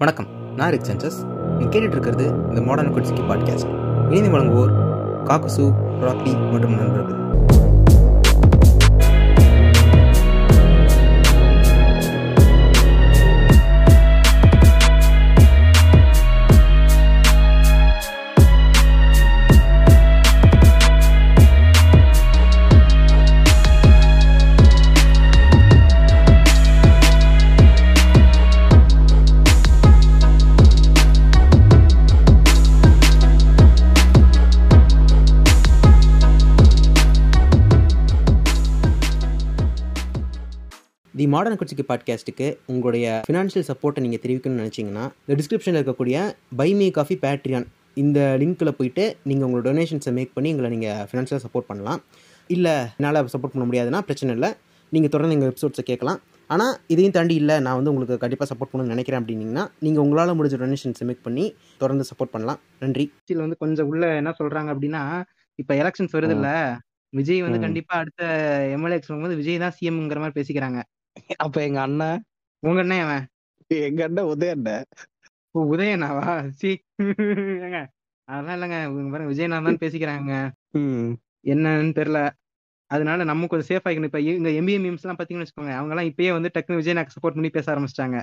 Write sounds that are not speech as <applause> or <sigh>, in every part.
வணக்கம். நான் rig census நீங்கள் கேட்டுட்டு இருக்கிறது இந்த மாடர்ன் குட்ஸ்கி பாட்காஸ்ட் இணைந்து வழங்குவோர் காக்குசு ராக்கி மற்றும் நண்பர்கள். தி மாடர்ன் குட்சிக்கு பாட்காஸ்ட்டுக்கு உங்களுடைய ஃபினான்ஷியல் சப்போர்ட்டை நீங்கள் தெரிவிக்கணும்னு நினச்சிங்கன்னா இந்த டிஸ்கிரிப்ஷனில் இருக்கக்கூடிய பை மீ காஃபி பேட்ரியான் இந்த லிங்க்கில் போயிட்டு நீங்கள் உங்களோட டொனேஷன்ஸை மேக் பண்ணி எங்களை நீங்கள் ஃபினான்ஷியலாக சப்போர்ட் பண்ணலாம். இல்லை என்னால் சப்போர்ட் பண்ண முடியாதுன்னா பிரச்சனை இல்லை. நீங்கள் தொடர்ந்து எங்கள் எபிசோட்ஸை கேட்கலாம். ஆனால் இதையும் தாண்டி இல்லை நான் வந்து உங்களுக்கு கண்டிப்பாக சப்போர்ட் பண்ணணும்னு நினைக்கிறேன் அப்படின்னீங்கன்னா நீங்கள் உங்களால் முடிஞ்ச டொனேஷன்ஸை மேக் பண்ணி தொடர்ந்து சப்போர்ட் பண்ணலாம். நன்றி. கட்சியில வந்து கொஞ்சம் உள்ள என்ன சொல்றாங்க அப்படின்னா இப்ப எலெக்ஷன்ஸ் வருது இல்ல விஜய் வந்து ம். கண்டிப்பா அடுத்த எம்எல்ஏ வந்து விஜய் தான் சிஎம்ங்கிற மாதிரி பேசிக்கிறாங்க. அப்ப எங்க அண்ணன் உங்க என்ன அவன்? எங்க அண்ணன் உதய அண்ணன். ஓ, உதயனாவா? சி. ஏங்க அதெல்லாம் இல்லைங்க. இவங்க பாருங்க விஜய் நான் தான் பேசிக்கிறாங்க. என்னன்னு தெரியல. அதனால நம்ம கொஞ்சம் சேஃப் ஆகிக்கணும் இப்ப இங்க எம்பிஏ மீம்ஸ் எல்லாம் பாத்தீங்கன்னு வச்சுக்கோங்க. அவங்க எல்லாம் இப்பயே வந்து டக்குனு விஜய் எனக்கு சப்போர்ட் பண்ணி பேச ஆரம்பிச்சிட்டாங்க.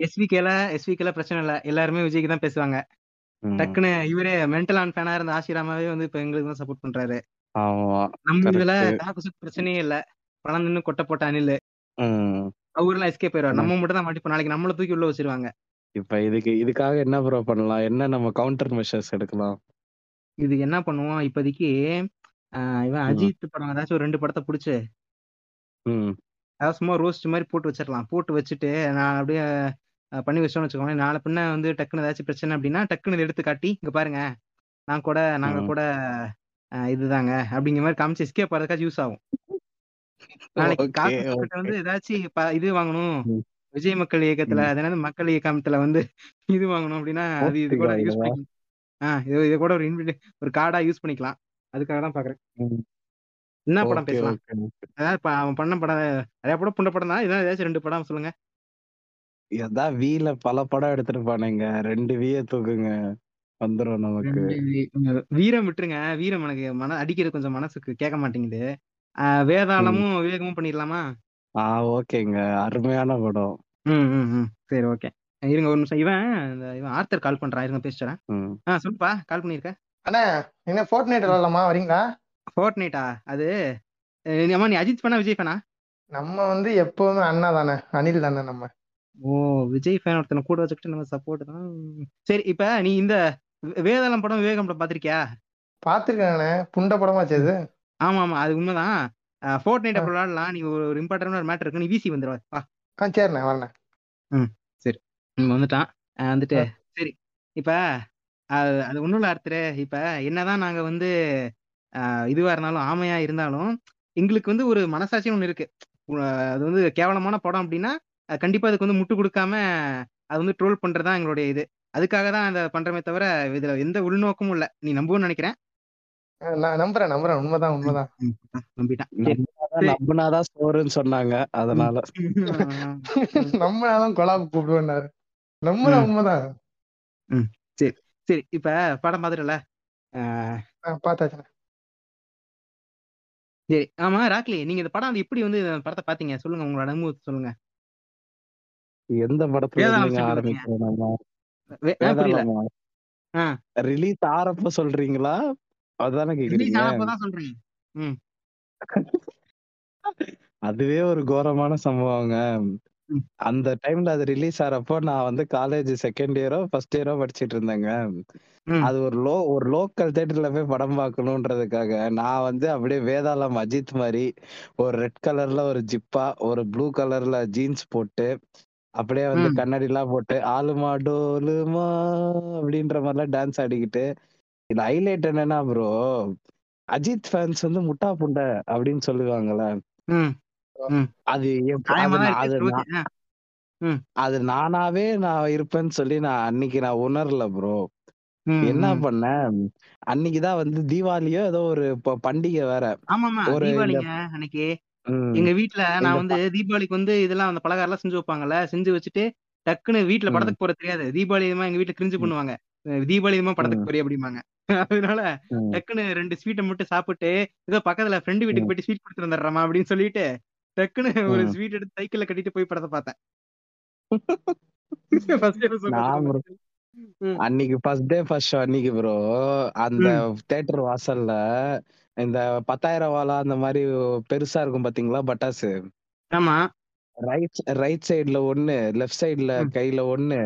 எஸ்விகேல எஸ்விகேல பிரச்சனை இல்ல. எல்லாருமே விஜய்க்கு தான் பேசுவாங்க. டக்குன்னு இவரே மென்டல் ஆன் ஃபேனா இருந்த ஆசிராமாவே வந்து இப்ப எங்களுக்கு தான் சப்போர்ட் பண்றாரு. நம்ம இதுல பிரச்சனையே இல்ல. பணம் நின்னு கொட்டை போட்ட அணில். ம். அவரெல்லாம் எஸ்கேப் போயிடுவார் ம். நம்ம மட்டும் தான் மாட்டிப்போம். நாளைக்கு நம்மள தூக்கி உள்ள வச்சிருவாங்க. இப்ப இதுக்கு இதுக்காக என்ன ப்ரோ பண்ணலாம்? என்ன நம்ம கவுண்டர் மெஷர்ஸ் எடுக்கலாம்? இது என்ன பண்ணுவோம்? இப்போதைக்கு இவன். அஜித் படம் ஏதாச்சும் ஒரு ரெண்டு படத்தை புடிச்சு ம். அதாவது சும்மா ரோஸ்ட் மாதிரி போட்டு வச்சிடலாம். போட்டு வச்சுட்டு நான் அப்படியே பண்ணி வச்சோம்னு வச்சுக்கோங்களேன். நாளை பின்ன வந்து டக்குன்னு ஏதாச்சும் பிரச்சனை அப்படின்னா டக்குன்னு எடுத்து காட்டி இங்க பாருங்க. நான் கூட நாங்க. கூட இதுதாங்க. அப்படிங்கிற மாதிரி காமிச்சு எஸ்கேப் ஆகிறதுக்காச்சும் யூஸ் ஆகும். நாளைக்கு. வந்து ஏதாச்சும் இது வாங்கணும். விஜய் மக்கள் இயக்கத்துல அது என்னது? மக்கள் இயக்கத்துல வந்து இது வாங்கணும் அப்படின்னா அது இது கூட யூஸ்? பண்ணிக்கலாம். ஆஹ் இது இதை கூட ஒரு இன்விடே ஒரு கார்டா யூஸ் பண்ணிக்கலாம். அதுக்காக தான் பாக்குறேன். என்ன படம் பேசலாம். அதாவது அவன் பண்ண படம் நிறைய படம் புண்ட படம் தான். இதான் ஏதாச்சும் ரெண்டு படம் சொல்லுங்க. அதான் வீல பல படம் எடுத்துருப்பானுங்க. ரெண்டு வீய தூக்குங்க. வந்துரும் நமக்கு. வீரம் விட்டுருங்க. வீரம் எனக்கு மன அடிக்கிறது கொஞ்சம் மனசுக்கு கேட்க மாட்டேங்குது. வேதாளமும் விவேகமும் பண்ணிடலாமா? ஆ ஓகேங்க. அருமையான படம். ம் ம் ம். சரி ஓகே. இருங்க ஒரு நிமிஷம். இவன் இந்த இவன் ஆர்த்தர் கால் பண்றான். இருங்க பேசுறேன் ம். ஆ சொல்லுப்பா. கால் பண்ணியிருக்க. அண்ணா என்ன ஃபோர்ட் நைட் விளாடலாமா? வரீங்களா? ஃபோர்ட் நைட்டா அது அம்மா நீ அஜித் ஃபேனா விஜய் ஃபேனா? நம்ம வந்து எப்பவுமே அண்ணா தானே. அனில் தானே நம்ம. ஓ விஜய் ஃபேன் ஒருத்தனை கூட வச்சுக்கிட்டு நம்ம சப்போர்ட் தான். சரி இப்ப நீ இந்த வேதாளம் படம் விவேகம் படம் பாத்திருக்கியா பாத்துருக்கானே புண்ட படமாச்சு அது ஆமா ஆமா அது உண்மைதான். Fortnite. அப்படி விளாடலாம் நீ ஒரு ஒரு இம்பார்ட்டன்ட் மேட்டர் இருக்கு நீ வீசி வந்துடுவா வா. ஆ சரிண்ணே வரண்ணே. இங்க வந்துட்டான். அஹ் வந்துட்டு. சரி. இப்ப அது அது ஒண்ணும் இல்ல ஆர்த்தரு. இப்ப என்னதான் நாங்க வந்து இதுவா இருந்தாலும் ஆமையா இருந்தாலும் எங்களுக்கு வந்து ஒரு மனசாட்சி ஒண்ணு இருக்கு. அது வந்து கேவலமான படம் அப்படின்னா கண்டிப்பா அதுக்கு வந்து முட்டு கொடுக்காம அது வந்து ட்ரோல் பண்றதுதான் எங்களுடைய இது. அதுக்காக தான் அதை பண்றமே தவிர இதுல எந்த உள்நோக்கமும் இல்ல. நீ நம்புன்னு நினைக்கிறேன். நான் நம்புறேன் நம்புறேன். உண்மைதான் உண்மைதான். நம்பினாதான் சோறுன்னு சொன்னாங்க. அதனால. <laughs> நம்மளாலும் கொலாப் கூப்பிடுவேன்னாரு. நம்மதான் ம். உண்மைதான். சரி. இப்ப படம் பாத்துட்டல சரி ஆமா ராக்லி நீங்க இந்த படம் எப்படி வந்து படத்தை பாத்தீங்க சொல்லுங்க உங்களோட அனுபவத்தை சொல்லுங்க. எந்த படத்துல. ஆரம்பிக்கிறோம். ரிலீஸ் ஆறப்ப சொல்றீங்களா? அதானே கேக்குறீங்க சொல்றேன் அதுவே ஒரு கோரமான சம்பவங்க. அந்த டைம்ல அது ரிலீஸ் ஆறப்போ நான் வந்து காலேஜ் செகண்ட் இயரோ ஃபர்ஸ்ட் இயரோ படிச்சிட்டு இருந்தேங்க. அது ஒரு லோ ஒரு லோக்கல் தேட்டர்ல போய் படம் பார்க்கணுன்றதுக்காக நான் வந்து அப்படியே வேதாளம் அஜித் மாதிரி ஒரு ரெட் கலர்ல ஒரு ஜிப்பா ஒரு ப்ளூ கலர்ல ஜீன்ஸ் போட்டு அப்படியே வந்து. கண்ணாடி எல்லாம் போட்டு ஆளுமா டோலுமா அப்படின்ற மாதிரிலாம் டான்ஸ் ஆடிக்கிட்டு இதுல ஹைலைட் என்னன்னா ப்ரோ அஜித் ஃபேன்ஸ் வந்து முட்டா புண்டை அப்படின்னு சொல்லுவாங்கல்ல. அது அது நானாவே நான் இருப்பேன்னு சொல்லி நான் அன்னைக்கு நான் உணரல ப்ரோ என்ன ம். பண்ணேன் அன்னைக்குதான் வந்து தீபாவளியோ ஏதோ ஒரு பண்டிகை வேற ஒரு அன்னைக்கு எங்க வீட்ல நான் வந்து தீபாவளிக்கு வந்து இதெல்லாம் அந்த பலகாரம் எல்லாம் செஞ்சு வைப்பாங்கல்ல செஞ்சு வச்சுட்டு டக்குன்னு வீட்ல ம். படத்துக்கு போறது தெரியாது தீபாவளி எங்க வீட்ல கிரிஞ்சு. பண்ணுவாங்க தீபாவளி படத்துக்கு. போறிய அப்படிம்பாங்க அதனால. டக்குன்னு ரெண்டு ஸ்வீட்டை மட்டும் சாப்பிட்டு ஏதோ பக்கத்துல ஃப்ரெண்டு வீட்டுக்கு. போயிட்டு ஸ்வீட் வந்துடுறமா அப்படின்னு சொல்லிட்டு டக்குன்னு ஒரு. ஸ்வீட் எடுத்து சைக்கிள்ல கட்டிட்டு போய் படத்தை பார்த்தேன் <laughs> அன்னைக்கு ஃபர்ஸ்ட் டே ஃபர்ஸ்ட் ஷோ அன்னைக்கு ப்ரோ அந்த தியேட்டர் வாசல்ல இந்த பத்தாயிரம் வாலா அந்த மாதிரி பெருசா இருக்கும் பாத்தீங்களா பட்டாசு ஆமா ரைட் ரைட் சைடுல ஒண்ணு லெஃப்ட் சைடுல. கையில ஒண்ணு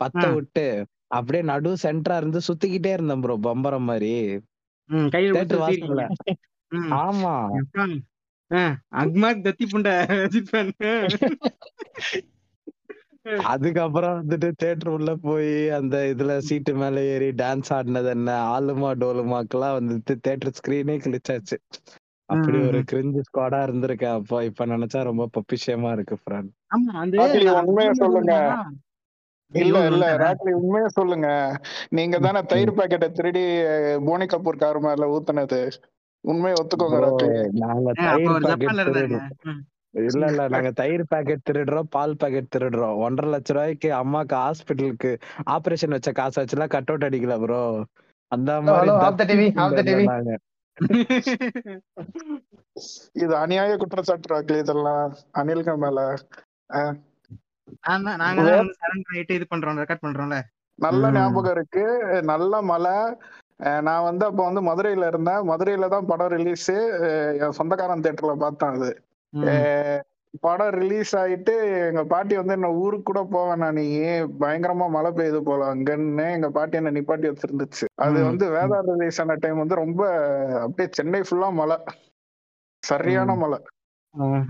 பத்த. விட்டு அப்படியே நடு சென்டரா இருந்து சுத்திக்கிட்டே இருந்தேன் ப்ரோ பம்பரம் மாதிரி ம், கையில. ஆமா அக்மார்க் தத்தி புண்ட. அதுக்கப்புறம் வந்துட்டு தியேட்டர் உள்ள போய் அந்த இதுல சீட்டு மேல ஏறி டான்ஸ் ஆடினது என்ன ஆலுமா டோலுமாக்கெல்லாம் வந்துட்டு தியேட்டர் ஸ்கிரீனே கிழிச்சாச்சு அப்படி ஒரு. கிரிஞ்சு ஸ்குவாடா இருந்திருக்கேன் அப்போ இப்ப நினைச்சா ரொம்ப பொப்பிஷயமா இருக்கு ஃப்ரெண்ட் ஆமா அந்த ராக்லி, நான் உண்மையை உண்மையா சொல்லுங்க. இல்ல இல்ல? ராக்லி உண்மையா சொல்லுங்க. நீங்க தானே தயிர் பாக்கெட்டை திருடி போனி கபூர் கார் மேல ஊத்துனது. உண்மையை ஒத்துக்கோங்க ம். இல்ல இல்ல நாங்க தயிர் பாக்கெட் திருடுறோம் பால் பாக்கெட் திருடுறோம். ஒன்றரை லட்ச ரூபாய்க்கு அம்மாக்கு ஹாஸ்பிட்டலுக்கு ஆபரேஷன் வச்ச காசு வச்சுலாம் கட் அவுட் அடிக்கல ப்ரோ. அந்த மாதிரி இது அநியாய குற்றச்சாட்டு இதெல்லாம். அனில்க மேல. நாங்க சரண்டர் ஆயிட்டு இது பண்றோம் ரெக்கார்ட் பண்றோம்ல. நல்ல. ஞாபகம் இருக்கு. நல்ல மழை. நான் வந்து அப்ப வந்து மதுரையில இருந்தேன். மதுரையில தான் படம் ரிலீஸ் என் சொந்தக்காரன் தியேட்டர்ல பார்த்தேன் அது. படம் ரிலீஸ் ஆயிட்டு எங்க பாட்டி வந்து என்ன ஊருக்கு கூட போவேன் நீ? பயங்கரமா மழை பெய்யுது போல அங்கன்னு. எங்க பாட்டி என்ன நிப்பாட்டி வச்சிருந்துச்சு. அது. வந்து வேதா ரிலீஸ் ஆன டைம் வந்து ரொம்ப அப்படியே சென்னை ஃபுல்லா மழை. சரியான. மழை.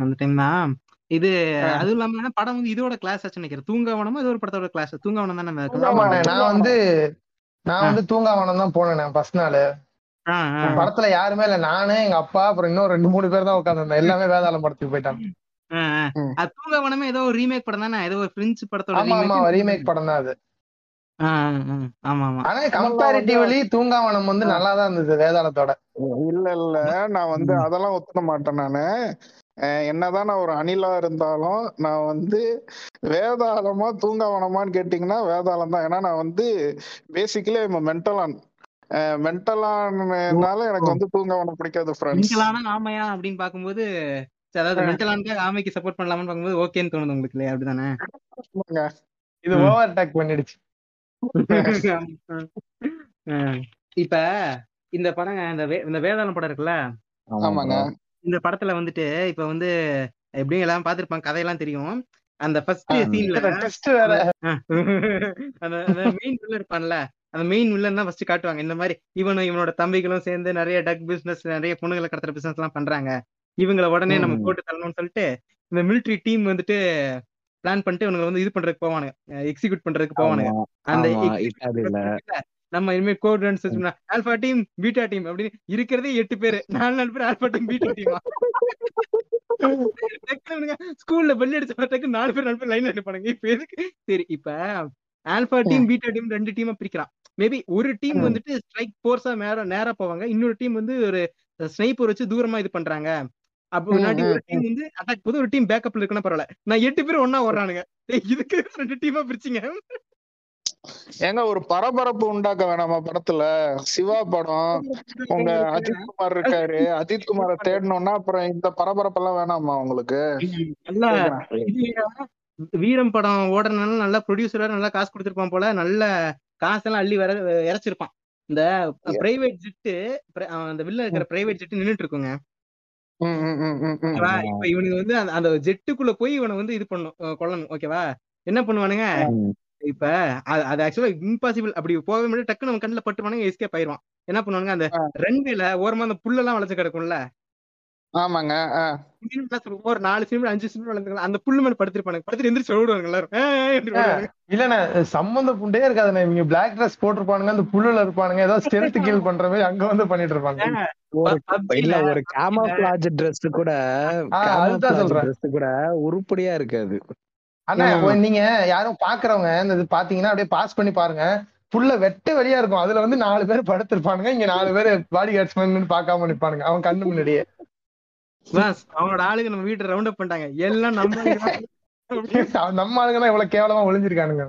அந்த டைம் தான் இது. அதுவும் இல்லாம படம் வந்து இதோட கிளாஸ் ஆச்சு நினைக்கிறேன். தூங்காவனமா இது ஒரு படத்தோட கிளாஸ் தூங்காவனம் தானே நான் வந்து நான். வந்து தூங்காவனம் தான் போனேன் ஃபர்ஸ்ட் நாள். படத்துல யாருமே இல்ல. நானு எங்க அப்பா அப்புறம் இன்னும் ரெண்டு மூணு பேர் தான் உட்காந்துருந்தேன் எல்லாமே வேதாளம் படத்துக்கு போயிட்டாங்க. அது தூங்காவனமே ஏதோ ஒரு ரீமேக் படம் தானே? ஏதோ ஒரு பிரெஞ்சு படத்தோட ஆமா. ரீமேக் படம் தான் அது. ஆனா கம்பேரிட்டிவ்லி தூங்காவனம் வந்து ஆ. நல்லா தான் இருந்தது வேதாளத்தோட. இல்ல இல்ல. நான் வந்து. அதெல்லாம் ஒத்துக்க மாட்டேன் நானு. என்னதான் நான் ஒரு அணிலா இருந்தாலும் நான் வந்து வேதாளமா தூங்காவனமான்னு கேட்டீங்கன்னா வேதாளம் தான். ஏன்னா நான் வந்து பேசிக்கலி மென்டலான் மென்டலானால எனக்கு வந்து தூங்காவனம் பிடிக்காது ஃப்ரெண்ட்ஸ் மென்டலான ஆமையா அப்படின்னு பாக்கும்போது அதாவது மென்டலான ஆமைக்கு சப்போர்ட் பண்ணலாம்னு பார்க்கும்போது ஓகேன்னு தோணுது உங்களுக்கு இல்லையா? அப்படிதானே? இது. ஓவர் டேக் பண்ணிடுச்சு. <laughs> இப்ப இந்த படங்க இந்த வே- இந்த வேதாளம் படம் இருக்குல்ல? ஆமாங்க. இந்த படத்துல வந்துட்டு இப்ப வந்து எப்படியும் எல்லாம் பாத்திருப்பாங்க கதையெல்லாம் தெரியும். அந்த ஃபர்ஸ்ட். சீன்ல அந்த மெயின் வில்லன் இருப்பான்ல அந்த மெயின் வில்லன் தான் ஃபர்ஸ்ட் காட்டுவாங்க. இந்த மாதிரி இவனும் இவனோட தம்பிகளும் சேர்ந்து நிறைய டக் பிசினஸ் நிறைய பொண்ணுங்களை கடத்துற பிசினஸ் எல்லாம் பண்றாங்க. இவங்கள உடனே நம்ம. போட்டு தள்ளணும்னு சொல்லிட்டு இந்த military டீம் வந்துட்டு பிளான் பண்ணிட்டு இவனுங்க வந்து இது பண்றதுக்கு போவானுங்க எக்ஸிக்யூட் பண்றதுக்கு போவானுங்க. அந்த நம்ம இனிமே code alpha team beta team அப்படின்னு இருக்கிறதே எட்டு பேரு. நாலு நாலு பேர் ஆல்பா டீம் பீட்டா டீமா ஸ்கூல்ல பெல் அடிச்ச டக்கு நாலு பேர் நாலு பேர் லைன்ல நிப்பானுங்க. இப்ப எதுக்கு? சரி இப்ப ஆல்பா டீம் பீட்டா டீம் ரெண்டு டீமா பிரிக்கிறான் மேபி ஒரு டீம். வந்துட்டு ஸ்ட்ரைக் போர்ஸா நேரா நேரா போவாங்க. இன்னொரு டீம் வந்து ஒரு ஸ்னைப்பர் வச்சு தூரமா இது பண்றாங்க. அப்போ ம், ஒரு டீம் வந்து அட்டாக் போது ஒரு டீம் பேக்கப்ல இருக்குன்னா பரவாயில்ல. நான் எட்டு பேர் ஒண்ணா ஓடுறானுங்க. இதுக்கு ரெண்டு டீமா பிரிச்சிங்க. ஏங்க ஒரு பரபரப்பு உண்டாக்க வேணாமா படத்துல? சிவா படம் உங்க அஜித் குமார் இருக்காரு. அஜித் குமாரை தேடணும்னா அப்புறம் இந்த பரபரப்பெல்லாம் வேணாமா உங்களுக்கு? வீரம் படம் ஓடுறதுனால நல்லா ப்ரொடியூசரா நல்லா காசு கொடுத்திருப்பான் போல. நல்ல காசெல்லாம் அள்ளி வர இறைச்சிருப்பான். இந்த பிரைவேட் ஜெட்டு அந்த வில்ல இருக்கிற பிரைவேட் ஜெட் நின்னுட்டு இருக்குங்க. ம், ம், ம், ம், ம். ஓகேவா? இப்ப இவனுக்கு வந்து அந்த- ஜெட்டுக்குள்ள போய் இவனை வந்து இது பண்ணும் கொல்லணும். ஓகேவா? என்ன பண்ணுவானுங்க. இப்ப அது- ஆக்சுவலா இம்பாசிபிள் அப்படி போகவே முடியாது. டக்குன்னு அவன் கண்ணுல பட்டுவானுங்க எஸ்கேப் ஆயிருவான் என்ன பண்ணுவானுங்க அந்த. ரன்வேல ஓரமா அந்த புல்லெல்லாம் வளைச்சு கிடக்கும்ல? ஆமாங்க ஒரு நாலு சினிமா அஞ்சு சினிமா வளர்ந்துக்கலாம் அந்த புல்லு மேல படுத்திருப்பானுங்க. படுத்துட்டு எந்திரிச்சு ஓடுவாங்க எல்லாரும். இல்லண்ணே சம்பந்த புண்டே இருக்காதுண்ணே. இவங்க பிளாக் ட்ரெஸ் போட்டிருப்பானுங்க அந்த புல்லுல இருப்பானுங்க. ஏதோ ஸ்டெல்த் கில் <laughs> பண்ற மாதிரி அங்க வந்து பண்ணிட்டு இருப்பாங்க. இல்ல ஒரு கேமோஃபிளாஜ் Dress கூட அதுதான் camouflage சொல்றேன். Dress கூட உருப்படியா இருக்காது. ஒரு நீங்க யாரும் பாக்குறவங்க இந்த பாத்தீங்கன்னா அப்படியே பாஸ் பண்ணி பாருங்க. புல்ல வெட்ட வெளியா இருக்கும். அதுல வந்து நாலு பேர் படுத்திருப்பானுங்க. இங்க நாலு பேர் பாடி கார்ட்ஸ்மேன் பார்க்காம நிப்பானுங்க. அவன் கண்ணு முன்னாடியே. அவனோட ஆளுங்க நம்ம வீட்டை ரவுண்ட் அப் பண்ணிட்டாங்க. எல்லாம் நம்ம நம்ம ஆளுங்க தான். இவ்வளவு கேவலமா ஒளிஞ்சிருக்கானுங்க.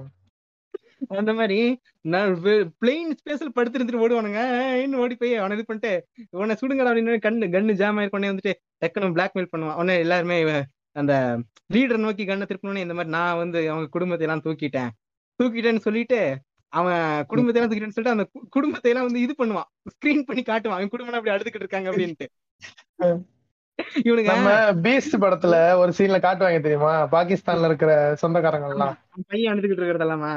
அந்த மாதிரி நான் பிளெயின் ஸ்பேஸ்ல படுத்து இருந்துட்டு ஓடுவானுங்க. இன்னும் ஓடி போய் அவனை இது பண்ணிட்டு உன்னை சுடுங்கடா அப்படின்னு கண்ணு கண்ணு ஜாம் ஆயிருக்கோனே வந்துட்டு டக்குனு பிளாக்மெயில் பண்ணுவான். உடனே எல்லாருமே அந்த லீடர் நோக்கி கண்ணை திருப்பணும்னு இந்த மாதிரி நான் வந்து அவங்க குடும்பத்தை எல்லாம் தூக்கிட்டேன். தூக்கிட்டேன்னு சொல்லிட்டு அவன் குடும்பத்தை எல்லாம் தூக்கிட்டேன்னு சொல்லிட்டு அந்த குடும்பத்தை எல்லாம் வந்து இது பண்ணுவான். ஸ்கிரீன் பண்ணி காட்டுவான். அவன் குடும்பம் அப்படி அழுதுகிட்டு இருக்காங்க அப்படின்ட்டு. இவனுங்க நம்ம பீஸ்ட் படத்துல ஒரு சீன்ல காட்டுவாங்க தெரியுமா? பாகிஸ்தான்ல இருக்கிற சொந்தக்காரங்க எல்லாம் பையன் அழுதுகிட்டு இருக்கிறதெல்லாமா.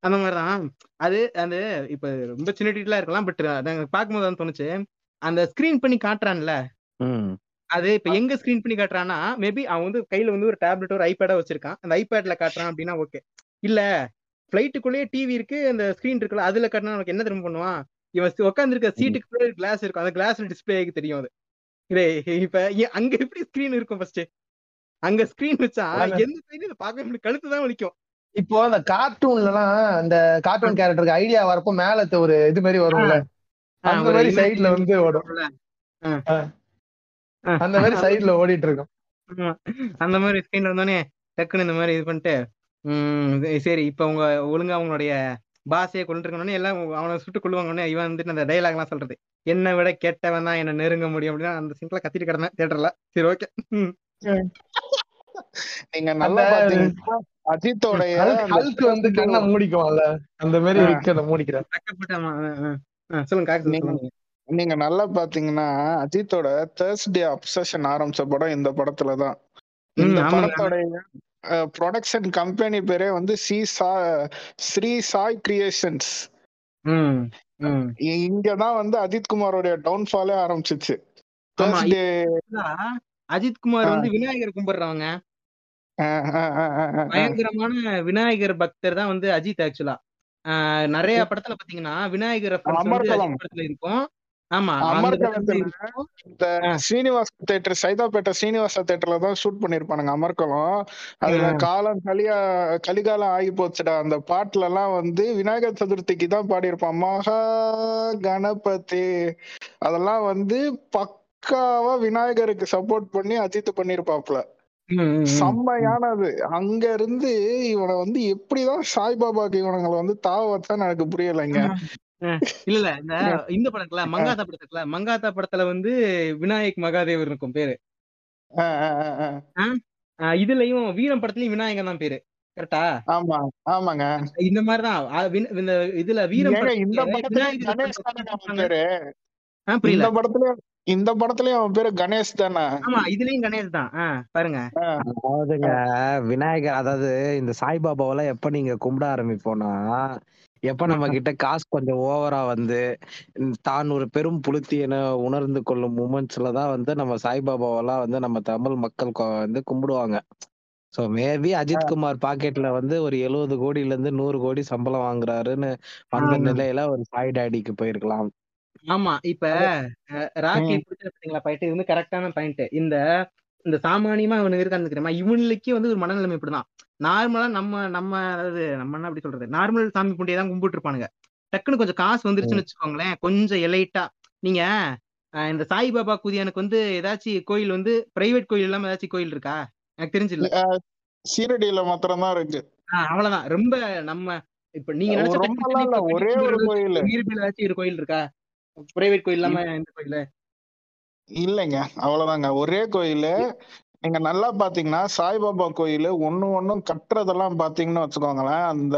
அந்த மாதிரிதான். அது அந்த இப்ப ரொம்ப சின்ன டீட்டெயிலா இருக்கலாம் பட் நாங்க பார்க்கும்போது தான் தோணுச்சு. அந்த ஸ்கிரீன் பண்ணி காட்டுறான்ல. ம். அது இப்ப எங்க ஸ்கிரீன் பண்ணி காட்டுறான்னா மேபி அவன் வந்து கையில வந்து ஒரு டேப்லெட் ஒரு ஐபேடா வச்சிருக்கான். அந்த ஐபேட்ல காட்டுறான் அப்படின்னா ஓகே இல்ல பிளைட்டுக்குள்ளேயே டிவி இருக்கு அந்த ஸ்கிரீன் இருக்குல்ல அதுல காட்டினா உனக்கு என்ன திரும்ப பண்ணுவான்? இவன் உட்காந்துருக்க சீட்டுக்கு கிளாஸ் இருக்கும். அந்த கிளாஸ்ல டிஸ்பிளே தெரியும் அது. இதே இப்ப அங்க எப்படி ஸ்கிரீன் இருக்கும் ஃபர்ஸ்ட் அங்க ஸ்கிரீன் வச்சா. எந்த சைடு பார்க்க முடியும் கழுத்து தான் வலிக்கும். இப்போ அந்த கார்ட்டூன்ல எல்லாம் அந்த கார்ட்டூன் கேரக்டருக்கு ஐடியா வரப்போ மேல ஒரு இது மாதிரி வரும்ல? அந்த ஒரு மாதிரி சைடுல வந்து ஓடும். அந்த மாதிரி சைடுல ஓடிட்டு இருக்கும். அந்த மாதிரி ஸ்கிரீன்ல வந்தோடனே டக்குன்னு இந்த மாதிரி இது பண்ணிட்டு உம் சரி இப்ப உங்க ஒழுங்கா அவங்களுடைய பாசையை கொண்டு இருக்கணும்னு எல்லாம் அவனை சுட்டு கொள்ளுவாங்கன்னு இவன் வந்துட்டு அந்த டைலாக் எல்லாம் சொல்றது. என்னை விட கெட்டவன் தான் என்ன நெருங்க முடியும் அப்படின்னா அந்த சிம்பிளா கத்திட்டு கிடந்தேன் தியேட்டர்ல சரி ஓகே நீங்க நல்லா அஜித்தோடைய ஹல்க் வந்து கண்ணை மூடிக்கும்ல அந்த மாதிரி. இருக்கு அதை மூடிக்கிற. வெக்கப்பட்டாமா சொல்லுங்க காக்கு நீங்க- சொல்லுங்க. நீங்க நல்லா பாத்தீங்கன்னா அஜித்தோட தேர்ஸ்டே அப்சஷன் ஆரம்பிச்ச படம் இந்த படத்துல தான் இந்த. படத்தோடைய ப்ரொடக்ஷன் கம்பெனி பேரே வந்து சி சா ஸ்ரீ சாய் கிரியேஷன்ஸ் இங்கதான் வந்து அஜித் குமாரோடைய டவுன்ஃபாலே ஆரம்பிச்சிச்சு. ஆமா, தேர்ஸ்டே இதுதான் அஜித் குமார் வந்து விநாயகர் கும்பிடுறவங்க. பயங்கரமான விநாயகர் பக்தர் தான் வந்து அஜித் ஆக்சுவலா நிறைய படத்துல பாத்தீங்கன்னா விநாயகர் படத்துல இருக்கும். இந்த ஆ. ஸ்ரீனிவாச தேட்டர் சைதாப்பேட்டை ஸ்ரீனிவாச தேட்டர்ல தான் ஷூட் பண்ணிருப்பானுங்க அமர்கலம் அதுல. காலம் கலியா கலிகாலம் ஆகி போச்சுடா. அந்த பாட்டுல எல்லாம் வந்து விநாயகர் சதுர்த்திக்கு தான் பாடியிருப்பான். மகா கணபதி. அதெல்லாம் வந்து பக்காவா விநாயகருக்கு சப்போர்ட் பண்ணி அஜித் பண்ணிருப்பாப்ல. செம்மையானது. அங்க இருந்து இவனை வந்து எப்படிதான் சாய்பாபாக்கு இவனுங்களை வந்து தாவ வச்சான்னு எனக்கு புரியலைங்க. இல்ல இல்ல இந்த இந்த படத்துல மங்காத்தா படத்துல மங்காத்தா படத்துல வந்து விநாயக் மகாதேவர் இருக்கும் பேரு. இதுலயும் வீரம் படத்துலயும் விநாயகன் தான் பேரு கரெக்டா ஆமா ஆமாங்க. இந்த மாதிரிதான் இந்த இதுல வீரம் இந்த படத்துல இந்த படத்துலயும் இந்த படத்துலயும் அவன் பேரு கணேஷ் தானே? ஆமா இதுலயும் கணேஷ் தான். பாருங்க. அதாவதுங்க விநாயகர் அதாவது இந்த சாய்பாபாவெல்லாம் எப்ப நீங்க கும்பிட ஆரம்பிப்போம்னா எப்ப நம்ம கிட்ட காசு கொஞ்சம் ஓவரா வந்து தான் ஒரு பெரும் புலுத்தி என உணர்ந்து கொள்ளும் மூமெண்ட்ஸ்ல தான் வந்து நம்ம சாய்பாபாவெல்லாம் வந்து நம்ம தமிழ் மக்கள் வந்து கும்பிடுவாங்க. சோ மேபி அஜித்குமார் பாக்கெட்ல வந்து ஒரு எழுபது கோடியில இருந்து நூறு கோடி சம்பளம் வாங்குறாருன்னு வந்த ஆமா. நிலையில ஒரு சாய் டாடிக்கு போயிருக்கலாம். ஆமா இப்ப ராக்கி பாத்தீங்களா? பாயிண்ட் இது வந்து கரெக்டான பாயிண்ட் இந்த இந்த சாமானியமா இவனுக்கு இருக்கான்னு தெரியுமா இவனுக்கே வந்து ஒரு மனநிலைமை இப்படிதான். நார்மலா நம்ம நம்ம அதாவது நம்ம என்ன அப்படி சொல்றது? நார்மல் சாமி புண்டியை தான் கும்பிட்டு இருப்பானுங்க டக்குன்னு கொஞ்சம் காசு வந்துருச்சுன்னு வச்சுக்கோங்களேன் கொஞ்சம் எலைட்டா நீங்க இந்த சாய்பாபா குதியானுக்கு வந்து ஏதாச்சும் கோயில் வந்து பிரைவேட் கோயில் இல்லாம ஏதாச்சும் கோயில் இருக்கா? எனக்கு தெரிஞ்சு இல்ல சீரடியில மாத்திரம் தான் இருக்கு அவ்வளவுதான். ரொம்ப நம்ம இப்ப நீங்க நினைச்ச ஒரே ஒரு கோயில். ஒரு கோயில் இருக்கா? பிரைவேட் கோயில் இல்லாம எந்த கோயில். இல்லைங்க. அவ்வளவுதாங்க. ஒரே கோயிலு. நீங்க நல்லா பாத்தீங்கன்னா சாய்பாபா கோயில் ஒண்ணு ஒண்ணும் கட்டுறதெல்லாம் பாத்தீங்கன்னு வச்சுக்கோங்களேன். அந்த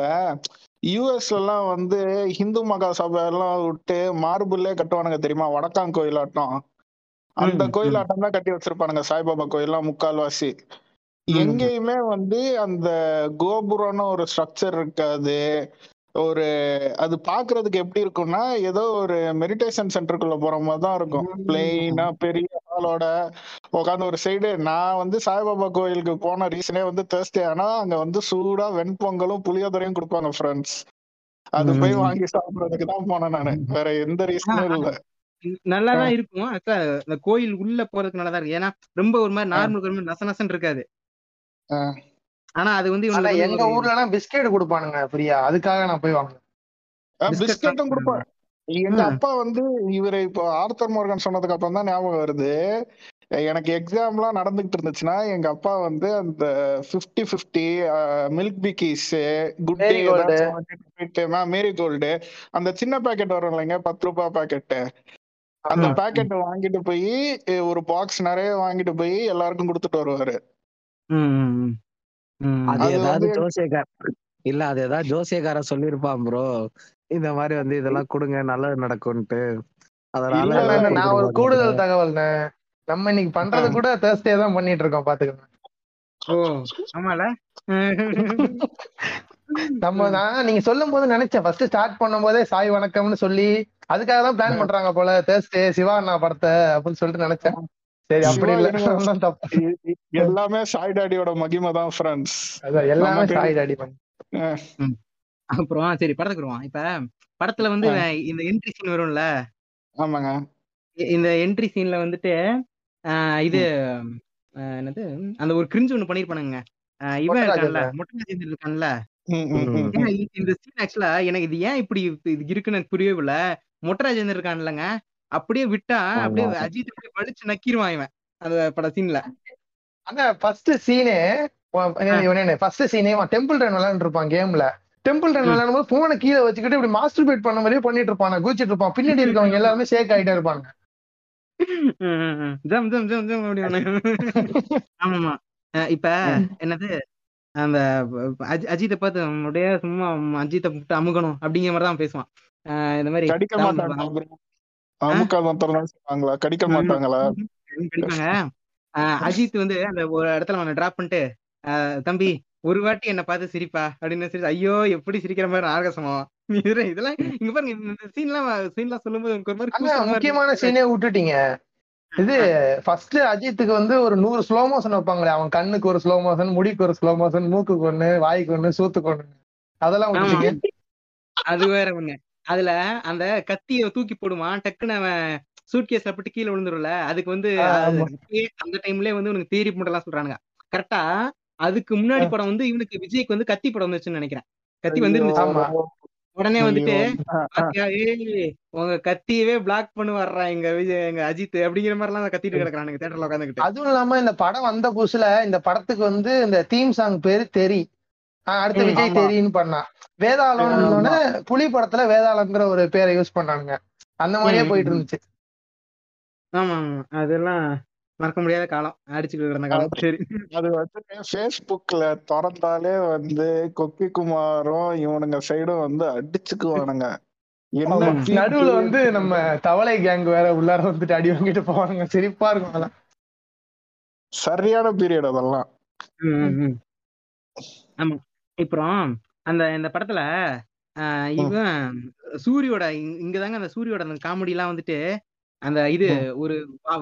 யூஎஸ்ல எல்லாம் வந்து இந்து மகா சபை எல்லாம் விட்டு மார்பிள்லே கட்டுவானுங்க தெரியுமா? வடக்கான் கோயிலாட்டம். அந்த கோயிலாட்டம் தான் கட்டி வச்சிருப்பானுங்க சாய்பாபா கோயில்லாம் முக்கால்வாசி. எங்கேயுமே வந்து அந்த கோபுரம்னு ஒரு ஸ்ட்ரக்சர் இருக்காது. ஒரு அது பாக்குறதுக்கு எப்படி இருக்கும்னா ஏதோ ஒரு மெடிடேஷன் சென்டருக்குள்ள போற மாதிரி தான் இருக்கும் பிளெயினா பெரிய ஹாலோட உட்காந்து ஒரு சைடு நான் வந்து சாய்பாபா கோயிலுக்கு போன ரீசனே வந்து தேர்ஸ்டே ஆனா அங்க வந்து சூடா வெண்பொங்கலும் புளியோதரையும் கொடுப்பாங்க ஃப்ரெண்ட்ஸ் அது போய். வாங்கி சாப்பிடுறதுக்கு தான் போனேன் நானு. வேற எந்த ரீசனும் இல்ல. நல்லாதான் இருக்கும். அக்கா இந்த கோயில் உள்ள போறதுக்கு நல்லாதான் இருக்கு. ஏன்னா ரொம்ப ஒரு மாதிரி நார்மல் ஒரு மாதிரி நச நசன்னு இருக்காது. ஆனா அது வந்து எங்க ஊர்ல எல்லாம் பிஸ்கெட் கொடுப்பானுங்க ஃப்ரீயா அதுக்காக நான் போய் வாங்கினேன். பிஸ்கட்டும் தான் கொடுப்பேன் எங்க. அப்பா வந்து இவரு இப்போ ஆர்த்தர் மோர்கன் சொன்னதுக்கு அப்புறம் தான் ஞாபகம் வருது. எனக்கு எக்ஸாம்லாம் நடந்துகிட்டு இருந்துச்சுன்னா எங்க அப்பா வந்து அந்த Fifty Fifty Milk Bikis Good Day Marie Gold அந்த சின்ன பாக்கெட் வரும் இல்லைங்க பத்து ரூபாய் பாக்கெட் அந்த. பாக்கெட் வாங்கிட்டு போய் ஒரு பாக்ஸ் நிறைய வாங்கிட்டு போய் எல்லாருக்கும் கொடுத்துட்டு வருவாரு. அது ஏதாவது ஜோசியக்கார இல்ல அது ஏதாவது ஜோசியக்காரன் சொல்லியிருப்பான் ப்ரோ இந்த மாதிரி வந்து இதெல்லாம் கொடுங்க நல்லது நடக்கும்ட்டு அதனால நான் ஒரு கூடுதல். தகவல்ண்ணே. நம்ம இன்னைக்கு பண்றது கூட தேர்ஸ்டே தான் பண்ணிட்டு இருக்கோம் பாத்துக்கோங்க. ஓ ஆமால? நம்ம நான் நீங்க சொல்லும் போது நினைச்சேன். ஃபர்ஸ்ட் ஸ்டார்ட் பண்ணும் போதே சாய் வணக்கம்னு சொல்லி அதுக்காக தான் பிளான் பண்றாங்க போல தேர்ஸ்டே சிவா அண்ணா படத்தை அப்படின்னு சொல்லிட்டு நினைச்சேன். சரி அப்படி இல்ல. தப்பு. எல்லாமே சாய் டாடியோட மகிமை தான் ஃப்ரெண்ட்ஸ் எல்லாமே சாய் டாடி அப்புறம் சரி படத்துக்கு வருவோம் இப்ப படத்துல வந்து இந்த என்ட்ரி சீன் வரும்ல? ஆமாங்க. இந்த என்ட்ரி சீன்ல வந்துட்டு இது என்னது? அந்த ஒரு கிரிஞ்சு ஒண்ணு பண்ணிருப்பானுங்க. இவன் இருக்கான்ல மொட்டராஜேந்திரன் இருக்கான்ல இந்த- சீன் ஆக்சுவலா எனக்கு இது ஏன் இப்படி இது இருக்குன்னு எனக்கு புரியவே இல்ல. மொட்டராஜேந்திரன் இருக்கான்லங்க அப்படியே விட்டா அப்படியே. அஜித் அப்படியே வலிச்சு நக்கிருவான் இவன் அந்த பட சீன்ல ஆனா ஃபர்ஸ்ட் சீனே ஃபர்ஸ்ட் சீனே டெம்பிள் ரன் விளையாண்டு இருப்பான் கேம்ல டெம்பிள் ரன். விளையாடும் போது போனை கீழே வச்சுக்கிட்டு இப்படி மாஸ்டர் பேட் பண்ண மாதிரியே பண்ணிட்டு இருப்பான் குதிச்சிட்டு இருப்பான் பின்னாடி இருக்கவங்க எல்லாருமே ஷேக் ஆயிட்டே இருப்பாங்க. ஜம் ஜம் ஜம் ஜம். ஆமாமா இப்ப என்னது? அந்த அஜி- அஜித்தை பார்த்து அப்படியே சும்மா அஜித்தை விட்டு அமுகணும் அப்படிங்கிற மாதிரி தான் பேசுவான். அஹ் இந்த மாதிரி கடிக்க மாட்டாங்களா கடிக்க மாட்டாங்களா? அஜித் வந்து அந்த ஒரு இடத்துல அவனை டிராப் பண்ணிட்டு தம்பி ஒரு வாட்டி என்ன பார்த்து சிரிப்பா அப்படின்னு சிரிச்சு ஐயோ எப்படி சிரிக்கிற மாதிரி ஆர்கசமா? இதெல்லாம் இங்க பாருங்க இந்த சீன்லாம் சீன்லாம் சொல்லும்போது எனக்கு ஒரு மாதிரி முக்கியமான. சீனே விட்டுட்டீங்க. இது ஃபர்ஸ்ட் அஜித்துக்கு வந்து ஒரு நூறு ஸ்லோ மோஷன் வைப்பாங்களே அவன் கண்ணுக்கு ஒரு ஸ்லோ மோஷன் முடிக்கு ஒரு ஸ்லோ மோஷன் மூக்குக்கு ஒண்ணு வாய்க்கு ஒண்ணு சூத்துக்கு ஒண்ணு. அதெல்லாம். விட்டுட்டீங்க. அது வேற ஒண்ணு. அதுல அந்த கத்திய தூக்கி போடுவான் டக்குன்னு அவன் சூட்கேஸ்ல போட்டு கீழே விழுந்துரும்ல அதுக்கு வந்து அந்த டைம்லயே வந்து உனக்கு தேரி எல்லாம் சொல்றானுங்க. கரெக்டா அதுக்கு முன்னாடி படம் வந்து இவனுக்கு விஜய்க்கு வந்து கத்தி படம் வந்துச்சுன்னு நினைக்கிறேன். கத்தி வந்துருந்துச்சு. உடனே வந்துட்டு உங்க கத்தியவே பிளாக் பண்ணு வர்றான் எங்க விஜய் எங்க அஜித் அப்படிங்கிற மாதிரி எல்லாம் கத்திட்டு கிடக்குறானுங்க தேட்டர்ல உட்காந்துக்கிட்டு அதுவும் இல்லாம இந்த படம் வந்த புதுசுல இந்த படத்துக்கு வந்து இந்த தீம் சாங் பேரு தெரி. ஆஹ் அடுத்து விஜய். தெரின்னு பண்ணான் வேதாளம்னு புலி படத்துல வேதாளம்ங்கிற ஒரு பேரை யூஸ் பண்ணானுங்க. அந்த மாதிரியே போயிட்டு. இருந்துச்சு. ஆமா ஆமா அதெல்லாம் மறக்க முடியாத காலம். அடிச்சுட்டு கிடந்த காலம். சரி. அது வந்து ஃபேஸ்புக்ல திறந்தாலே வந்து கொக்கி குமாரும் இவனுங்க சைடும் வந்து அடிச்சுக்குவானுங்க. நடுவுல வந்து நம்ம தவளை கேங் வேற உள்ளார வந்துட்டு அடி வாங்கிட்டு போவாங்க சிரிப்பா இருக்கும் அதெல்லாம். சரியான பீரியட் அதெல்லாம். ஆமா. அப்புறம் அந்த இந்த படத்துல ஆஹ் இவன் சூரியோட இங்க- இங்கதாங்க அந்த சூரியோட அந்த காமெடி எல்லாம் வந்துட்டு அந்த இது ஒரு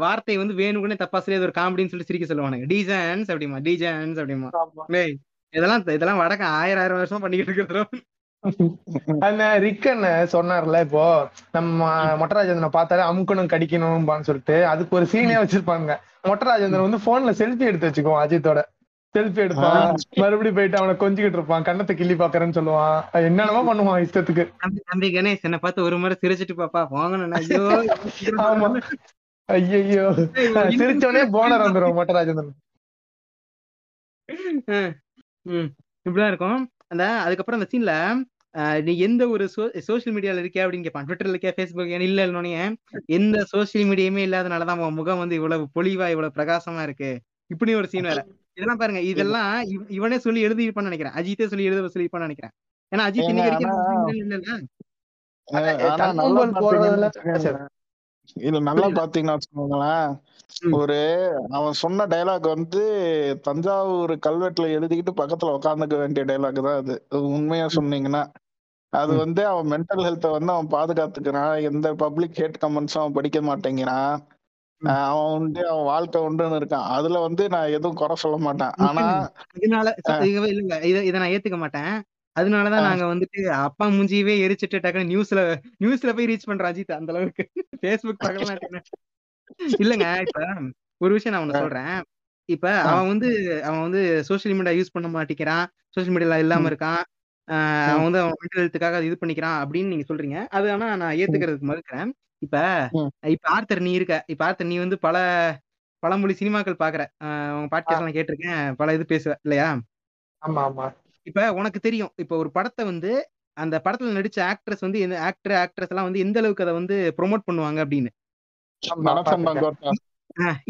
வார்த்தை வந்து வேணுக்குனே தப்பா சொல்லி ஒரு காமெடின்னு சொல்லி சிரிக்க சொல்லுவானுங்க. டீசன்ஸ் அப்படிமா டீசன்ஸ் அப்படிமா டேய் இதெல்லாம் இதெல்லாம் வடக்க ஆயிரம் ஆயிரம் வருஷமா பண்ணிக்கிட்டு இருக்கிறோம். <laughs> அந்த ரிக்கன் சொன்னார்ல இப்போ நம்ம மொட்டராஜேந்திரனை பார்த்தாலே அமுக்கணும் கடிக்கணும்பான்னு சொல்லிட்டு அதுக்கு ஒரு சீனே வச்சிருப்பாங்க. மொட்டராஜேந்திரன் வந்து போன்ல செல்ஃபி எடுத்து வச்சுக்குவான் அஜித்தோட. செல்ஃபி எடுப்பான். மறுபடியும் போயிட்டு அவனை கொஞ்சிக்கிட்டு இருப்பான். கண்ணத்தை கிள்ளி பாக்குறேன்னு சொல்லுவான். என்னென்னமோ பண்ணுவான் இஷ்டத்துக்கு. தம்பி கணேஷ் என்ன பார்த்து ஒரு முறை சிரிச்சிட்டு பாப்பா. போங்கண்ணா ஐயோ <laughs> ஆமா. ஐயோ சிரிச்சோடனே போனர் வந்துரும் மொட்டராஜேந்திரன். இப்படிதான் இருக்கும். அந்த அதுக்கப்புறம் அந்த சீன்ல நீ எந்த ஒரு சோசியல் மீடியால இருக்கியா அப்படின்னு கேட்பான் ட்விட்டர்ல இருக்கியா ஃபேஸ்புக் இல்ல இல்லைன்னே எந்த சோசியல் மீடியாமே இல்லாதனாலதான் உன் முகம் வந்து இவ்வளவு பொலிவா இவ்வளவு பிரகாசமா இருக்கு. இப்படி ஒரு சீன் வேற. இதெல்லாம் பாருங்க இதெல்லாம் இவ- இவனே சொல்லி எழுதிருப்பான்னு நினைக்கிறேன். அஜித்தே சொல்லி எழுத சொல்லியிருப்பான்னு நினைக்கிறேன். ஏன்னா அஜித் இன்னைக்கு இல்ல, நல்லா பாத்தீங்கன்னா வச்சுக்கோங்களேன். ஒரு அவன் சொன்ன டைலாக் வந்து தஞ்சாவூர் கல்வெட்டுல எழுதிக்கிட்டு பக்கத்துல உட்காந்துக்க வேண்டிய டைலாக் தான் அது. உண்மையா சொன்னீங்கன்னா அது. வந்து அவன் மென்டல் ஹெல்த்தை வந்து அவன் பாதுகாத்துக்கிறான். எந்த பப்ளிக் ஹேட் கமெண்ட்ஸும் அவன் படிக்க மாட்டேங்கிறான். அஹ் அவன் வந்து அவன் வாழ்க்கை உண்டுன்னு இருக்கான். அதுல வந்து நான் எதுவும் குறை சொல்ல மாட்டேன். ஆனா இதனால இல்ல இல்ல இத இத நான் ஏத்துக்க மாட்டேன். அதனாலதான். நாங்க வந்துட்டு அப்பா மூஞ்சியவே எரிச்சிட்டு டக்குனு நியூஸ்ல நியூஸ்ல போய் ரீச் பண்றோம் அஜித் அந்த அளவுக்கு. ஃபேஸ்புக் பக்கத்துல இல்லங்க இப்ப ஒரு விஷயம் நான் ஒண்ணு சொல்றேன். இப்ப அவன் வந்து அவன் வந்து சோஷியல் மீடியா யூஸ் பண்ண மாட்டேங்கிறான் சோஷியல் மீடியால இல்லாம இருக்கான். அவன் வந்து அவன் மென்டல் ஹெல்த்துக்காக இது பண்ணிக்கிறான் அப்படின்னு நீங்க சொல்றீங்க. அது ஆனா நான் ஏத்துக்கிறதுக்கு மறுக்கிறேன். இப்ப. இப்ப ஆர்த்தர் நீ இருக்க இப்ப ஆர்த்தர் நீ வந்து பல பழமொழி சினிமாக்கள் பாக்குறேன் ஆஹ் உங்க பாட்காஸ்ட் எல்லாம் கேட்டிருக்கேன் பல இது பேசுவேன் இல்லையா? ஆமா ஆமா. இப்ப உனக்கு தெரியும் இப்ப ஒரு படத்தை வந்து அந்த படத்துல நடிச்ச ஆக்ட்ரஸ் வந்து எந்த ஆக்டர் ஆக்ட்ரஸ் எல்லாம் வந்து எந்த அளவுக்கு அதை வந்து ப்ரோமோட் பண்ணுவாங்க அப்படின்னு?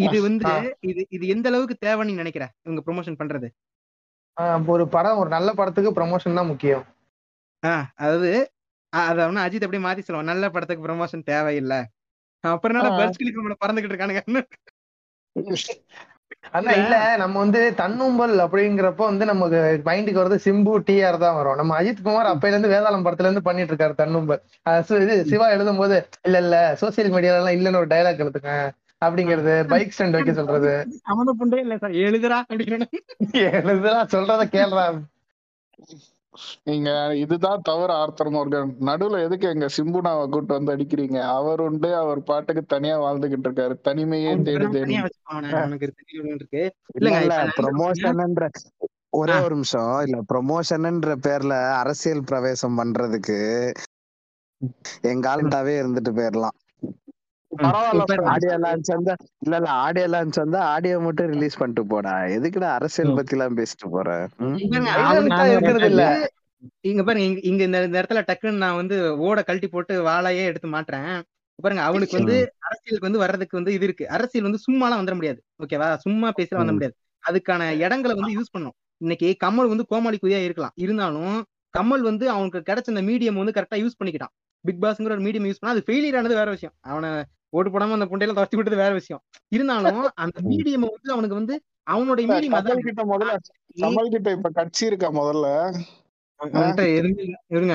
இது வந்து. இது இது எந்த அளவுக்கு தேவைன்னு நினைக்கிற இவங்க ப்ரொமோஷன் பண்றது? ஒரு படம் ஒரு நல்ல படத்துக்கு ப்ரமோஷன் தான் முக்கியம். ஆஹ் அதாவது அத வந்து அஜித் அப்படியே மாத்தி சொல்லுவான். நல்ல படத்துக்கு ப்ரொமோஷன் தேவையில்லை. அப்புறம் என்னடா ஆ. பர்ஸ் கிளிக் பறந்துகிட்டு இருக்கானுங்க அண்ணா இல்ல. நம்ம வந்து தன்னும்பல் அப்படிங்கிறப்ப வந்து நமக்கு மைண்டுக்கு வருது சிம்பு டிஆர் தான் வரும். நம்ம அஜித் குமார் அப்பையில இருந்து வேதாளம் படத்துல இருந்து பண்ணிட்டு இருக்காரு தன்னும்பல். இது சிவா எழுதும் போது இல்ல. இல்ல சோசியல் மீடியால எல்லாம் இல்லன்னு ஒரு டைலாக் எடுத்துக்க அப்படிங்கிறது பைக் ஸ்டாண்ட் வைக்க சொல்றது. சம்மந்தப்பட்டே இல்ல சார். எழுதுறா அப்படின்னு <laughs> எழுதுலாம் சொல்றத கேள்றா நீங்க இதுதான் தவறு ஆர்த்தர் மோர்கன். நடுவுல எதுக்கு எங்க சிம்புனாவை கூட்டு வந்து அடிக்கிறீங்க? அவர் உண்டு அவர் பாட்டுக்கு தனியா வாழ்ந்துகிட்டு இருக்காரு. தனிமையே சொல்றேன் ப்ரொமோஷன்ன்ற ஒரே. ஒரு நிமிஷம். இல்ல ப்ரொமோஷன்ன்ற பேர்ல அரசியல் பிரவேசம் பண்றதுக்கு எங்க ஆள்கிட்டாவே இருந்துட்டு போயிடலாம் ஆடியோ லான்ச் வந்தா இல்ல இல்ல ஆடியோ லான்ச் வந்தா ஆடியோ மட்டும் ரிலீஸ் பண்ணிட்டு போடா. எதுக்குடா அரசியல். பத்தி எல்லாம் பேசிட்டு போற? இருக்கிறது இல்ல இங்க பாருங்க இங்க இந்த இந்த இடத்துல டக்குன்னு நான் வந்து ஓட கழட்டி போட்டு வாழையே எடுத்து மாட்டுறேன். பாருங்க அவனுக்கு வந்து அரசியலுக்கு வந்து வர்றதுக்கு வந்து இது இருக்கு. அரசியல் வந்து சும்மாலாம் வந்துட முடியாது. ஓகேவா? சும்மா பேசலாம் வந்த. முடியாது. அதுக்கான இடங்களை வந்து யூஸ் பண்ணும் இன்னைக்கு கமல் வந்து கோமாளி குதியா இருக்கலாம். இருந்தாலும் கமல் வந்து அவனுக்கு கிடைச்ச அந்த மீடியம் வந்து கரெக்டா யூஸ் பண்ணிக்கிட்டான். பிக் பாஸ்ங்கிற ஒரு மீடியம் யூஸ் பண்ணா அது ஃபெயிலியர் ஆனது வேற விஷயம். அவனை ஓட்டு போடாம அந்த புண்டையில துரத்தி விட்டது வேற விஷயம். இருந்தாலும் அந்த <laughs> மீடியம் வந்து அவனுக்கு வந்து அவனுடைய மீடியம் அதான் கிட்ட முதல்ல கமல் கிட்ட இப்ப கட்சி இருக்கா முதல்ல. இருங்க.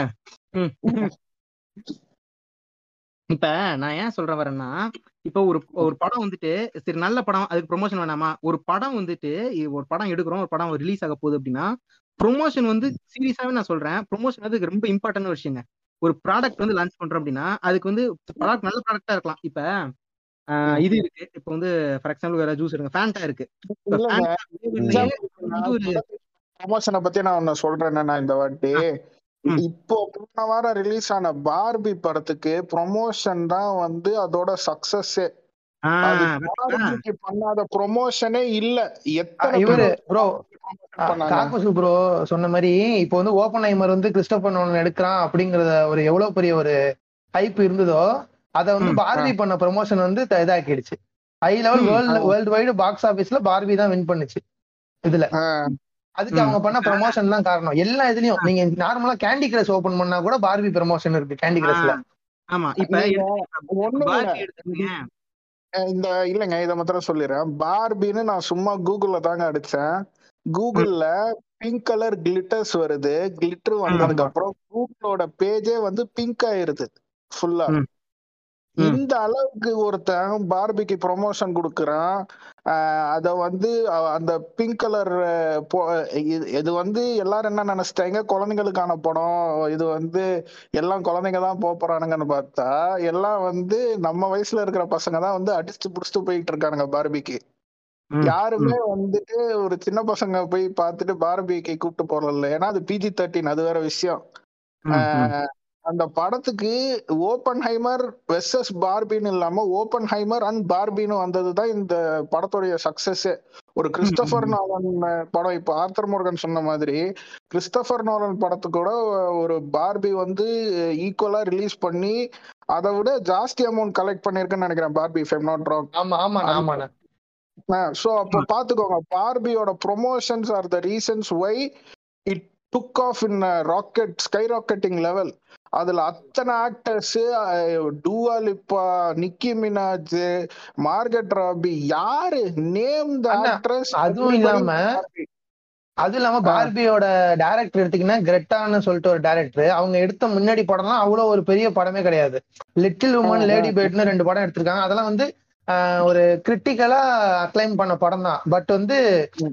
இப்ப நான் ஏன் சொல்றேன் வரேன்னா இப்ப ஒரு ஒரு படம் வந்துட்டு சரி நல்ல படம் அதுக்கு ப்ரொமோஷன் வேணாமா? ஒரு படம் வந்துட்டு ஒரு படம் எடுக்கிறோம் ஒரு படம் ரிலீஸ் ஆக போகுது அப்படின்னா ப்ரொமோஷன் வந்து சீரியஸாவே நான் சொல்றேன். ப்ரொமோஷன் அதுக்கு ரொம்ப இம்பார்ட்டன்ட் விஷயங்க ஒரு ப்ராடக்ட் வந்து லான்ச் பண்றோம் அப்படின்னா அதுக்கு வந்து ப்ராடக்ட் நல்ல ப்ராடக்டா இருக்கலாம். இப்ப இது இருக்கு. இப்ப வந்து ஃபார் எக்ஸாம்பிள் வேற ஜூஸ் இருக்கு. ஃபேண்டா இருக்கு ப்ரமோஷனை பத்தி நான் ஒன்னு சொல்றேன் நான் இந்த வாட்டி. இப்போ போன வாரம் ரிலீஸ் ஆன பார்பி படத்துக்கு ப்ரொமோஷன் தான் வந்து அதோட சக்சஸ் அது ஆஹ் பார்பிக்கு பண்ணாத ப்ரொமோஷனே இல்ல. இவரு பேர் காக்கோசு ப்ரோ சொன்ன மாதிரி இப்போ வந்து ஓப்பன் ஐமர் வந்து கிறிஸ்டோபர் நோலன் எடுக்கிறான் அப்படிங்கறத ஒரு எவ்வளவு பெரிய ஒரு ஹைப் இருந்ததோ அத வந்து ம். பார்பி பண்ண ப்ரொமோஷன் வந்து இதாக்கிடுச்சு. High level. World world wide box ஆபீஸ்ல பார்பி தான் வின் பண்ணுச்சு. இதுல. அதுக்கு. அவங்க பண்ண ப்ரமோஷன் தான் காரணம். எல்லா இதுலயும் நீங்க நார்மலா கேண்டி கிரஷ் ஓபன் பண்ணா கூட பார்பி ப்ரமோஷன் இருக்கு கேண்டி கிரஷ்ல ஆமா இப்ப நீங்க இந்த இல்லைங்க இதை மாத்திரம் சொல்லிடுறேன். பார்பின்னு நான் சும்மா கூகுள்ல தாங்க அடிச்சேன். கூகுள்ல பிங்க் கலர் கிளிட்டர்ஸ் வருது. கிளிட்டர் வந்ததுக்கு. அப்புறம் கூகுளோட பேஜே வந்து பிங்க் ஆயிருது. ஃபுல்லா. இந்த அளவுக்கு ஒருத்தன் பார்பிக்கு ப்ரொமோஷன் கொடுக்குறான். அத வந்து அந்த பிங்க் கலர் இது வந்து எல்லாரும் என்ன நினைச்சிட்டாங்க? குழந்தைங்களுக்கான படம். இது வந்து எல்லாம் குழந்தைங்க தான் போறானுங்கன்னு பார்த்தா எல்லாம் வந்து நம்ம வயசுல இருக்கிற பசங்க தான் வந்து அடிச்சுட்டு புடிச்சிட்டு போயிட்டு இருக்கானுங்க பார்பிக்கு. யாருமே வந்துட்டு ஒரு சின்ன பசங்க போய் பார்த்துட்டு பார்பிக்கு கூப்பிட்டு போறதில்ல. ஏன்னா அது பிஜி தேர்ட்டின் அது வேற விஷயம். அந்த படத்துக்கு ஓப்பன் ஹைமர் வெர்சஸ் பார்பின்னு இல்லாம ஓப்பன் ஹைமர் அண்ட் பார்பின்னு வந்ததுதான் இந்த படத்துடைய சக்சஸ் ஒரு கிறிஸ்டபர் நோலன் படம் இப்போ ஆர்த்தர் மோர்கன் சொன்ன மாதிரி கிறிஸ்டபர் நோலன் படத்துக்கூட ஒரு பார்பி வந்து ஈக்குவலா ரிலீஸ் பண்ணி அதை விட ஜாஸ்தி அமௌண்ட் கலெக்ட் பண்ணிருக்குன்னு நினைக்கிறேன் Barbie if I'm not wrong ஆமா ஆமாண்ணா ஆமாண்ணா சோ அப்போ பாத்துக்கோங்க பார்பியோட promotions are the reasons why it took off in rocket skyrocketing level அதுல அத்தனை actors Dua Lipa Nicki Minaj Margot Robbie யாரு? நேம் த ஆக்ட்ரஸ் அதுவும் இல்லாம அது இல்லாம பார்பியோட டைரக்டர் எடுத்தீங்கன்னா கிரெட்டான்னு சொல்லிட்டு ஒரு டைரக்டர் அவங்க எடுத்த முன்னாடி படம்லாம் அவ்வளவு ஒரு பெரிய படமே கிடையாது. லிட்டில் உமன் லேடி பேட்னு ரெண்டு படம் எடுத்திருக்காங்க. அதெல்லாம் வந்து ஒரு கிரிட்டிக்கலா அக்ளைம் பண்ண படம் தான். பட் வந்து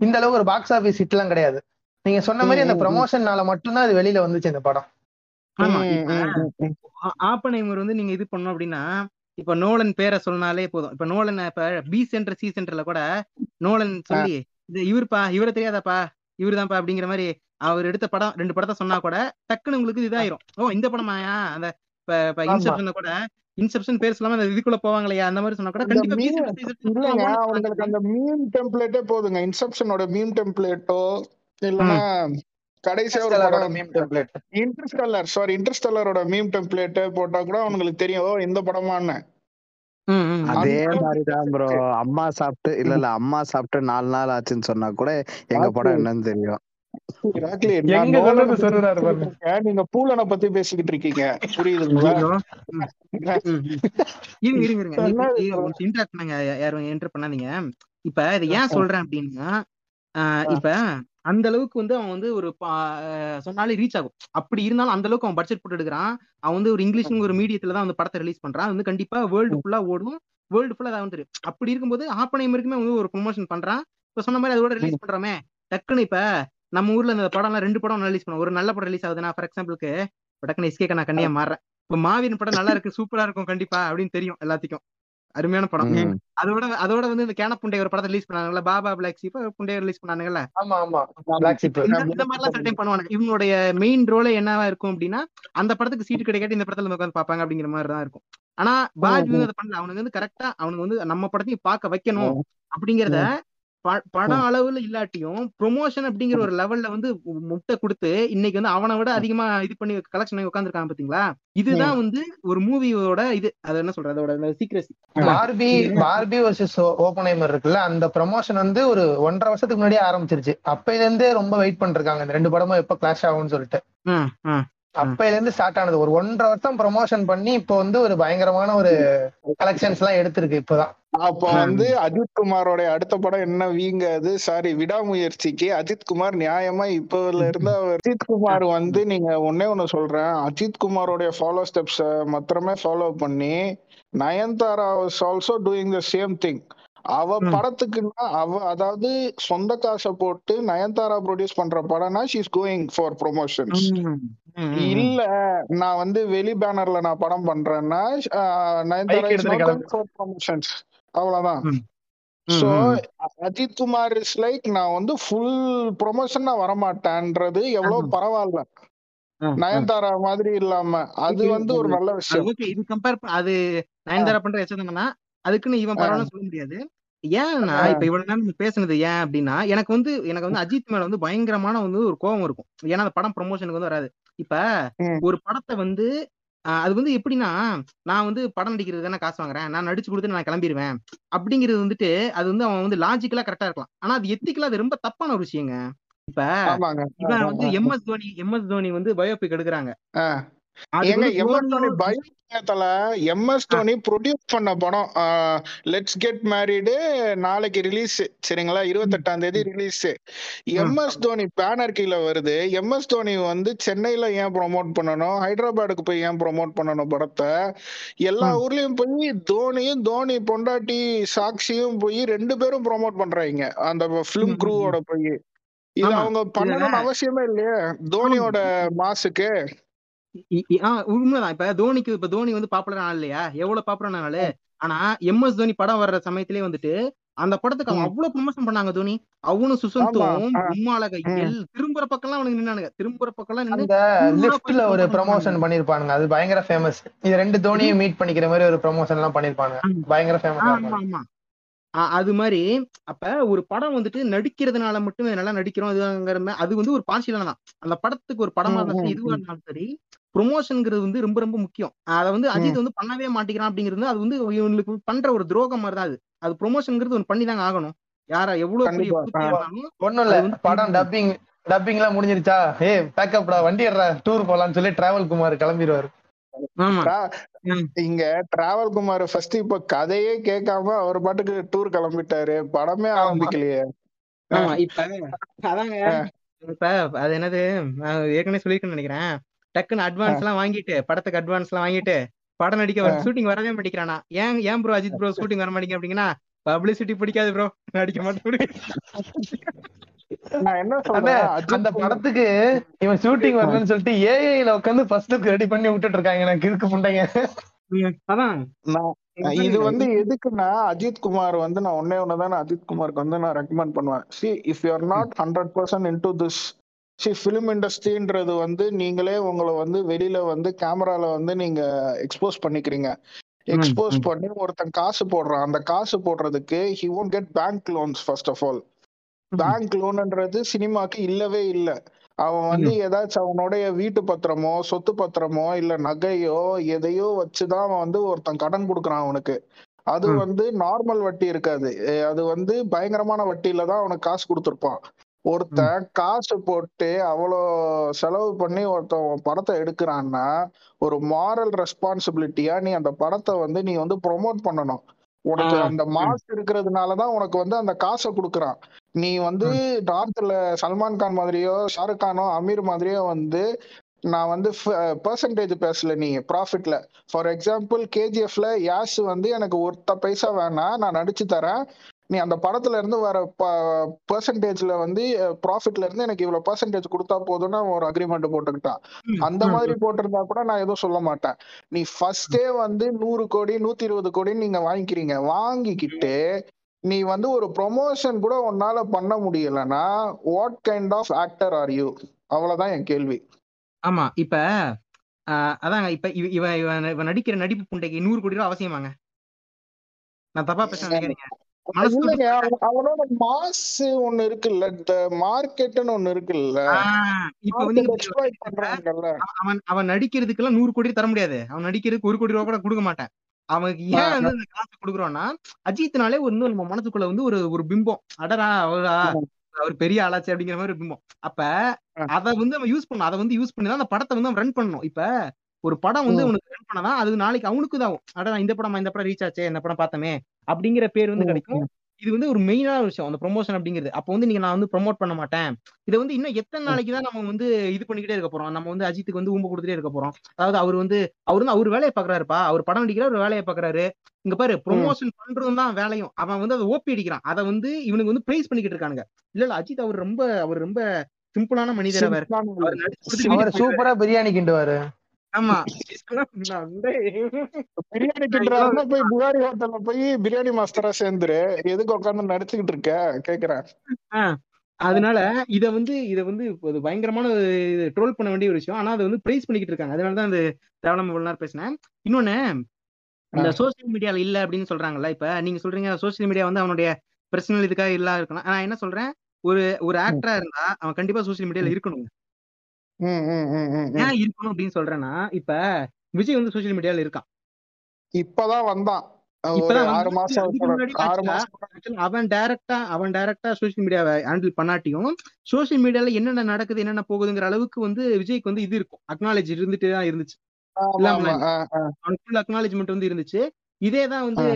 இந்த அளவு ஒரு பாக்ஸ் ஆபீஸ் ஹிட்லாம் கிடையாது. நீங்க சொன்ன மாதிரி அந்த ப்ரமோஷன்னால மட்டும்தான் அது வெளியில வந்துச்சு இந்த படம். ஆமா இப்ப ஆ- ஆப்பன்ஹைமர் வந்து நீங்க இது பண்ணோம் அப்படின்னா இப்ப நோலன் பேரை சொன்னாலே போதும். இப்ப நோலன் இப்ப பி சென்டர் சி சென்டர்ல கூட நோலன் சொல்லி இவருப்பா இவரை தெரியாதாப்பா இவருதான்ப்பா அப்படிங்கிற மாதிரி அவர் எடுத்த படம் ரெண்டு படத்தை சொன்னா கூட டக்குன்னு உங்களுக்கு இதாயிரும். ஓ இந்த படமாயா? அந்த இப்ப இப்ப ஆமா. இன்செப்ஷன்ல கூட இன்செப்ஷன் பேர் சொல்லாம அந்த இதுக்குள்ள போவாங்களையா? அந்த மாதிரி சொன்னா கூட கண்டிப்பா அவங்களுக்கு அந்த மீம் டெம்ப்ளேட்டே போதுங்க. இன்செப்ஷனோட மீம் டெம்ப்ளேட்டோ இல்லனா கடைசியா ஒரு படம் மீம் டெம்ப்ளேட் இன்டர்ஸ்டெல்லர் சாரி இன்டர்ஸ்டெல்லரோட மீம் டெம்ப்ளேட் போட்டா கூட அவங்களுக்கு தெரியும் ஓ இந்த படமான்னு. அதே மாதிரிதான் ப்ரோ அம்மா சாப்பிட்டு இல்ல இல்ல அம்மா சாப்பிட்டு நாலு நாள் ஆச்சுன்னு சொன்னா கூட எங்க படம் என்னன்னு தெரியும். நீங்க பூலனை பத்தி பேசிக்கிட்டு இருக்கீங்க. புரியுதுங்களா? இருங்க இருங்க இன்டராக்ட் பண்ணாங்க. யாரும் என்டர் பண்ணாதீங்க. இப்ப இது ஏன் சொல்றேன் அப்படின்னா ஆஹ் இப்ப அந்த அளவுக்கு வந்து அவன் வந்து ஒரு சொன்னாலே ரீச் ஆகும். அப்படி இருந்தாலும் அந்த அளவுக்கு அவன் பட்ஜெட் போட்டு எடுக்கிறான். அவன் வந்து ஒரு இங்கிலீஷ்னு ஒரு மீடியத்துல தான் வந்து படத்தை ரிலீஸ் பண்றான். அது வந்து கண்டிப்பா வேர்ல்டு ஃபுல்லா ஓடும். வேர்ல்டு ஃபுல்லா அதை வந்துரு அப்படி இருக்கும்போது ஆப்பனைமருக்குமே வந்து ஒரு ப்ரொமோஷன் பண்றான். இப்ப சொன்ன மாதிரி அதோட ரிலீஸ் பண்றாமே. டக்குன்னு இப்ப நம்ம ஊர்ல இந்த படம்லாம் ரெண்டு படம் ரிலீஸ் பண்ணுவோம். ஒரு நல்ல படம் ரிலீஸ் ஆகுதுன்னா ஃபார் எக்ஸாம்பிளுக்கு டக்குன்னு எஸ்கேக்க நான் கண்ணியா மாறுறேன். இப்ப மாவீரன் படம் நல்லா இருக்கு சூப்பரா இருக்கும் கண்டிப்பா அப்படின்னு தெரியும் எல்லாத்துக்கும். அருமையான படம். அதோட அதோட வந்து இந்த கேன புண்டை ஒரு படத்தை ரிலீஸ் பண்ணாங்கல்ல? பாபா பிளாக் சீப் புண்டை ரிலீஸ் பண்ணாங்கல்ல ஆமா ஆமா. இந்த மாதிரிலாம் சில டைம் பண்ணுவாங்க இவங்களுடைய மெயின் ரோலே என்னவா இருக்கும் அப்படின்னா அந்த படத்துக்கு சீட்டு கிடைக்காட்டி இந்த படத்துல வந்து உட்காந்து பார்ப்பாங்க அப்படிங்கிற மாதிரி தான் இருக்கும். ஆனா பாஜ் வந்து அதை பண்ணல. அவனுக்கு வந்து கரெக்டா அவனுக்கு வந்து நம்ம படத்தையும் பார்க்க வைக்கணும் அப்படிங்கறத ப- படம் அளவுல இல்லாட்டியும் ப்ரொமோஷன் அப்படிங்கிற ஒரு லெவல்ல வந்து முட்டை கொடுத்து இன்னைக்கு வந்து அவனை விட அதிகமா இது பண்ணி கலெக்ஷன் பண்ணி உட்காந்துருக்காங்க பாத்தீங்களா? இதுதான் வந்து ஒரு மூவியோட இது. அது என்ன சொல்றது? அதோட secrecy Barbie Barbie versus Oppenheimer இருக்குல்ல அந்த ப்ரமோஷன் வந்து ஒரு ஒன்றரை வருஷத்துக்கு முன்னாடியே ஆரம்பிச்சிருச்சு. அப்பையில இருந்தே ரொம்ப வெயிட் பண்ணிருக்காங்க. இந்த ரெண்டு படமும் எப்ப கிளாஷ் ஆகும்னு சொல்லிட்டு. அப்பையில இருந்து ஸ்டார்ட் ஆனது. ஒரு ஒன்றரை வருஷம் ப்ரமோஷன் பண்ணி இப்போ வந்து ஒரு பயங்கரமான ஒரு கலெக்ஷன்ஸ் எல்லாம் எடுத்திருக்கு இப்பதான். அப்ப வந்து அஜித் குமாரோட அடுத்த படம் என்ன வீங்க அது சாரி விடாமுயற்சிக்கு அஜித் குமார் நியாயமா இப்பல இருந்து அஜித் குமார் வந்து நீங்க ஒன்னே ஒண்ணு சொல்றேன். அஜித் குமாரோட ஃபாலோ ஸ்டெப்ஸ் மாத்திரமே ஃபாலோ பண்ணி Nayanthara was also doing the same thing அவ. படத்துக்குன்னா அவ அதாவது சொந்த காசை போட்டு நயன்தாரா ப்ரொடியூஸ் பண்ற படம்னா ஷீஸ் கோயிங் ஃபார் ப்ரொமோஷன்ஸ் இல்ல நான் வந்து வெளி பேனர்ல நான் படம் பண்றேன்னா அவ்வளவுதான். So Ajith Kumar is like நான் வந்து ஃபுல் ப்ரொமோஷன் நான் வரமாட்டேன்றது எவ்வளவு. பரவாயில்ல. நயன்தாரா மாதிரி இல்லாம அது வந்து ஒரு நல்ல விஷயம். இது கம்பேர் அது நயன்தாரா பண்ற எச்சதனா அதுக்குன்னு இவன் பரவாயில்ல சொல்ல முடியாது. ஏன்னா இப்ப இவ்வளவு நேரம் பேசுனது ஏன் அப்படின்னா எனக்கு வந்து எனக்கு வந்து அஜித் மேல வந்து பயங்கரமான வந்து ஒரு கோபம் இருக்கும். ஏன்னா அந்த படம் ப்ரொமோஷனுக்கு வந்து வராது. இப்ப. ஒரு படத்தை வந்து அது வந்து எப்படின்னா நான் வந்து படம் நடிக்கிறது தானே காசு வாங்குறேன். நான் நடிச்சு கொடுத்து நான் கிளம்பிடுவேன் அப்படிங்கிறது வந்துட்டு அது வந்து அவன் வந்து லாஜிக்கலா கரெக்டா இருக்கலாம். ஆனா அது எத்திக்கலா அது ரொம்ப தப்பான ஒரு விஷயங்க. இப்ப இவன் வந்து எம்எஸ் தோனி எம்எஸ் தோனி வந்து பயோபிக் எடுக்கிறாங்க. பண்ண படம் லெட்ஸ் கெட் மேரிடு நாளைக்கு ரிலீஸ் சரிங்களா? இருபத்தெட்டாம் தேதி ரிலீஸ் எம்எஸ் தோனி பேனர் கீழே வருது. எம்எஸ் தோனி வந்து சென்னையில ஏன் ப்ரோமோட் பண்ணணும்? ஹைதராபாத்துக்கு போய் ஏன் ப்ரோமோட் பண்ணணும் படத்தை? எல்லா. ஊர்லயும் போய் தோனியும் தோனி பொண்டாட்டி சாக்சியும் போய் ரெண்டு பேரும் ப்ரோமோட் பண்றாங்க. அந்த ஃபிலிம் ம், ம், க்ரூவோட போய். இது. அவங்க பண்ணணும்னு அவசியமே இல்லையே தோனியோட மாசுக்கு. உண்மைதான். இப்ப தோனிக்கு இப்ப தோனி வந்து பாப்புலர் ஆன இல்லையா? எவ்வளவு பாப்புலர் ஆனாலு ஆனா எம்எஸ் தோனி படம் வர்ற சமயத்திலே வந்துட்டு அந்த படத்துக்கு அவன். அவ்வளவு ப்ரொமோஷன் பண்ணாங்க தோனி. அவனும் சுசந்தும். உம்மாலக. எல் திரும்புற பக்கம்லாம் அவனுக்கு நின்னானுங்க. திரும்புற பக்கம்லாம் நின்னு அந்த லிஃப்ட்ல ஒரு ப்ரமோஷன். பண்ணிருப்பானுங்க அது பயங்கர ஃபேமஸ் இது ரெண்டு தோனியும் மீட் பண்ணிக்கிற மாதிரி ஒரு ப்ரமோஷன் எல்லாம் பண்ணிருப்பாங்க. பயங்கர ஃபேமஸ் ஆமா ஆமா. அது மாதிரி அப்ப ஒரு படம் வந்துட்டு நடிக்கிறதுனால மட்டுமே நல்லா நடிக்கிறோம் அது வந்து ஒரு பார்சியலான தான் அந்த படத்துக்கு ஒரு படமா இருந்தாலும் எதுவா இருந்தாலும் சரி ப்ரொமோஷன்ங்கிறது வந்து ரொம்ப ரொம்ப முக்கியம். அதை வந்து அஜித் வந்து பண்ணவே மாட்டேங்கிறான் அப்படிங்கிறது அது வந்து இவங்களுக்கு பண்ற ஒரு துரோகம் மாதிரி தான் அது. அது ப்ரொமோஷன்ங்கிறது ஒன்று பண்ணி தாங்க ஆகணும். யாரா எவ்வளவு ஒண்ணும் இல்ல. படம். டப்பிங் டப்பிங் எல்லாம் முடிஞ்சிருச்சா? ஏய் பேக்கப்டா வண்டி டூர் போலாம்னு சொல்லி டிராவல் குமார் கிளம்பிடுவாரு. இங்க டிராவல் குமார் ஃபர்ஸ்ட் இப்ப கதையே கேட்காம அவர் பாட்டுக்கு டூர் கிளம்பிட்டாரு. படமே. ஆரம்பிக்கலையே. ஆமா இப்ப அதாங்க. இப்ப அது என்னது? ஏற்கனவே சொல்லியிருக்கேன்னு நினைக்கிறேன். டக்குன்னு அட்வான்ஸ் எல்லாம் வாங்கிட்டு படத்துக்கு அட்வான்ஸ் எல்லாம் வாங்கிட்டு படம் நடிக்க ஷூட்டிங் வரவே மாட்டேங்கிறானா. ஏன் ஏன் ப்ரோ அஜித் ப்ரோ ஷூட்டிங் வர மாட்டேங்க அப்படிங்கன்னா பப்ளிசிட்டி பிடிக்காது ப்ரோ நடிக்க மாட்டேன் நான் என்ன அண்ணே, சொல்றேன் அஜித் அந்த படத்துக்கு இவன் ஷூட்டிங் வரலன்னு சொல்லிட்டு ஏஐல உட்காந்து ஃபர்ஸ்ட் லுக் ரெடி பண்ணி விட்டுட்டு இருக்காங்க எனக்கு இருக்கு முண்டைங்க அதான். நான் இது வந்து எதுக்குன்னா அஜித் குமார் வந்து நான் ஒன்னே ஒண்ணுதான் நான் அஜித் குமாருக்கு வந்து நான் ரெக்கமெண்ட் பண்ணுவேன். See if you are not hundred percent into this see film இண்டஸ்ட்ரின்றது வந்து நீங்களே உங்களை வந்து வெளியில வந்து கேமரால வந்து நீங்க எக்ஸ்போஸ் பண்ணிக்கிறீங்க. எக்ஸ்போஸ். பண்ணி ஒருத்தன் காசு போடுறான். அந்த காசு போடுறதுக்கு he won't get bank loans first of all. Bank லோன்ன்றது சினிமாக்கு இல்லவே இல்லை. அவன் வந்து ஏதாச்சும் அவனுடைய வீட்டு பத்திரமோ சொத்து பத்திரமோ இல்ல நகையோ எதையோ வச்சுதான் அவன் வந்து ஒருத்தன் கடன் கொடுக்குறான் அவனுக்கு. அது. வந்து நார்மல் வட்டி இருக்காது. அது வந்து பயங்கரமான வட்டியில தான் அவனுக்கு காசு கொடுத்துருப்பான். ஒருத்தன் காசு போட்டு அவ்வளோ செலவு பண்ணி ஒருத்தன் படத்தை எடுக்கிறான்னா ஒரு மாரல் ரெஸ்பான்சிபிலிட்டியா நீ அந்த படத்தை வந்து நீ வந்து ப்ரொமோட் பண்ணணும். உனக்கு அந்த. மாஸ் இருக்கிறதுனாலதான் உனக்கு வந்து அந்த காசை கொடுக்குறான். நீ வந்து நார்த்ல சல்மான் கான் மாதிரியோ ஷாருக் கானோ அமீர் மாதிரியோ வந்து நான் வந்து பெர்சன்டேஜ் பேசல நீ ப்ராஃபிட்ல ஃபார் எக்ஸாம்பிள் கேஜிஎஃப்ல யாஷ் வந்து எனக்கு ஒருத்த பைசா வேணாம் நான் நடிச்சு தரேன். நீ அந்த படத்துல இருந்து வர பெர்சன்டேஜ்ல வந்து ப்ராஃபிட்ல இருந்து எனக்கு இவ்வளவு பெர்சன்டேஜ் கொடுத்தா போதும்னு ஒரு அக்ரிமெண்ட் போட்டுக்கிட்டான். அந்த. மாதிரி போட்டிருந்தா கூட நான் எதுவும் சொல்ல மாட்டேன். நீ ஃபர்ஸ்டே வந்து நூறு கோடி நூத்தி இருபது கோடின்னு நீங்க வாங்கிக்கிறீங்க. வாங்கிக்கிட்டு நீ வந்து ஒரு ப்ரொமோஷன் கூட உன்னால பண்ண முடியலன்னா what kind of actor are you அவ்வளவுதான் என் கேள்வி. ஆமா இப்ப அதாங்க இப்ப இவ இவன் நடிக்கிற நடிப்பு புண்டைக்கு நூறு கோடி ரூபா அவசியமாங்க? நான் தப்பா பேச அவனோட மாஸ் ஒண்ணு இருக்குல்ல இந்த மார்க்கெட்னு ஒண்ணு இருக்குல்ல. இப்ப வந்து அவன் அவன் அவன் நடிக்கிறதுக்கெல்லாம் நூறு கோடி தர முடியாது. அவன் நடிக்கிறதுக்கு ஒரு கோடி ரூபா கூட கொடுக்க மாட்டேன். அவனுக்கு ஏன் வந்து அந்த காசு கொடுக்குறோம்னா அஜித்னாலே வந்து நம்ம மனசுக்குள்ள வந்து ஒரு ஒரு பிம்பம். அடரா அவரா அவர் பெரிய ஆளாச்சு அப்படிங்கிற மாதிரி ஒரு பிம்பம். அப்ப அத வந்து அவன் யூஸ் பண்ணணும். அதை வந்து யூஸ் பண்ணி தான் அந்த படத்தை வந்து அவன் ரன் பண்ணணும். இப்ப ஒரு படம் வந்து. உனக்கு ரன் பண்ணாதான் அது நாளைக்கு அவனுக்கு தான் ஆகும். அடடா இந்த படம் இந்த படம் ரீச் ஆச்சே இந்த படம் பார்த்தமே அப்படிங்கிற பேர் வந்து கிடைக்கும். இது வந்து ஒரு மெயினான விஷயம் அந்த ப்ரொமோஷன் அப்படிங்கிறது. அப்போ வந்து நீங்க நான் வந்து ப்ரோமோட் பண்ண மாட்டேன். இதை வந்து இன்னும் எத்தனை நாளைக்கு தான் நம்ம வந்து இது பண்ணிக்கிட்டே இருக்க போறோம். நம்ம வந்து அஜித்துக்கு வந்து ஊம்ப கொடுத்துட்டே இருக்க போறோம். அதாவது அவர் வந்து அவர் வந்து அவர் வேலையை பாக்குறாருப்பா அவர் படம் அடிக்கிற ஒரு வேலையை பாக்குறாரு இங்க பாரு ப்ரொமோஷன் பண்றதும் தான் வேலையும். அவன் வந்து அதை ஓப்பி அடிக்கிறான். அதை வந்து இவனுக்கு வந்து பிரைஸ் பண்ணிக்கிட்டு இருக்கானுங்க. இல்ல இல்ல அஜித் அவர் ரொம்ப அவர் ரொம்ப சிம்பிளான மனிதர் அவர். சூப்பரா பிரியாணி கிண்டுவாரு. ஆமா. <laughs> நான் வந்து பிரியாணி போய் புகாரி ஹோட்டல்ல போய் பிரியாணி மாஸ்டரா சேர்ந்துரு. எதுக்கு உட்காந்து நடிச்சுக்கிட்டு இருக்க? கேக்குறேன். ஆஹ் அதனால இத வந்து இத வந்து ஒரு பயங்கரமான ட்ரோல் பண்ண வேண்டிய ஒரு விஷயம். ஆனா அதை வந்து பிரைஸ் பண்ணிக்கிட்டு இருக்காங்க. அதனாலதான் அந்த தேவலாம் இவ்வளவு நேரம் பேசினேன். இன்னொன்னு இந்த சோசியல் மீடியால இல்ல அப்படின்னு சொல்றாங்கல்ல இப்ப நீங்க சொல்றீங்க சோசியல் மீடியா வந்து அவனுடைய பர்சனல் இதுக்காக இல்ல இருக்கணும். நான் என்ன சொல்றேன்? ஒரு ஒரு ஆக்டரா இருந்தா அவன் கண்டிப்பா சோசியல் மீடியால இருக்கணும். ஏன் இருக்கணும் அப்படின்னு சொல்றேன்னா இப்ப விஜய் வந்து சோசியல் மீடியால இருக்கான். இப்பதான் வந்தான். அவன் டைரக்டா அவன் டைரக்டா சோசியல் மீடியாவை ஹேண்டில் பண்ணாட்டியும் சோசியல் மீடியால என்னென்ன நடக்குது என்னென்ன போகுதுங்கிற அளவுக்கு வந்து விஜய்க்கு வந்து இது இருக்கும். அக்னாலேஜ் இருந்துட்டே தான் இருந்துச்சு. அவனுக்கு ஃபுல் அக்னாலேஜ்மெண்ட் வந்து இருந்துச்சு. இதே தான் வந்து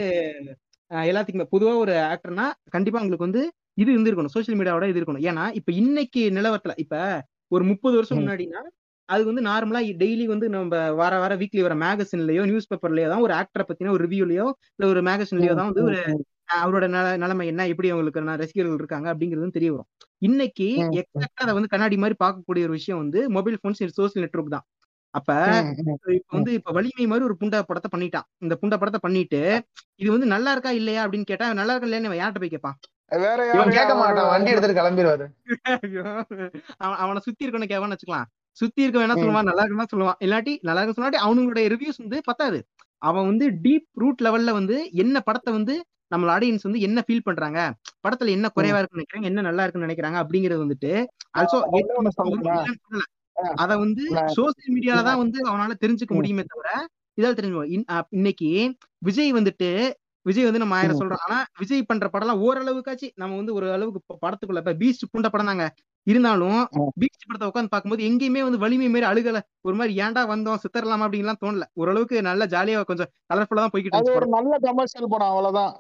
எல்லாத்துக்குமே பொதுவா ஒரு ஆக்டர்னா கண்டிப்பா உங்களுக்கு வந்து இது இருந்திருக்கணும். சோசியல் மீடியாவோட இது இருக்கணும். ஏன்னா இப்ப இன்னைக்கு நிலவரத்துல இப்ப ஒரு முப்பது வருஷம். முன்னாடினா அது வந்து நார்மலா டெய்லி வந்து நம்ம வார வார வீக்லி வர மேகசின்லயோ நியூஸ் பேப்பர்லயோ தான் ஒரு ஆக்டரை பத்தின ஒரு ரிவ்யூலயோ இல்ல ஒரு மேகசின்லயோ தான் வந்து ஒரு அவரோட நல நிலைமை என்ன எப்படி அவங்களுக்கு ரசிகர்கள் இருக்காங்க அப்படிங்கிறது தெரிய வரும் இன்னைக்கு. எக்ஸாக்டா அதை வந்து கண்ணாடி மாதிரி பார்க்கக்கூடிய ஒரு விஷயம் வந்து மொபைல் போன்ஸ் சோசியல் நெட்வொர்க் தான் அப்ப. இப்ப வந்து இப்ப வலிமை மாதிரி ஒரு புண்டா படத்தை பண்ணிட்டான் இந்த புண்டா படத்தை பண்ணிட்டு இது வந்து நல்லா இருக்கா இல்லையா அப்படின்னு கேட்டா நல்லா இருக்கா இல்லையான்னு யார்கிட்ட போய் கேட்பான் வேற இவன் யாரு கேட்க மாட்டான். வண்டி எடுத்துட்டு கிளம்பிடுவாரு. அவன் சுத்தி இருக்கவன கேவான்னு வச்சுக்கலாம். சுத்தி இருக்க வேணா. சொல்லுவான்? நல்லா இருக்குன்னா சொல்லுவான். இல்லாட்டி நல்லா இருக்கு சொல்லாட்டி அவனுங்களுடைய ரிவ்யூஸ் வந்து பத்தாது. அவன் வந்து டீப் ரூட் லெவல்ல வந்து என்ன படத்தை வந்து நம்ம ஆடியன்ஸ் வந்து என்ன ஃபீல் பண்றாங்க? படத்துல என்ன குறைவா இருக்குன்னு நினைக்கிறாங்க? என்ன நல்லா இருக்குன்னு நினைக்கிறாங்க? அப்படிங்கறது வந்துட்டு ஆல்சோ. அத வந்து சோசியல் மீடியால தான் வந்து அவனால தெரிஞ்சுக்க. முடியுமே தவிர இதால தெரிஞ்சு இன்- அ, இன்னைக்கு விஜய் வந்துட்டு விஜய் வந்து நம்ம ஆயிரம். சொல்றோம். ஆனா விஜய் பண்ற படம்லாம் ஓரளவுக்காச்சு நம்ம வந்து ஒரு அளவுக்கு படத்துக்குள்ள இப்ப பீஸ்ட் புண்ட படம் தாங்க. இருந்தாலும். பீச் படத்தை உட்காந்து பார்க்கும்போது எங்கேயுமே வந்து வலிமை மாரி அழுகல. ஒரு மாதிரி ஏன்டா வந்தோம் சித்தரலாமா அப்படின்லாம் தோணல. ஓரளவுக்கு நல்ல ஜாலியா கொஞ்சம் கலர்ஃபுல்லா தான் போய்கிட்டு ஒரு படம். நல்ல கமர்ஷியல் படம் அவ்வளவுதான்.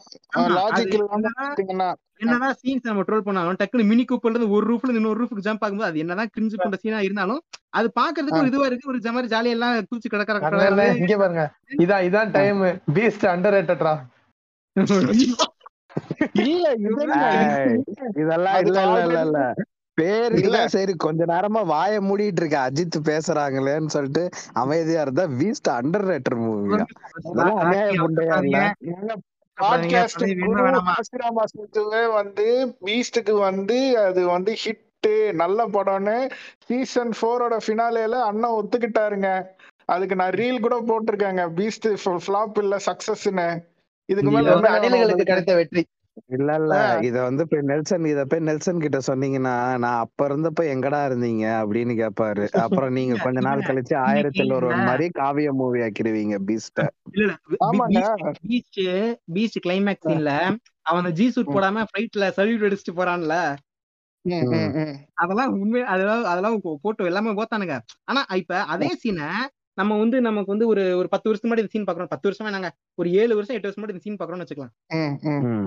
என்னதான் சீன்ஸ் நம்ம ட்ரோல் பண்ணாலும் டக்குனு மினி கூப்பர்ல இருந்து ஒரு ரூஃப்ல இருந்து இன்னொரு ரூஃபுக்கு ஜம்ப் ஆகும்போது அது என்னதான் கிரிஞ்சு பண்ற சீனா இருந்தாலும் அது பாக்குறதுக்கு ஒரு இதுவா இருக்கு. ஒரு ஜமாரி ஜாலியா எல்லாம் குளிச்சு கிடக்கிற இங்க பாருங்க. இதான் இதான் டைம் பீஸ்ட் அண்டர் ரேட்டட்ரா <laughs> இல்ல இதெல்லாம் இல்ல. இல்ல இல்ல இல்ல பேருக்கு இல்ல. சரி கொஞ்ச நேரமா வாய மூடிட்டு இருக்க. அஜித் பேசுறாங்களேன்னு சொல்லிட்டு அமைதியா இருந்தா வீஸ்ட் அண்டர் ரேட்டர் சுத்துவே வந்து பீஸ்டுக்கு வந்து அது வந்து ஹிட் நல்ல படம்னு சீசன் போரோட ஃபினாலேல அண்ணன் ஒத்துக்கிட்டாருங்க. அதுக்கு நான் ரீல் கூட போட்டிருக்கேங்க. பீஸ்ட் ஃபிளாப் இல்ல சக்சஸ்னு இதுக்கு இது மேல வேணும் அணில்களுக்கு கிடைத்த வெற்றி. இல்ல இல்ல. இத வந்து போய் நெல்சன் இத போய் நெல்சன் கிட்ட சொன்னீங்கன்னா நான் அப்ப இருந்தப்ப எங்கடா இருந்தீங்க அப்படின்னு கேட்பாரு அப்புறம் நீங்க இல்ல <laughs> கொஞ்ச நாள் இல்ல கழிச்சு இல்ல. ஒருவன் மாதிரி காவிய மூவி ஆக்கிடுவீங்க பீஸ்ட இல்ல இல்ல. ஆமாங்க. பீச் பீச் கிளைமேக்ஸ் சீன்ல அவன் ஜி சூட் போடாம ஃபிளைட்ல சல்யூட் அடிச்சுட்டு போறான்ல. அதெல்லாம் உண்மை அதெல்லாம் அதெல்லாம் போட்டோ எல்லாமே போத்தானுங்க. ஆனா இப்ப அதே சீனை நம்ம வந்து நமக்கு வந்து ஒரு ஒரு பத்து வருஷம் முன்னாடி இந்த சீன் பாக்குறோம் பத்து வருஷமா நாங்க ஒரு ஏழு வருஷம் எட்டு வருஷம் முன்னாடி இந்த சீன் பாக்குறோம்னு வச்சுக்கலாம்.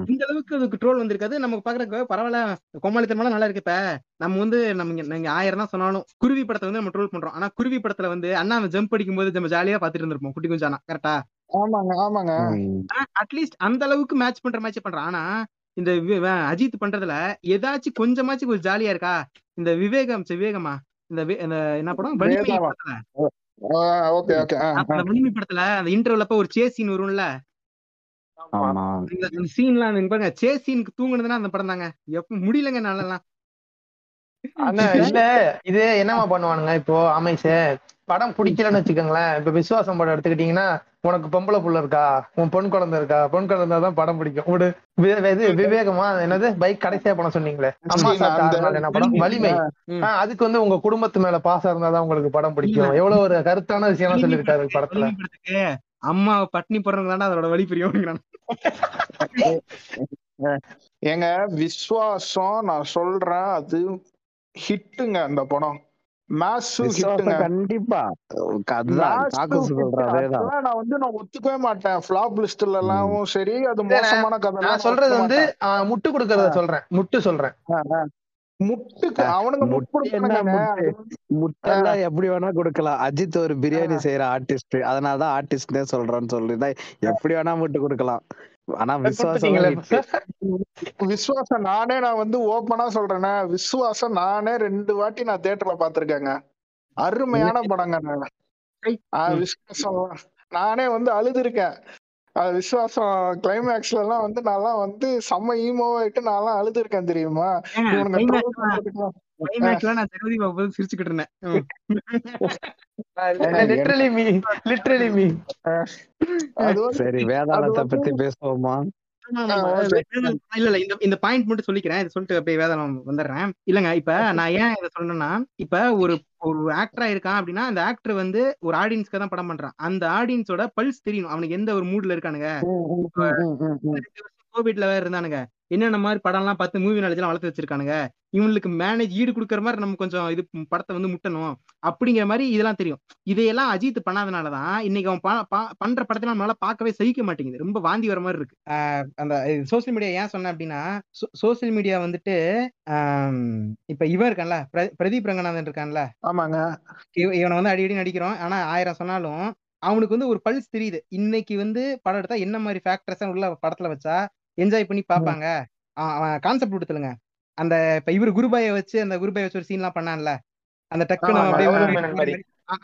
இந்த அளவுக்கு அதுக்கு ட்ரோல் வந்திருக்காது. நமக்கு பாக்குறதுக்கு பரவாயில்ல கோமாளித்தனமெல்லாம் நல்லா இருக்கு இப்ப. நம்ம வந்து நம்ம நீங்க ஆயிரம் தான் சொன்னாலும் குருவி படத்தை வந்து நம்ம ட்ரோல் பண்றோம். ஆனா குருவி படத்துல வந்து அண்ணா ஜம்ப் அடிக்கும் போது நம்ம ஜாலியா பாத்துட்டு இருந்திருப்போம். குட்டி குஞ்சானா கரெக்டா ஆமாங்க ஆமாங்க. அட்லீஸ்ட் அந்த அளவுக்கு மேட்ச் பண்ற மேட்ச் பண்றான். ஆனா இந்த அஜித் பண்றதுல ஏதாச்சும் கொஞ்சமாச்சும் ஒரு ஜாலியா இருக்கா? இந்த விவேகம் விவேகமா இந்த என்ன படம்? ஓகே ஓகே அந்த வலிமை படத்துல அந்த இன்டர்வல் அப்ப ஒரு சேஸ் சீன் வரும்ல? இந்த சீன்லாம் நீங்க பாருங்க சேஸ் சீனுக்கு தூங்குனதுன்னா அந்த படம் தாங்க. எப்ப முடியலங்க அண்ணா இல்ல இது என்னமா பண்ணுவானுங்க இப்போ அமைச்சே? படம் பிடிக்கலன்னு வச்சுக்கோங்களேன். இப்ப விசுவாசம் படம் எடுத்துக்கிட்டீங்கன்னா உனக்கு பொம்பளை புள்ள இருக்கா? உன் பொன் குழந்தை இருக்கா? பொன் குழந்தை தான் படம் பிடிக்கும். ஒரு இது விவேகமா அது என்னது? பைக் கடைசியா படம் சொன்னீங்களே. அம்மா என்ன படம்? வலிமை. அதுக்கு வந்து உங்க குடும்பத்து மேல பாசம் இருந்தாதான் உங்களுக்கு படம் பிடிக்கும். எவ்வளவு ஒரு கருத்தான விஷயம் படத்துக்கு படத்துல. அம்மா பட்னி போடுறவங்க தானே அதோட வழி புரியும் ஏங்க விஸ்வாசம் நான் சொல்றேன் அது ஹிட்டுங்க அந்த படம். ஹிட்டுங்க கண்டிப்பா. நான் வந்து நான் ஒத்துக்கவே மாட்டேன். ஃபிளாப் லிஸ்ட்ல எல்லாம் சரி அது மோசமான கதை நான் சொல்றது வந்து முட்டு கொடுக்கறத சொல்றேன். முட்டு சொல்றேன். முட்டுக்கு அவனுங்க முட்டு முட்டு என்ன கொடுப்பானுங்க முட்டு? முட்டெல்லாம் எப்படி வேணா கொடுக்கலாம். அஜித் ஒரு பிரியாணி செய்யற ஆர்டிஸ்ட் அதனாலதான் ஆர்டிஸ்ட்னே சொல்றேன்னு சொல்லிதான் எப்படி வேணா முட்டு கொடுக்கலாம். ஆனா விசுவாசம் விஸ்வாசம் நானே நான் வந்து ஓப்பனா சொல்றேனே விஸ்வாசம் நானே ரெண்டு வாட்டி நான் தியேட்டர்ல பாத்திருக்கேங்க அருமையான படங்க நான். ஆ, ம். விஸ்வாசம் நானே வந்து அழுதுருக்கேன் அது விஸ்வாசம் கிளைமேக்ஸ்ல எல்லாம் வந்து நான்லாம் வந்து செம்ம ஈமோவாயிட்டு நான்லாம் அழுதுருக்கேன் தெரியுமா. கிளைமேக்ஸ்ல நான் ஜெகதி பாபு சிரிச்சுக்கிட்டு இருந்தேன். சரி வேதாளத்தை பத்தி பேசுவோமா? இல்ல இல்ல இந்த இந்த பாயிண்ட் மட்டும் சொல்லிக்கிறேன். இதை சொல்லிட்டு அப்படியே வேதாளம் வந்துடுறேன். இல்லங்க இப்ப நான் ஏன் இதை சொல்றேன்னா இப்ப ஒரு ஒரு ஆக்டரா இருக்கான் அப்படின்னா அந்த ஆக்டர் வந்து ஒரு ஆடியன்ஸ்க்கு தான் படம் பண்றான். அந்த ஆடியன்ஸோட பல்ஸ் தெரியணும். அவனுக்கு எந்த ஒரு மூட்ல இருக்கானுங்க. கோவிட்ல வேற இருந்தானுங்க. என்னென்ன மாதிரி படம் எல்லாம் பார்த்து மூவி நாலேஜ் எல்லாம் வளர்த்து வச்சிருக்கானுங்க? இவங்களுக்கு மேனேஜ் ஈடு கொடுக்குற மாதிரி நம்ம கொஞ்சம் இது படத்தை வந்து முட்டணும். அப்படிங்கிற மாதிரி இதெல்லாம் தெரியும். இதையெல்லாம் அஜித் பண்ணாதனாலதான் இன்னைக்கு அவன் பா- பா- பண்ற படத்தை நம்மளால பார்க்கவே சகிக்க மாட்டேங்குது. ரொம்ப வாந்தி வர மாதிரி இருக்கு. அந்த சோசியல் மீடியா ஏன் சொன்னேன் அப்படின்னா சோசியல் மீடியா வந்துட்டு இப்ப இவன் இருக்கான்ல பிர- பிரதீப் ரங்கநாதன் இருக்கான்ல. ஆமாங்க. இவ- இவனை வந்து அடி அடி நடிக்கிறோம். ஆனா ஆயிரம் சொன்னாலும் அவனுக்கு வந்து ஒரு பல்ஸ் தெரியுது. இன்னைக்கு வந்து படம் எடுத்தா என்ன மாதிரி ஃபேக்டர்ஸ் உள்ள படத்துல வச்சா என்ஜாய் பண்ணி பார்ப்பாங்க கான்செப்ட் கொடுத்துலுங்க அந்த இப்ப இவரு குருபாயை வச்சு அந்த குருபாயை வச்சு ஒரு சீன்லாம் பண்ணான்ல? அந்த டக்குன்னு அப்படியே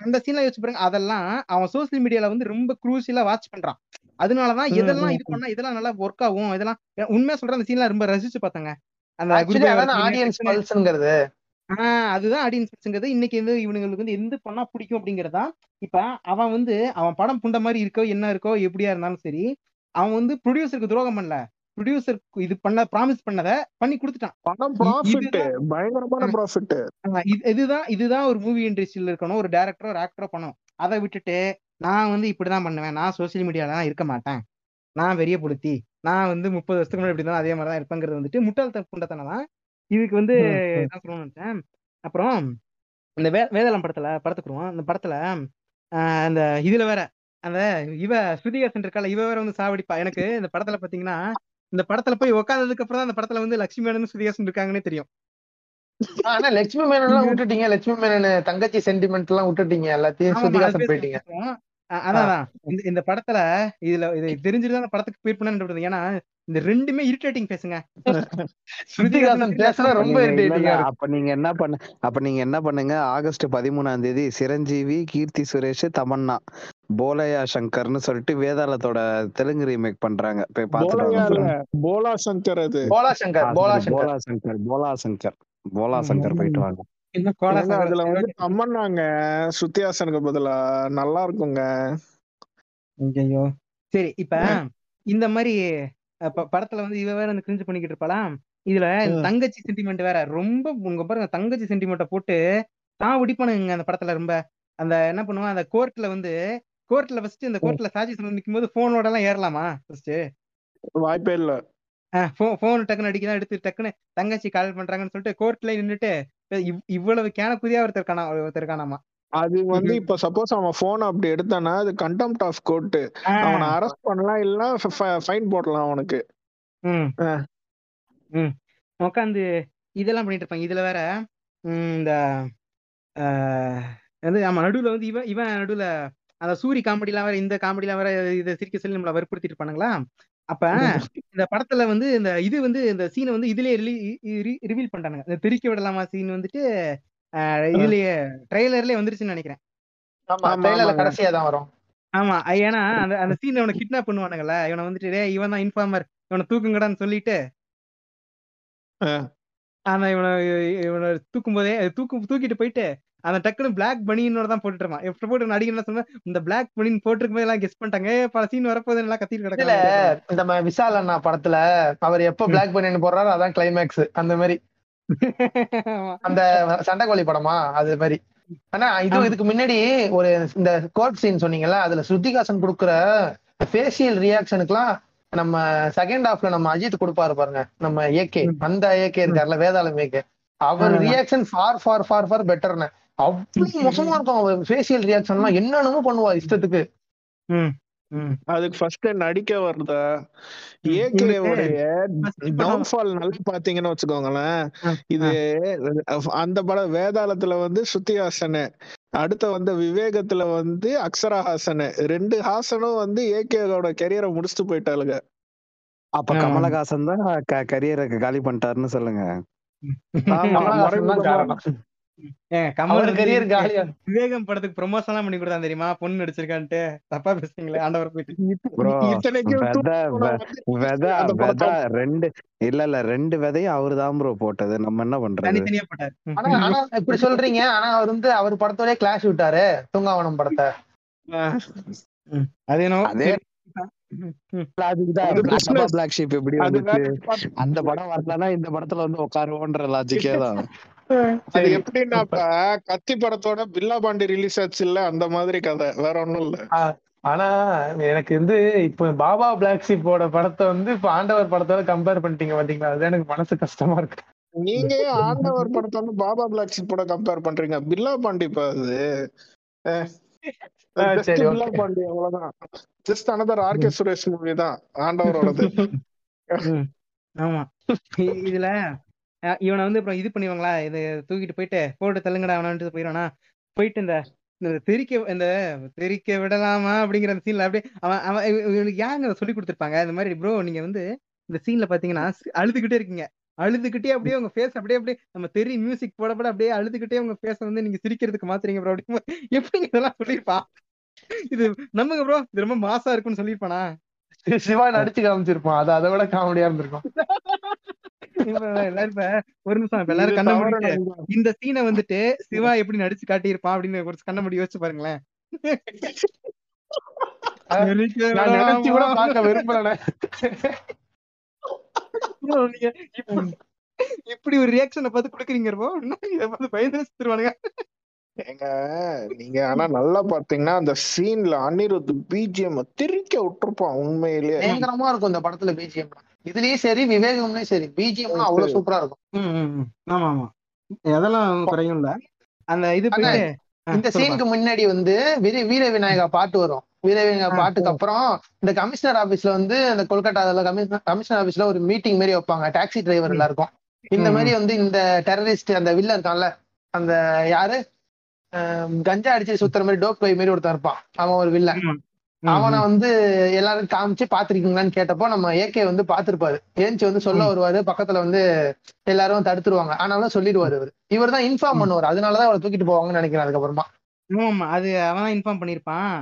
அந்த சீன்லாம் யோசிச்சு பாருங்க. அதெல்லாம் அவன் சோசியல் மீடியால வந்து ரொம்ப குரூசியலா வாட்ச் பண்றான். அதனாலதான் ம், எதெல்லாம் ம், இது பண்ணா இதெல்லாம் நல்லா ஒர்க் ஆகும். இதெல்லாம் உண்மையா சொல்றேன் அந்த சீன்லாம் ரொம்ப ரசிச்சு பார்த்தாங்க அந்த ஆக்சுவலி குருபாயை அதான் வச்சு ஆடியன்ஸ் டக்குன்னு- பல்ஸ்ங்கிறது ஆஹ் அதுதான் ஆடியன்ஸ்ங்கிறது இன்னைக்கு வந்து இவனுங்களுக்கு வந்து எந்த பண்ணா பிடிக்கும் அப்படிங்கறதா இப்ப அவன் வந்து அவன் படம் புண்ட மாதிரி இருக்கோ என்ன இருக்கோ எப்படியா இருந்தாலும் சரி அவன் வந்து ப்ரொடியூசருக்கு துரோகம் பண்ணல. ப்ரொடியூசர் இது பண்ண ப்ராமிஸ் பண்ணத பண்ணி கொடுத்துட்டான். படம் ப்ராஃபிட் பயங்கரமான ப்ராஃபிட் இதுதான் இதுதான் ஒரு மூவி இண்டஸ்ட்ரியில இருக்கணும் ஒரு டேரக்டரோ ஒரு ஆக்டரோ பண்ணும் அதை விட்டுட்டு நான் வந்து இப்படிதான் பண்ணுவேன். நான் சோசியல் மீடியால இருக்க மாட்டேன். நான் வெறிய புடுத்தி நான் வந்து முப்பது வருஷத்துக்கு முன்னாடி இப்படி தான் அதே மாதிரி தான் இருப்பேங்கிறது வந்துட்டு முட்டாள் புண்டத்தனம் தான். இதுக்கு வந்து என்ன சொல்லணும்னு நினைச்சேன்? அப்புறம் இந்த வே வேதாளம் படத்துல படத்துக்குருவோம். அந்த படத்துல அந்த இதுல வேற அந்த இவ ஸ்ருதிஹாசன் இருக்கால இவ வேற வந்து சாவடிப்பா. எனக்கு இந்த படத்துல பாத்தீங்கன்னா இந்த படத்துல போய் உட்காந்ததுக்கு அப்புறம் தான் அந்த படத்துல வந்து லட்சுமி மேனன் ஸ்ருதிஹாசன் இருக்காங்கன்னே தெரியும். ஆனா லட்சுமி மேனன் எல்லாம் <laughs> விட்டுட்டீங்க. லட்சுமி மேனன் தங்கச்சி சென்டிமெண்ட் எல்லாம் விட்டுட்டீங்க. எல்லாத்தையும் பேசுவோம், போயிட்டீங்க. அதான். இந்த இந்த படத்துல இதுல இது தெரிஞ்சுட்டு தான் படத்துக்கு பேர் பண்ணு ஏன்னா இந்த ரெண்டுமே இரிட்டேட்டிங் பேசுங்க. சுத்திகாசன் பேசுனா ரொம்ப இரிட்டேட்டிங்கா இருக்கு அப்ப நீங்க என்ன பண்ண அப்ப நீங்க என்ன பண்ணுங்க ஆகஸ்ட் பதிமூணாம் தேதி சிரஞ்சீவி கீர்த்தி சுரேஷ் தமன்னா போலையா சங்கர்னு சொல்லிட்டு வேதாளத்தோட தெலுங்கு ரீமேக் பண்றாங்க. போய் பாத்துட்டு. போலா சங்கர் அது. போலா சங்கர் போலா சங்கர். போலா சங்கர் போலா சங்கர். போலா சங்கர் போயிட்டு வாங்க. இன்னும் அதுல வந்து ஓகே தமன்னாங்க ஸ்ருதிஹாசனுக்கு பதிலா நல்லா இருக்குங்க. ஐயோ சரி இப்ப. இந்த மாதிரி படத்துல வந்து இவ வேற வந்து கிரிஞ்சு பண்ணிக்கிட்டு இருப்பாளா? இதுல. தங்கச்சி சென்டிமெண்ட் வேற. ரொம்ப உங்க பாருங்க தங்கச்சி சென்டிமெண்ட்டை போட்டு தான் உடிப்பானுங்க அந்த படத்துல ரொம்ப. அந்த என்ன பண்ணுவான் அந்த கோர்ட்ல வந்து கோர்ட்ல ஃபர்ஸ்ட் இந்த. கோர்ட்ல சொல்ல நிற்கும் போது போனோட எல்லாம் ஏறலாமா ஃபர்ஸ்ட் வாய்ப்பே இல்ல. போன் டக்குன்னு அடிக்கதான் எடுத்து டக்குன்னு தங்கச்சி கால் பண்றாங்கன்னு சொல்லிட்டு கோர்ட்ல நின்னுட்டு இவ்- இவ்வளவு கேனக்குதியா ஒருத்தர் காணா ஒருத்தர் காணாமா? அது வந்து இப்ப சப்போஸ் அவன் போன் அப்படி எடுத்தானா அது கண்டெம்ட் ஆஃப் கோர்ட் அவனை அரெஸ்ட் பண்ணலாம் இல்ல ஃபைன் போடலாம் அவனுக்கு. உட்காந்து இதெல்லாம் பண்ணிட்டு இருப்பாங்க. இதுல வேற இந்த வந்து ஆமா நடுவுல வந்து இவன் இவன் நடுவுல அந்த சூரி காமெடிலாம் வேற இந்த காமெடிலாம் வேற இதை சிரிக்க சொல்லி நம்மள வற்புறுத்திட்டு இருப்பானுங்களா? அப்ப இந்த படத்துல வந்து இந்த இது வந்து இந்த சீனை வந்து இதுலயே ரிவீல் பண்ணிட்டானுங்க. இந்த திரிக்க விடலாமா சீன் வந்துட்டு ஆஹ், இதுலயே ட்ரெய்லர்லயே வந்துருச்சுன்னு நினைக்கிறேன். கடைசியா தான் வரும். ஆமா ஏன்னா அந்த அந்த சீன்ல இவனை கிட்னாப் பண்ணுவானுங்கல்ல. இவனை வந்துட்டு டேய் இவன் தான் இன்ஃபார்மர் இவனை தூக்குங்கடான்னு சொல்லிட்டு. ஆனா இவனை இவனை தூக்கும் போதே தூக்கு தூக்கிட்டு போயிட்டு அந்த டக்குனு பிளாக் பனியனோட தான் போட்டுட்டு இருப்பான். எப்படி போட்டு நடிகர் என்ன சொன்னா இந்த பிளாக் பனியன் போட்டிருக்கும் எல்லாம் கெஸ் பண்ணிட்டாங்க. பல சீன் வரப்போகுது எல்லாம் கத்திட்டு கிடக்காங்க இந்த விஷால் அண்ணா படத்துல அவர் எப்ப பிளாக் பனியன் போடுறாரோ அதான் கிளைமேக்ஸ் அந்த மாதிரி. அந்த சண்டைக்கோழி படமா? அது மாதிரி. ஆனா இது. இதுக்கு முன்னாடி ஒரு இந்த கோர்ட் சீன் சொன்னீங்கல்ல அதுல ஸ்ருதிகாசன் கொடுக்குற ஃபேஷியல் ரியாக்ஷனுக்குலாம் நம்ம செகண்ட் ஹாஃப்ல நம்ம அஜித் கொடுப்பாரு பாருங்க நம்ம ஏகே. அந்த ஏகே இருக்காருல்ல வேதாளம் ஏகே அவர். Reaction far far far far பெட்டர்னு அவ்வளவு மோசமா இருக்கும் அவர் ஃபேஷியல் ரியாக்ஷன்லாம் என்னென்னமோ பண்ணுவா இஷ்டத்துக்கு. ம், ம். அதுக்கு ஃபர்ஸ்ட் நடிக்க வருதா? படம் டவுன்ஃபால் நல்லா பாத்தீங்கன்னு வச்சுக்கோங்களேன். இது அந்த படம் வேதாளத்துல வந்து ஸ்ருதிஹாசன். அடுத்த வந்து விவேகத்துல வந்து அக்ஷரஹாசன். ரெண்டு ஹாசனும் வந்து ஏகேவோட கெரியரை முடிச்சுட்டு போயிட்டாளுங்க அப்ப. கமலஹாசன் தான் கரியரை காலி பண்ணிட்டாருன்னு சொல்லுங்க. விவேகம் படத்துக்கு ப்ரொமோஷன் எல்லாம் பண்ணி கொடுத்தான் தெரியுமா? பொண்ணு நடிச்சிருக்கான்ட்டு. தப்பா பேசுறீங்களே ஆண்டவர் போயிட்டு. ரெண்டு இல்ல இல்ல ரெண்டு விதையும் அவரு தான் ப்ரோ போட்டது. நம்ம என்ன பண்றது? தனித்தனியா போட்டாரு. ஆனா ஆனா இப்படி சொல்றீங்க. ஆனா அவர் வந்து அவர் படத்தோடய கிளாஷ் விட்டாரு. தூங்காவனம் படத்தை. அது part. அந்த படம். வரலன்னா இந்த படத்துல வந்து உட்காருவோன்ற லாஜிக்கே தான். அது எப்படின்னாப்ப கத்தி படத்தோட பில்லா பாண்டி ரிலீஸ் ஆச்சு இல்ல அந்த மாதிரி கதை. வேற ஒண்ணும் இல்ல. ஆனா எனக்கு வந்து இப்ப பாபா பிளாக் ஷீப்போட படத்தை வந்து இப்ப ஆண்டவர் படத்தோட கம்பேர் பண்ணிட்டீங்க பாத்தீங்களா? அது எனக்கு மனசு கஷ்டமா இருக்கு. நீங்க ஆண்டவர் படத்தை வந்து பாபா பிளாக் ஷீப் கூட கம்பேர் பண்றீங்க? பில்லா பாண்டி அது. பில்லா பாண்டி அவ்வளவுதான். Just another RK Suresh movie தான் ஆண்டவரோடது. ஆமா. இதுல இவனை வந்து அப்புறம் இது பண்ணிடுவாங்களா? இது தூக்கிட்டு போயிட்டு போட்டு தள்ளுங்கடா அவனான்ட்டு போயிடுவானா? போயிட்டு இந்த தெரிக்க இந்த தெரிக்க விடலாமா? அப்படிங்கிற அந்த சீன்ல அப்படியே அவன் அவன் இவ- இவனுக்கு யாருங்க அதை சொல்லி கொடுத்துருப்பாங்க? இந்த மாதிரி ப்ரோ நீங்க வந்து இந்த சீன்ல பாத்தீங்கன்னா அழுதுகிட்டே இருக்கீங்க. அழுதுகிட்டே அப்படியே உங்க ஃபேஸ் அப்படியே அப்படியே நம்ம தெரி மியூசிக் போட போட அப்படியே அழுதுகிட்டே உங்க ஃபேஸ வந்து நீங்க சிரிக்கிறதுக்கு மாத்துறீங்க ப்ரோ அப்படி எப்படிங்க இதெல்லாம் சொல்லியிருப்பான் இது நம்புங்க ப்ரோ இது ரொம்ப மாசா இருக்கும்னு சொல்லியிருப்பானா? சிவா நடிச்சு காமிச்சிருப்பான். அது அதை விட காமெடியா இருந்திருக்கும். <laughs> ஒரு நிமிஷம் இப்ப எல்லாரும் கண்ண மூடிட்டு. இந்த சீனை வந்துட்டு சிவா எப்படி நடிச்சு காட்டியிருப்பான் அப்படின்னு ஒரு கண்ண மூடி யோசிச்சு பாருங்களேன் இப்படி ஒரு ரியாக்ஷனை பார்த்து கொடுக்குறீங்க bro. இன்னும் இதை பார்த்து பயந்து செத்துருவானுங்க ஏங்க நீங்க ஆனா நல்லா பாத்தீங்கன்னா அந்த சீன்ல அனிருத் பிஜிஎம் திரிக்க விட்டுருப்பான் உண்மையிலேயே பயங்கரமா இருக்கும் இந்த படத்துல பிஜிஎம் இதுலயும் சரி விவேகம்லயும் சரி. பிஜிஎம்லாம் அவ்வளவு சூப்பரா இருக்கும். ஆமா ஆமா. அதெல்லாம் குறையும் இல்ல. அந்த இது இந்த. சீனுக்கு முன்னாடி வந்து வீர விநாயகா பாட்டு வரும். வீர விநாயகா பாட்டுக்கு அப்புறம் இந்த கமிஷனர் ஆபீஸ்ல வந்து இந்த கொல்கட்டால கமிஷனர் கமிஷனர் ஆபீஸ்ல ஒரு மீட்டிங் மாதிரி வைப்பாங்க. Taxi driver. எல்லாருக்கும். இந்த மாதிரி வந்து இந்த டெரரிஸ்ட் அந்த வில்ல இருக்கான்ல அந்த யாரு? கஞ்சா அடிச்சு சுத்துற மாதிரி டோப் பை மாதிரி ஒருத்தன் இருப்பான். அவன் ஒரு வில்ல அவனை. வந்து எல்லாரும் காமிச்சு பாத்திருக்கீங்களான்னு கேட்டப்போ நம்ம ஏகே வந்து பாத்திருப்பாரு. ஏஞ்சி வந்து சொல்ல. வருவாரு பக்கத்துல வந்து எல்லாரும் தடுத்துருவாங்க. ஆனாலும் சொல்லிடுவாரு இவர் இவர் தான் இன்ஃபார்ம். பண்ணுவார். அதனாலதான் அவரை தூக்கிட்டு போவாங்கன்னு நினைக்கிறேன் அதுக்கப்புறமா. ஆமா அது அவன் தான் இன்ஃபார்ம் பண்ணிருப்பான்.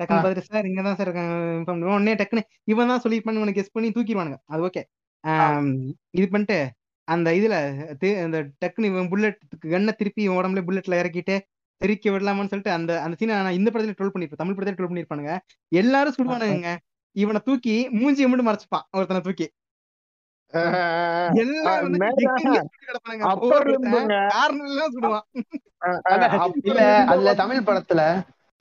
டக்குன்னு ஆ. பார்த்துட்டு சார் இங்க தான் சார் இன்ஃபார்ம் பண்ணுவோம் உடனே டக்குன்னு இவன் தான் சொல்லியிருப்பான்னு உனக்கு கெஸ் பண்ணி தூக்கிடுவானுங்க. அது ஓகே இது பண்ணிட்டு அந்த இதுல அந்த டக்குனு இவன் புல்லட் கண்ணை திருப்பி இவன் உடம்புல புல்லட்ல இறக்கிட்டு தெரிக்க விடலாமான்னு சொல்லிட்டு அந்த அந்த சீனை நான் இந்த படத்துல ட்ரோல் பண்ணிருப்பேன். தமிழ் படத்துல ட்ரோல் பண்ணிருப்பானுங்க. எல்லாரும் சுடுவானுங்க இவனை தூக்கி மூஞ்சி மட்டும் மறைச்சுப்பான் ஒருத்தனை தூக்கி. தமிழ் படத்துல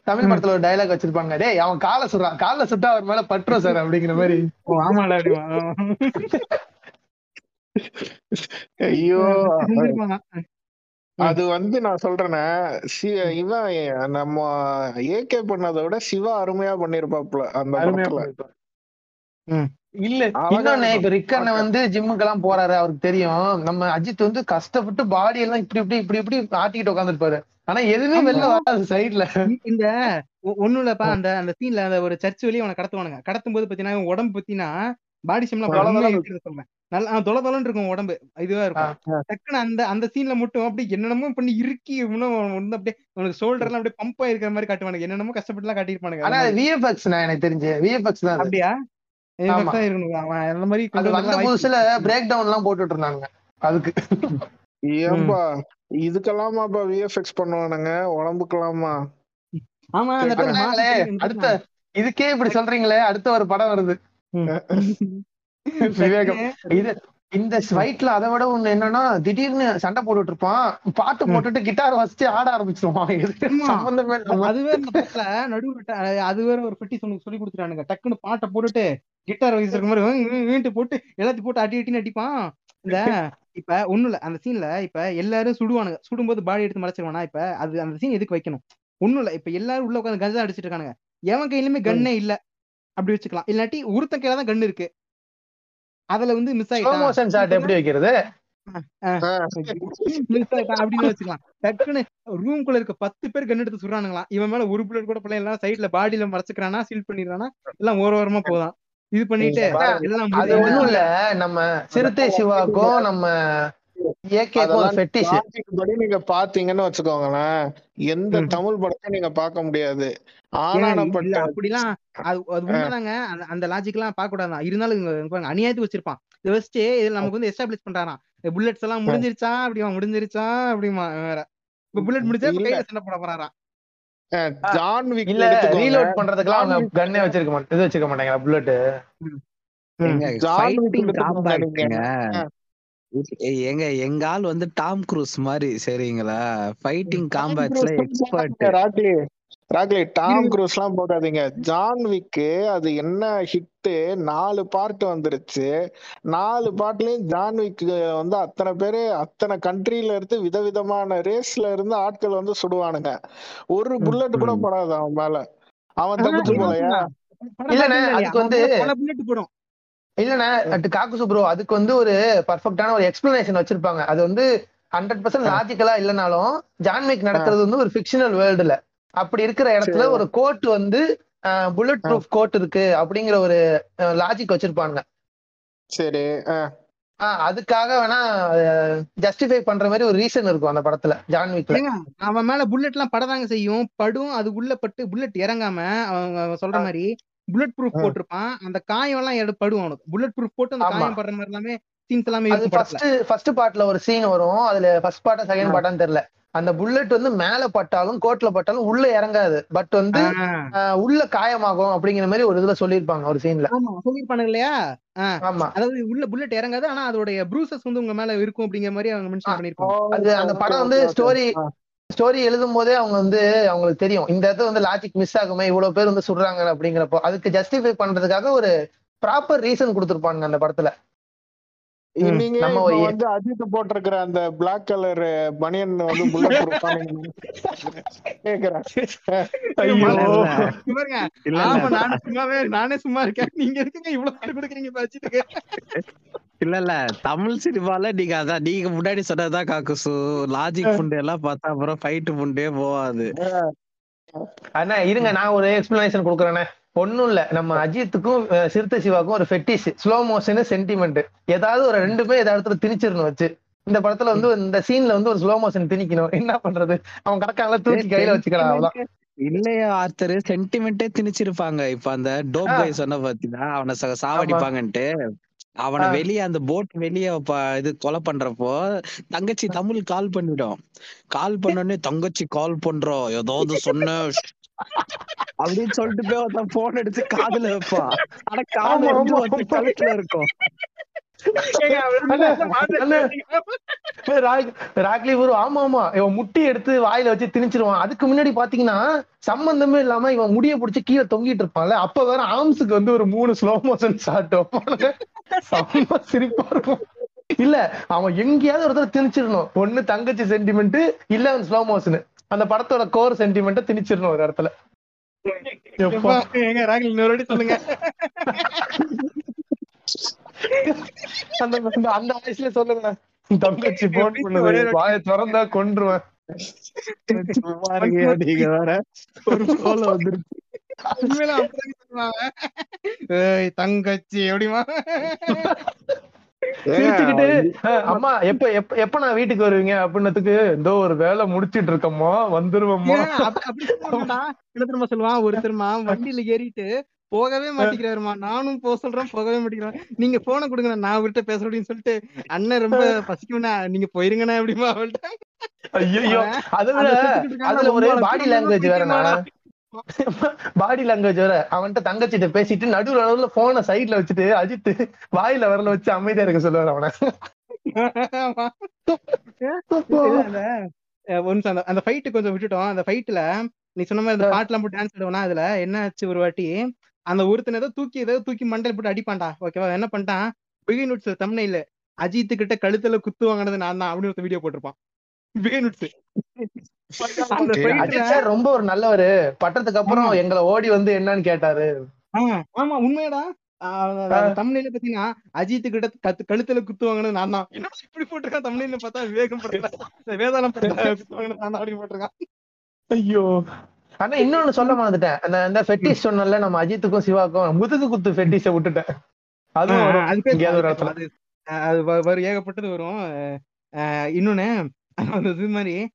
தமிழ் படத்துல ஒரு டயலாக் வச்சிருப்பாங்க. டேய் அவன் காலை சுடுறான் காலை சுட்டா அவர் மேல பட்டுரும் சார் அப்படிங்கிற மாதிரி. ஆமாடா ஐயோ. அது வந்து நான் சொல்றேனே சி- இவன் நம்ம ஏகே பண்ணதை விட சிவா அருமையா பண்ணிருப்பாப்ல அந்த அருமையா படத்துல. இல்ல அழகா இன்னொன்னு இப்ப இருக்கும் ரிக்கண்ண பார்க்க. வந்து ஜிம்முக்கு எல்லாம் போறாரு அவருக்கு தெரியும். நம்ம அஜித் வந்து கஷ்டப்பட்டு பாடி எல்லாம் இப்படி இப்படி இப்படி இப்படி ஆட்டிக்கிட்டு உட்காந்துருப்பாரு ஆனா எதுவுமே வெளில வராது சைடுல இ- இந்த ஒ- ஒண்ணும் இல்லப்பா அந்த அந்த சீன்ல அந்த ஒரு சர்ச் வெளியே அவனை கடத்துவானுங்க. கடத்தும் போது பாத்தீங்கன்னா இவன் உடம்பு பத்தினா பாடி ஷேம்லாம் தொலன்னு இருக்கிறத சொல்றேன். நல்லா தொல தொலன்னு இருக்கும் உடம்பு. இதுவா இருக்கும். டக்குன்னு அந்த அந்த சீன்ல மட்டும் அப்படி என்னென்னமோ பண்ணி இறுக்கி இன்னும் வந்து அப்படியே அவனுக்கு ஷோல்டர் எல்லாம் அப்படியே பம்ப் ஆயிருக்கிற மாதிரி காட்டுவானுங்க. என்னென்னமோ கஷ்டப்பட்டு எல்லாம் காட்டியிருப்பானுங்க. ஆனா விஎஃப்எக்ஸ் நான் எனக்கு தெரிஞ்சு விஎஃப்எக்ஸ் தான் அப்படியா? இருக்கணும் அவன் அந்த மாதிரி அது வந்த புதுசுல பிரேக் டவுன் எல்லாம் போட்டுட்டு இருந்தாங்க அதுக்கு ஏன்பா இதுக்கெல்லாமாப்பா விஎஃப்எக்ஸ் பண்ணுவானுங்க? உடம்புக்கெல்லாமா? ஆமா அடுத்த இதுக்கே இப்படி சொல்றீங்களே அடுத்த ஒரு படம் வருது. <laughs> <laughs> விவேகம். இது இந்த ஃபைட்ல அதை விட ஒண்ணு என்னன்னா திடீர்னு சண்டை போட்டுட்டு இருப்பான் பாட்டு போட்டுட்டு கிட்டார் வச்சுட்டு ஆட ஆரம்பிச்சிருவான். சம்பந்தமே அதுவே நடுவுல அது வேற ஒரு பெட்டி சொல்லி சொல்லி கொடுத்துட்டானுங்க. டக்குன்னு பாட்டை போட்டுட்டு கிட்டார் வயசு மாதிரி வீ- வீ- வீண்ட்டு போட்டு எல்லாத்தையும் போட்டு அடி அடின்னு அடிப்பான். இந்த இப்ப ஒண்ணும் இல்ல. அந்த சீன்ல இப்ப எல்லாரும் சுடுவானுங்க. சுடும்போது பாடி எடுத்து மறைச்சிருவானா? இப்ப அது அந்த சீன் எதுக்கு வைக்கணும்? ஒண்ணும் இல்ல. இப்ப எல்லாரும் உள்ள உட்காந்து கஞ்சா அடிச்சிட்டு இருக்கானுங்க. எவன் கையிலுமே கண்ணே இல்ல. அப்படி வச்சுக்கலாம். இல்லாட்டி ஒருத்தன் கையில தான் கண்ணு இருக்கு. அதுல வந்து மிஸ் ஆயிட்டான் ஷாட் எப்படி வைக்கிறது? மிஸ் ஆயிட்டான் அப்படின்னு வச்சுக்கலாம். டக்குன்னு ரூம் குள்ள இருக்க பத்து பேர் கண்ணு எடுத்து சுடுறானுங்களாம் இவன் மேல ஒரு புல்லட் கூட பிள்ளை எல்லாம் சைடுல பாடியில மறைச்சுக்கிறானா சீல் பண்ணிடுறானா? எல்லாம் ஒரு ஓரமா போதான். இது பண்ணிட்டு எல்லாம் அது முடிஞ்சு ஒண்ணும் இல்ல. நம்ம சிறுத்தை சிவாக்கும் நம்ம படி நீங்க பாத்தீங்கன்னு வச்சுக்கோங்களேன். எந்த. தமிழ் படத்தையும் நீங்க பார்க்க முடியாது. ஆனானப்பட்ட அப்படிலாம் அது அது உண்மைதாங்க. அந்த அந்த லாஜிக் எல்லாம் பார்க்க கூடாதான் இருந்தாலும் அநியாயத்துக்கு வச்சிருப்பான். இதை வச்சுட்டு இதுல நமக்கு வந்து எஸ்டாப்ளிஷ் பண்றாராம். புல்லட்ஸ் எல்லாம் முடிஞ்சிருச்சா அப்படிமா முடிஞ்சிருச்சா அப்படிமா வேற. இப்ப புல்லட் இல்ல. கையில சண்டை போட போறாராம். ஜான் விக் இல்ல ரீலோட் பண்றதுக்குலாம் அவங்க கண்ணே வச்சிருக்க மாட்டேன். இது வச்சிருக்க மாட்டாங்க புல்லட் எங்க எங்க ஆள் வந்து டாம் குரூஸ் மாதிரி. சரிங்களா? ஃபைட்டிங் காம்பேக்ட்ஸ்ல எக்ஸ்பர்ட் ராக்லி. ராக்லி டாம் க்ரூஸ் எல்லாம் போகாதீங்க ஜான் விக்கு அது என்ன ஹிட்டு நாலு பார்ட் வந்துருச்சு. நாலு பார்ட்லயும் ஜான் விக் வந்து அத்தனை பேரு அத்தனை கண்ட்ரில இருந்து விதவிதமான ரேஸ்ல இருந்து ஆட்கள் வந்து சுடுவானுங்க. ஒரு புல்லட் கூட. படாது அவன் மேல. அவன் தப்பிச்சு போலையா? பார்த்தீங்களா அதுக்கு வந்து- புல்லட் போடும். இல்லண்ணே அட் காக்குசு ப்ரோ அதுக்கு வந்து ஒரு பர்ஃபெக்டான ஒரு எக்ஸ்பிளனேஷன் வச்சிருப்பாங்க. அது வந்து ஹண்ட்ரட் பர்சன்ட் லாஜிக்கலா இல்லைனாலும் ஜான்விக் நடக்கிறது வந்து ஒரு ஃபிக்ஷனல் வேர்ல்டுல அப்படி இருக்கிற இடத்துல ஒரு கோட் வந்து புல்லட் ப்ரூஃப் கோட் இருக்கு அப்படிங்கிற ஒரு லாஜிக் வச்சிருப்பாங்க சரி அதுக்காக வேணா ஜஸ்டிஃபை பண்ற மாதிரி ஒரு ரீசன் இருக்கும் அந்த படத்துல ஜான்விக்ல அவன் மேல புல்லட் எல்லாம் படதாங்க செய்யும். படும் அது உள்ள பட்டு புல்லட் இறங்காம அவன் சொல்ற மாதிரி புல்லட் ப்ரூஃப். போட்டிருப்பான். அந்த காயம் எல்லாம் எடு படும் அவனுக்கு. புல்லட் ப்ரூஃப் போட்டு அந்த. காயம் படுற மாதிரி எல்லாமே சீன்ஸ் எல்லாமே அது ஃபர்ஸ்ட் ஃபர்ஸ்ட் பார்ட்ல ஒரு சீன் வரும். அதுல ஃபர்ஸ்ட் பார்ட்டா செகண்ட் பார்ட்டான்னு தெரியல. அந்த புல்லட் வந்து மேல பட்டாலும் கோட்ல பட்டாலும் உள்ள இறங்காது. பட் வந்து உள்ள காயமாகும் அப்படிங்கிற மாதிரி ஒரு இதுல சொல்லியிருப்பாங்க ஒரு சீன்ல ஆமா சொல்லிருப்பானுங்க இல்லையா? ஆமா. அதாவது உள்ள புல்லட் இறங்காது. ஆனா அதோடைய ப்ரூசஸ் வந்து உங்க மேல இருக்கும் அப்படிங்கிற மாதிரி அவங்க மென்ஷன் பண்ணிருப்பாங்க அது அந்த படம் வந்து ஸ்டோரி ஸ்டோரி எழுதும் போதே அவங்க வந்து அவங்களுக்கு தெரியும். இந்த இடத்துல வந்து லாஜிக் மிஸ் ஆகுமே இவ்வளவு பேர் வந்து சுடுறாங்க அப்படிங்கிறப்போ அதுக்கு ஜஸ்டிஃபை பண்றதுக்காக ஒரு ப்ராப்பர் ரீசன் கொடுத்துருப்பாங்க அந்த படத்துல. நீங்க வந்து அஜித் போட்டிருக்கிற அந்த பிளாக் கலர் பனியன் வந்து புல்லட் ப்ரூஃபா கேக்குறேன். ஐயோ. இங்க பாருங்க இல்ல ஆமா இல்ல. நானே சும்மாவே நானே சும்மா இருக்கேன். நீங்க இருக்குங்க இவ்வளவு கொடுக்குறீங்க அஜித்துக்கு? இல்ல இல்ல. தமிழ் சினிமால நீங்க அதான் நீங்க முன்னாடி சொன்னதுதான் காக்குசு. லாஜிக் புண்டு எல்லாம் பார்த்தா அப்புறம் ஃபைட் புண்டே போவாது அண்ணா இருங்க நான் ஒரு எக்ஸ்பிளனேஷன் கொடுக்குறேனே ஒண்ணும் இல்ல. நம்ம அஜித்துக்கும் சிறுத்தை சிவாக்கும் ஒரு ஃபெட்டிஷ் ஸ்லோ மோஷன் சென்டிமெண்ட் ஏதாவது ஒரு ரெண்டுமே ஏதாவது இடத்துல திணிச்சிடணும் வச்சு. இந்த படத்துல வந்து இந்த சீன்ல வந்து ஒரு ஸ்லோ மோஷன் திணிக்கணும். என்ன பண்றது? அவன் கடக்காங்கள தூக்கி கையில வச்சுக்கலாம் அவ்வளவுதான். இல்லையா ஆர்த்தர் சென்டிமெண்டே திணிச்சிருப்பாங்க. இப்ப அந்த டோப். பாய் சொன்ன பாத்தீங்கன்னா அவனை சாவடிப்பாங்கன்ட்டு. அவனை. வெளிய அந்த போட் வெளிய இது கொலை பண்றப்போ தங்கச்சி தமிழ் கால் பண்ணிடும். கால் பண்ணோடனே தங்கச்சி கால் பண்றோம் ஏதாவது சொன்ன அப்படின்னு சொல்லிட்டு போய் ஒருத்தன் போன் எடுத்து காதுல வைப்பா. ஆனா காது வந்து ஆமா, ஒருத்தன் ஆமா. கழுத்துல இருக்கும். ராக்லி ஆமா ஆமா. இவன் முட்டி எடுத்து வாயில வச்சு திணிச்சிருவான். அதுக்கு முன்னாடி பாத்தீங்கன்னா சம்பந்தமே இல்லாம இவன் முடிய புடிச்சு கீழே தொங்கிட்டு இருப்பான்ல அப்ப வேற ஆர்ம்ஸுக்கு வந்து ஒரு மூணு ஸ்லோ மோஷன் ஷாட் சிரிப்பா இருக்கும். இல்ல அவன் எங்கேயாவது ஒரு தடவை திணிச்சிடணும். ஒண்ணு தங்கச்சி சென்டிமெண்ட் இல்ல அவன் ஸ்லோ மோஷன் அந்த படத்தோட கோர் சென்டிமெண்ட்டை திணிச்சிடணும் ஒரு இடத்துல. இன்னொரு சொல்லுங்க. அந்த அந்த- வயசுல சொல்லுங்க. தங்கச்சி போன் பண்ணுது. வாயை திறந்தா கொன்றுவேன். தங்கச்சி எப்படிமா சிரிச்சுக்கிட்டு "அஹ், அம்மா எப்ப எப்ப எப்ப நான் வீட்டுக்கு வருவீங்க அப்படின்னதுக்கு இந்த ஒரு வேலை முடிச்சிட்டு சொல்லுவான்டா. என்ன தெரியுமா சொல்லுவான் ஒருத்தருமா வண்டியில ஏறிட்டு போகவே மாட்டேங்கிறாருமா நானும் போக சொல்றேன் போகவே மாட்டேங்கிறேன் நீங்க போனை கொடுங்க நான் அவர்கிட்ட பேசுறேன் அப்படின்னு சொல்லிட்டு அண்ணன் ரொம்ப <laughs> பசிக்கும்னா நீங்க போயிருங்கண்ணா அப்படிமா அவள்கிட்ட ஐயோ. அதுல ஒரு பாடி திரும்ப லாங்குவேஜ் பிடிக்குமாடா? <laughs> பாடி லாங்குவேஜ் வேற. அவன்கிட்ட தங்கச்சிட்ட பேசிட்டு நடுவுல நடுவுல போனை சைடுல வச்சுட்டு அஜித் வாயில வரல வச்சு அமைதியா இருக்க சொல்லுவாரு அவனை. இல்ல, அந்த ஃபைட்டு கொஞ்சம் விட்டுட்டோம். அந்த ஃபைட்ல நீ சொன்ன மாதிரி அந்த பாட்டுலாம் போட்டு டான்ஸ் ஆடுவானா அதுல என்ன ஆச்சு ஒரு வாட்டி? அந்த ஒருத்தன் ஏதோ தூக்கி ஏதோ தூக்கி மண்டையில போட்டு அடிப்பான்டா. ஓகேவா என்ன பண்ணிட்டான்? பிகை நுட்ஸ் தம்னையில அஜித் கிட்ட கழுத்துல குத்து வாங்கினது நான் தான் அப்படின்னு ஒரு வீடியோ போட்டிருப்பான். பிகை நுட்ஸ் ரொம்ப ஒரு நல்லவரு. பட்டத்துக்கு அப்புறம். எங்களை ஓடி வந்து என்னன்னு கேட்டாரு. ஆமா உண்மையடா. தமிழ்ல பாத்தீங்கன்னா அஜித் கிட்ட கத்து- கழுத்துல குத்து வாங்கினது நான் தான். என்ன இப்படி போட்டிருக்கான் தமிழ்ல பார்த்தா? விவேகம் படத்துல. வேதாளம் படத்துல <laughs> குத்து வாங்கினது நான் தான் அப்படின்னு போட்டிருக்கான். ஐயோ. ஆனா இன்னொன்னு சொல்ல மறந்துட்டேன். அந்த அந்த ஃபெட்டிஷ் சொன்னல நம்ம அஜித்துக்கும் சிவாக்கும் முதுகு குத்து ஃபெட்டிஷ விட்டுட்டேன். அதுவும் அது வரும் ஏகப்பட்டது வரும். இன்னொன்னு அந்த இது மாதிரி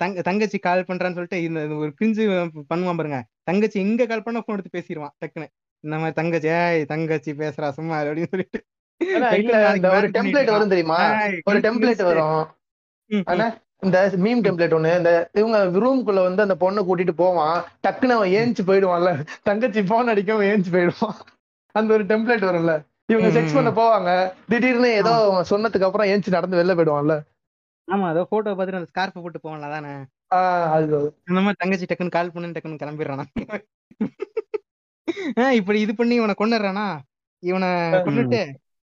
தங்க தங்கச்சி கால் பண்றான்னு சொல்லிட்டு இந்த ஒரு பிஞ்சு பண்ணுவான் பாருங்க. தங்கச்சி எங்க கால் பண்ண போன் எடுத்து பேசிடுவான் டக்குன்னு. இந்த மாதிரி தங்கச்சி ஏய் தங்கச்சி பேசுறா சும்மா இரு" அப்படின்னு சொல்லிட்டு. ஒரு டெம்ப்ளேட் வரும் தெரியுமா? ஒரு டெம்ப்ளேட். வரும். ஆனா இந்த மீம் டெம்ப்ளேட் ஒண்ணு இந்த இவங்க ரூம்குள்ள வந்து அந்த பொண்ணை கூட்டிட்டு போவான். டக்குன்னு அவன் ஏஞ்சி போயிடுவான்ல. தங்கச்சி போன் அடிக்கவும் ஏஞ்சி போயிடுவான். அந்த ஒரு டெம்ப்ளேட் வரும்ல. இவங்க செக்ஸ். பண்ண போவாங்க. திடீர்னு ஏதோ சொன்னதுக்கு அப்புறம் ஏஞ்சி நடந்து வெளில போயிடுவான்ல. ஆமா அதோ போட்டோ பார்த்துட்டு அந்த ஸ்கார்ஃப் போட்டு போவான்ல அது அந்த மாதிரி தங்கச்சி டக்குன்னு கால் பண்ணு டக்குன்னு கிளம்பிடுறானா? ஆஹ் இப்படி இது பண்ணி இவனை கொண்டுறானா இவனை கொண்டுட்டு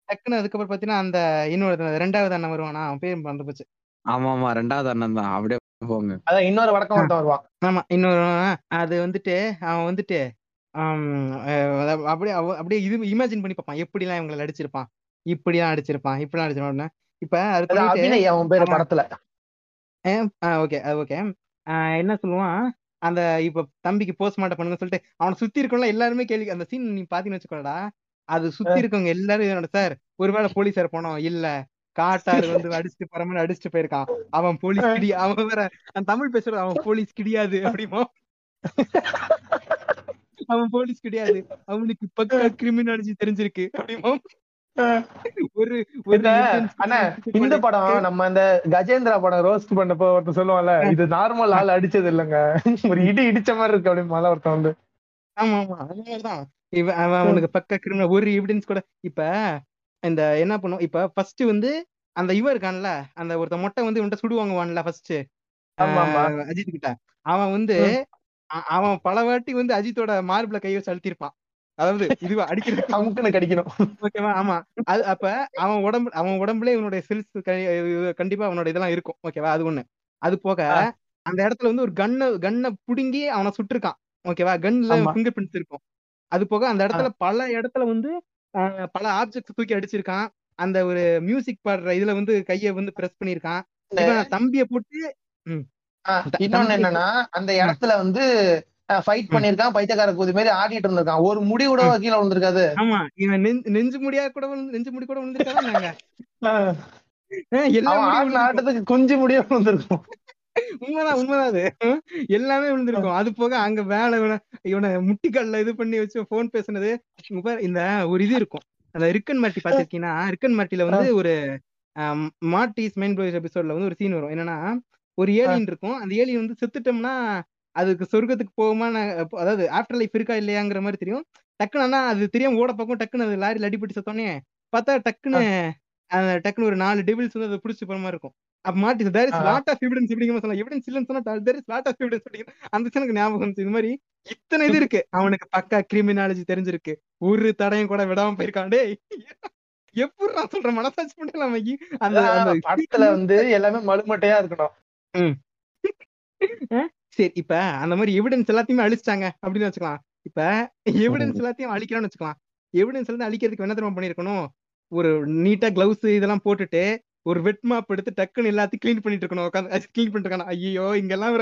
டக்குன்னு அதுக்கப்புறம் பாத்தீங்கன்னா அந்த இன்னொரு ரெண்டாவது அண்ணன் வருவானா? அவன் பேர் மறந்து போச்சு ஆமா ஆமா ரெண்டாவது அண்ணன் தான். அப்படியே போங்க. அதான் இன்னொரு வடக்கம் ஒருத்தன் வருவான். ஆமா இன்னொரு அது வந்துட்டு அவன் வந்துட்டு அப்படியே அப்படியே இது இமேஜின் பண்ணி பார்ப்பான். எப்படிலாம் இவங்களை அடிச்சிருப்பான் இப்படிலாம் அடிச்சிருப்பான் இப்படிலாம் அடிச்சிருப்பான் இப்ப அவன் பேரு. படத்துல. ஓகே ஓகே என்ன சொல்லுவான்? அந்த இப்ப தம்பிக்கு போஸ்ட்மார்ட்டம் பண்ணுங்க சொல்லிட்டு அவனை சுத்தி இருக்கவங்க எல்லாருமே கேள்வி அந்த சீன் நீ பாத்தீங்கன்னு வச்சுக்கோடா அது சுத்தி இருக்கவங்க எல்லாரும் என்னோட சார் ஒருவேளை போலீஸார் போனோம். இல்ல காட்டாரு வந்து <laughs> அடிச்சுட்டு போற மாதிரி அடிச்சுட்டு போயிருக்கான். அவன் போலீஸ் கிடி அவன் வேற தமிழ் பேசுறது அவன் போலீஸ் கிடையாது அப்படிமோ <laughs> அவன் போலீஸ் கிடையாது. அவனுக்கு பக்கா கிரிமினாலஜி தெரிஞ்சிருக்கு அப்படிமோ இந்த படம் நம்ம இந்த கஜேந்திரா படம் ரோஸ்ட் பண்ணப்போ ஒருத்தன் சொல்லுவான்ல இது நார்மல் ஆள் அடிச்சது இல்லைங்க. <laughs> ஒரு இடி இடிச்ச மாதிரி இருக்கு அப்படின்னு மேல ஒருத்தன் வந்து. ஆமா ஆமா. அந்த மாதிரிதான் இவன் அவன் அவனுக்கு பக்க கிரிமினல் ஒரு எவிடன்ஸ் கூட. இப்ப இந்த என்ன பண்ணும்? இப்ப ஃபர்ஸ்ட் வந்து அந்த இவன் இருக்கான்ல அந்த ஒருத்த மொட்டை வந்து இவன்ட்ட சுடு வாங்குவான்ல ஃபர்ஸ்ட். அஜித் கிட்ட. அவன் வந்து அவன் பல வாட்டி வந்து அஜித்தோட மார்பிள கை வச்சு அழுத்திருப்பான் அதாவது இது அடிக்கிறது அமுக்குன்னு கடிக்கணும். ஓகேவா? ஆமா. அது அப்ப அவன் உடம்பு அவன் உடம்புல இவனுடைய செல்ஸ் கண்டிப்பா அவனோட இதெல்லாம் இருக்கும். ஓகேவா? அது ஒண்ணு. அது போக. அந்த இடத்துல வந்து ஒரு கண்ண கண்ணை புடுங்கி அவனை சுட்டிருக்கான். ஓகேவா? கன்ல. ஃபிங்கர் பிரிண்ட்ஸ் இருக்கும். அது போக அந்த இடத்துல பல இடத்துல வந்து ஆஹ், பல ஆப்ஜெக்ட்ஸ் தூக்கி அடிச்சிருக்கான். அந்த ஒரு மியூசிக் பாடுற இதுல வந்து கைய வந்து பிரஸ் பண்ணிருக்கான். தம்பிய போட்டு இன்னொன்னு என்னன்னா அந்த இடத்துல வந்து ஃபைட் பண்ணிருக்கான் பைத்தியக்கார கூதி மாதிரி ஆடிட்டு இருந்திருக்கான். ஒரு முடி கூட கீழே விழுந்திருக்காது. ஆமா இவன் நெஞ்சு முடியா கூட நெஞ்சு முடி கூட விழுந்திருக்காங்க. ஆட்டத்துக்கு குஞ்சு முடிய விழுந்திருக்கும். உண்மைதான் உண்மைதான் அது. எல்லாமே விழுந்திருக்கும். அது போக அங்க வேலை இவனை முட்டிக்கல்ல இது பண்ணி வச்சு போன் பேசுனது இந்த ஒரு இது இருக்கும். அந்த ரிக்கன் மார்ட்டி பாத்திருக்கீங்கன்னா ரிக்கன் மார்ட்டில வந்து ஒரு மார்டிஸ் மைண்ட் ப்ளோயிங் எபிசோட்ல வந்து ஒரு சீன் வரும். என்னன்னா ஒரு ஏலியன் இருக்கும். அந்த ஏலியன் வந்து செத்துட்டோம்னா அதுக்கு சொர்க்கத்துக்கு போகுமா அதாவது ஆஃப்டர் லைஃப் இருக்கா இல்லையாங்கிற மாதிரி தெரியும். டக்குன்னு ஆனா அது தெரியாம ஓட பக்கம் டக்குன்னு அது லாரியில் அடிபட்டு செத்தோடனே பார்த்தா டக்குன்னு அந்த டக்குன்னு ஒரு நாலு டெபிள்ஸ் வந்து அதை பிடிச்சி போற மாதிரி இருக்கும். அப்ப மாட்டி there is. Lot of evidence இப்படிங்கிற சொல்லலாம் எவிடன்ஸ் இல்லைன்னு சொன்னா there is lot of evidence அப்படிங்கிற அந்த சீனுக்கு ஞாபகம் வந்துச்சு. இது மாதிரி இத்தனை இது இருக்கு. அவனுக்கு பக்கா கிரிமினாலஜி தெரிஞ்சிருக்கு. ஒரு தடையும் கூட விடாம போயிருக்கான். டேய் எப்படி நான் சொல்றேன் மனசாட்சி பண்ணல அவன் இ- அந்த படத்துல வந்து எல்லாமே மலுமட்டையா இருக்கணும். சரி இப்ப அந்த மாதிரி எவிடன்ஸ் எல்லாத்தையுமே அழிச்சிட்டாங்க அப்படின்னு வச்சுக்கலாம். இப்ப எவிடன்ஸ் எல்லாத்தையும் அழிக்கிறான்னு வச்சுக்கலாம். எவிடன்ஸ் எல்லாம் அழிக்கிறதுக்கு என்ன தெரியுமா பண்ணிருக்கணும் ஒரு நீட்டா கிளவுஸ் இதெல்லாம் போட்டுட்டு ஒரு வெட் மாப் எடுத்து டக்குன்னு எல்லாத்தையும் க்ளீன் பண்ணிட்டு இருக்கணும். உட்காந்து க்ளீன் பண்ணிட்டு இருக்கானு? ஐயோ இங்கெல்லாம்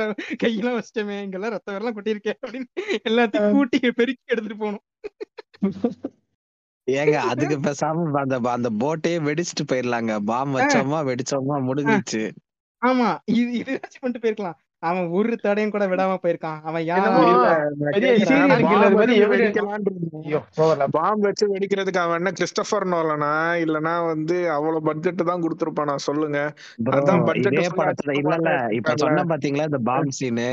கையெல்லாம் வச்சிட்டமே இங்கெல்லாம் ரத்த வரலாம் கொட்டியிருக்கேன் அப்படின்னு எல்லாத்தையும் கூட்டி பெருக்கி எடுத்துட்டு போகணும். ஏங்க அதுக்கு பேசாம அந்த அந்த போட்டே வெடிச்சிட்டு போயிடலாங்க. பாம் வச்சோமா வெடிச்சோமா முடிஞ்சிச்சு ஆமா இது இது பண்ணிட்டு போயிருக்கலாம். அவன் ஒரு தடையும் கூட விடாம போயிருக்கான். அவன் யாரும். பாம்பு வச்சு வெடிக்கிறதுக்கு அவன் என்ன கிறிஸ்டபர் நோலனா இல்லனா வந்து அவ்வளவு பட்ஜெட் தான் கொடுத்துருப்பானா? சொல்லுங்க. அதான் full படத்துல இல்ல இல்ல. இப்ப. சொன்ன பாத்தீங்களா இந்த பாம் சீனு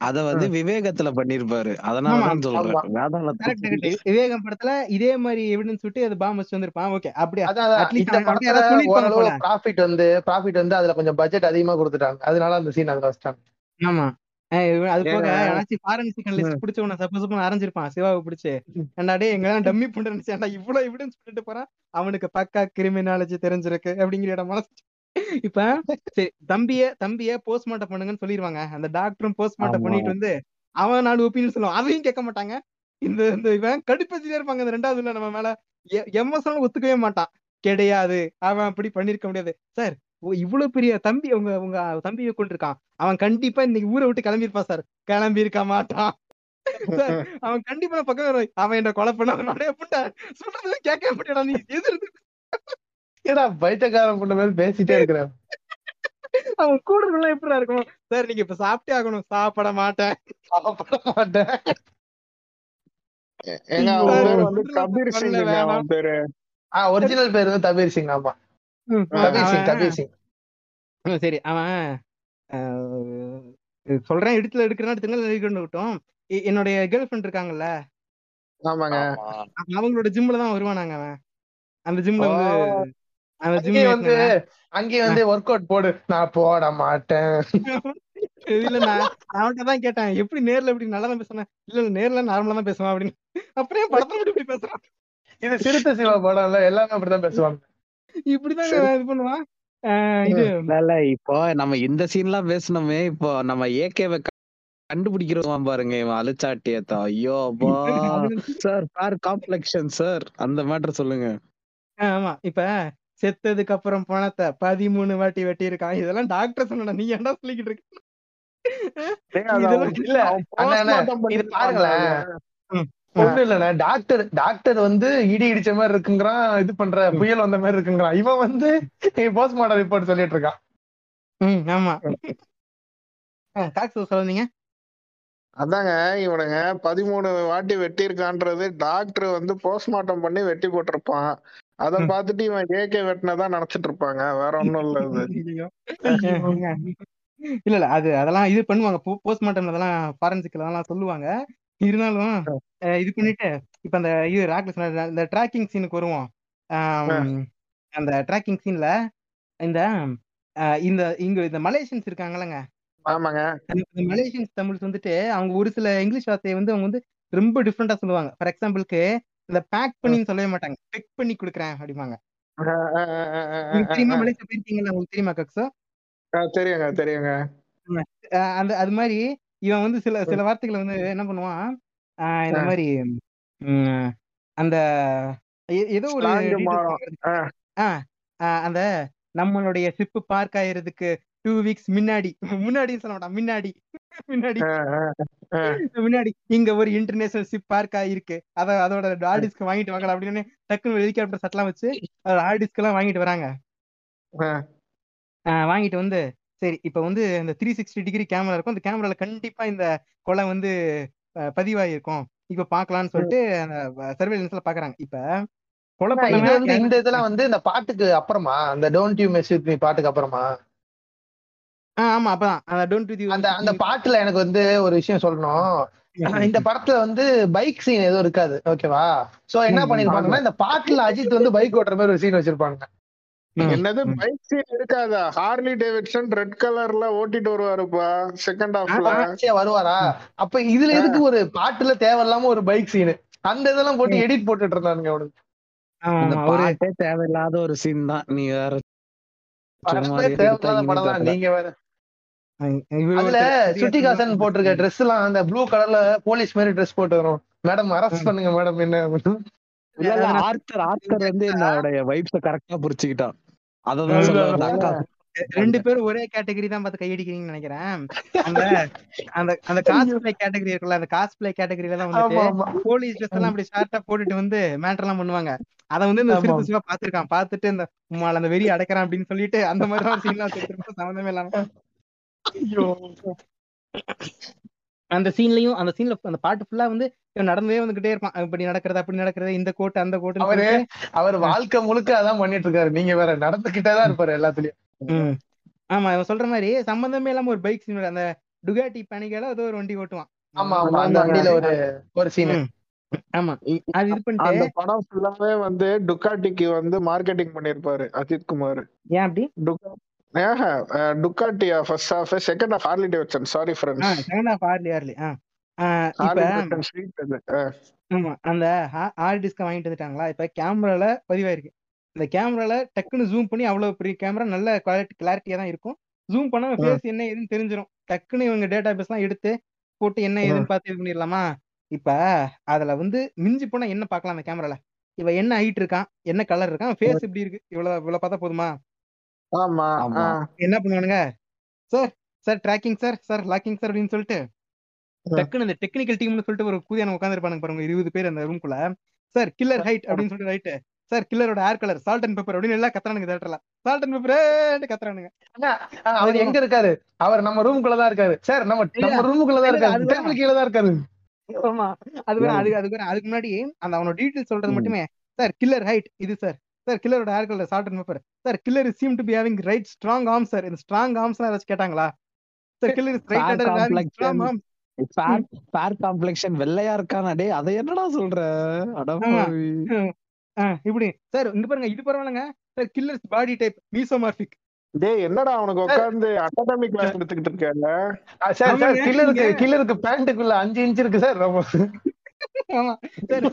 அத வந்து விவேகத்துல பண்ணிருப்பாரு. அதனாலதான் சொல்றேன். விவேகம் படத்துல இதே மாதிரி எவிடன்ஸ் விட்டு அது பாம்பு வச்சு வந்திருப்பான். ஓகே போல. ப்ராஃபிட் வந்து ப்ராஃபிட் வந்து அதுல கொஞ்சம் பட்ஜெட் அதிகமா கொடுத்துட்டாங்க. அதனால அந்த சீன் அதுல வச்சிட்டாங்க. ஆமா. அது போக ஏங்க? ஏதாச்சும் ஃபாரன்சிக் அனலிஸ்ட் பிடிச்சவன சப்போஸ் அரைஞ்சிருப்பான். சிவாவை பிடிச்சு. டேய் எங்கெல்லாம் டம்மி பண்ண நினைச்சேன்டா இவ்வளவு எவிடன்ஸ் பண்ணிட்டு போறான். அவனுக்கு பக்கா கிரிமினாலஜி தெரிஞ்சிருக்கு அப்படிங்கிற இடம் மனசு இப்ப சரி தம்பிய தம்பிய போஸ்ட்மார்ட்டம் பண்ணுங்கன்னு சொல்லிடுவாங்க அந்த டாக்டரும் போஸ்ட்மார்ட்டம். பண்ணிட்டு வந்து அவன் நாலு ஒப்பீனியன் சொல்லுவான். அதையும் கேட்க மாட்டாங்க. இந்த இந்த இவன் கடுப்பச்சிட்டே இருப்பாங்க. இந்த ரெண்டாவது நம்ம மேல எம்எஸ் ஒத்துக்கவே மாட்டான். கிடையாது. அவன் அப்படி பண்ணிருக்க முடியாது. சார் இவ்வளவு பெரிய தம்பி உங்க உங்க தம்பியை கொண்டிருக்கான் அவன் கண்டிப்பா இன்னைக்கு ஊரை விட்டு கிளம்பியிருப்பான் சார். கிளம்பி இருக்க மாட்டான் அவன் கண்டிப்பா பக்கம். அவன் என்ன கொலை பண்ண சொல்றது கேட்க முடியாடா நீ. எது இருந்து- ஏடா பைத்தியக்காரன் பண்ண மாதிரி பேசிட்டே இருக்கிறேன் அவன் கூட இருந்தா எப்படி இருக்கணும் சார் நீங்க இப்ப சாப்பிட்டே ஆகணும். சாப்பிட மாட்டேன். சாப்பிட மாட்டேன். கபீர் சிங் பேரு. ஆஹ் ஒரிஜினல் பேர் வந்து கபீர் சிங் ஆமா. ம், கபீர் சிங் கபீர் சிங். சரி. அவன் சொல்றேன் எடுத்துல எடுக்கிறேன்னா எடுத்துங்க எ- என்னுடைய கேர்ள் ஃப்ரெண்ட் இருக்காங்கல்ல? ஆமாங்க. அவ- அவங்களோட ஜிம்ல தான் வருவானாங்க அவன். அந்த ஜிம்ல. வந்து வந்து அங்கேயே வந்து ஒர்க் அவுட் போடு. நான் போட மாட்டேன். இல்ல நான். அவன்கிட்ட தான் கேட்டேன். எப்படி நேர்ல எப்படி நல்லா தான் பேசுனேன் இல்ல இல்ல நேர்ல நார்மலா தான் பேசுவான் அப்படின்னு. அப்புறம் ஏன் படத்துல மட்டும் இப்படி பேசுறான். இது சிறுத்தை சிவா படம் இல்ல எல்லாமே அப்படிதான் பேசுவாங்க. இப்படிதான் இது பண்ணுவான். இல்ல இப்போ நம்ம இந்த சீன்லாம் பேசணுமே இப்போ நம்ம ஏகேவை கண்டுபிடிக்கிறோம் பாருங்க இவன் அழிச்சாட்டியத்தா ஐயோ அப்பா. சார் காம்ப்ளெக்ஷன் சார் அந்த மேட்டர் சொல்லுங்க. ஆமா. இப்ப செத்ததுக்கு அப்புறம் பணத்தை பதிமூணு வாட்டி வெட்டி இருக்கான் இதெல்லாம் டாக்டர் சொன்னா நீ ஏன்டா சொல்லிக்கிட்டு இருக்க? இது. பாருங்களேன். இல்லண்ணா டாக்டர் டாக்டர் வந்து இடி இடிச்ச மாதிரி இருக்குங்கிறான் இது பண்ற புயல் வந்த மாதிரி இருக்குங்கிறான். இவன் வந்து போஸ்ட்மார்டம் ரிப்போர்ட் சொல்லிட்டு இருக்கான். ம் ஆமா. டாக்டர் சொல்லுவீங்க அதாங்க இவனுங்க பதிமூணு வாட்டி வெட்டி இருக்கான்றது டாக்டர் வந்து போஸ்ட்மார்ட்டம் பண்ணி வெட்டி போட்டிருப்பான். அத ம். பார்த்துட்டு இவன் ஏகே வெட்டினதான் நினைச்சிட்டு இருப்பாங்க. வேற ஒண்ணும் இல்ல இது. இல்ல இல்ல அது அதெல்லாம் இது பண்ணுவாங்க. போஸ்ட்மார்ட்டம் அதெல்லாம் ஃபாரன்சிக் அதெல்லாம் சொல்லுவாங்க. இருந்தாலும் இது பண்ணிட்டு இப்ப அந்த இது ராக்ல சொன்ன இந்த ட்ராக்கிங் சீனுக்கு வருவோம். அந்த ட்ராக்கிங் சீன்ல இந்த இந்த இங்க இந்த மலேசியன்ஸ் இருக்காங்கல்லங்க. ஆமாங்க. மலேசியன்ஸ் தமிழ்ஸ் வந்துட்டு அவங்க ஒரு சில இங்கிலீஷ் வார்த்தையை வந்து அவங்க வந்து ரொம்ப டிஃப்ரெண்டா சொல்லுவாங்க. ஃபார் எக்ஸாம்பிளுக்கு இந்த பேக் பண்ணின்னு சொல்லவே மாட்டாங்க. பெக் பண்ணி கொடுக்குறேன் உங்களுக்கு தெரியுமா? மலேசியா போயிருக்கீங்களா உங்களுக்கு தெரியுமா கக்ஸோ? தெரியுங்க தெரியுங்க. அந்த அது மாதிரி இவன் வந்து சில சில வார்த்தைகளை வந்து என்ன பண்ணுவான்? இந்த. மாதிரி அந்த ஏதோ ஒரு அந்த நம்மளுடைய சிப்பு பார்க் ஆயிரதுக்கு டூ வீக்ஸ் முன்னாடி முன்னாடின்னு சொல்ல மாட்டான் முன்னாடி. முன்னாடி. முன்னாடி இங்க ஒரு இன்டர்நேஷனல் ஷிப் பார்க் ஆயிருக்கு. அத அதோட ஆர்டிஸ்க்கு வாங்கிட்டு வாங்கலாம் அப்படின்னு டக்குனு ஹெலிகாப்டர் சட்டெல்லாம் வச்சு அதோட ஆர்டிஸ்க்கு எல்லாம் வாங்கிட்டு வராங்க. வாங்கிட்டு வந்து சரி இப்ப வந்து இந்த த்ரீ சிக்ஸ்டி டிகிரி கேமரா இருக்கும். அந்த கேமரால கண்டிப்பா இந்த கொலை வந்து பதிவாயிருக்கும். இப்ப பார்க்கலாம்னு சொல்லிட்டு அந்த சர்வேலன்ஸ்ல பாக்குறாங்க. இப்ப கொலை இந்த இதெல்லாம் வந்து இந்த பாட்டுக்கு அப்புறமா அந்த don't you mess with me பாட்டுக்கு அப்புறமா ஆமா அப்பதான். டோன்ட் வித் அந்த அந்த பாட்டுல எனக்கு வந்து ஒரு விஷயம் சொல்லணும். இந்த படத்துல வந்து பைக் சீன் எதுவும் இருக்காது. ஓகேவா சோ என்ன பண்ணிருப்பாங்கன்னா இந்த பாட்டுல அஜித் வந்து பைக் ஓட்டுற மாதிரி ஒரு சீன் வச்சிருப்பாங்க. என்னது? பைக் சீன் இருக்காதா? ஹார்லி டேவிட்சன் ரெட் கலர்ல ஓட்டிட்டு வருவாருப்பா செகண்ட் ஹாஃப்ல வருவாரா? அப்ப இதுல எதுக்கு ஒரு பாட்டுல தேவையில்லாம ஒரு பைக் சீன் அந்த இதெல்லாம் போட்டு எடிட் போட்டுட்டு இருந்தானுங்க அவனுக்கு தேவையில்லாத ஒரு சீன் தான். நீ வேற சுட்டிகாசன் போட்டிருக்க ட்ரெஸ் எல்லாம் அந்த ப்ளூ கலர்ல போலீஸ் மாதிரி ட்ரெஸ் போட்டு வரும் மேடம் அரெஸ்ட் பண்ணுங்க மேடம் என்ன? ஆர்த்தர் ஆர்த்தர் <laughs> வந்து என்னோட வைப்ஸ கரெக்டா புரிச்சுக்கிட்டான். அததான் ரெண்டு பேரும் ஒரே கேட்டகரி தான் பார்த்து கையடிக்கிறீங்கன்னு நினைக்கிறேன். அந்த அந்த அந்த <laughs> காஸ்பிளே கேட்டகரி இருக்குல்ல அந்த காஸ்பிளே கேட்டகரியில தான் வந்துட்டு ஆமா போலீஸ் ட்ரெஸ் எல்லாம் அப்படி ஷார்ட்டா போட்டுட்டு வந்து மேட்டர் எல்லாம் பண்ணுவாங்க. அத வந்து இந்த. சிரிப்பு சிவா பாத்துருக்கான் பாத்துட்டு இந்த உம்மால அந்த வெறி அடக்குறான் அப்படின்னு சொல்லிட்டு அந்த மாதிரி சீன் எல்லாம் எடுத்திருப்பான் சம்மந்தமே இல்லாம. அந்த சீன்லயும் அந்த சீன்ல அந்த பாட்டு ஃபுல்லா வந்து நடந்தே வந்துகிட்டே இருப்பான். இப்படி நடக்கிறது அப்படி நடக்கிறது இந்த கோட்டு அந்த கோட்டு அவரு அவர் வாழ்க்கை முழுக்க அதான் பண்ணிட்டு இருக்காரு. நீங்க வேற நடந்துகிட்டே தான் இருப்பாரு எல்லாத்துலயும். ஆமா இவன் சொல்ற மாதிரி சம்பந்தமே இல்லாம ஒரு பைக் சீன் அந்த டுகாட்டி பனிக்கால ஏதோ ஒரு வண்டி ஓட்டுவான். ஆமா ஆமா. அந்த வண்டியில ஒரு ஒரு சீன். ஆமா. அது இது பண்ணிட்டு அந்த படம் ஃபுல்லாவே வந்து டுக்காட்டிக்கு வந்து மார்க்கெட்டிங் பண்ணிருப்பாரு அஜித் குமார். ஏன் அப்படி? டுக்காட்டியா first half second half Harley Davidson sorry friends second half Harley அது. அஹ். ஆமா அந்த ஹார்ட் டிஸ்க வாங்கிட்டு வந்துட்டாங்களா? இப்ப கேமரால பதிவாயிருக்கு. இந்த கேமரால டக்குன்னு ஜூம் பண்ணி அவ்வளவு பெரிய கேமரா நல்ல குவாலிட்டி கிளாரிட்டியா தான் இருக்கும். ஜூம் பண்ணா ஃபேஸ் என்ன ஏதுன்னு தெரிஞ்சிரும். டக்குன்னு இவங்க டேட்டா பேஸ் எல்லாம் எடுத்து போட்டு என்ன ஏதுன்னு பார்த்து இது பண்ணிடலாமா? இப்ப அதுல வந்து மிஞ்சி போனா என்ன பார்க்கலாம் அந்த கேமரால இவ என்ன ஹைட் இருக்கான்? என்ன கலர் இருக்கான்? ஃபேஸ் இப்படி இருக்கு? இவ்வளவு இவ்வளவு பார்த்தா போதுமா? ஆமா. என்ன பண்ணுவானுங்க? Sir sir tracking sir sir locking sir அப்படின்னு சொல்லிட்டு. டக்குன்னு இந்த டெக்னிக்கல் டீம்னு சொல்லிட்டு ஒரு கூதியான உட்காந்துருப்பானுங்க பாருங்க இருபது பேர் அந்த ரூம்குள்ள சார் கில்லர் ஹைட் அப்படின்னு சொல்லிட்டு right sir கில்லரோட hair colour salt and pepper அப்படின்னு எல்லாம் கத்துறானுங்க தேட்டர்ல சால்ட் அண்ட் பெப்பர் கத்துறானுங்க. அவர் எங்க இருக்காரு? அவர் நம்ம ரூமுக்குள்ளதான் இருக்காரு. சார் நம்ம நம்ம ரூமுக்குள்ளதான் இல்ல, இருக்காரு. டேபிள் கீழே தான் இருக்காரு. ஆமா. அது வேற அது அதுக்கு அதுக்கு முன்னாடி அந்த அவனோட டீடைல்ஸ் சொல்றது. மட்டுமே. சார் கில்லர் ஹைட் இது sir. Sir கில்லரோட hair colour salt and pepper sir killer seem to be having right strong arm sir. இந்த ஸ்ட்ராங் ஆர்ம்ஸ் ஏதாச்சும் கேட்டாங்களா? Sir killer is right having complexion. Strong arm fair fair complexion வெள்ளையா இருக்கானா? டேய் அதை என்னடா சொல்ற? அடப்பாவி ஆ, இப்படி. சார் இங்க பாருங்க இது பரவாயில்லைங்க. Sir killers body type mesomorphic டேய் என்னடா அவனுக்கு உட்கார்ந்து அகாடமி கிளாஸ் எடுத்துக்கிட்டு இருக்காங்க ஆ, சார் சார் கில்லருக்கு கில்லருக்கு பேண்ட்டுக்குள்ள அஞ்சு இன்ச் இருக்கு சார். ரொம்ப. ஆமா. சார்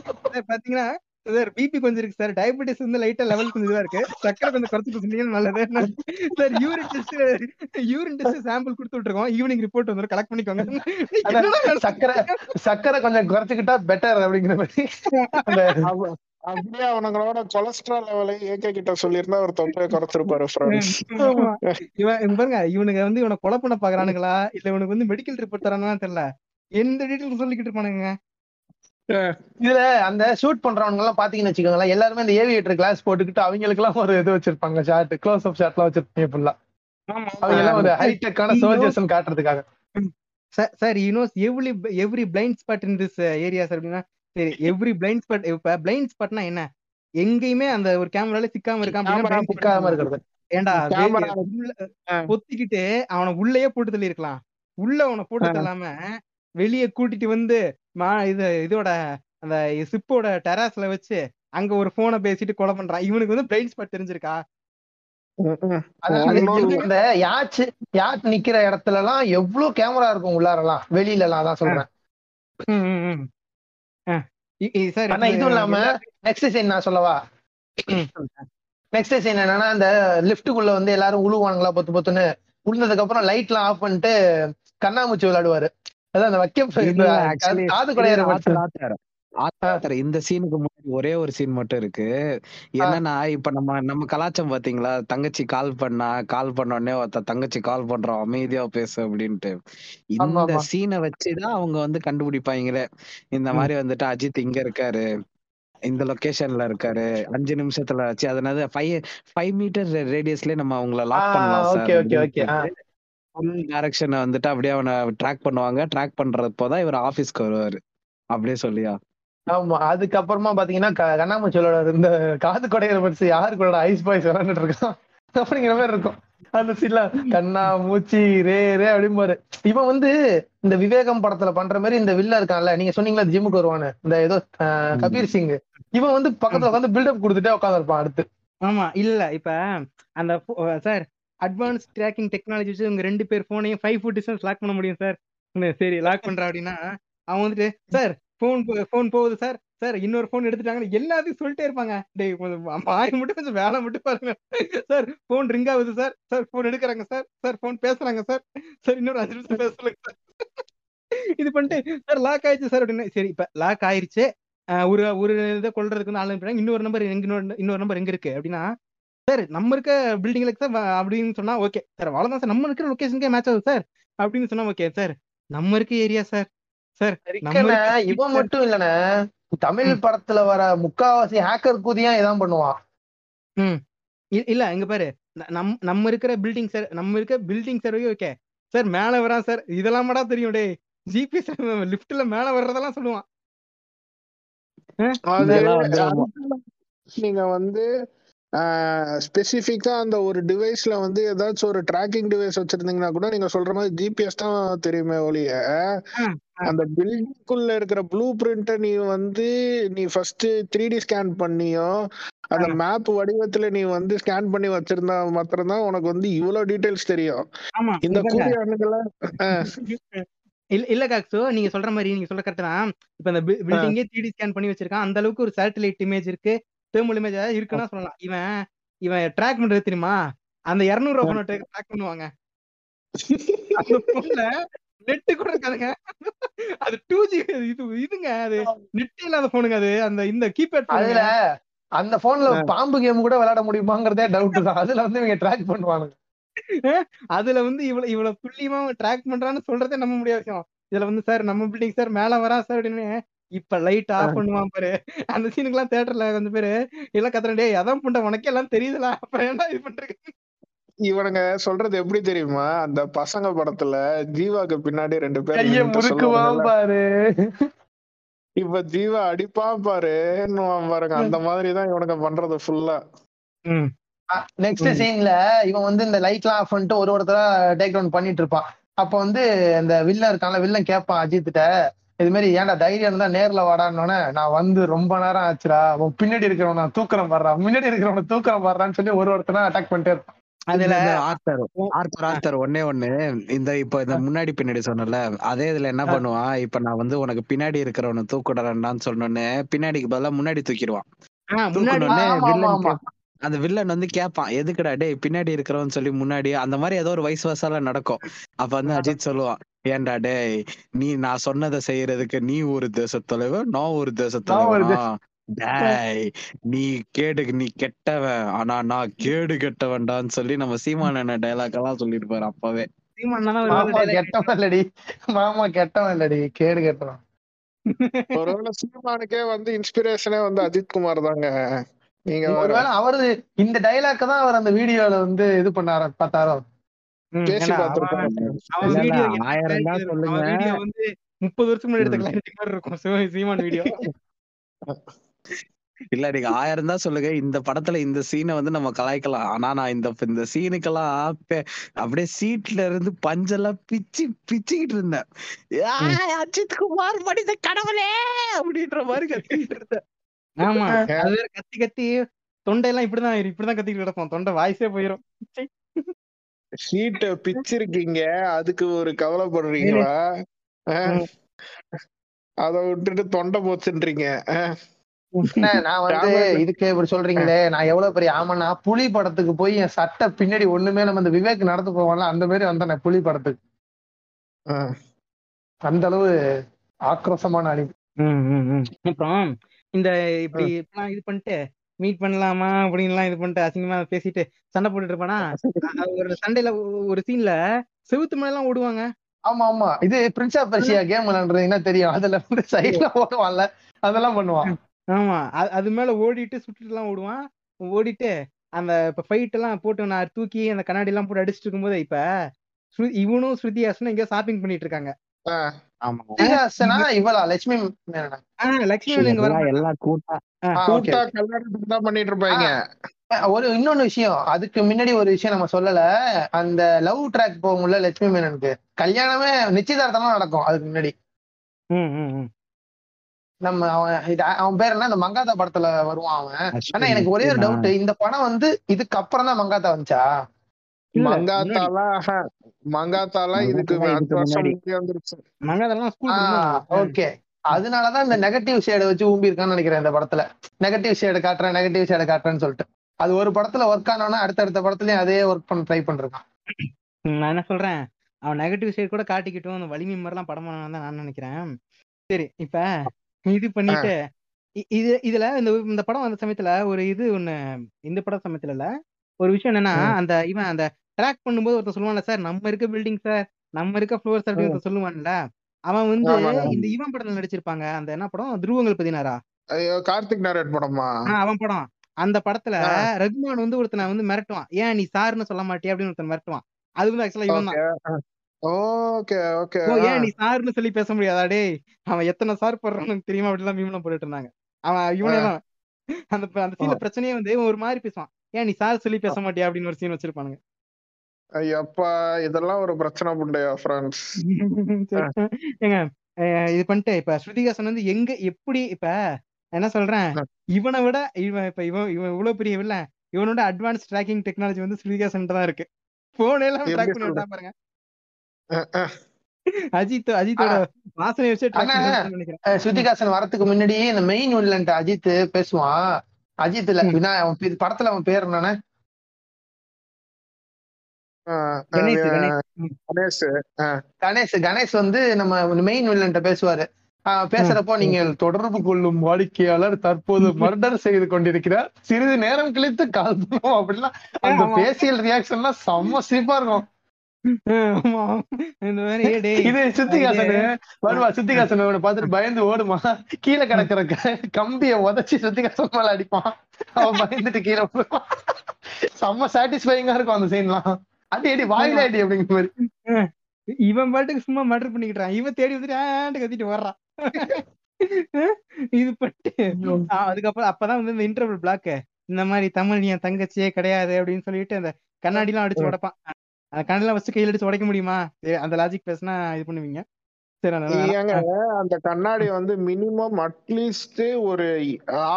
பாத்தீங்கன்னா சார் பிபி கொஞ்சம் இருக்கு சார். டயபெட்டிஸ் வந்து லைட்டா லெவல் கொஞ்சம் இதுவா இருக்கு. சக்கரை கொஞ்சம் குறைச்சிட்டு சொன்னீங்கன்னா நல்லது sir urine test urine test sample கொடுத்து விட்டுருக்கோம். ஈவினிங் ரிப்போர்ட் வந்துடும் கலெக்ட் பண்ணிக்கோங்க. சக்கரை சக்கரை கொஞ்சம் குறைச்சிக்கிட்டா பெட்டர் அப்படிங்கிற மாதிரி. அப்படியே அவனுங்களோட கொலஸ்ட்ரால் லெவலை ஏகே கிட்ட சொல்லியிருந்தா ஒரு தொப்பையை குறைச்சிருப்பாரு. இவன் பாருங்க இவனுக்கு வந்து இவனை கொலை பண்ண பாக்குறானுங்களா? இல்ல இவனுக்கு வந்து மெடிக்கல் ரிப்போர்ட் தரானு தெரியல. எந்த டீட்டெயில் சொல்லிக்கிட்டு இருப்பானுங்க? இதுல அந்த ஷூட் பண்றவங்க எல்லாம் பாத்தீங்கன்னு வச்சுக்கோங்களேன் எல்லாருமே இந்த ஏவியேட்டர் கிளாஸ் போட்டுக்கிட்டு அவங்களுக்கு எல்லாம் ஒரு இது வச்சிருப்பாங்க ஷார்ட் க்ளோஸ் அப் ஷாட்லாம் வச்சிருப்பாங்க ஃபுல்லா அவங்க எல்லாம் ஒரு ஹைடெக்கான சோல்ஜர்ஸ் காட்டுறதுக்காக. Sir you knows every every blind spot in this areas அப்படின்னா சரி எவ்ரி பிளைண்ட் ஸ்பாட் இப்ப பிளைண்ட் ஸ்பாட்னா என்ன? எங்கேயுமே அந்த ஒரு கேமரால சிக்காம spot சிக்காம இருக்கிறது. ஆ. பொத்திக்கிட்டு அவனை உள்ளேயே போட்டு தள்ளி இருக்கலாம் உள்ள அவனை போட்டு தள்ளாம வெளியே கூட்டிட்டு வந்து மா இது இதோட அந்த சிப்போட டெராஸ்ல வச்சு அங்க ஒரு போனை பேசிட்டு கொலை பண்றான். இவனுக்கு வந்து பிளைண்ட் ஸ்பாட் தெரிஞ்சிருக்கா? இந்த யாச்சு யாட் நிக்கிற இடத்துல எல்லாம் எவ்வளவு கேமரா இருக்கும் உள்ளாரெல்லாம்? வெளியில எல்லாம் அதான் சொல்றேன். சார் ஆனா இதுவும் இல்லாம நெக்ஸ்ட் சீன் நான் சொல்லவா? <clears throat> நெக்ஸ்ட் சீன் என்னன்னா அந்த லிஃப்ட்டுக்குள்ள வந்து எல்லாரும் உழுவானுங்களா பொத்து பொத்துன்னு. உழுந்ததுக்கு அப்புறம் லைட் எல்லாம் ஆஃப் பண்ணிட்டு கண்ணாமூச்சி விளையாடுவாரு. அதான் அந்த வைக்க காது குடையிற இந்த சீனுக்கு முன்னாடி ஒரே ஒரு சீன் மட்டும் இருக்கு. என்னன்னா இப்ப நம்ம நம்ம கலாச்சாரம் பாத்தீங்களா? தங்கச்சி கால் பண்ணா கால் பண்ண உடனே ஒருத்த தங்கச்சி கால் பண்றோம் அமைதியா பேசு அப்படின்ட்டு. இந்த. சீனை வச்சுதான் அவங்க வந்து கண்டுபிடிப்பாங்களே இந்த மாதிரி வந்துட்டு அஜித் இங்க இருக்காரு. இந்த லொகேஷன்ல இருக்காரு. அஞ்சு நிமிஷத்துல வச்சு அதனால ஃபைவ் ஃபைவ் மீட்டர் ரேடியஸ்லயே நம்ம அவங்கள லாக் பண்ணலாம் ஓகே ஓகே ஓகே ஃபுல் டைரக்ஷனை வந்துட்டு அப்படியே அவனை ட்ராக் பண்ணுவாங்க. ட்ராக் பண்றப்போ தான் இவர் ஆபீஸ்க்கு வருவாரு. அப்படியே சொல்லியா. ஆமா அதுக்கப்புறமா பாத்தீங்கன்னா க- கண்ணாமூச்சியோட இந்த காது கொடையிற பரிசு யாருக்கூட ஐஸ் பாய்ஸ் விளையாண்டுட்டு இருக்கான்? அப்படிங்கிற மாதிரி இருக்கும். அந்த சீன்ல கண்ணா மூச்சி ரே ரே அப்படிம்பாரு. இவன் வந்து இந்த விவேகம் படத்துல பண்ற மாதிரி இந்த வில்ல இருக்கான்ல நீங்க சொன்னீங்களா ஜிம்முக்கு வருவான்னு. இந்த ஏதோ கபீர் சிங். இவன் வந்து பக்கத்துல உட்காந்து பில்டப் கொடுத்துட்டே உட்காந்துருப்பான் அடுத்து. ஆமா இல்ல இப்ப அந்த சார் அட்வான்ஸ் ட்ராக்கிங் டெக்னாலஜி வச்சு உங்க ரெண்டு பேர் போனையும் ஃபைவ் ஃபுட் டிஸ்டன்ஸ் லாக் பண்ண முடியும் சார். சரி லாக் பண்ற அப்படின்னா அவன் வந்துட்டு சார் போன் போன் போகுது சார் சார் இன்னொரு போன் எடுத்துட்டாங்கன்னு எல்லாத்தையும் சொல்லிட்டே இருப்பாங்க. டேய் கொஞ்சம் மட்டும் கொஞ்சம் வேலை மட்டும் பாருங்க. சார் போன் ரிங் ஆகுது சார் சார் போன் எடுக்கிறாங்க சார் சார் போன் பேசுறாங்க சார் சார் இன்னொரு அஞ்சு நிமிஷம் பேச சார் இது பண்ணிட்டு சார் லாக் ஆயிடுச்சு சார் அப்படின்னு சரி இப்போ லாக் ஆயிடுச்சு ஒரு ஒரு இதை கொள்றதுக்கு வந்து ஆள் இன்னொரு நம்பர் எங்க இன்னொரு இன்னொரு நம்பர் எங்க இருக்கு? அப்படின்னா சார் நம்ம இருக்க பில்டிங்ல சார் அப்படின்னு சொன்னா ஓகே சார் அவ்வளவுதான் சார் நம்ம இருக்கிற லொக்கேஷனுக்கே மேட்ச் ஆகுது சார் அப்படின்னு சொன்னா ஓகே சார் நம்ம இருக்க ஏரியா சார் சார் இவன் மட்டும் இல்லனே தமிழ் படத்துல வர முக்காவாசி ஹேக்கர் கூதியா இதான் பண்ணுவான். இ- இல்ல இங்க பாரு. நம் நம்ம இருக்கிற பில்டிங் சார் நம்ம இருக்க பில்டிங் சார் ஓகே சார் மேல வரான் சார். இதெல்லாம் மடா தெரியும் டேய். ஜிபிஎஸ் லிஃப்ட்ல மேல வர்றதெல்லாம் சொல்லுவான். நீங்க வந்து ஸ்பெசிஃபிக்கா அந்த ஒரு டிவைஸ்ல வந்து ஏதாச்சும் ஒரு ட்ராக்கிங் டிவைஸ் வச்சிருந்தீங்கன்னா கூட நீங்க சொல்ற மாதிரி ஜிபிஎஸ் தான் தெரியுமே ஒழிய அந்த பில்டிங்குள்ள இருக்கிற ப்ளூ பிரிண்ட நீ வந்து நீ ஃபர்ஸ்ட் த்ரீ டி ஸ்கேன் பண்ணியோ அந்த மேப் வடிவத்துல நீ வந்து ஸ்கேன் பண்ணி வச்சிருந்தா மாத்திரம்தான் உனக்கு வந்து இவ்வளவு டீடைல்ஸ் தெரியும். இந்த அணுகளை இல்ல இல்ல காக்ஸோ நீங்க சொல்ற மாதிரி நீங்க சொல்ற கரெக்ட் தான். இப்ப இந்த பில்டிங்கே த்ரீ ஸ்கேன் பண்ணி வச்சிருக்கான். அந்த அளவுக்கு ஒரு சேட்டலைட் இமேஜ் இருக்கு. தேர்மல் இமேஜ் இருக்குன்னா சொல்லலாம். இவன் இவன் ட்ராக் பண்றது தெரியுமா? அந்த இருநூறு ரூபா போன ட்ராக் பண்ணுவாங்க. அந்த போன்ல நெட் கூட இருக்காதுங்க. அது டூ ஜி இது இதுங்க அது. நெட் இல்லாத போனுங்க அது. அந்த இந்த கீபேட் அதுல அந்த போன்ல பாம்பு கேம் கூட விளையாட முடியுமாங்கிறதே டவுட் தான். அதுல வந்து இவங்க ட்ராக் பண்ணுவானுங்க. அதுல வந்து இவ்வளவு இவ்வளவு துல்லியமா ட்ராக் பண்றான்னு சொல்றதே நம்ப முடியாத விஷயம். இதுல வந்து சார் நம்ம பில்டிங் சார் மேல வரா சார் அப்படின்னு இப்ப லைட் ஆஃப் பண்ணுவான் பாரு. அந்த சீனுக்கு எல்லாம் தேட்டர்ல கொஞ்சம் பேரு எல்லாம் கத்துறேன் டேய் அதான் புண்ட உனக்கே எல்லாம் தெரியுதுல அப்புறம் ஏன்டா இது பண்றீங்க இவனுங்க சொல்றது எப்படி தெரியுமா? அந்த பசங்க படத்துல ஜீவாக்கு பின்னாடி ரெண்டு பேர் முறுக்குவான் பாரு. இப்ப ஜீவா அடிப்பான் பாரு பாருங்க அந்த மாதிரிதான் இவனுங்க பண்றது ஃபுல்லா நெக்ஸ்ட் சீன்ல இவன் வந்து இந்த லைட் எல்லாம் ஆஃப் பண்ணிட்டு ஒரு ஒருத்தரா டேக் டவுன் பண்ணிட்டு இருப்பான். அப்ப வந்து இந்த வில்லன் இருக்கான்ல வில்லன் கேட்பான் அஜித்கிட்ட இது மாதிரி ஏன்டா தைரியம் இருந்தா நேர்ல வாடான்னொன்னே நான் வந்து ரொம்ப நேரம் ஆச்சுடா உன் பின்னாடி இருக்கிறவன் நான் தூக்குறேன் பாடுறான் முன்னாடி இருக்கிறவன தூக்குறேன் பாடுறான்னு சொல்லி ஒரு ஒருத்தனா அட்டாக் பண்ணிட்டே இருப்பான். அதுல ஆர்த்தர் ஆர்த்தர் ஆர்த்தர் ஒன்னே ஒண்ணு. இந்த இப்ப இந்த முன்னாடி பின்னாடி சொன்னல அதே இதுல என்ன பண்ணுவான் இப்ப நான் வந்து உனக்கு பின்னாடி இருக்கிறவனை தூக்கிடறேன்டான்னு சொன்னோன்னே பின்னாடிக்கு பதிலா முன்னாடி தூக்கிடுவான். அந்த வில்லன் வந்து கேட்பான் எதுக்குடா டேய் பின்னாடி இருக்கிறவன் சொல்லி முன்னாடி அந்த மாதிரி ஏதோ ஒரு வயசு வயசால நடக்கும். அப்ப வந்து அஜித் சொல்லுவான் ஏன்டா டேய் நீ நான் சொன்னதை செய்யறதுக்கு நீ ஒரு தேச தலைவன் நான் ஒரு தேச தலைவனா டேய் நீ கேடு நீ கெட்டவன். ஆனா நான் கேடு கெட்டவன்டான்னு சொல்லி நம்ம சீமான டைலாக் எல்லாம் சொல்லிட்டு போற அப்பவே கெட்டவன் இல்லடி. மாமா கெட்டவன் இல்லடி. கேடு கெட்டவன். ஒருவேளை சீமானுக்கே வந்து இன்ஸ்பிரேஷனே வந்து அஜித் குமார் தாங்க. நீங்க ஒருவேளை அவரு இந்த டைலாக்க தான் அவர் அந்த வீடியோல வந்து இது பண்ணார பார்த்தாரோ? முப்பது வருஷத்துக்கு முன்னாடி எடுத்த. கிளாரிட்டி மாதிரி இருக்கும். சீமான் வீடியோ. இல்ல நீங்க ஆயிரம் தான் சொல்லுங்க. இந்த படத்துல இந்த சீனை வந்து நம்ம கலாய்க்கலாம். ஆனா நான் இந்த இந்த சீனுக்கெல்லாம் அப்படியே சீட்ல இருந்து பஞ்செல்லாம் பிச்சு பிச்சுக்கிட்டு இருந்தேன். அஜித் குமார் மனித கடவுளே! அப்படின்ற மாதிரி கத்திக்கிட்டு இருந்தேன். ஆமா கத்தி கத்தி தொண்டையெல்லாம் இப்படிதான். இப்படிதான் கத்திட்டு கிடப்போம். தொண்டை வாய்ஸே போயிரும். சீ. சீட்ட பிச்சிருக்கீங்க அதுக்கு ஒரு கவலைப்படுறீங்களா. அத விட்டுட்டு தொண்டை போச்சுன்றீங்க நான் வந்து. இதுக்கு இப்படி சொல்றீங்களே நான் எவ்வளவு பெரிய ஆமனா புலி படத்துக்கு போய் என் சட்டை பின்னாடி ஒண்ணுமே நம்ம இந்த விவேக் நடந்து போவான்ல அந்த மாதிரி வந்தேன் புலி படத்துக்கு. அந்த அளவு ஆக்ரோஷமான அணி அப்புறம் இந்த இப்படி இது பண்ணிட்டு மீட் பண்ணலாமா அப்படின்லாம் இது பண்ணிட்டு அசிங்கமா பேசிட்டு சண்டை போட்டுட்டு இருப்பானா? ஒரு சண்டையில ஒரு சீன்ல செவுத்து மேல எல்லாம் ஓடுவாங்க. ஆமா ஆமா. இது பிரின்ஸ் ஆஃப் பெர்சியா கேம் விளையாடுறீங்கன்னா தெரியும்? அதுல வந்து சைட்ல ஓடுவான்ல. அதெல்லாம் பண்ணுவான். ஆமா. அது- மேல ஓடிட்டு சுட்டுட்டு எல்லாம் ஓடுவான். ஓடிட்டு அந்த இப்ப ஃபைட் எல்லாம் போட்டு நான் தூக்கி அந்த கண்ணாடி எல்லாம் போட்டு அடிச்சிட்டு இருக்கும்போது இப்ப இவனும் ஸ்ருதி ஹாசனும் எங்கேயோ ஷாப்பிங் பண்ணிட்டு இருக்காங்க. பண்ணிட்டு இருப்பாங்க. ஒரு இன்னொன்னு விஷயம். அதுக்கு முன்னாடி ஒரு விஷயம் நம்ம சொல்லல. அந்த லவ் ட்ராக் போகும்ல லட்சுமி மேனனுக்கு. கல்யாணமே நிச்சயதார்த்தம் நடக்கும் அதுக்கு முன்னாடி. ம், ம், ம். நம்ம அவன் பேர் என்ன? இந்த மங்காத்தா படத்துல வருவான் அவன். ஆனா எனக்கு ஒரே ஒரு டவுட் இந்த படம் வந்து இதுக்கு அப்புறம் தான் மங்காத்தா வந்துச்சா? மங்காத்தாலா மங்காத்தாலா இதுக்கு ஓகே. அதனாலதான் இந்த நெகட்டிவ் ஷேடை வச்சு ஊம்பி இருக்கான்னு நினைக்கிறேன் இந்த படத்துல. நெகட்டிவ் ஷேடை காட்டுறேன் நெகட்டிவ் ஷேடை காட்டுறேன்னு சொல்லிட்டு. அது ஒரு படத்துல ஒர்க் ஆனோன்னா அடுத்தடுத்த படத்துலயும் அதே ஒர்க் பண்ண ட்ரை பண்ணிருக்கான். நான் என்ன சொல்றேன்? அவன் நெகட்டிவ் சைடு கூட காட்டிக்கிட்டும் அந்த வலிமை மாதிரிலாம் படம் தான் நான் நினைக்கிறேன். சரி இப்ப இது பண்ணிட்டு இது இதுல இந்த இந்த படம் வந்த சமயத்துல ஒரு இது ஒண்ணு இந்த படம் சமயத்துல இல்ல ஒரு விஷயம் என்னன்னா அந்த இவன் அந்த ட்ராக் பண்ணும்போது ஒருத்தன் சொல்லுவான்ல சார் நம்ம இருக்க பில்டிங் சார் நம்ம இருக்க ஃப்ளோர் சார் அப்படின்னு சொல்லுவான்ல அவன் வந்து. இந்த இவன் படத்துல நடிச்சிருப்பாங்க. அந்த என்ன படம்? துருவங்கள் பதினாறா? ஐயோ கார்த்திக் நாரேட் படமா? அவன் படம். அந்த படத்துல. ரகுமான் வந்து ஒருத்தனை வந்து மிரட்டுவான். ஏன் நீ சார்னு சொல்ல மாட்டியா? அப்படின்னு ஒருத்தன் மிரட்டுவான். அது வந்து ஆக்சுவலா இவன் தான். ஓகே ஓகே ஏன் நீ சார்னு சொல்லி பேச முடியாதா டேய்? அவன் எத்தனை சார் போடுறான்னு தெரியுமா? அப்படிலாம் மீம்லாம் போட்டுட்டு இருந்தாங்க. அவன் இவனே தான். அந்த அந்த சீன்ல பிரச்சனையே வந்து ஒரு மாதிரி பேசுவான். ஏன் நீ சார் சொல்லி பேச மாட்டியா? அப்படின்னு ஒரு சீன் வச்சிருப்பானுங்க. ஐயப்பா இதெல்லாம் ஒரு பிரச்சனை புண்டையா ஃப்ரெண்ட்ஸ். <laughs> ஏங்க இது பண்ணிட்டு இப்ப ஸ்ருதிகாசன் வந்து எங்க எப்படி இப்ப என்ன சொல்றேன்? இவனை விட இவன் இப்ப இவன் இவன் இவ்வளவு பெரிய இல்ல இவனோட அட்வான்ஸ் ட்ராக்கிங் டெக்னாலஜி வந்து ஸ்ருதிகாசன் தான் இருக்கு. போன் எல்லாம் ட்ராக் பண்ணி பாருங்க. அஜித் அஜித்தோட வாசனை வச்சு ஸ்ருதிகாசன் வரதுக்கு முன்னாடி இந்த மெயின் வில்லன்ட்ட அஜித் பேசுவான். அஜித் இல்ல வினா அவன் படத்துல அவன் பேர் என்னன்னு? கணேஷ் கணேஷ். வந்து நம்ம மெயின் வில்லன்ட்ட பேசுவாரு. பேசுறப்போ நீங்கள் தொடர்பு கொள்ளும் வாடிக்கையாளர் தற்போது <laughs> மர்டர் செய்து கொண்டிருக்கிறார். சிறிது நேரம் கழித்து கால் பண்ணுவோம் அப்படின்னா அந்த. பேசியல் ரியாக்ஷன்லாம் செம்ம சிரிப்பா இருக்கும். இது சித்திகாசன். வருவா சித்திகாசன் அவனை பார்த்துட்டு பயந்து ஓடுமா? கீழே கிடக்குற கம்பிய உதைச்சு சித்திகாசன் மேல அடிப்பான். அவன் பயந்துட்டு கீழே. செம்ம சாட்டிஸ்ஃபைங்கா இருக்கும் அந்த சீன்லாம் அடி அடி வாயில அடி அப்படிங்கிற மாதிரி. இவன் பாட்டுக்கு சும்மா மர்டர் பண்ணிக்கிட்டான் இவன் தேடி வந்துட்டு ஆண்டு கத்திட்டு வர்றான் இது பட்டு. ஆ, அதுக்கப்புறம் அப்பதான் வந்து இந்த இன்டர்வல் பிளாக் இந்த மாதிரி தமிழ் என் தங்கச்சியே கிடையாது அப்படின்னு சொல்லிட்டு அந்த கண்ணாடி எல்லாம் அடிச்சு உடைப்பான். அந்த கண்ணாடி எல்லாம் வச்சு கையில் அடிச்சு உடைக்க முடியுமா? அந்த லாஜிக் பேசினா இது பண்ணுவீங்க. அந்த கண்ணாடி வந்து மினிமம் அட்லீஸ்ட் ஒரு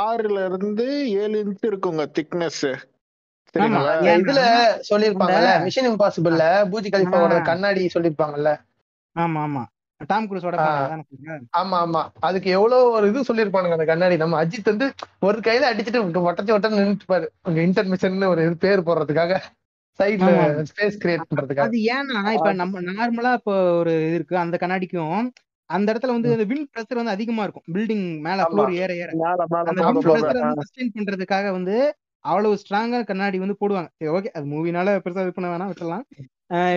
ஆறுல இருந்து ஏழு இன்ச் இருக்குங்க திக்னஸ் இதுல சொல்லிருப்பாங்கல்ல மிஷன் இம்பாசிபிள்ல பூஜி கலிஃபாவோட. கண்ணாடி சொல்லிருப்பாங்கல்ல ஆமா ஆமா. டாம் குரூஸ் ஆ. உடைப்பாங்க ஆமா ஆமா. அதுக்கு எவ்வளவு ஒரு இது சொல்லிருப்பானுங்க அந்த கண்ணாடி. நம்ம அஜித் வந்து ஒரு கையில அடிச்சுட்டு ஒட்டச்சு ஒட்ட நின்றுப்பாரு அங்க இன்டர்மிஷன் ஒரு இது பேர் போடுறதுக்காக. சைட்ல. ஸ்பேஸ் கிரியேட் பண்றதுக்காக. அது ஏன்னா இப்ப நம்ம நார்மலா இப்போ ஒரு இது இருக்கு அந்த கண்ணாடிக்கும் அந்த இடத்துல வந்து அந்த விண்ட் பிரஷர் வந்து அதிகமா இருக்கும். பில்டிங் மேல. ஃப்ளோர் ஏற ஏற. அந்த விண்ட் பிரஷர் வந்து சஸ்டெயின் பண்றதுக்காக வந்து அவ்வளவு ஸ்ட்ராங்கா கண்ணாடி வந்து போடுவாங்க. சரி ஓகே அது மூவினால பெருசா இது பண்ண வேணாம் விட்டுலாம்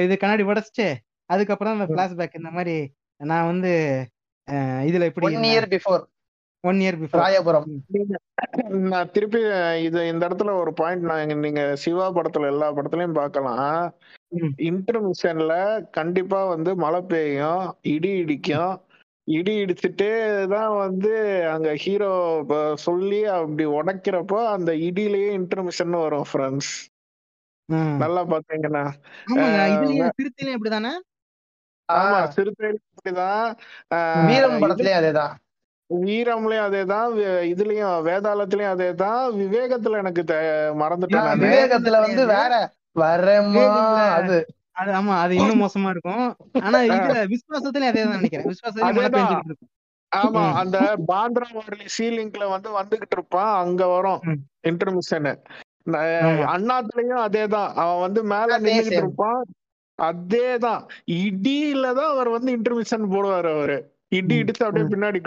இது கண்ணாடி உடைச்சிட்டு அதுக்கப்புறம் அந்த பிளாஷ்பேக் இந்த மாதிரி நான் வந்து இதுல இப்படி one year before one year before Royapuram. நான் திருப்பி இது இந்த இடத்துல ஒரு பாயிண்ட் நான் நீங்க சிவா படத்துல எல்லா படத்துலயும் பார்க்கலாம். இன்டர்மிஷன்ல கண்டிப்பா வந்து மழை பெய்யும் இடி இடிக்கும். இடி இடிச்சுட்டு தான் வந்து அங்க ஹீரோ சொல்லி அப்படி உடைக்கிறப்போ அந்த இடியிலேயே இன்டர்மிஷன் வரும் ஃப்ரெண்ட்ஸ் நல்லா பாத்தீங்கன்னா. ஆமாங்க அஹ், இதுலயும் திருத்திலையும் இப்படிதானே ஆமா சிறுத்தை அப்படிதான். அஹ், வீரம் இது- படத்துலயே அதேதான். வீரம்லயும் அதேதான் வி- இதுலயும் வேதாளத்திலயும் அதேதான். விவேகத்துல எனக்கு தெ- மறந்துட்டேன் ஆ, நானு. விவேகத்துல வந்து வேற. வரமா விவேகம்ல- அது. அது ஆமா அது இன்னும் மோசமா இருக்கும். ஆனா இதுல விசுவாசத்துலயும் அதே தான் நினைக்கிறேன். விசுவாசத்துலயும் ஆமா. அந்த பாந்திரா வார்லி சீலிங்ல வந்து வந்துகிட்டு இருப்பான் அங்க வரும். இன்டர்மிஷன். அண்ணாத்துலயும் அதேதான். அவன் வந்து மேல same. இருப்பான். அதேதான். இடியில தான் அவர் வந்து இன்டர்மிஷன் போடுவாரு அவரு. இடி. இடிச்சு அப்படியே. பின்னாடி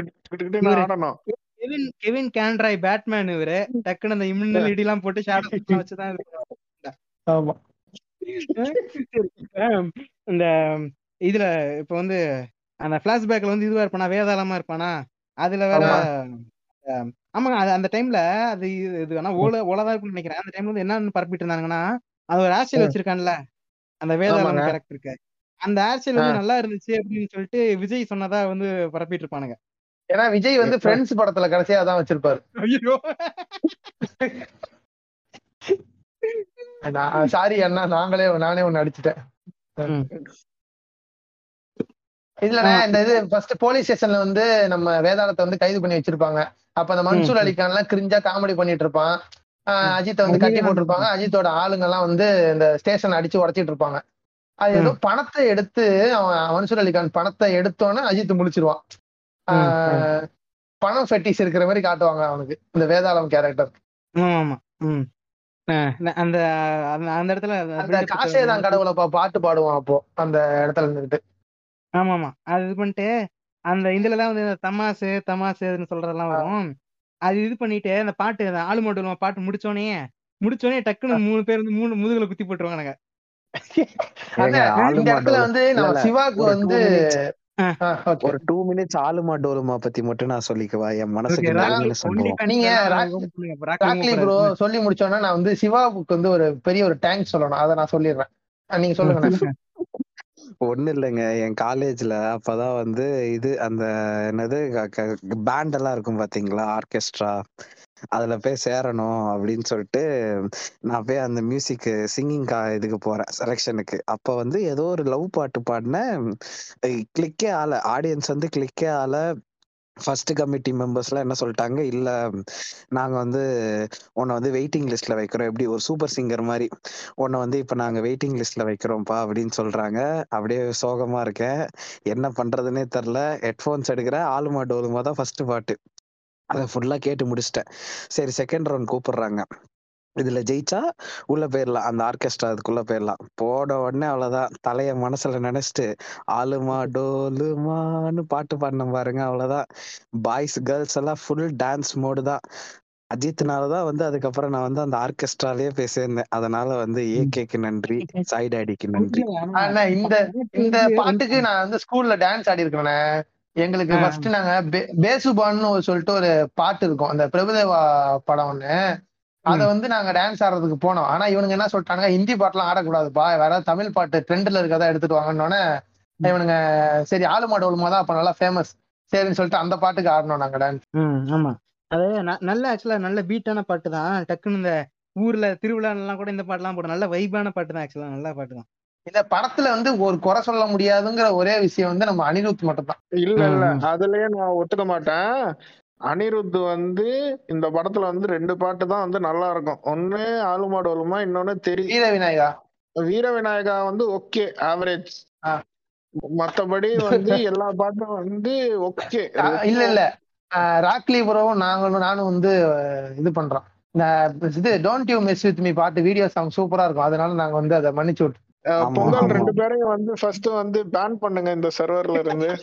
ஆடணும். கெவின் கெவின் கேண்ட்ராய் பேட்மேன் இவரு. டக்குன்னு அந்த இம்மினல் இடிலாம் போட்டு ஷேடோ வச்சுதான் ஆமா. இந்த இதுல இப்ப வந்து அந்த பிளாஷ்பேக்ல வந்து இதுவா இருப்பானா வேதாளமா இருப்பானா? அதுல வேற ஆமாங்க அது அந்த டைம்ல அது இது- ஆனா ஓல ஓலதான் இருக்கும்னு நினைக்கிறேன். அந்த டைம்ல வந்து என்னன்னு பரப்பிட்டு இருந்தாங்கன்னா அது ஒரு ஆசிரியர் வச்சிருக்கான்ல அந்த வேதாளம். கேரக்டருக்கு அந்த ஸ்டைல் வந்து நல்லா இருந்துச்சு அப்படின்னு சொல்லிட்டு விஜய் சொன்னதா வந்து பரப்பிட்டு இருப்பானுங்க. ஏன்னா விஜய் வந்து ஃப்ரெண்ட்ஸ் படத்துல கடைசியா அதான் வச்சிருப்பாரு. சாரி அண்ணா நாங்களே நானே ஒண்ணு அடிச்சிட்டேன். ம். இல்லண்ணே இந்த இது ஃபர்ஸ்ட் போலீஸ் ஸ்டேஷன்ல வந்து நம்ம வேதாளத்தை வந்து கைது பண்ணி வச்சிருப்பாங்க. அப்ப அந்த மன்சூர் அலிகான் எல்லாம் கிரிஞ்சா காமெடி பண்ணிட்டு இருப்பான். அஜித்தை வந்து கட்டி போட்டிருப்பாங்க. அஜித்தோட ஆளுங்க எல்லாம் வந்து இந்த ஸ்டேஷன் அடிச்சு உடைச்சிட்டு இருப்பாங்க. அது ஏதோ பணத்தை எடுத்து அவன் மன்சூர் அலிகான் பணத்தை எடுத்தோன்னே அஜித் முடிச்சிருவான். பணம் ஃபெட்டிஸ் இருக்கிற மாதிரி காட்டுவாங்க அவனுக்கு இந்த வேதாளம் கேரக்டர் அந்த அந்த அந்த இடத்துல அந்த காசே தான் கடவுளப்பா பாட்டு பாடுவான் அப்போ அந்த இடத்துல இருந்துட்டு ஆமா ஆமா அது இது பண்ணிட்டு அந்த இதுல தான் வந்து தமாசு தமாசுன்னு சொல்றதெல்லாம் வரும். அது இது பண்ணிட்டு அந்த பாட்டு அந்த ஆளு மாட்டு பாட்டு முடிச்சோடனே முடிச்சோடனே டக்குன்னு மூணு பேர் வந்து மூணு முதுகுல குத்தி ஆளு இந்த இடத்துல வந்து நம்ம சிவாக்கு வந்து ஒரு டூ மினிட்ஸ் ஆலுமா டோலுமா பத்தி மட்டும் நான் சொல்லிக்கவா? என் மனசுக்கு நீங்க ராக்லி ப்ரோ. சொல்லி முடிச்சோன்னா நான் வந்து சிவாவுக்கு வந்து ஒரு பெரிய ஒரு தேங்க்ஸ் சொல்லணும். அதை நான் சொல்லிடுறேன். நீங்க சொல்லுங்க ஒண்ணு இல்லைங்க. என் காலேஜ்ல அப்பதான் வந்து இது அந்த என்னது பேண்ட் எல்லாம் இருக்கும் பாத்தீங்களா? ஆர்கெஸ்ட்ரா அதுல போய் சேரணும் அப்படின்னு சொல்லிட்டு நான் போய் அந்த மியூசிக் சிங்கிங் இதுக்கு போறேன் செலெக்ஷனுக்கு அப்ப வந்து ஏதோ ஒரு லவ் பாட்டு பாடின கிளிக்கே ஆல ஆடியன்ஸ் வந்து கிளிக்கே ஆல ஃபர்ஸ்ட் கமிட்டி மெம்பர்ஸ்லாம் என்ன சொல்லிட்டாங்க? இல்ல நாங்க வந்து உன்னை வந்து வெயிட்டிங் லிஸ்ட்ல வைக்கிறோம். எப்படி ஒரு சூப்பர் சிங்கர் மாதிரி. உன்னை வந்து இப்ப நாங்க வெயிட்டிங் லிஸ்ட்ல வைக்கிறோம்ப்பா அப்படின்னு சொல்றாங்க. அப்படியே சோகமா இருக்கேன். என்ன பண்றதுன்னே தெரில ஹெட்ஃபோன்ஸ் எடுக்கிறேன். ஆளுமா டோலுமா தான் ஃபர்ஸ்ட் பாட்டு. அதை ஃபுல்லா கேட்டு முடிச்சிட்டேன். சரி செகண்ட் ரவுண்ட் கூப்பிடுறாங்க. இதுல ஜெயிச்சா உள்ள போயிடலாம். அந்த ஆர்கெஸ்ட்ரா அதுக்குள்ள போயிடலாம். போட உடனே அவ்வளவுதான். தலைய மனசுல நினைச்சிட்டு ஆளுமா டோலுமான்னு பாட்டு பாடின பாருங்க அவ்வளவுதான். பாய்ஸ் கேர்ள்ஸ் எல்லாம் ஃபுல் டான்ஸ் மோடு தான். அஜித்னாலதான் வந்து அதுக்கப்புறம் நான் வந்து அந்த ஆர்கெஸ்ட்ராலயே போய் சேர்ந்தேன் அதனால வந்து ஏகேக்கு நன்றி சாய் டாடிக்கு நன்றி. அண்ணா, இந்த இந்த பாட்டுக்கு நான் வந்து ஸ்கூல்ல டான்ஸ் ஆடி இருக்கிறேனே எங்களுக்கு. ஃபர்ஸ்ட் நாங்க பேசுபான்னு சொல்லிட்டு ஒரு பாட்டு இருக்கும். அந்த பிரபுதேவா படம் ஒண்ணு. அத வந்து நாங்க டான்ஸ் ஆடுறதுக்கு போனோம். ஆனா இவனுங்க என்ன சொல்லிட்டாங்க ஹிந்தி பாட்டுலாம் ஆடக்கூடாதுப்பா. வேற தமிழ் பாட்டு ட்ரெண்ட்ல இருக்கதா எடுத்துட்டு வாங்கன்னொன்னே இவனுங்க சரி ஆளு மாடு ஒழுமா தான் அப்ப நல்லா ஃபேமஸ் சரின்னு சொல்லிட்டு அந்த பாட்டுக்கு ஆடணும் நாங்க டான்ஸ் ஆமா. அது நல்ல ஆக்சுவலா நல்ல பீட்டான பாட்டு தான் டக்குன்னு இந்த ஊர்ல திருவிழாலாம் கூட இந்த பாட்டுலாம் போட நல்ல வைபான பாட்டு தான் ஆக்சுவலா நல்ல பாட்டு தான் இந்த படத்துல வந்து ஒரு குறை சொல்ல முடியாதுங்கிற ஒரே விஷயம் வந்து நம்ம அனிருத் மட்டும் தான் இல்ல. இல்ல. அதுலயே நான் ஒத்துக்க மாட்டேன். அனிருத் வந்து இந்த படத்துல வந்து ரெண்டு பாட்டு தான் வந்து நல்லா இருக்கும். ஒண்ணு ஆலுமாடு ஒலுமா இன்னொன்னு தெரி வீர விநாயகா. வீர விநாயகா வந்து ஓகே ஆவரேஜ். மத்தபடி வந்து எல்லா பாட்டும் வந்து ஓகே. இல்ல இல்ல. ராக்லி ப்ரோவும் நாங்களும் நானும் வந்து இது பண்றோம். இந்த இது don't you miss with me பாட்டு வீடியோ சாங் சூப்பரா இருக்கும். அதனால நாங்க வந்து அதை மன்னிச்சு விட்டோம் ஆமா, பொங்கல். ரெண்டு பேரையும் வந்து ஃபர்ஸ்ட் வந்து பேன் பண்ணுங்க இந்த சர்வர்ல இருந்து.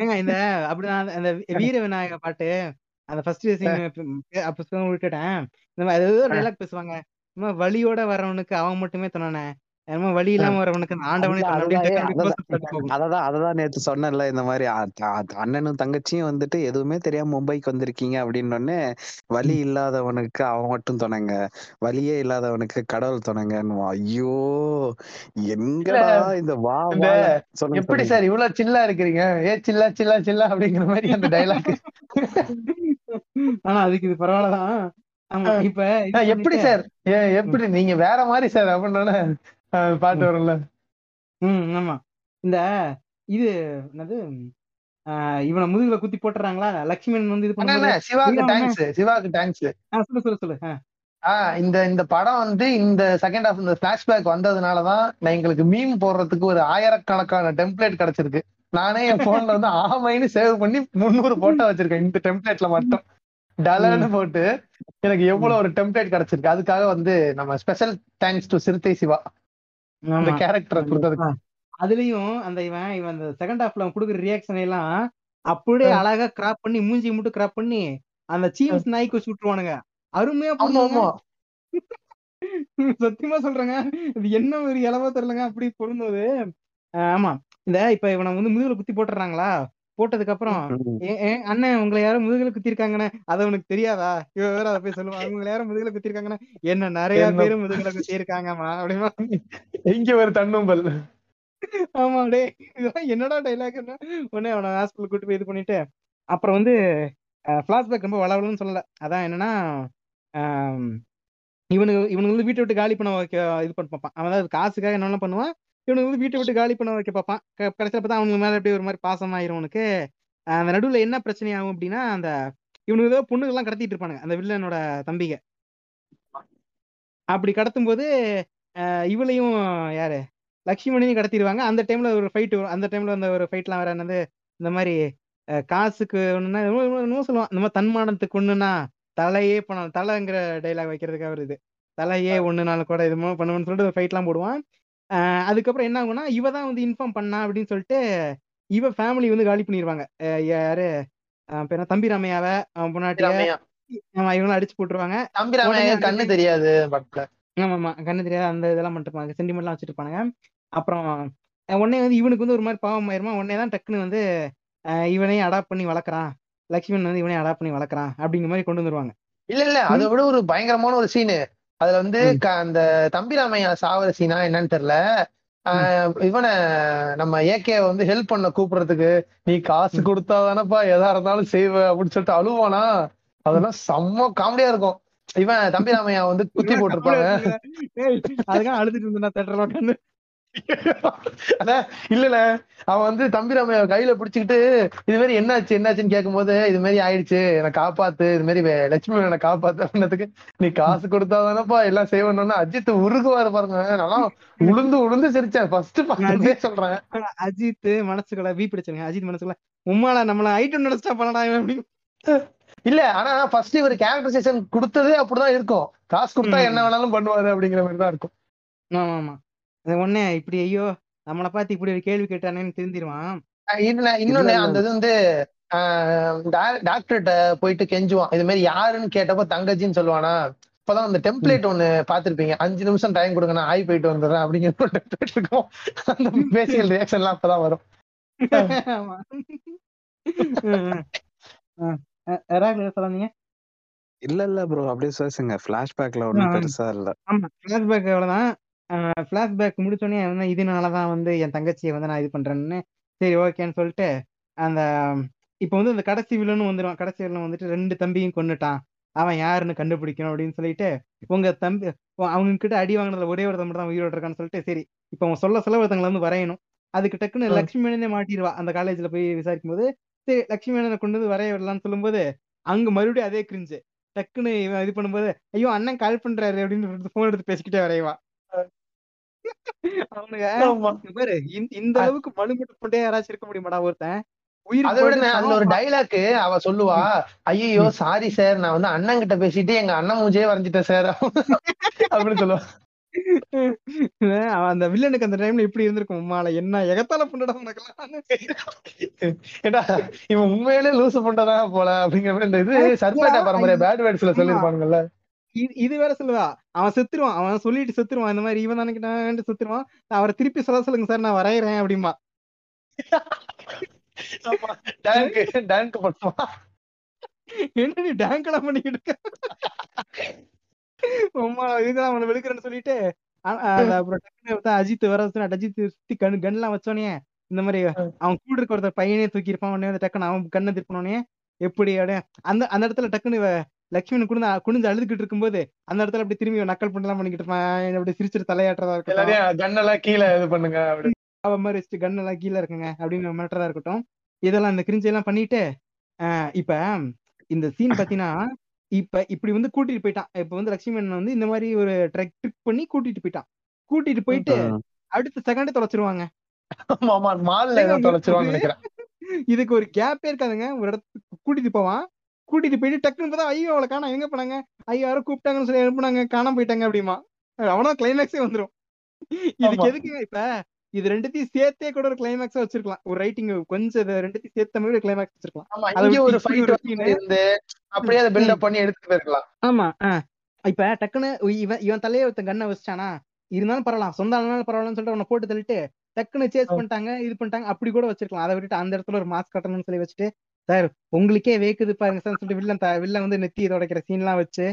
ஏங்க இந்த அப்படிதான் அந்த- அந்த வீர விநாயக பாட்டு அந்த ஃபர்ஸ்ட் சீன் அப்ப விட்டுட்டேன் இந்த மாதிரி ஏதோ டைலாக் பேசுவாங்க. வழியோட வரவனுக்கு அவன் மட்டுமே துணை என்னமோ வழி இல்லாம வரவனுக்கு ஆண்டவனே அதுதான், அதுதான், நேத்து சொன்னேன்ல இந்த மாதிரி அண்ணனும் தங்கச்சியும் வந்துட்டு எதுவுமே தெரியாம மும்பைக்கு வந்திருக்கீங்க அப்படின்னு வழி இல்லாதவனுக்கு அவன் மட்டும் துணைங்க வழியே இல்லாதவனுக்கு கடவுள் துணைங்கன்னு ஐயோ எங்கடா இந்த வா எப்படி சார் இவ்வளவு சில்லா இருக்கிறீங்க? ஏ சில்லா சில்லா சில்லா அப்படிங்கிற மாதிரி அந்த டைலாக் ஆனா அதுக்கு இது பரவாயில்லதான். ஆமா இப்ப எப்படி சார்? ஏ எப்படி? நீங்க வேற மாதிரி சார் அப்படின்னா பாட்டு வரும்ல ம் ஆமா. இந்த இது என்னது? ஆஹ் இவனை முதுகுல குத்தி போட்டுறாங்களா? லட்சுமணன் வந்து இது அண்ணா, சிவாக்கு. தேங்க்ஸ் சிவாக்கு தேங்க்ஸ் சொல்லு சொல்லு சொல்லு. ஆ. ஆஹ் இந்த இந்த படம் வந்து இந்த செகண்ட் ஹாஃப் இந்த பிளாஷ்பேக் வந்ததுனாலதான் நான் எங்களுக்கு மீம் போடுறதுக்கு ஒரு ஆயிரக்கணக்கான டெம்ப்ளேட் கிடைச்சிருக்கு. நானே என் போன்ல வந்து <laughs> ஆமைன்னு சேவ் பண்ணி முந்நூறு போட்டோ வச்சிருக்கேன். இந்த டெம்ப்ளேட்ல மட்டும். டலர்னு போட்டு எனக்கு எவ்வளவு ஒரு டெம்ப்ளேட் கிடைச்சிருக்கு. அதுக்காக வந்து நம்ம special thanks to Siruthai Siva. அந்த. கேரக்டரை கொடுத்ததுக்கு. ஆ. அதுலயும் அந்த இவன் இவன் அந்த செகண்ட் ஹாஃப்ல அவன் கொடுக்குற ரியாக்ஷன் எல்லாம் அப்படியே அழகா கிராப் பண்ணி மூஞ்சி மட்டும் கிராப் பண்ணி அந்த சீம்ஸ் நாய்க்கு வச்சு விட்டுருவானுங்க. அருமையா பண்ணுவாங்க <laughs> சத்தியமா சொல்றேங்க. இது என்ன ஒரு இளவ தெரியலங்க அப்படி பொருந்தது. ஆமா. இந்த இப்ப இவனை வந்து முதுகுல குத்தி போட்டுறாங்களா போட்டதுக்கு அப்புறம் அண்ணன் உங்களை யாரும் முதுகுல குத்திருக்காங்கண்ணே. அது உனக்கு தெரியாதா? இவ வேற அதை போய் சொல்லுவான் உங்களை யாரும் முதுகுல குத்திருக்காங்கண்ணே. என்ன நிறைய? பேரு முதுகுல குத்திருக்காங்கம்மா அப்படிமா. இங்க ஒரு தன்னும்பல். ஆமா டே இதெல்லாம் என்னடா டைலாக்னா உடனே அவனை ஹாஸ்பிட்டல் கூட்டு போய் இது பண்ணிட்டு அப்புறம் வந்து ஃபிளாஷ்பேக் ரொம்ப வளவலன்னு சொல்லல. அதான் என்னன்னா இவனுக்கு இவனுக்கு வந்து வீட்டை விட்டு காலி பண்ண வைக்க இது பண்ண பார்ப்பான். அவன் அதாவது காசுக்காக என்னெல்லாம் பண்ணுவான்? இவனுக்கு வந்து வீட்டை விட்டு காலி பண்ண வைக்க பார்ப்பான். கடைசியில பார்த்தா அவனுக்கு மேல அப்படியே ஒரு மாதிரி பாசமாயிரும் உனக்கு. அந்த நடுவுல என்ன பிரச்சனை ஆகும் அப்படின்னா அந்த இவனுக்கு ஏதோ பொண்ணுங்கெல்லாம் கடத்திட்டு இருப்பானுங்க அந்த வில்லனோட தம்பிக. அப்படி கடத்தும் போது இவளையும் யாரு? லக்ஷ்மணியும் கடத்திடுவாங்க. அந்த டைம்ல ஒரு ஃபைட் வரும். அந்த டைம்ல அந்த ஒரு ஃபைட்லாம் வேற என்னது? இந்த மாதிரி காசுக்கு ஒண்ணுன்னா என்னமோ சொல்லுவான். இந்த மாதிரி தன்மானத்துக்கு ஒண்ணுன்னா தலையே பண்ண தலைங்கிற டைலாக் வைக்கிறதுக்காக வருது தலையே ஒண்ணுனாலும் கூட இது மாதிரி பண்ணுவேன்னு சொல்லிட்டு ஃபைட்லாம் போடுவான். அதுக்கப்புறம் என்ன ஆகும்னா இவ தான் வந்து இன்ஃபார்ம் பண்ணா அப்படின்னு சொல்லிட்டு இவ ஃபேமிலி வந்து காலி பண்ணிடுவாங்க யாரு? பேர் தம்பி ராமையாவ ஆமா இவங்களும் அடிச்சு போட்டுருவாங்க. தம்பி ராமையா கண்ணு தெரியாது ஆமா ஆமா கண்ணு தெரியாத அந்த இதெல்லாம் பண்ணிருப்பாங்க சென்டிமெண்ட்லாம் வச்சுட்டு இருப்பானுங்க அப்புறம் உடனே வந்து இவனுக்கு வந்து ஒரு மாதிரி பாவம் ஆயிருமா? உடனே தான் டக்குன்னு வந்து இவனையும் அடாப்ட் பண்ணி வளர்க்குறான். லக்ஷ்மண் வந்து இவனையும் அடாப்ட் பண்ணி வளர்க்குறான் அப்படிங்கிற மாதிரி கொண்டு வந்துருவாங்க. இல்ல இல்ல அதை விட ஒரு பயங்கரமான ஒரு சீனு அதுல வந்து அந்த தம்பி ராமையா சாவர சீனா என்னன்னு தெரியல ஆஹ் இவனை நம்ம ஏகே வந்து ஹெல்ப் பண்ண கூப்பிடுறதுக்கு நீ காசு. கொடுத்தா தானப்பா எதா இருந்தாலும் செய்வ அப்படின்னு சொல்லிட்டு அழுவானா? அதெல்லாம் செம்ம காமெடியா இருக்கும். இவன் தம்பி ராமையா வந்து குத்தி போட்டிருப்பாங்க. அதுக்காக அழுதுட்டு இருந்தா தேட்டர்ல உட்காந்து <laughs> இல்லல அவன் வந்து தம்பி ராமையா கையில பிடிச்சுக்கிட்டு இது மாதிரி என்னாச்சு என்னாச்சுன்னு கேட்கும்போது இது மாதிரி ஆயிடுச்சு என்னை காப்பாத்து இது மாதிரி லட்சுமி என்னை காப்பாத்து அப்படின்னதுக்கு நீ காசு கொடுத்தாதானப்பா எல்லாம் செய்வணும்னா அஜித் உருகுவாரு பாருங்க. நல்லா உளுந்து உளுந்து சிரிச்சேன் ஃபர்ஸ்ட் பார்த்ததே சொல்றேன். அஜித் மனசுக்குள்ள வீ பிடிச்சிருங்க. அஜித் மனசுக்குள்ள உம்மால நம்மள ஐட்டம் நினைச்சா பண்ணடா இவன் அப்படி இல்ல ஆனா ஃபர்ஸ்ட் இவர் கேரக்டரைசேஷன் கொடுத்ததே அப்படிதான் இருக்கும். காசு கொடுத்தா. என்ன வேணாலும் பண்ணுவாரு அப்படிங்கிற மாதிரி தான் இருக்கும். ஆமா ஆமா அது ஒண்ணே இப்படி ஐயோ நம்மளை பார்த்து இப்படி ஒரு கேள்வி கேட்டானேன்னு திருந்திருவான். இன்ன- இன்னொன்னு. அந்த இது வந்து டாக்டர்கிட்ட போயிட்டு கெஞ்சுவான். இது மாதிரி யாருன்னு கேட்டப்போ தங்கச்சின்னு சொல்லுவானா இப்பதான் அந்த டெம்ப்ளேட் ஒண்ணு பாத்திருப்பீங்க அஞ்சு நிமிஷம் டைம் கொடுங்க நான் ஆய் போயிட்டு வந்துடுறேன் அப்படிங்கிற இருக்கும். அந்த பேசியல் ரியாக்ஷன் எல்லாம் அப்பதான் வரும். சொல்லாதீங்க? இல்ல இல்ல ப்ரோ அப்படியே பேசுங்க. பிளாஷ்பேக்ல ஒண்ணும். பெருசா இல்ல. ஆமா ஃபிளாஷ்பேக் அவ்வளவுதான். ஃபிளாஷ்பேக் முடிச்சோடனே வந்து இதனாலதான் வந்து என் தங்கச்சியை வந்து நான் இது பண்றேன்னு சரி ஓகேன்னு சொல்லிட்டு அந்த இப்போ வந்து இந்த கடைசி வில்லனும் வந்துடும் கடைசி வில்லன் வந்துட்டு ரெண்டு தம்பியும் கொன்னுட்டான். அவன் யாருன்னு கண்டுபிடிக்கணும் அப்படின்னு சொல்லிட்டு உங்க தம்பி அவங்க கிட்ட அடி வாங்கினதுல ஒரே ஒரு தம்பி தான் உயிரோட இருக்கான்னு சொல்லிட்டு சரி இப்போ அவங்க சொல்ல சொல்ல ஒருத்தங்களை வந்து வரையணும். அதுக்கு டக்குன்னு ம். லக்ஷ்மி மேனனே மாட்டிடுவா. அந்த காலேஜ்ல போய் விசாரிக்கும் போது சரி லக்ஷ்மி மேனனை கொண்டு வந்து வரைய விடலாம்னு சொல்லும்போது அங்க மறுபடியும் அதே கிரிஞ்சு டக்குன்னு இவன் இது பண்ணும்போது ஐயோ அண்ணன் கால் பண்றாரு அப்படின்னு போன் எடுத்து பேசிக்கிட்டே வரைவா அவனுங்க பாரு இந்த- அளவுக்கு மழுமட்டு கொண்டே யாராச்சும் இருக்க முடியுமாடா ஒருத்தன்? உயிர் அதை விட அதுல ஒரு டைலாக் அவ சொல்லுவா ஐயோ சாரி சார் நான் வந்து அண்ணன் கிட்ட பேசிட்டு எங்க அண்ணன் மூஞ்சியே வரைஞ்சிட்டேன் சார் அப்படின்னு சொல்லுவா. அந்த வில்லனுக்கு அந்த டைம்ல இப்படி இருந்திருக்கும் உம்மால என்ன எகத்தால பண்ணடா உனக்கெல்லாம் ஏடா இவன் உண்மையிலே லூசு பண்றதான் போல அப்படிங்கிற மாதிரி இந்த இது சர்பேட்டா பரம்பரை பேட் வேர்ட்ஸ்ல சொல்லிருப்பானுங்கல்ல இது வேற சொல்லுவா அவன் செத்துருவான். அவன் சொல்லிட்டு செத்துருவான். இந்த மாதிரி இவன் நினைக்கிட்டான் செத்துருவான். அவரை திருப்பி சொல்ல சொல்லுங்க சார் நான் வரையறேன் பண்ணுவான் என்ன நீ டேங்க் எல்லாம் பண்ணிக்கிட்டு இருக்க? இதுதான் அவனை வெளுக்கிறேன்னு சொல்லிட்டு அப்புறம் அஜித் வர அஜித் சுத்தி கண் கன்லாம் வச்சோனே இந்த மாதிரி அவன் கூட இருக்க ஒருத்தர் பையனே தூக்கி இருப்பான் உடனே வந்து டக்குன்னு அவன் கண்ணை திருப்பினோடனே எப்படி அந்த அந்த இடத்துல டக்குன்னு லட்சுமணன் குனிஞ்சு குனிஞ்சு அழுதுகிட்டு இருக்கும்போது அந்த இடத்துல அப்படி திரும்பி நக்கல் பண்ணலாம் பண்ணிக்கிட்டு இருப்பான். அப்படி சிரிச்சிட்டு தலையாட்டுறதா இருக்கட்டும். கண்ணெல்லாம் கீழே இது பண்ணுங்க அப்படி. அவன் மாதிரி எல்லாம் கீழே இருக்குங்க அப்படின்னு மிரட்டுறதா இருக்கட்டும். இதெல்லாம் இந்த கிரிஞ்சி எல்லாம் பண்ணிட்டு ஆஹ் இப்ப இந்த சீன் பாத்தீங்கன்னா இப்ப இப்படி வந்து கூட்டிட்டு போயிட்டான். இப்ப வந்து லட்சுமணன் வந்து இந்த மாதிரி ஒரு ட்ரெக் ட்ரிக் பண்ணி கூட்டிட்டு போயிட்டான். கூட்டிட்டு போயிட்டு அடுத்த செகண்ட் தொலைச்சிருவாங்க. <laughs> இதுக்கு ஒரு கேப்பே இருக்காதுங்க. ஒரு இடத்துக்கு கூட்டிட்டு போவான். கூட்டிட்டு போயிட்டு டக்குன்னு பார்த்தா ஐயோ அவளை காணோம். எங்க போனாங்க? ஐயோ யாரோ கூப்பிட்டாங்கன்னு சொல்லி எழுப்புனாங்க காணாம போயிட்டாங்க அப்படிமா. அவனா கிளைமேக்ஸே வந்துரும். இதுக்கு. எதுக்குங்க இப்ப? இது ரெண்டுத்தையும் சேர்த்தே கூட ஒரு கிளைமேக்ஸா வச்சிருக்கலாம். ஒரு ரைட்டிங் கொஞ்சம் இது ரெண்டுத்தையும் சேர்த்த மாதிரி ஒரு கிளைமேக்ஸ் வச்சிருக்கலாம். ஒரு அப்படியே அதை பில்டப் பண்ணி எடுத்துட்டு போயிருக்கலாம். ஆமா. இப்ப டக்குன்னு இவன் இவன் தலையை ஒருத்தன் கண்ணை வச்சிட்டானா? இருந்தாலும் பரவாயில்ல சொந்த ஆளுனாலும் பரவாயில்லன்னு சொல்லிட்டு அவனை போட்டு தள்ளிட்டு டக்குன்னு சேஸ். பண்ணிட்டாங்க இது பண்ணிட்டாங்க அப்படி கூட வச்சிருக்கலாம். அதை விட்டுட்டு அந்த இடத்துல ஒரு மாஸ்க் கட்டணும்னு சொல்லி வச்சுட்டு சார் உங்களுக்கே வேக்குது பாருங்க சார் சொல்லிட்டு வில்லன் வில்லன் வந்து நெத்தி துடைக்கிற சீன்லாம் வச்சு.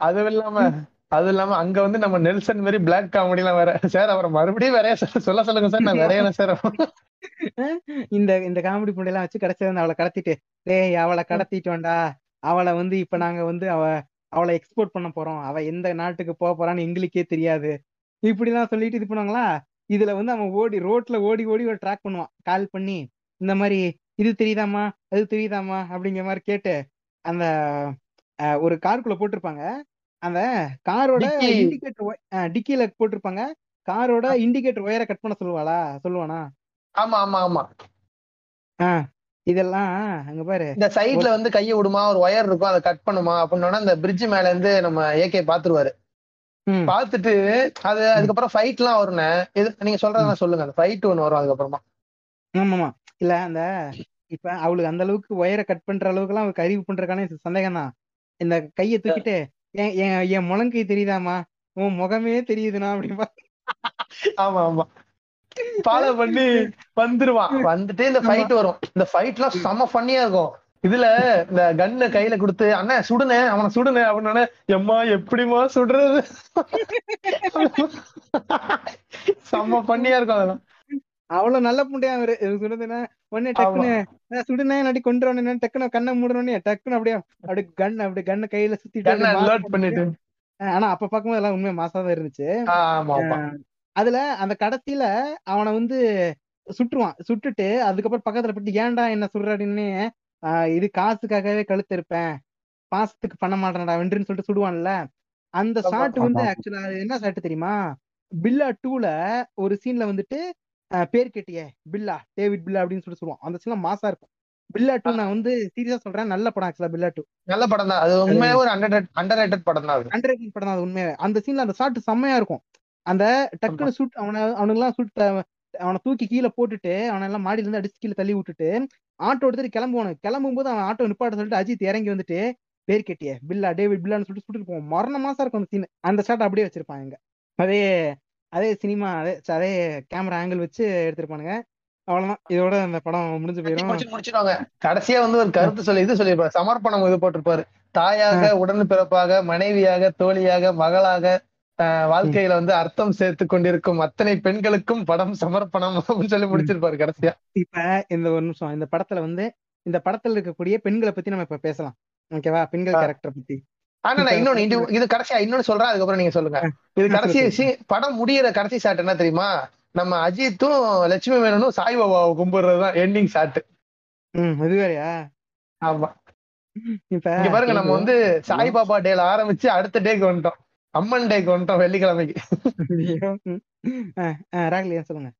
அது இல்லாம அது இல்லாம அங்க வந்து நம்ம நெல்சன் மாதிரி பிளாக் காமெடி எல்லாம் வேற சார் அவரை மறுபடியும் வேறையா சார் சொல்ல சொல்லுங்க சார் நான் வரையணும் சார். இந்த இந்த காமெடி புண்டையெல்லாம் வச்சு கடைசியில வந்து அவளை கடத்திட்டு டேய் அவளை கடத்திட்டோம்டா. அவளை வந்து இப்ப நாங்க வந்து அவ அவளை எக்ஸ்போர்ட் பண்ண போறோம். அவ எந்த நாட்டுக்கு போக போறான்னு எங்களுக்கே தெரியாது. இப்படிலாம் சொல்லிட்டு இது பண்ணுவாங்களா? இதுல வந்து அவன் ஓடி ரோட்ல ஓடி ஓடி ஒரு ட்ராக் பண்ணுவான். கால் பண்ணி இந்த மாதிரி இது தெரியுதாம்மா? அது தெரியுதாம்மா? அப்படிங்கிற மாதிரி கேட்டு அந்த ஒரு காருக்குள்ள போட்டிருப்பாங்க. அந்த காரோட. இண்டிகேட்டர் டிக்கில போட்டிருப்பாங்க. காரோட இண்டிகேட்டர் ஒயரை கட் பண்ண சொல்லுவாளா? சொல்லுவானா? ஆமா ஆமா ஆமா. ஆஹ் இதெல்லாம் அங்க பாரு. இந்த சைடுல வந்து கையை விடுமா? ஒரு ஒயர் இருக்கும் அதை கட் பண்ணுமா? அப்படின்னா அந்த பிரிட்ஜ் மேல இருந்து நம்ம ஏகே பாத்துருவாரு. பாத்துட்டு அது அதுக்கப்புறம் ஃபைட் எல்லாம் வரும்னே. நீங்க சொல்றதா சொல்லுங்க. அந்த ஃபைட் ஒண்ணு வரும் அதுக்கப்புறமா. ஆமாமா. இல்ல அந்த இப்ப அவளுக்கு அந்த அளவுக்கு ஒயரை கட் பண்ற அளவுக்கு எல்லாம் அவளுக்கு அறிவு பண்றதுக்கான சந்தேகம் தான் இந்த கையை தூக்கிட்டு என் என் என் முழங்கை தெரியுதாமா உன் முகமே தெரியுதுண்ணா அப்படின்பா ஆமா ஆமா. ஃபாலோ பண்ணி வந்துருவான் வந்துட்டு இந்த ஃபைட் வரும். இந்த ஃபைட் எல்லாம் செம ஃபன்னியா இருக்கும். இதுல இந்த கண்ணை கையில கொடுத்து அண்ணன் சுடுனே அவனை சுடுனே அப்படின்னு எம்மா எப்படிமா சுடுறது? <laughs> செம்ம ஃபன்னியா இருக்கும் அதெல்லாம். அவ்வளவு நல்ல புண்டையா அவரு சுடுதுன்னா உடனே டக்குன்னு "அஹ் சுடுனே இல்லாட்டி கொண்டு டக்குன்னு கண்ணை மூடணுன்னே டக்குன்னு அப்படியே அப்படியே கண் அப்படியே கண்ணை கையில சுத்திட்டு ஆனா அப்ப பார்க்கும்போது எல்லாம் உண்மையா மாசா தான் இருந்துச்சு அதுல அந்த கடைசியில அவனை வந்து சுட்டுருவான். சுட்டுட்டு அதுக்கப்புறம் பக்கத்துல போயிட்டு ஏன்டா என்ன சுடுற? அப்படின்னு ஆஹ் இது காசுக்காகவே கழுத்து இருப்பேன் பாசத்துக்கு பண்ண மாட்டேன்டா வென்றுன்னு சொல்லிட்டு சுடுவான்ல. அந்த ஷாட் வந்து. ஆக்சுவலா என்ன ஷாட் தெரியுமா? பில்லா டூல ஒரு சீன்ல வந்துட்டு பேர் கேட்டியே பில்லா டேவிட் பில்லா அப்படின்னு சொல்லிட்டு சொல்லுவான். அந்த சீன்ல மாசா இருக்கும். பில்லா டூ நான் வந்து சீரியஸா சொல்றேன். நல்ல படம் ஆக்சுவலா பில்லா டூ நல்ல படம் தான். அது உண்மையாவே ஒரு அண்டர் அண்டர் ரேட்டட் படம் தான் அண்டர் படம் தான் அது உண்மையாவே. அந்த சீன்ல அந்த ஷாட் செம்மையா இருக்கும். அந்த டக்குன்னு சுட் அவனை அவனுங்கெல்லாம் சுட் அவனை தூக்கி கீழே போட்டுட்டு அவனை எல்லாம் மாடியில இருந்து அடிச்சு கீழே தள்ளி விட்டுட்டு ஆட்டோ எடுத்துட்டு கிளம்புவானு. கிளம்பும் போது அவன் ஆட்டோ நிப்பாட்ட சொல்லிட்டு அஜித் இறங்கி வந்துட்டு பேர் கேட்டியே பில்லா டேவிட் பில்லான்னு சொல்லிட்டு சுட்டுட்டு போவான் மரண மாசம் இருக்கும் அந்த சீன் அந்த ஷாட் அப்படியே வச்சிருப்பாங்க அதே அதே சினிமா அதே அதே கேமரா ஆங்கிள் வச்சு எடுத்திருப்பானுங்க. அவ்வளவுதான். இதோட அந்த படம் முடிஞ்சு போயிடும் முடிச்சு முடிச்சிருவாங்க. கடைசியா வந்து ஒரு கருத்து சொல்லி இது சொல்லிருப்பாரு சமர்ப்பணம் இது போட்டிருப்பாரு. தாயாக உடன் பிறப்பாக மனைவியாக தோழியாக மகளாக வாழ்க்கையில வந்து அர்த்தம் சேர்த்து கொண்டிருக்கும் அத்தனை பெண்களுக்கும் படம் சமர்ப்பணம் அப்படின்னு சொல்லி முடிச்சிருப்பாரு கடைசியா. இப்ப இந்த ஒரு நிமிஷம். இந்த படத்துல வந்து இந்த படத்துல இருக்கக்கூடிய பெண்களை பத்தி நம்ம இப்ப பேசலாம். ஓகேவா? பெண்கள். கேரக்டர் பத்தி. ஆனா நான் இன்னொன்னு இது இது கடைசியா இன்னொன்னு சொல்றேன் அதுக்கப்புறம் நீங்க சொல்லுங்க. இது கடைசி படம் முடியிற கடைசி ஷாட் என்ன தெரியுமா? நம்ம அஜித்தும் லட்சுமி மேனனும் சாய்பாபாவை கும்பிடுறதுதான் எண்டிங் ஷாட் இது வேறயா? ஆமா. இங்க பாருங்க நம்ம வந்து சாய்பாபா டேல ஆரம்பிச்சு அடுத்த டேக்கு வந்துட்டோம். அம்மன் டேக்கு வந்துட்டோம் வெள்ளிக்கிழமைக்கு. சொல்லுங்க?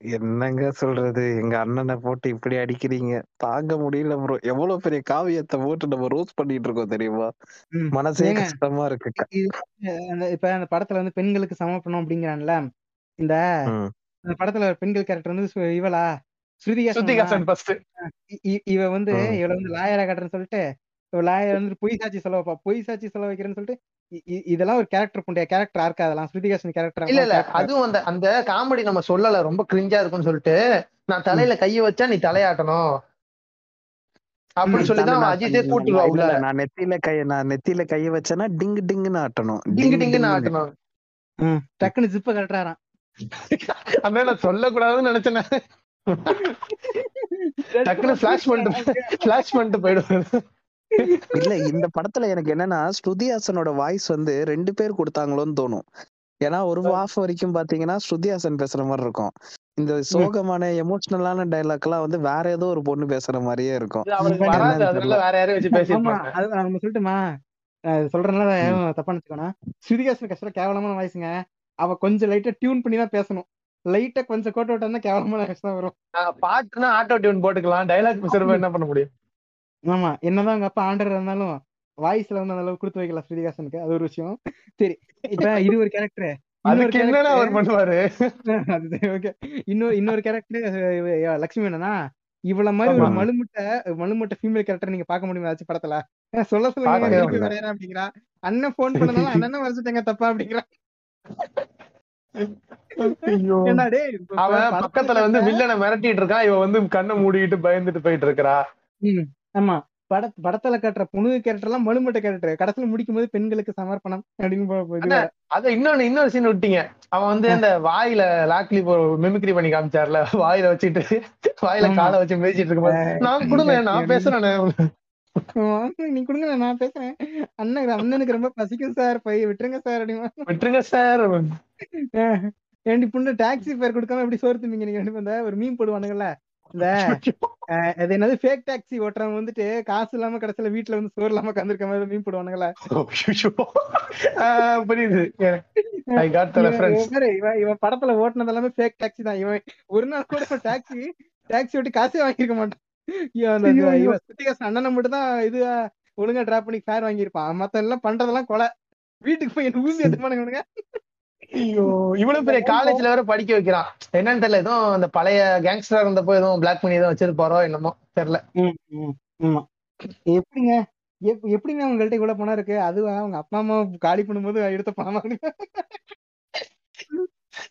என்னங்க சொல்றது எங்க அண்ணனை போட்டு இப்படி அடிக்கிறீங்க தாங்க முடியல ப்ரோ எவ்வளவு பெரிய காவியத்தை போட்டு நம்ம ரோஸ் பண்ணிட்டு இருக்கோம் தெரியுமா ம். மனசே ஏங்க? கஷ்டமா இருக்கு இது அந்த இப்ப அந்த படத்துல வந்து பெண்களுக்கு சமர்ப்பணம் அப்படிங்கிறான்ல இந்த ம். அந்த படத்துல ஒரு பெண்கள் கேரக்டர் வந்து சு- இவளா ஸ்ருதிகாசன் சுத்திகாசன் ஃபர்ஸ்ட் இ- இ- இவ வந்து ம். இவள வந்து லாயரா காட்டுறேன்னு சொல்லிட்டு லாயர் வந்து பொய் சாட்சி சொல்ல வைப்பா பொய் சாட்சி சொல்ல வைக்கிறேன்னு சொல்லிட்டு இதெல்லாம் ஒரு கேரக்டர் புண்டைய கேரக்டர் ஆர்க்கா அதெல்லாம்? ஸ்ருதிகாசன் கேரக்டர் இல்ல இல்ல. அதுவும் அந்த அந்த காமெடி நம்ம சொல்லல. ரொம்ப கிரிஞ்சா இருக்கும்னு சொல்லிட்டு நான் தலையில கைய வச்சா நீ தலையாட்டணும். அப்படின்னு சொல்லிதான் அஜித்தே கூட்டுருவா நான் நெத்தியில கைய நான் நெத்தியில கைய வச்சேன்னா டிங்கு டிங்குன்னு ஆட்டணும். டிங்கு டிங்குன்னு ஆட்டணும். டக்குன்னு ஜிப்ப கட்டுறாராம் அந்த நான் சொல்லக்கூடாதுன்னு நினைச்சேன். <laughs> டக்குன்னு பண்ணிட்டு பண்ணிட்டு போயிடுவாரு. இல்ல இந்த படத்துல எனக்கு என்னன்னா ஸ்ருதி ஹாசனோட வாய்ஸ் வந்து ரெண்டு பேர் கொடுத்தாங்களோன்னு தோணும். ஏன்னா ஒரு ஹாஃப் வரைக்கும் பாத்தீங்கன்னா ஸ்ருதி ஹாசன் பேசுற மாதிரி இருக்கும். இந்த சோகமான எமோஷனலான டைலாக் எல்லாம் வந்து வேற ஏதோ ஒரு பொண்ணு பேசுற மாதிரியே இருக்கும். நம்ம சொல்லட்டுமா? சொல்றதுனால தப்பா நினைச்சுக்கோனா. ஸ்ருதிகாசன் கஷ்டம் கேவலமான வாய்ஸுங்க அவ கொஞ்சம் லைட்டா டியூன் பண்ணி தான் பேசணும். லைட்டா கொஞ்சம் கோட் அவுட் இருந்தா கேவலமான கஷ்டம் வரும். பாட்டுனா ஆட்டோ டியூன் போட்டுக்கலாம். டைலாக் பேசுறப்ப என்ன பண்ண முடியும்? ஆமா என்னதான் அவங்க அப்பா ஆண்டர் இருந்தாலும் வாய்ஸ்ல வந்து அந்த அளவுக்கு கொடுத்து வைக்கல ஸ்ருதிகாசனுக்கு அது ஒரு விஷயம். சரி இப்ப இது ஒரு கேரக்டர் பண்ணுவாரு? <laughs> ஓகே இன்னொரு இன்னொரு கேரக்டர் லட்சுமி என்னன்னா இவ்வளவு மாதிரி ஒரு. மலுமுட்டை மலுமுட்டை ஃபீமேல் கேரக்டர் நீங்க பார்க்க முடியுமா ஏதாச்சும் படத்துல? <laughs> சொல்ல சொல்லுங்க. வரையறேன் அப்படிங்கிறா. அண்ணன் போன் பண்ணதால <laughs> அண்ணன் வரைச்சிட்டேங்க தப்பா அப்படிங்கிறா. அவன் பக்கத்துல வந்து வில்லனை மிரட்டிட்டு இருக்கான். இவன் வந்து கண்ணை மூடிக்கிட்டு பயந்துட்டு போயிட்டு இருக்கறா. ஆமா. பட படத்துல காட்டுற புனுகு கேரக்டர் எல்லாம் மழுமட்ட கேரக்டர் கடைசியில முடிக்கும் போது பெண்களுக்கு சமர்ப்பணம் அப்படின்னு போ- போ- அண்ணா. அத இன்னொன்னு இன்னொரு சீன் விட்டீங்க. அவன் வந்து அந்த வாயில லாக்லி மிமிக்ரி பண்ணி காமிச்சார்ல. வாயில வச்சுட்டு வாயில ஆமா. காலை வச்சு மேய்ச்சிட்டு இருக்கும்போது. நான் கொடுங்க நான் பேசுறேன் நீ கொடுங்க நான் பேசுறேன். அண்ணன் அண்ணனுக்கு ரொம்ப பசிக்கும் சார் போய் விட்டுருங்க சார் அப்படின்னு விட்டுருங்க சார் ஏண்டி புண்ணு டாக்ஸி ஃபேர் கொடுக்காம எப்படி சோறு திம்பிங்க நீங்க? இந்த ஒரு மீன் போடுவானுங்கல்ல. இந்த அது என்னது ஃபேக் டாக்ஸி ஓட்டுறவங்க வந்துட்டு காசு இல்லாம கடைசியில வீட்டுல வந்து சோறு இல்லாம கந்திருக்க மாதிரி மீன் போடுவானுங்கல்ல ஆஹ் புரியுது. இவன் படத்துல ஓட்டுனது எல்லாமே ஃபேக் டாக்ஸி தான். இவன் ஒரு நாள் கூட டாக்ஸி டாக்ஸி ஓட்டி காசே வாங்கியிருக்க மாட்டான். இவன் சுத்திகாசு அண்ணனை மட்டும் தான் இது ஒழுங்கா டிராப் பண்ணி ஃபேர் வாங்கியிருப்பான். மத்த எல்லாம் பண்றதெல்லாம் கொலை. வீட்டுக்கு போய் ஊசி எடுத்துப்பானுங்க ஐயோ இவ்வளவு பெரிய காலேஜ்ல வேற படிக்க வைக்கிறான். என்னன்னு தெரியல ஏதோ அந்த பழைய கேங்ஸ்டர் இருந்தப்போ எதுவும் பிளாக் பண்ணி எதுவும் வச்சிருப்பாரோ என்னமோ தெரியல. எப்படிங்க? எப்- எப்படிங்க உங்கள்ட்ட இவ்வளவு பணம் இருக்கு? அதுவா அவங்க அப்பா அம்மா காலி பண்ணும்போது எடுத்த பணமா?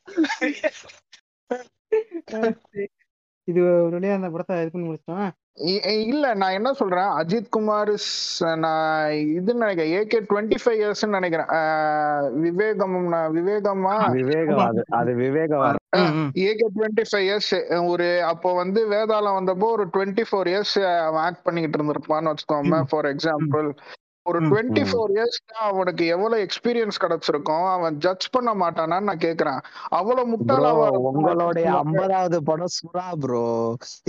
<laughs> இது ஒரு வழியா அந்த படத்தை இது பண்ணி முடிச்சிட்டோம். இல்ல நான் என்ன சொல்றேன்? அஜித் குமார் நான் இது நினைக்கிறேன். ஏகே டுவெண்ட்டி ஃபைவ் இயர்ஸ் நினைக்கிறேன். ஆஹ் விவேகம் நான் விவேகமா? விவேகம் அது அது Vivegam AK twenty five years ஒரு அப்போ வந்து வேதாளம் வந்தப்போ ஒரு டுவெண்ட்டி ஃபோர் இயர்ஸ் அவன் ஆக்ட் பண்ணிக்கிட்டு இருந்திருப்பான்னு வச்சுக்கோங்க ஃபார் எக்ஸாம்பிள் ஒரு. டுவெண்ட்டி. ஃபோர் இயர்ஸ் அவனுக்கு எவ்வளவு எக்ஸ்பீரியன்ஸ் கிடைச்சிருக்கும். அவன் ஜட்ஜ் பண்ண மாட்டானான்னு நான் கேக்குறேன். அவ்வளவு முட்டாளாவா உங்களுடைய ஐம்பதாவது படம் சுறா ப்ரோ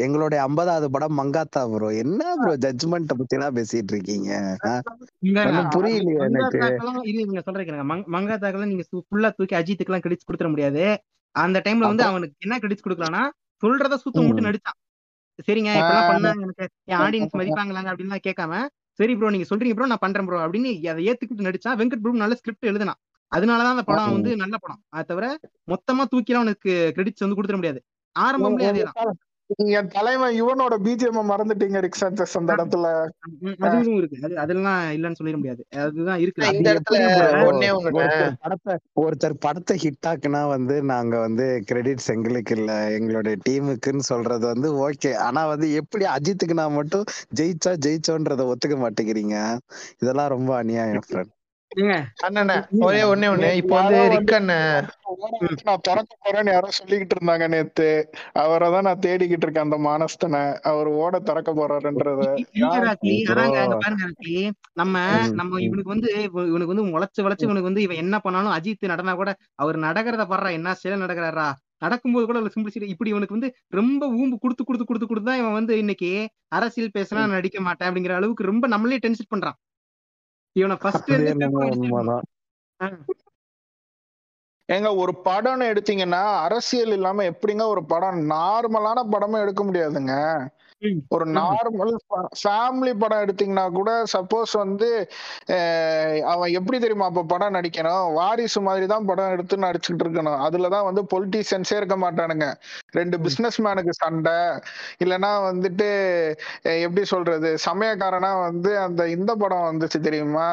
எங்களுடைய ஐம்பதாவது படம் மங்காத்தா ப்ரோ என்ன ப்ரோ ஜட்ஜ்மெண்ட் பத்தி எல்லாம் பேசிட்டு இருக்கீங்க? புரியலையே எனக்கு. இது நீங்க சொல்றீங்க மங்காத்தாக்கெல்லாம் நீங்க ஃபுல்லா தூக்கி அஜித்துக்கு எல்லாம் கிரெடிட்ஸ் கொடுத்துட முடியாது. அந்த டைம்ல வந்து அவனுக்கு என்ன கிரெடிட்ஸ் கொடுக்கலாம்னா சொல்றத சுத்தம். மட்டும் நடிச்சான். சரிங்க இப்பெல்லாம் பண்ணா எனக்கு. என் ஆடியன்ஸ் மதிப்பாங்களாங்க அப்படின்லாம் கேட்காம சரி ப்ரோ நீங்க சொல்றீங்க ப்ரோ நான் பண்றேன் ப்ரோ அப்படின்னு அதை ஏத்துக்கிட்டு நடிச்சான் வெங்கட் பிரபு நல்ல ஸ்கிரிப்ட் எழுதினான் அதனாலதான் அந்த படம் வந்து நல்ல படம். அது தவிர மொத்தமா தூக்கிலாம் அவனுக்கு கிரெடிட்ஸ் வந்து கொடுத்துட முடியாது. ஆரம்பம்லயே அதேதான். என் தலைவன் இவனோட பிஜிஎம் மறந்துட்டீங்க ரிக் அந்த இடத்துல. அதுவும் இருக்கு. அது அதெல்லாம் இல்லன்னு சொல்லிட முடியாது. அதுதான் இருக்கு. இந்த இடத்துல படத்தை ஒருத்தர் படத்தை ஹிட் ஆக்குனா வந்து நாங்க வந்து கிரெடிட்ஸ் எங்களுக்கு இல்ல. எங்களுடைய டீமுக்குன்னு சொல்றது வந்து ஓகே ஆனா வந்து எப்படி அஜித்துக்கு நான் மட்டும் ஜெயிச்சா ஜெயிச்சோன்றத ஒத்துக்க மாட்டேங்கிறீங்க? இதெல்லாம் ரொம்ப அநியாயம் ஃப்ரெண்ட் ஏங்க, அண்ணா ஒரே ஒண்ணே ஒண்ணு. இப்போ வந்து ரிக் நான் திறக்க போறேன்னு யாரோ சொல்லிக்கிட்டு இருந்தாங்க நேத்து. அவரை தான் நான் தேடிக்கிட்டு இருக்கேன் அந்த மானஸ்தனை. அவர் ஓட திறக்க போறாருன்றத. நம்ம நம்ம. இவனுக்கு வந்து இவ- இவனுக்கு வந்து முளைச்சு வளைச்சு இவனுக்கு வந்து இவன் என்ன பண்ணாலும் அஜித் நடனா கூட அவர் நடக்கிறத பாடுறா என்ன ஸ்டைல நடக்கிறாரா? நடக்கும்போது கூட சிம்பிளிசிட்டி இப்படி இவனுக்கு வந்து ரொம்ப ஊம்பு கொடுத்து கொடுத்து கொடுத்து கொடுத்து தான் இவன் வந்து இன்னைக்கு அரசியல் பேசினா நான் நடிக்க மாட்டேன் அப்படிங்கிற அளவுக்கு ரொம்ப நம்மளே டென்ஷன் பண்றான். இவனை ஃபர்ஸ்ட் ஏங்க ஒரு படம்னு எடுத்தீங்கன்னா அரசியல் இல்லாம எப்படிங்க ஒரு படம் நார்மலான படமே எடுக்க முடியாதுங்க. ஒரு நார்மல் ஃபேமிலி படம் எடுத்தீங்கன்னா கூட சப்போஸ் வந்து அவன் எப்படி தெரியுமா அப்ப படம் நடிக்கணும்? வாரிசு மாதிரி தான் படம் எடுத்து நடிச்சுட்டு இருக்கணும். அதுலதான் வந்து பொலிட்டீஷியன்ஸே இருக்க மாட்டானுங்க. ரெண்டு பிசினஸ் மேனுக்கு சண்டை இல்லைன்னா வந்துட்டு எப்படி சொல்றது? சமயக்காரனா வந்து அந்த இந்த படம் வந்துச்சு தெரியுமா?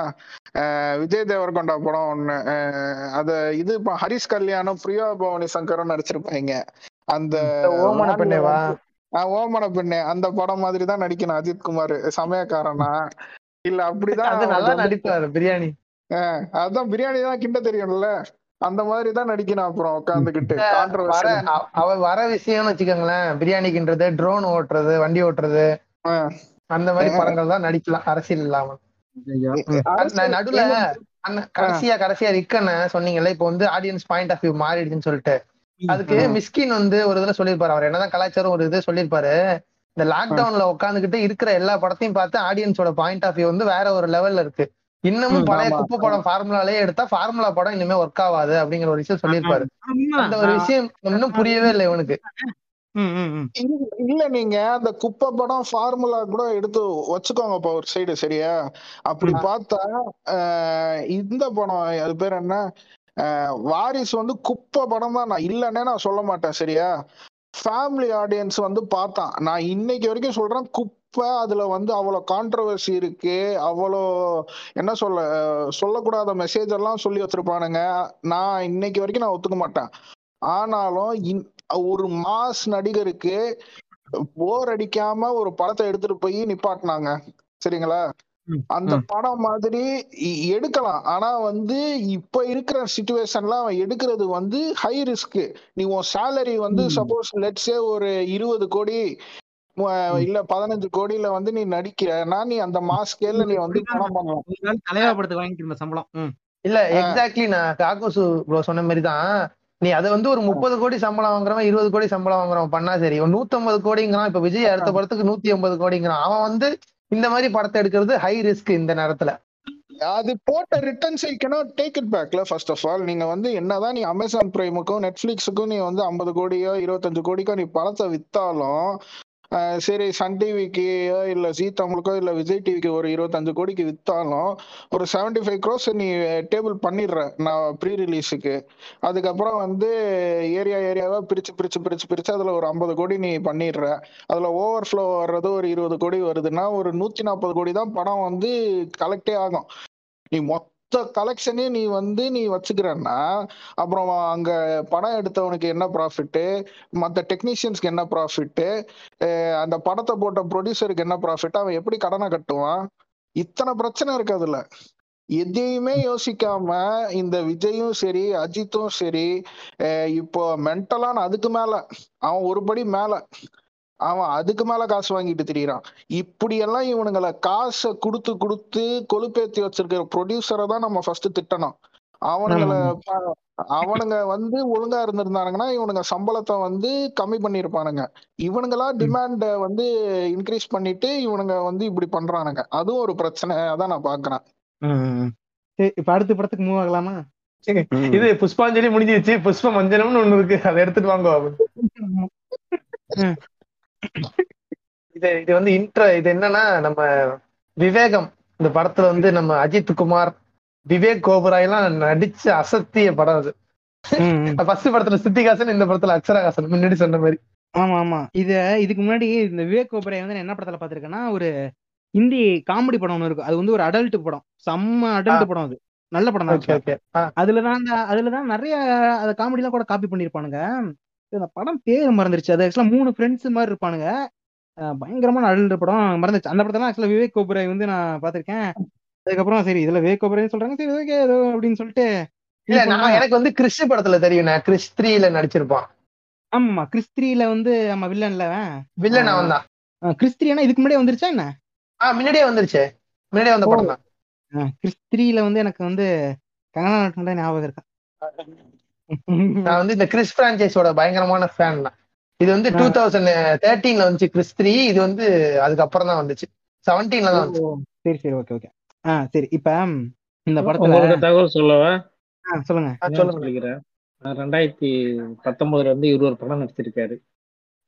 விஜய் தேவர்கொண்டா படம் ஒண்ணு. அத இது இப்ப ஹரிஷ் கல்யாணம் பிரியா பவானி சங்கரும் நடிச்சிருப்பாங்க. அந்த ஓமன பெண்ணேவா ஓமன பெண்ணே அந்த படம் மாதிரி தான் நடிக்கணும் அஜித் குமார் சமயக்காரனா. இல்ல அப்படிதான் அது நல்லா நடிப்பாரு பிரியாணி. ஆஹ் அதான் பிரியாணி தான் கிண்ட தெரியும்ல. அந்த மாதிரி தான் நடிக்கணும் அப்புறம் உட்காந்துக்கிட்டு அவ- வர விஷயம்னு வச்சுக்கோங்களேன் பிரியாணிக்குன்றது ட்ரோன் ஓட்டுறது வண்டி ஓட்டுறது அந்த மாதிரி படங்கள் தான் நடிக்கலாம் அரசியல் இல்லாம நடுவுல கடைசியா கடைசியா ரிக்கன்னு சொன்னீங்கல்ல இப்போ வந்து ஆடியன்ஸ் பாயிண்ட் ஆஃப் வியூ மாறிடுச்சுன்னு சொல்லிட்டு. அதுக்கு மிஸ்கின் வந்து ஒரு இதுல சொல்லியிருப்பாரு. அவர் என்னதான் கலாச்சாரம் ஒரு இது சொல்லியிருப்பாரு. இந்த லாக்டவுன்ல உட்காந்துக்கிட்டு இருக்கிற எல்லா படத்தையும் பார்த்து ஆடியன்ஸோட பாயிண்ட் ஆஃப் வியூ வந்து வேற ஒரு லெவல்ல இருக்கு. இன்னமும் பழைய. குப்பை படம் ஃபார்முலாலே எடுத்தா ஃபார்முலா படம் இனிமே ஒர்க் ஆகாது அப்படிங்கிற ஒரு விஷயம் சொல்லியிருப்பாரு. அந்த ஒரு விஷயம் இன்னும் புரியவே இல்லை இவனுக்கு. இல்ல- நீங்க அந்த குப்பை படம் ஃபார்முலா கூட எடுத்து வச்சுக்கோங்கப்பா ஒரு சைடு சரியா? அப்படி பார்த்தா ஆஹ் இந்த படம் அது பேர் என்ன? வாரிஸ் வாரிசு வந்து குப்பை படம் தான் நான் இல்லைன்னே நான் சொல்ல மாட்டேன் சரியா? ஃபேமிலி ஆடியன்ஸ் வந்து பார்த்தான். நான் இன்னைக்கு வரைக்கும் சொல்றேன் குப்பை அதுல வந்து அவ்வளோ கான்ட்ரவர்சி இருக்கு அவ்வளோ என்ன சொல்ல சொல்லக்கூடாத மெசேஜ் எல்லாம் சொல்லி வச்சிருப்பானுங்க. நான் இன்னைக்கு வரைக்கும் நான் ஒத்துக்க மாட்டேன். ஆனாலும் இன்- ஒரு மாஸ் நடிகருக்கு போர் அடிக்காம ஒரு படத்தை எடுத்துட்டு போய் நிப்பாட்டினாங்க. சரிங்களா? அந்த. படம் மாதிரி எடுக்கலாம். ஆனா வந்து இப்ப இருக்கிற சுச்சுவேஷன்ல அவன் எடுக்கிறது வந்து ஹை ரிஸ்க் நீ உன் சேலரி வந்து. சப்போஸ் லெட்ஸே ஒரு இருபது கோடி. இல்ல பதினஞ்சு கோடியில வந்து நீ நடிக்கிறனா நீ அந்த மாஸ் ஸ்கேல்ல <laughs> நீ வந்து படம் பண்ணலாம். தலைவா படத்துக்கு வாங்கிட்டு இருந்த சம்பளம். இல்ல எக்ஸாக்ட்லி நான் காக்கோசு ப்ரோ சொன்ன மாதிரி தான் நீ அதை வந்து ஒரு முப்பது கோடி சம்பளம் வாங்குறவன் இருபது கோடி சம்பளம் வாங்குறவன் பண்ணா சரி. ஒரு நூத்தம்பது கோடிங்கிறான் இப்ப விஜய் அடுத்த படத்துக்கு நூத்தி ஐம்பது கோடிங்கிறான். அவன் வந்து இந்த மாதிரி படத்தை எடுக்கிறது ஹை ரிஸ்க் இந்த நேரத்துல. அது போட்ட ரிட்டர்ன்ஸ் ஐ டேக் இட் பேக்ல ஃபர்ஸ்ட் ஆஃப் ஆல் நீங்க வந்து என்னதான் நீ அமேசான் பிரைமுக்கும் நெட்ஃபிளிக்ஸுக்கும் நீ வந்து ஐம்பது கோடியோ இருபத்தஞ்சு கோடிக்கோ நீ படத்தை வித்தாலும் சரி சன் டிவிக்கோ இல்ல ஜி தமிழுக்கோ இல்ல விஜய் டிவிக்கு ஒரு இருபத்தஞ்சு கோடிக்கு வித்தாலும் ஒரு 75 ஃபைவ் க்ரோஸ் நீ டேபிள் பண்ணிடுற நான் ப்ரீ ரிலீஸுக்கு அதுக்கப்புறம் வந்து ஏரியா ஏரியாவா பிரிச்சு பிரிச்சு பிரிச்சு பிரிச்சு அதுல ஒரு ஐம்பது கோடி நீ பண்ணிடுற. அதுல ஓவர் ஃப்ளோ வர்றது ஒரு இருபது கோடி வருதுன்னா ஒரு நூத்தி நாற்பது கோடி தான் படம் வந்து கலெக்டே ஆகும். நீ மொத்த கலெக்ஷனே நீ வந்து நீ வச்சுக்கிறன்னா அப்புறம் அங்க படம் எடுத்தவனுக்கு என்ன ப்ராஃபிட்டு மற்ற டெக்னீஷியன்ஸ்க்கு என்ன ப்ராஃபிட்டு அந்த படத்தை போட்ட ப்ரொடியூசருக்கு என்ன ப்ராஃபிட் அவன் எப்படி கடனை கட்டுவான்? இத்தனை பிரச்சனை இருக்கு அதுல. எதையுமே யோசிக்காம இந்த விஜயும் சரி அஜித்தும் சரி இப்போ மென்டலான அதுக்கு மேல அவன் ஒரு படி மேல. அவன் அதுக்கு மேல காசு வாங்கிட்டு திரியறான். இப்படி எல்லாம் இவனுங்களை காசை கொடுத்து கொடுத்து கொழுப்பேத்தி வச்சிருக்கிற ப்ரொடியூசரை தான் நம்ம ஃபர்ஸ்ட் திட்டணும். அவனுங்களை அவனுங்க வந்து ஒழுங்கா இருந்திருந்தானுங்கன்னா இவனுங்க சம்பளத்தை வந்து கம்மி பண்ணிருப்பானுங்க. இவனுங்களா டிமாண்ட வந்து இன்க்ரீஸ் பண்ணிட்டு இவனுங்க வந்து இப்படி பண்றானுங்க. அதுவும் ஒரு பிரச்சனை அதான் நான் பாக்குறேன். ம். சரி இப்ப அடுத்த படத்துக்கு மூவ் ஆகலாமா? இது புஷ்பாஞ்சலி முடிஞ்சிருச்சு. புஷ்ப மஞ்சனம்னு ஒண்ணு இருக்கு. அதை எடுத்துட்டு வாங்க. <laughs> ம். இது இது வந்து இன்ட்ர இது என்னன்னா நம்ம விவேகம். இந்த படத்துல வந்து நம்ம அஜித் குமார் விவேக் கோபராய் எல்லாம் நடிச்சு அசத்திய படம் அது. ஃபர்ஸ்ட் படத்துல சித்திகாசன் இந்த படத்துல அக்ஷராகாசன் முன்னாடி சொன்ன மாதிரி. ஆமா ஆமா. இது இதுக்கு முன்னாடி இந்த விவேக் ஓபரே வந்து நான் என்ன படத்துல பாத்திருக்கேன்னா ஒரு ஹிந்தி காமெடி படம் ஒன்று இருக்கு அது வந்து ஒரு அடல்ட் படம். செம்ம அடல்ட் படம் அது. நல்ல படம் தான் அதுலதான் அந்த அதுலதான் நிறைய அந்த காமெடி எல்லாம் கூட காப்பி பண்ணிருப்பானுங்க. இந்த படம் பேர் மறந்துருச்சு. அது ஆக்சுவலா மூணு ஃப்ரெண்ட்ஸ் மாதிரி இருப்பானுங்க. பயங்கரமான அடல்ட் படம். மறந்துச்சு அந்த படத்துல ஆக்சுவலா விவேக் ஓபராய் வந்து நான் பாத்திருக்கேன் அதுக்கப்புறம் சரி இதுல விவேக் ஓபராய் சொல்றாங்க. சரி ஓகே ஏதோ அப்படின்னு சொல்லிட்டு இல்ல நான் எனக்கு வந்து கிறிஸ் படத்துல தெரியும் நான் கிறிஸ் த்ரீல நடிச்சிருப்பான். ஆமா கிறிஸ்திரியில வந்து நம்ம வில்லன்ல வில்லன் அவன். தான் கிறிஸ்திரியானா இதுக்கு முன்னாடியே வந்துருச்சா என்ன? ஆஹ் முன்னாடியே வந்துருச்சு. முன்னாடியே வந்த படம் தான். கிறிஸ்திரியில வந்து எனக்கு வந்து கங்கனா நாட்டுல ஞாபகம் இருக்கா? நான் வந்து இந்த கிறிஸ் பிரான்ச்சைஸோட பயங்கரமான ஃபேன் தான் இது வந்து. டூ தௌசண்ட் தேர்ட்டீன்ல வந்துச்சு கிறிஸ் த்ரீ இது வந்து அதுக்கப்புறம் தான் வந்துச்சு. செவன்டீன்ல தான் சரி சரி ஓகே ஓகே ஆ சரி இப்ப இந்த படத்துல உங்களுக்கு தகவல் சொல்லவா? சொல்லுங்க. சொல்லுங்க. சொல்லிக்கிறேன். நான் ரெண்டாயிரத்தி பத்தொன்பதுல வந்து இவர் ஒரு படம் நடிச்சிருக்காரு.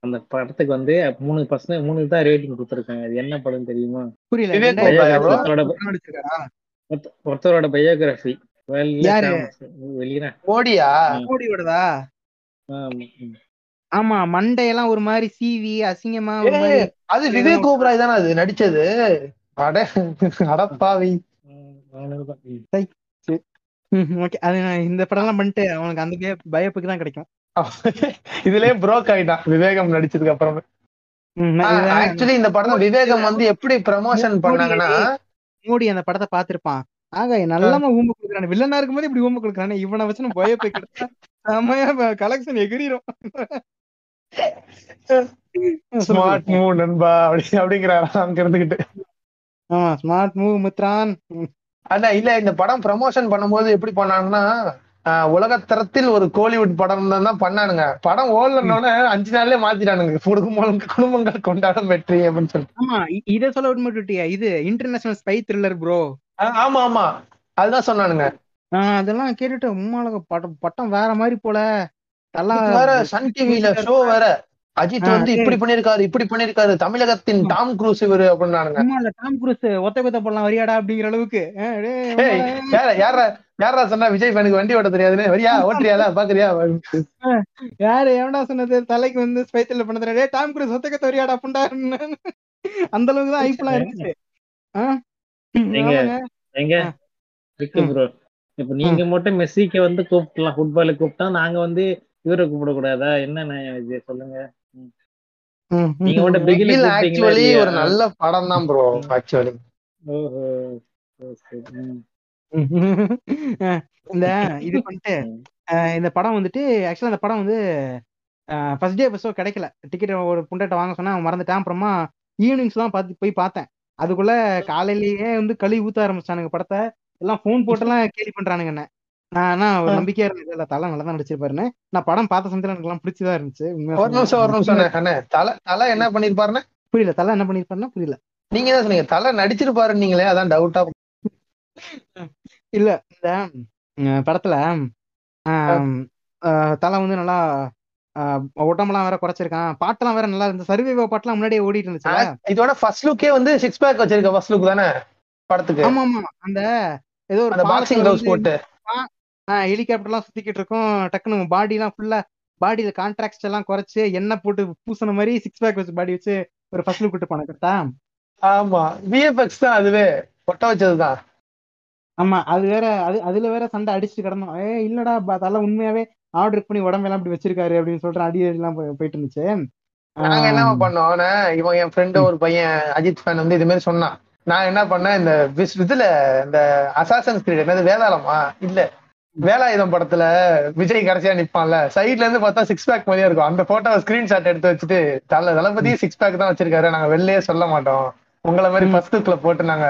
அந்த படத்துக்கு வந்து மூணு பர்சன்ட் மூணு தான் ரேட்டிங் கொடுத்துருக்காங்க. அது என்ன படம் தெரியுமா? புரியல. ஒருத்தரோட பயோகிராஃபி மோடியா மோடியோடதா ஆமா ஆமா. மண்டையெல்லாம் ஒரு மாதிரி சீவி அசிங்கமா அது விவேக் ஓபராய் தானே அது நடிச்சது? அட அடப்பாவி. ஓகே. அது நான் இந்த படம் எல்லாம் பண்ணிட்டு அவனுக்கு அந்த பயப்புக்கு தான் கிடைக்கும். இதுலயே ப்ரோக் ஆயிட்டான் விவேகம் நடிச்சதுக்கு அப்புறமே. ஆக்சுவலி இந்த படம் விவேகம் வந்து எப்படி ப்ரமோஷன் பண்ணாங்கன்னா மோடி அந்த படத்தை பார்த்திருப்பான். ஆக நல்லமா ஊம்பு கொடுக்குறானே. வில்லனா இருக்கும்போது இப்படி ஊம்பு கொடுக்குறானே. இவனை வச்சு நம்ம கிடைச்சா செமையா கலெக்ஷன் எகிரிரும். ஸ்மார்ட் மூவ் நண்பா அப்படி அப்படிங்கிறாரா. அங்க இருந்துகிட்டு. ஆமா ஸ்மார்ட் மூவ் மித்ரான். அதான் இல்ல இந்த படம் ப்ரமோஷன் பண்ணும்போது எப்படி பண்ணாங்கன்னா உலகத்தரத்தில் ஒரு கோலிவுட் படம் தான் பண்ணானுங்க. படம் ஓடலன்னொடனே அஞ்சு நாள்லயே மாத்திட்டானுங்க. குடும்பம் குடும்பங்கள் கொண்டாடும் வெற்றி அப்படின்னு சொல்லிட்டு. ஆமா இத சொல்ல விட்டுட்டியா இது இன்டர்நேஷனல் ஸ்பை த்ரில்லர் ப்ரோ ஆமா ஆமா. அதுதான் சொன்னானுங்க. அதெல்லாம் கேட்டுட்டு உம்மாளுக்கு படம் பட்டம் வேற மாதிரி போல. வேற சன் டிவில ஷோ வேற. அஜித் வந்து. இப்படி பண்ணிருக்காரு இப்படி பண்ணிருக்காரு. தமிழகத்தின் டாம் க்ரூஸ் இவரு இல்ல டாம் குரூஸ் ஒத்த கொத்த போடலாம் வரியாடா அப்படிங்கிற அளவுக்கு. யார யாரா யாரா சொன்னா விஜய் ஃபேனுக்கு வண்டி ஓட்ட தெரியாதுன்னு? வரியா ஓட்டுறியால பாக்குறியா? யாரு எவன்டா சொன்னது? தலைக்கு வந்து ஸ்பைத்தல் பண்ண தெரியாது. டாம் குரூஸ் ஒத்த கொத்த வரியாடா புண்டா அந்த அளவுக்கு தான் ஐப்லாம் இருந்துச்சு. எங்க? ஆ. இருக்கு ப்ரோ இப்ப நீங்க மட்டும் மெஸ்ஸிக்கு வந்து கூப்பிடலாம் ஃபுட்பாலுக்கு கூப்பிட்டா நாங்க வந்து இவரை கூப்பிடக்கூடாதா? என்னண்ணே இது? சொல்லுங்க. நீங்க. மட்டும் பிகில ஆக்சுவலி? ஒரு நல்ல படம் தான் ப்ரோ ஆக்சுவலி ஓஹோ. <laughs> இந்த இது பண்ணிட்டு இந்த படம் வந்துட்டு ஆக்சுவலா இந்த படம் வந்து ஃபர்ஸ்ட் டே ஃபர்ஸ்ட் கிடைக்கல. டிக்கெட் ஒரு புண்டட்ட வாங்க சொன்னா மறந்துட்டான். அப்புறமா ஈவினிங்ஸ் தான் பார்த்து போய் பார்த்தேன். அதுக்குள்ள காலையிலேயே வந்து கழுவி ஊத்த ஆரம்பிச்சானுங்க படத்தை. எல்லாம் ஃபோன் போட்டெல்லாம் கேலி பண்றானுங்க என்ன. நான் ஆனா ஒரு நம்பிக்கையா இருந்தது இல்ல தலை நல்லா தான் நடிச்சிருப்பாருன்னு நான் படம் பார்த்த சமயத்துல எனக்கு எல்லாம் பிடிச்சதா இருந்துச்சு. ஒரு நிமிஷம் ஒரு நிமிஷம் தலை தலை என்ன பண்ணிருப்பாருன்னு? புரியல. தலை என்ன பண்ணிருப்பாருன்னா புரியல. நீங்க தான் சொன்னீங்க. தலை நடிச்சிருப்பாரு நீங்களே அதான் டவுட்டா இல்ல இந்த படத்துல தலை வந்து நல்லா உடம்பெல்லாம் வேற குறைச்சிருக்கான். பாட்டெல்லாம் வேற நல்லா இந்த சர்வைவா பாட்டுலாம் முன்னாடியே ஓடிட்டு இருந்துச்சுல இதோட ஃபர்ஸ்ட் லுக்கே வந்து சிக்ஸ் பேக் வச்சிருக்க ஃபர்ஸ்ட் லுக் தானே படத்துக்கு? ஆமா ஆமா அந்த ஏதோ ஒரு பாக்ஸிங் கிளவுஸ் போட்டு. ஹெலிகாப்டர் எல்லாம் சுத்திக்கிட்டு இருக்கும். டக்குனு பாடி எல்லாம் ஃபுல்லா பாடியில கான்ட்ராக்ட் எல்லாம் குறைச்சு எண்ணெய் போட்டு பூசின மாதிரி சிக்ஸ் பேக் வச்சு பாடி வச்சு ஒரு ஃபர்ஸ்ட் லுக் விட்டு போன கரெக்டா ஆமா. விஎஃப்எக்ஸ் தான் அதுவே. ஒட்ட வச்சதுதான். ஆமா. அது வேற அது அதுல வேற சண்டை அடிச்சுட்டு கிடந்தோம். ஏ இல்லடா அதெல்லாம் உண்மையாவே ஆர்டர் பண்ணி உடம்பெல்லாம் இப்படி வச்சிருக்காரு அப்படின்னு சொல்லிட்டு அடி எல்லாம் போய்- போயிட்டு இருந்துச்சு நாங்க என்ன பண்ணோம் இவன் என் ஃப்ரெண்டு ஒரு பையன் அஜித் ஃபேன் வந்து இது மாதிரி சொன்னான். நான் என்ன பண்ணேன் இந்த விஸ்- இதுல இந்த அசாசன் கிரீட் என்னது வேதாளமா இல்ல. வேலாயுதம் படத்துல விஜய் கடைசியா நிப்பான்ல. சைட்ல இருந்து பார்த்தா சிக்ஸ் பேக் மாதிரியே இருக்கும். அந்த போட்டோ ஸ்கிரீன்ஷாட் எடுத்து வச்சுட்டு தல தளபதி சிக்ஸ் பேக் தான் வச்சிருக்காரு. நாங்க வெளியே சொல்ல மாட்டோம். உங்களை மாதிரி. ஃபர்ஸ்ட் லுக்ல போட்டு நாங்க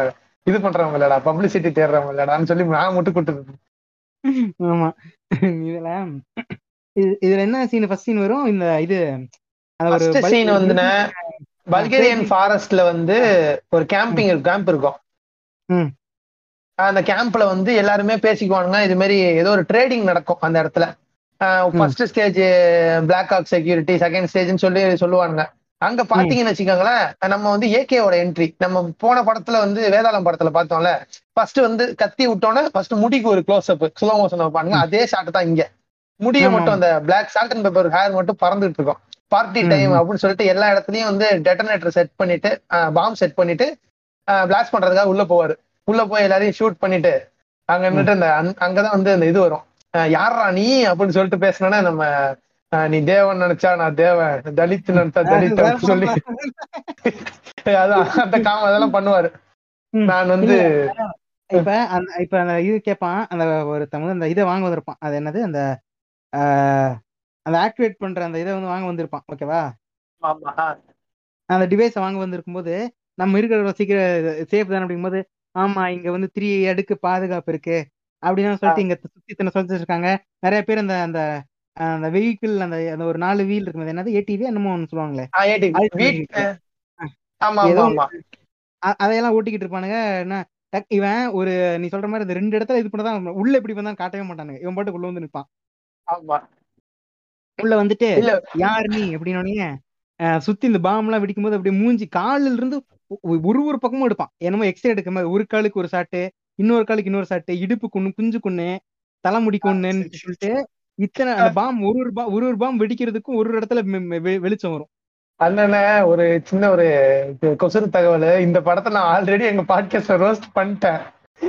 இது பண்றவங்க இல்லடா பப்ளிசிட்டி தேடுறவங்க இல்லடான்னு சொல்லி நான் மட்டும் கொடுத்து ஆமா. <laughs> இதுல இது இதுல என்ன சீன் ஃபர்ஸ்ட் சீன் வரும்? இந்த இது சீன் வந்துன <laughs> பல்கேரியன் ஃபாரஸ்ட்ல வந்து ஒரு கேம்பிங் கேம்ப் இருக்கும். ம். அந்த கேம்ப்ல வந்து எல்லாருமே பேசிக்குவானுங்க. இது மாதிரி ஏதோ ஒரு ட்ரேடிங் நடக்கும் அந்த இடத்துல. ஃபர்ஸ்ட் ஸ்டேஜ் பிளாக் ஆக் செக்யூரிட்டி செகண்ட் ஸ்டேஜ்னு சொல்லி சொல்லுவானுங்க. அங்க பாத்தீங்கன்னு வச்சுக்கோங்களேன் நம்ம வந்து ஏகேவோட என்ட்ரி நம்ம போன படத்துல வந்து வேதாளம் படத்துல பார்த்தோம்ல ஃபர்ஸ்ட் வந்து கத்தி விட்டோன்னே ஃபர்ஸ்ட் முடிக்கு ஒரு க்ளோஸ் அப் ஸ்லோ மோஷன் வைப்பானுங்க அதே ஷாட் தான் இங்க. முடிய மட்டும் அந்த black salt and pepper hair மட்டும் பறந்துட்டு இருக்கும். Party time. அப்படின்னு சொல்லிட்டு எல்லா இடத்துலயும் வந்து டெட்டனேட்டர் செட் பண்ணிட்டு பாம் செட் பண்ணிட்டு பிளாஸ்ட் பண்றதுக்காக உள்ள போவாரு. உள்ள போய் எல்லாரையும் ஷூட் பண்ணிட்டு அங்க நின்னுட்டு அந்த அங்க- அங்கதான் வந்து அந்த இது வரும். அஹ் யார்ரா நீ அப்படின்னு சொல்லிட்டு பேசினோன்னா நம்ம நீ தேவன் நினைச்சா நான் தேவன். தலித் நினைச்சா தலித் சொல்லி. அதான் அந்த காம அதெல்லாம் பண்ணுவாரு. நான் வந்து இப்ப அந்த இப்ப அந்த இது கேட்பான் அந்த ஒருத்தன் வந்து அந்த இதை வாங்க வந்திருப்பான். அது என்னது? அந்த ஆஹ், அந்த ஆக்டிவேட் பண்ற அந்த இதை வந்து வாங்க வந்திருப்பான். ஓகேவா ஆமா அந்த டிவைஸை வாங்க வந்திருக்கும் போது நம்ம இருக்கிற சீக்கிரம் சேஃப் தானே அப்படிங்கும்போது ஆமா இங்க வந்து த்ரீ அடுக்கு பாதுகாப்பு இருக்கு. அப்படின்னு சொல்லிட்டு இங்க சுத்தி இத்தனை சொல்லிட்டு இருக்காங்க. நிறைய பேர் அந்த அந்த அந்த வெஹிக்கிள் அந்த அந்த ஒரு நாலு வீல் இருக்கும் என்னது? ஏடிவி என்னமோ ஒன்று சொல்லுவாங்களே. அதையெல்லாம் ஓட்டிக்கிட்டு இருப்பானுங்க. என்ன டக் இவன் ஒரு நீ சொல்ற மாதிரி இந்த ரெண்டு இடத்துல இது பண்ணதான் உள்ள இப்படி வந்தா காட்டவே மாட்டானுங்க. இவன் பாட்டுக்கு உள்ள வந்து நிப்பான். ஆமா. உள்ள வந்துட்டு யார் நீ? அப்படின்னு சுத்தி இந்த பாம் எல்லாம் வெடிக்கும் போது அப்படியே மூஞ்சி காலில் இருந்து ஒரு ஒரு பக்கமும் எடுப்பான். என்னமோ எக்ஸ்ரே எடுக்க மாதிரி ஒரு காலுக்கு ஒரு சாட்டு இன்னொரு காலுக்கு இன்னொரு சாட்டு இடுப்பு குண்ணு குஞ்சு குண்ணு தலைமுடி கொண்ணுன்னு சொல்லிட்டு இத்தனை அந்த பாம் ஒரு ஒரு பாம் ஒரு ஒரு பாம் வெடிக்கிறதுக்கும் ஒரு ஒரு இடத்துல வெளிச்சம் வரும். அண்ணன ஒரு சின்ன ஒரு கொசுறு தகவல். இந்த படத்தை நான் ஆல்ரெடி எங்க பாட்காஸ்ட்ல ரோஸ்ட் பண்ணிட்டேன்.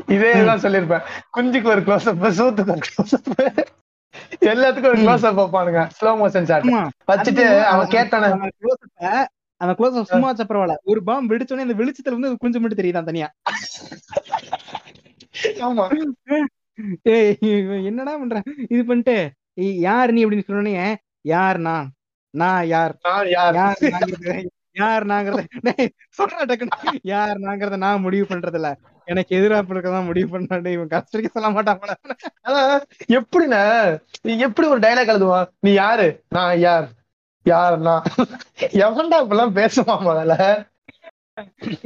இதே தான் சொல்லியிருப்பேன். குஞ்சுக்கு ஒரு க்ளோஸ் அப் சூத்துக்கு ஒரு க்ளோஸ் அப் எல்லாத்துக்கும் ஒரு. க்ளோஸ் அப் வைப்பானுங்க. ஸ்லோ மோஷன் ஷாட் வச்சுட்டு அவன் கேட்டான. அந்த க்ளோஸ் அப் சும்மா வச்ச பரவாயில்ல. ஒரு பாம் வெடிச்சோடனே அந்த வெளிச்சத்துல வந்து குஞ்சு மட்டும் தெரியுதான் தனியா? ஆமா. ஏய் என்னடா பண்ற? இது பண்ணிட்டு "ஏய், யார் நீ அப்படின்னு சொன்னோடனே யார் நான் நான் யார்? யார் யார் நாங்கிறது சொல்றா டக்குன்னு யார் நாங்கிறத நான் முடிவு பண்றது இல்ல எனக்கு எதிராக இருக்கதான் முடிவு பண்ணாண்டே இவன் கஷ்டத்துக்கு சொல்ல மாட்டான். அதான் எப்படிண்ணே? நீ எப்படி ஒரு டைலாக் எழுதுவான்? நீ யாரு? நான் யார்? யார் நான் எவன்டா இப்பெல்லாம் பேசுவான் முதல்ல?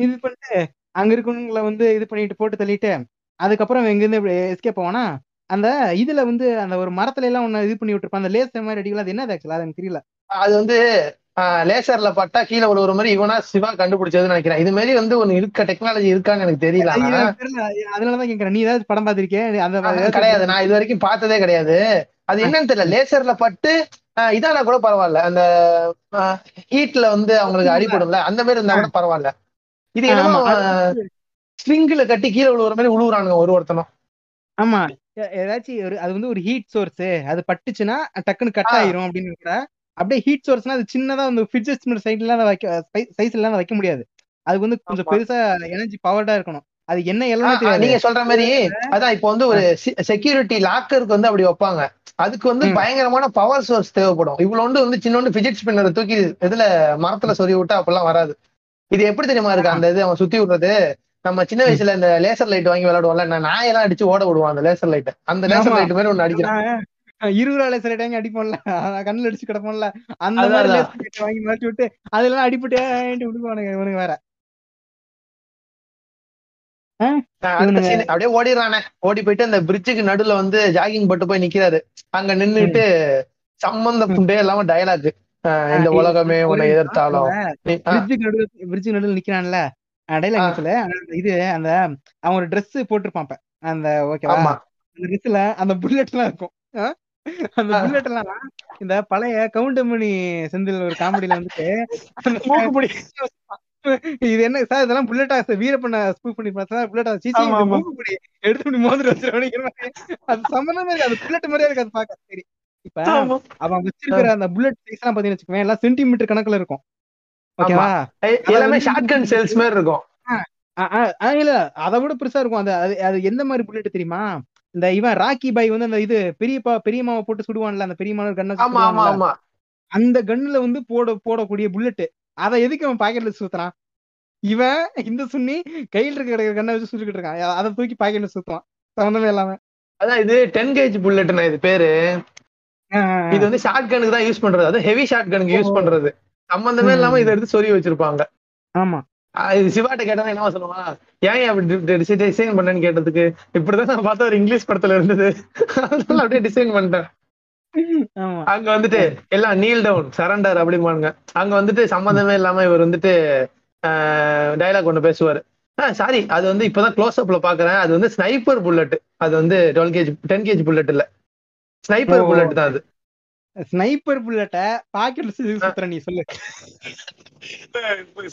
இது பண்ணிட்டு அங்க இருக்கவங்கள வந்து இது பண்ணிட்டு போட்டு தள்ளிட்டு அதுக்கப்புறம் இங்க இருந்து எஸ்கேப் போவானா அந்த இதுல வந்து அந்த ஒரு மரத்துல எல்லாம் ஒண்ணு இது பண்ணி விட்டுருப்பான். அந்த லேஸ் மாதிரி அடிக்கலாம் அது என்னது ஆக்சுவலா அது எனக்கு தெரியல. அது வந்து லேசர்ல பட்டா கீழே விழுவுற மாதிரி இவனா சிவா கண்டுபிடிச்சதுன்னு நினைக்கிறேன். இது மாதிரி வந்து ஒன்னு இருக்க? டெக்னாலஜி இருக்கான்னு எனக்கு தெரியல. அதனாலதான் கேக்குறேன். நீ ஏதாவது படம் அந்த ஏதாவது கிடையாது. நான் இது வரைக்கும் பார்த்ததே கிடையாது. அது என்னன்னு தெரியல. லேசர்ல பட்டு இதானா கூட பரவாயில்ல. அந்த ஹீட்ல வந்து அவங்களுக்கு அடிப்படும்ல அந்த மாதிரி இருந்தா கூட பரவாயில்ல. இது என்னமோ. அது ஸ்ட்ரிங்ல கட்டி கீழே விழுவுற மாதிரி விழுவுறானுங்க ஒரு ஒருத்தனும். ஆமா. ஏதாச்சும் ஒரு அது வந்து ஒரு ஹீட் சோர்ஸ் அது பட்டுச்சுன்னா டக்குன்னு கட். ஆயிரும் அப்படின்னு கூட அப்படியே ஹீட் சோர்ஸ்னா அது சின்னதா அந்த ஃபிட்ஜஸ்ட் சைட்ல வைக்க சைஸ் எல்லாம் வைக்க முடியாது. அதுக்கு வந்து கொஞ்சம். பெருசா எனர்ஜி பவர்டா இருக்கணும். அது என்ன எல்லாம் தெரியாது. நீங்க சொல்ற மாதிரி அதான் இப்போ வந்து ஒரு செக்யூரிட்டி லாக்கருக்கு வந்து அப்படி வைப்பாங்க. அதுக்கு வந்து. பயங்கரமான பவர் சோர்ஸ் தேவைப்படும். இவ்வளவு வந்து சின்னோண்டு பிஜிட் ஸ்பின்னரை தூக்கி இதுல மரத்துல சொறி விட்டா அப்பெல்லாம் வராது. இது எப்படி தெரியுமா இருக்கு? அந்த இது அவன் சுத்தி விடுறது நம்ம சின்ன வயசுல இந்த லேசர் லைட் வாங்கி விளையாடுவோம்ல நான் நாயெல்லாம் அடிச்சு ஓட விடுவான் அந்த லேசர் லைட் அந்த லேசர். லைட் மாதிரி ஒண்ணு அடிக்கிறான் இருபது ஆளை சில டைம் அடிப்போம்ல. அதான் கண்ணுல அடிச்சு கிடப்போம்ல. அந்த மாதிரி laser light வாங்கி மாட்டி விட்டு அதெல்லாம் அடிபட்டு விடுவானுங்க இவனுங்க வேற. அப்படியே ஓடிடுறானே. ஓடி போயிட்டு அந்த பிரிட்ஜுக்கு நடுவுல வந்து ஜாகிங் பட்டு போய் நிக்கிறாரு. அங்க நின்னுட்டு சம்பந்தம் புண்டே இல்லாம டயலாக் இந்த உலகமே உன்னை. எதிர்த்தாலும். பிரிட்ஜுக்கு நடுவில் பிரிட்ஜுக்கு நடுவில் நிக்கிறான்ல. டைலாக் ஆ. நிக்கல ஆனா அந்த இது அந்த அவன் ஒரு Dress போட்டிருப்பான் அந்த ஓகேவா அந்த ட்ரெஸ்ல அந்த புல்லட் எல்லாம் இருக்கும்? அந்த. புல்லட் எல்லாம் இந்த பழைய கவுண்டமணி செந்தில் ஒரு காமெடியில வந்துட்டு <laughs> <laughs> இது என்ன சார் இதெல்லாம் புல்லட்டா வீரப்பண்ண ஸ்கூப் பண்ணி பார்த்தா புல்லட்டா சீச்சி. மூக்குப்பிடி எடுத்து இப்படி மோதிர வச்சிருவானுங்கிற மாதிரி அது சம்பந்தமே அது புல்லட் மாதிரியே இருக்கு அது பார்க்க சரி இப்ப. அவன் வச்சிருக்கிற அந்த புல்லட் சைஸ் எல்லாம் பாத்தீங்கன்னு வச்சுக்கோங்க எல்லாம் சென்டிமீட்டர் கணக்குல இருக்கும் ஓகேவா? எல்லாமே ஷார்ட் கன் சேல்ஸ் மாதிரி இருக்கும். இல்ல அதை விட பெருசா இருக்கும். அந்த அது எந்த மாதிரி புல்லட் தெரியுமா? இந்த இவன் ராக்கி பாய் வந்து அந்த இது பெரியப்பா பெரியம்மாவை போட்டு சுடுவான்ல அந்த பெரியம்மா கண்ணை அந்த கன்னுல வந்து போட போடக்கூடிய புல்லட் அதை எதுக்கு அவன் பாக்கெட்ல சுத்துறான்? இவன் இந்த சுண்ணி கையில் இருக்க கிடைக்கிற கண்ணை வச்சு சுட்டுக்கிட்டு இருக்கான். அதை தூக்கி பாக்கெட்ல சுத்துவான். சம்மந்தமே இல்லாம. அதான் இது டென் கேஜ் புல்லட்னா இது பேரு. இது வந்து ஷார்ட் கனுக்கு தான் யூஸ் பண்றது. அது ஹெவி ஷார்ட் கனுக்கு யூஸ் பண்றது. சம்பந்தமே இல்லாம இதை எடுத்து சொறி வச்சிருப்பாங்க. ஆமா. சிவாட்ட கேட்டா என்ன சொல்லுவான் ஏன் அப்படி டிசைன் பண்ணேன்னு கேட்டதுக்கு? இப்படிதான் நான் பார்த்த ஒரு இங்கிலீஷ் படத்துல இருந்தது. அதனால அப்படியே டிசைன் பண்ணிட்டேன். அங்க வந்துட்டு எல்லாம் நீல் டவுன் சரண்டர் அப்படிம்பானுங்க. அங்க வந்துட்டு சம்பந்தமே இல்லாம இவர் வந்துட்டு டைலாக் ஒண்ணு பேசுவாரு. சாரி அது வந்து இப்பதான் க்ளோஸ் அப்ல பாக்குறேன். அது வந்து ஸ்னைப்பர் புல்லட் அது வந்து twelve gauge ten gauge bullet இல்ல. ஸ்னைப்பர். புல்லட் தான் அது. ஸ்னைப்பர் புல்லட்ட பாக்கெட்ல சுத்துற நீ சொல்லு.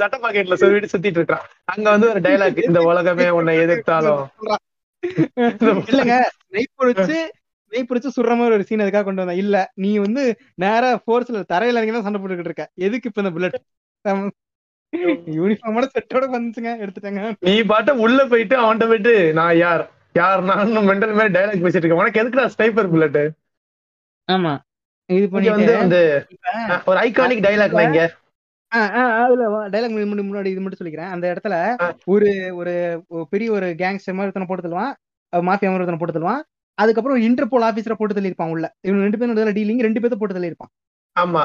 சட்ட பாக்கெட்ல சொல்லிட்டு சுத்திட்டு இருக்கான். அங்க வந்து ஒரு டைலாக் <laughs> இந்த உலகமே உன்னை எதிர்த்தாலும். <laughs> இல்லங்க ஸ்னைப்பர் வச்சு ஸ்னைப்பர் வச்சு சுடுற மாதிரி ஒரு சீன் அதுக்காக கொண்டு வந்தேன் இல்ல நீ வந்து நேரா ஃபோர்ஸ்ல தரையில இறங்கி தான் சண்டை போட்டுக்கிட்டு இருக்க. எதுக்கு இப்ப இந்த புல்லட் யூனிஃபார்மோட செட்டோட வந்துச்சுங்க எடுத்துட்டாங்க. நீ பாட்ட உள்ள போயிட்டு அவன்கிட்ட போயிட்டு நான் யார்? யார்? நான் மெண்டல் மாதிரி டைலாக் பேசிட்டு இருக்கேன். உனக்கு எதுக்குடா ஸ்னைப்பர் புல்லட் ஆமா. இது இங்க வந்து பண்ணிட்டு வந்து ஒரு ஐகானிக் டைலாக் ஆ, அதுல டைலாக் முன்னாடி இது மட்டும் சொல்லிக்கிறேன். அந்த இடத்துல. ஒரு ஒரு ஒரு பெரிய ஒரு கேங்ஸ்டர் மாதிரி ஒருத்தனை போட்டு தருவான் மாஃபியா மாதிரி ஒருத்தனை போட்டு தருவான் அதுக்கப்புறம் இன்டர்போல் ஆபீசரை போட்டு தள்ளியிருப்பான் உள்ள. இவங்க ரெண்டு பேரும் டீலிங் ரெண்டு பேர்த்த போட்டு தள்ளியிருப்பான். ஆமா.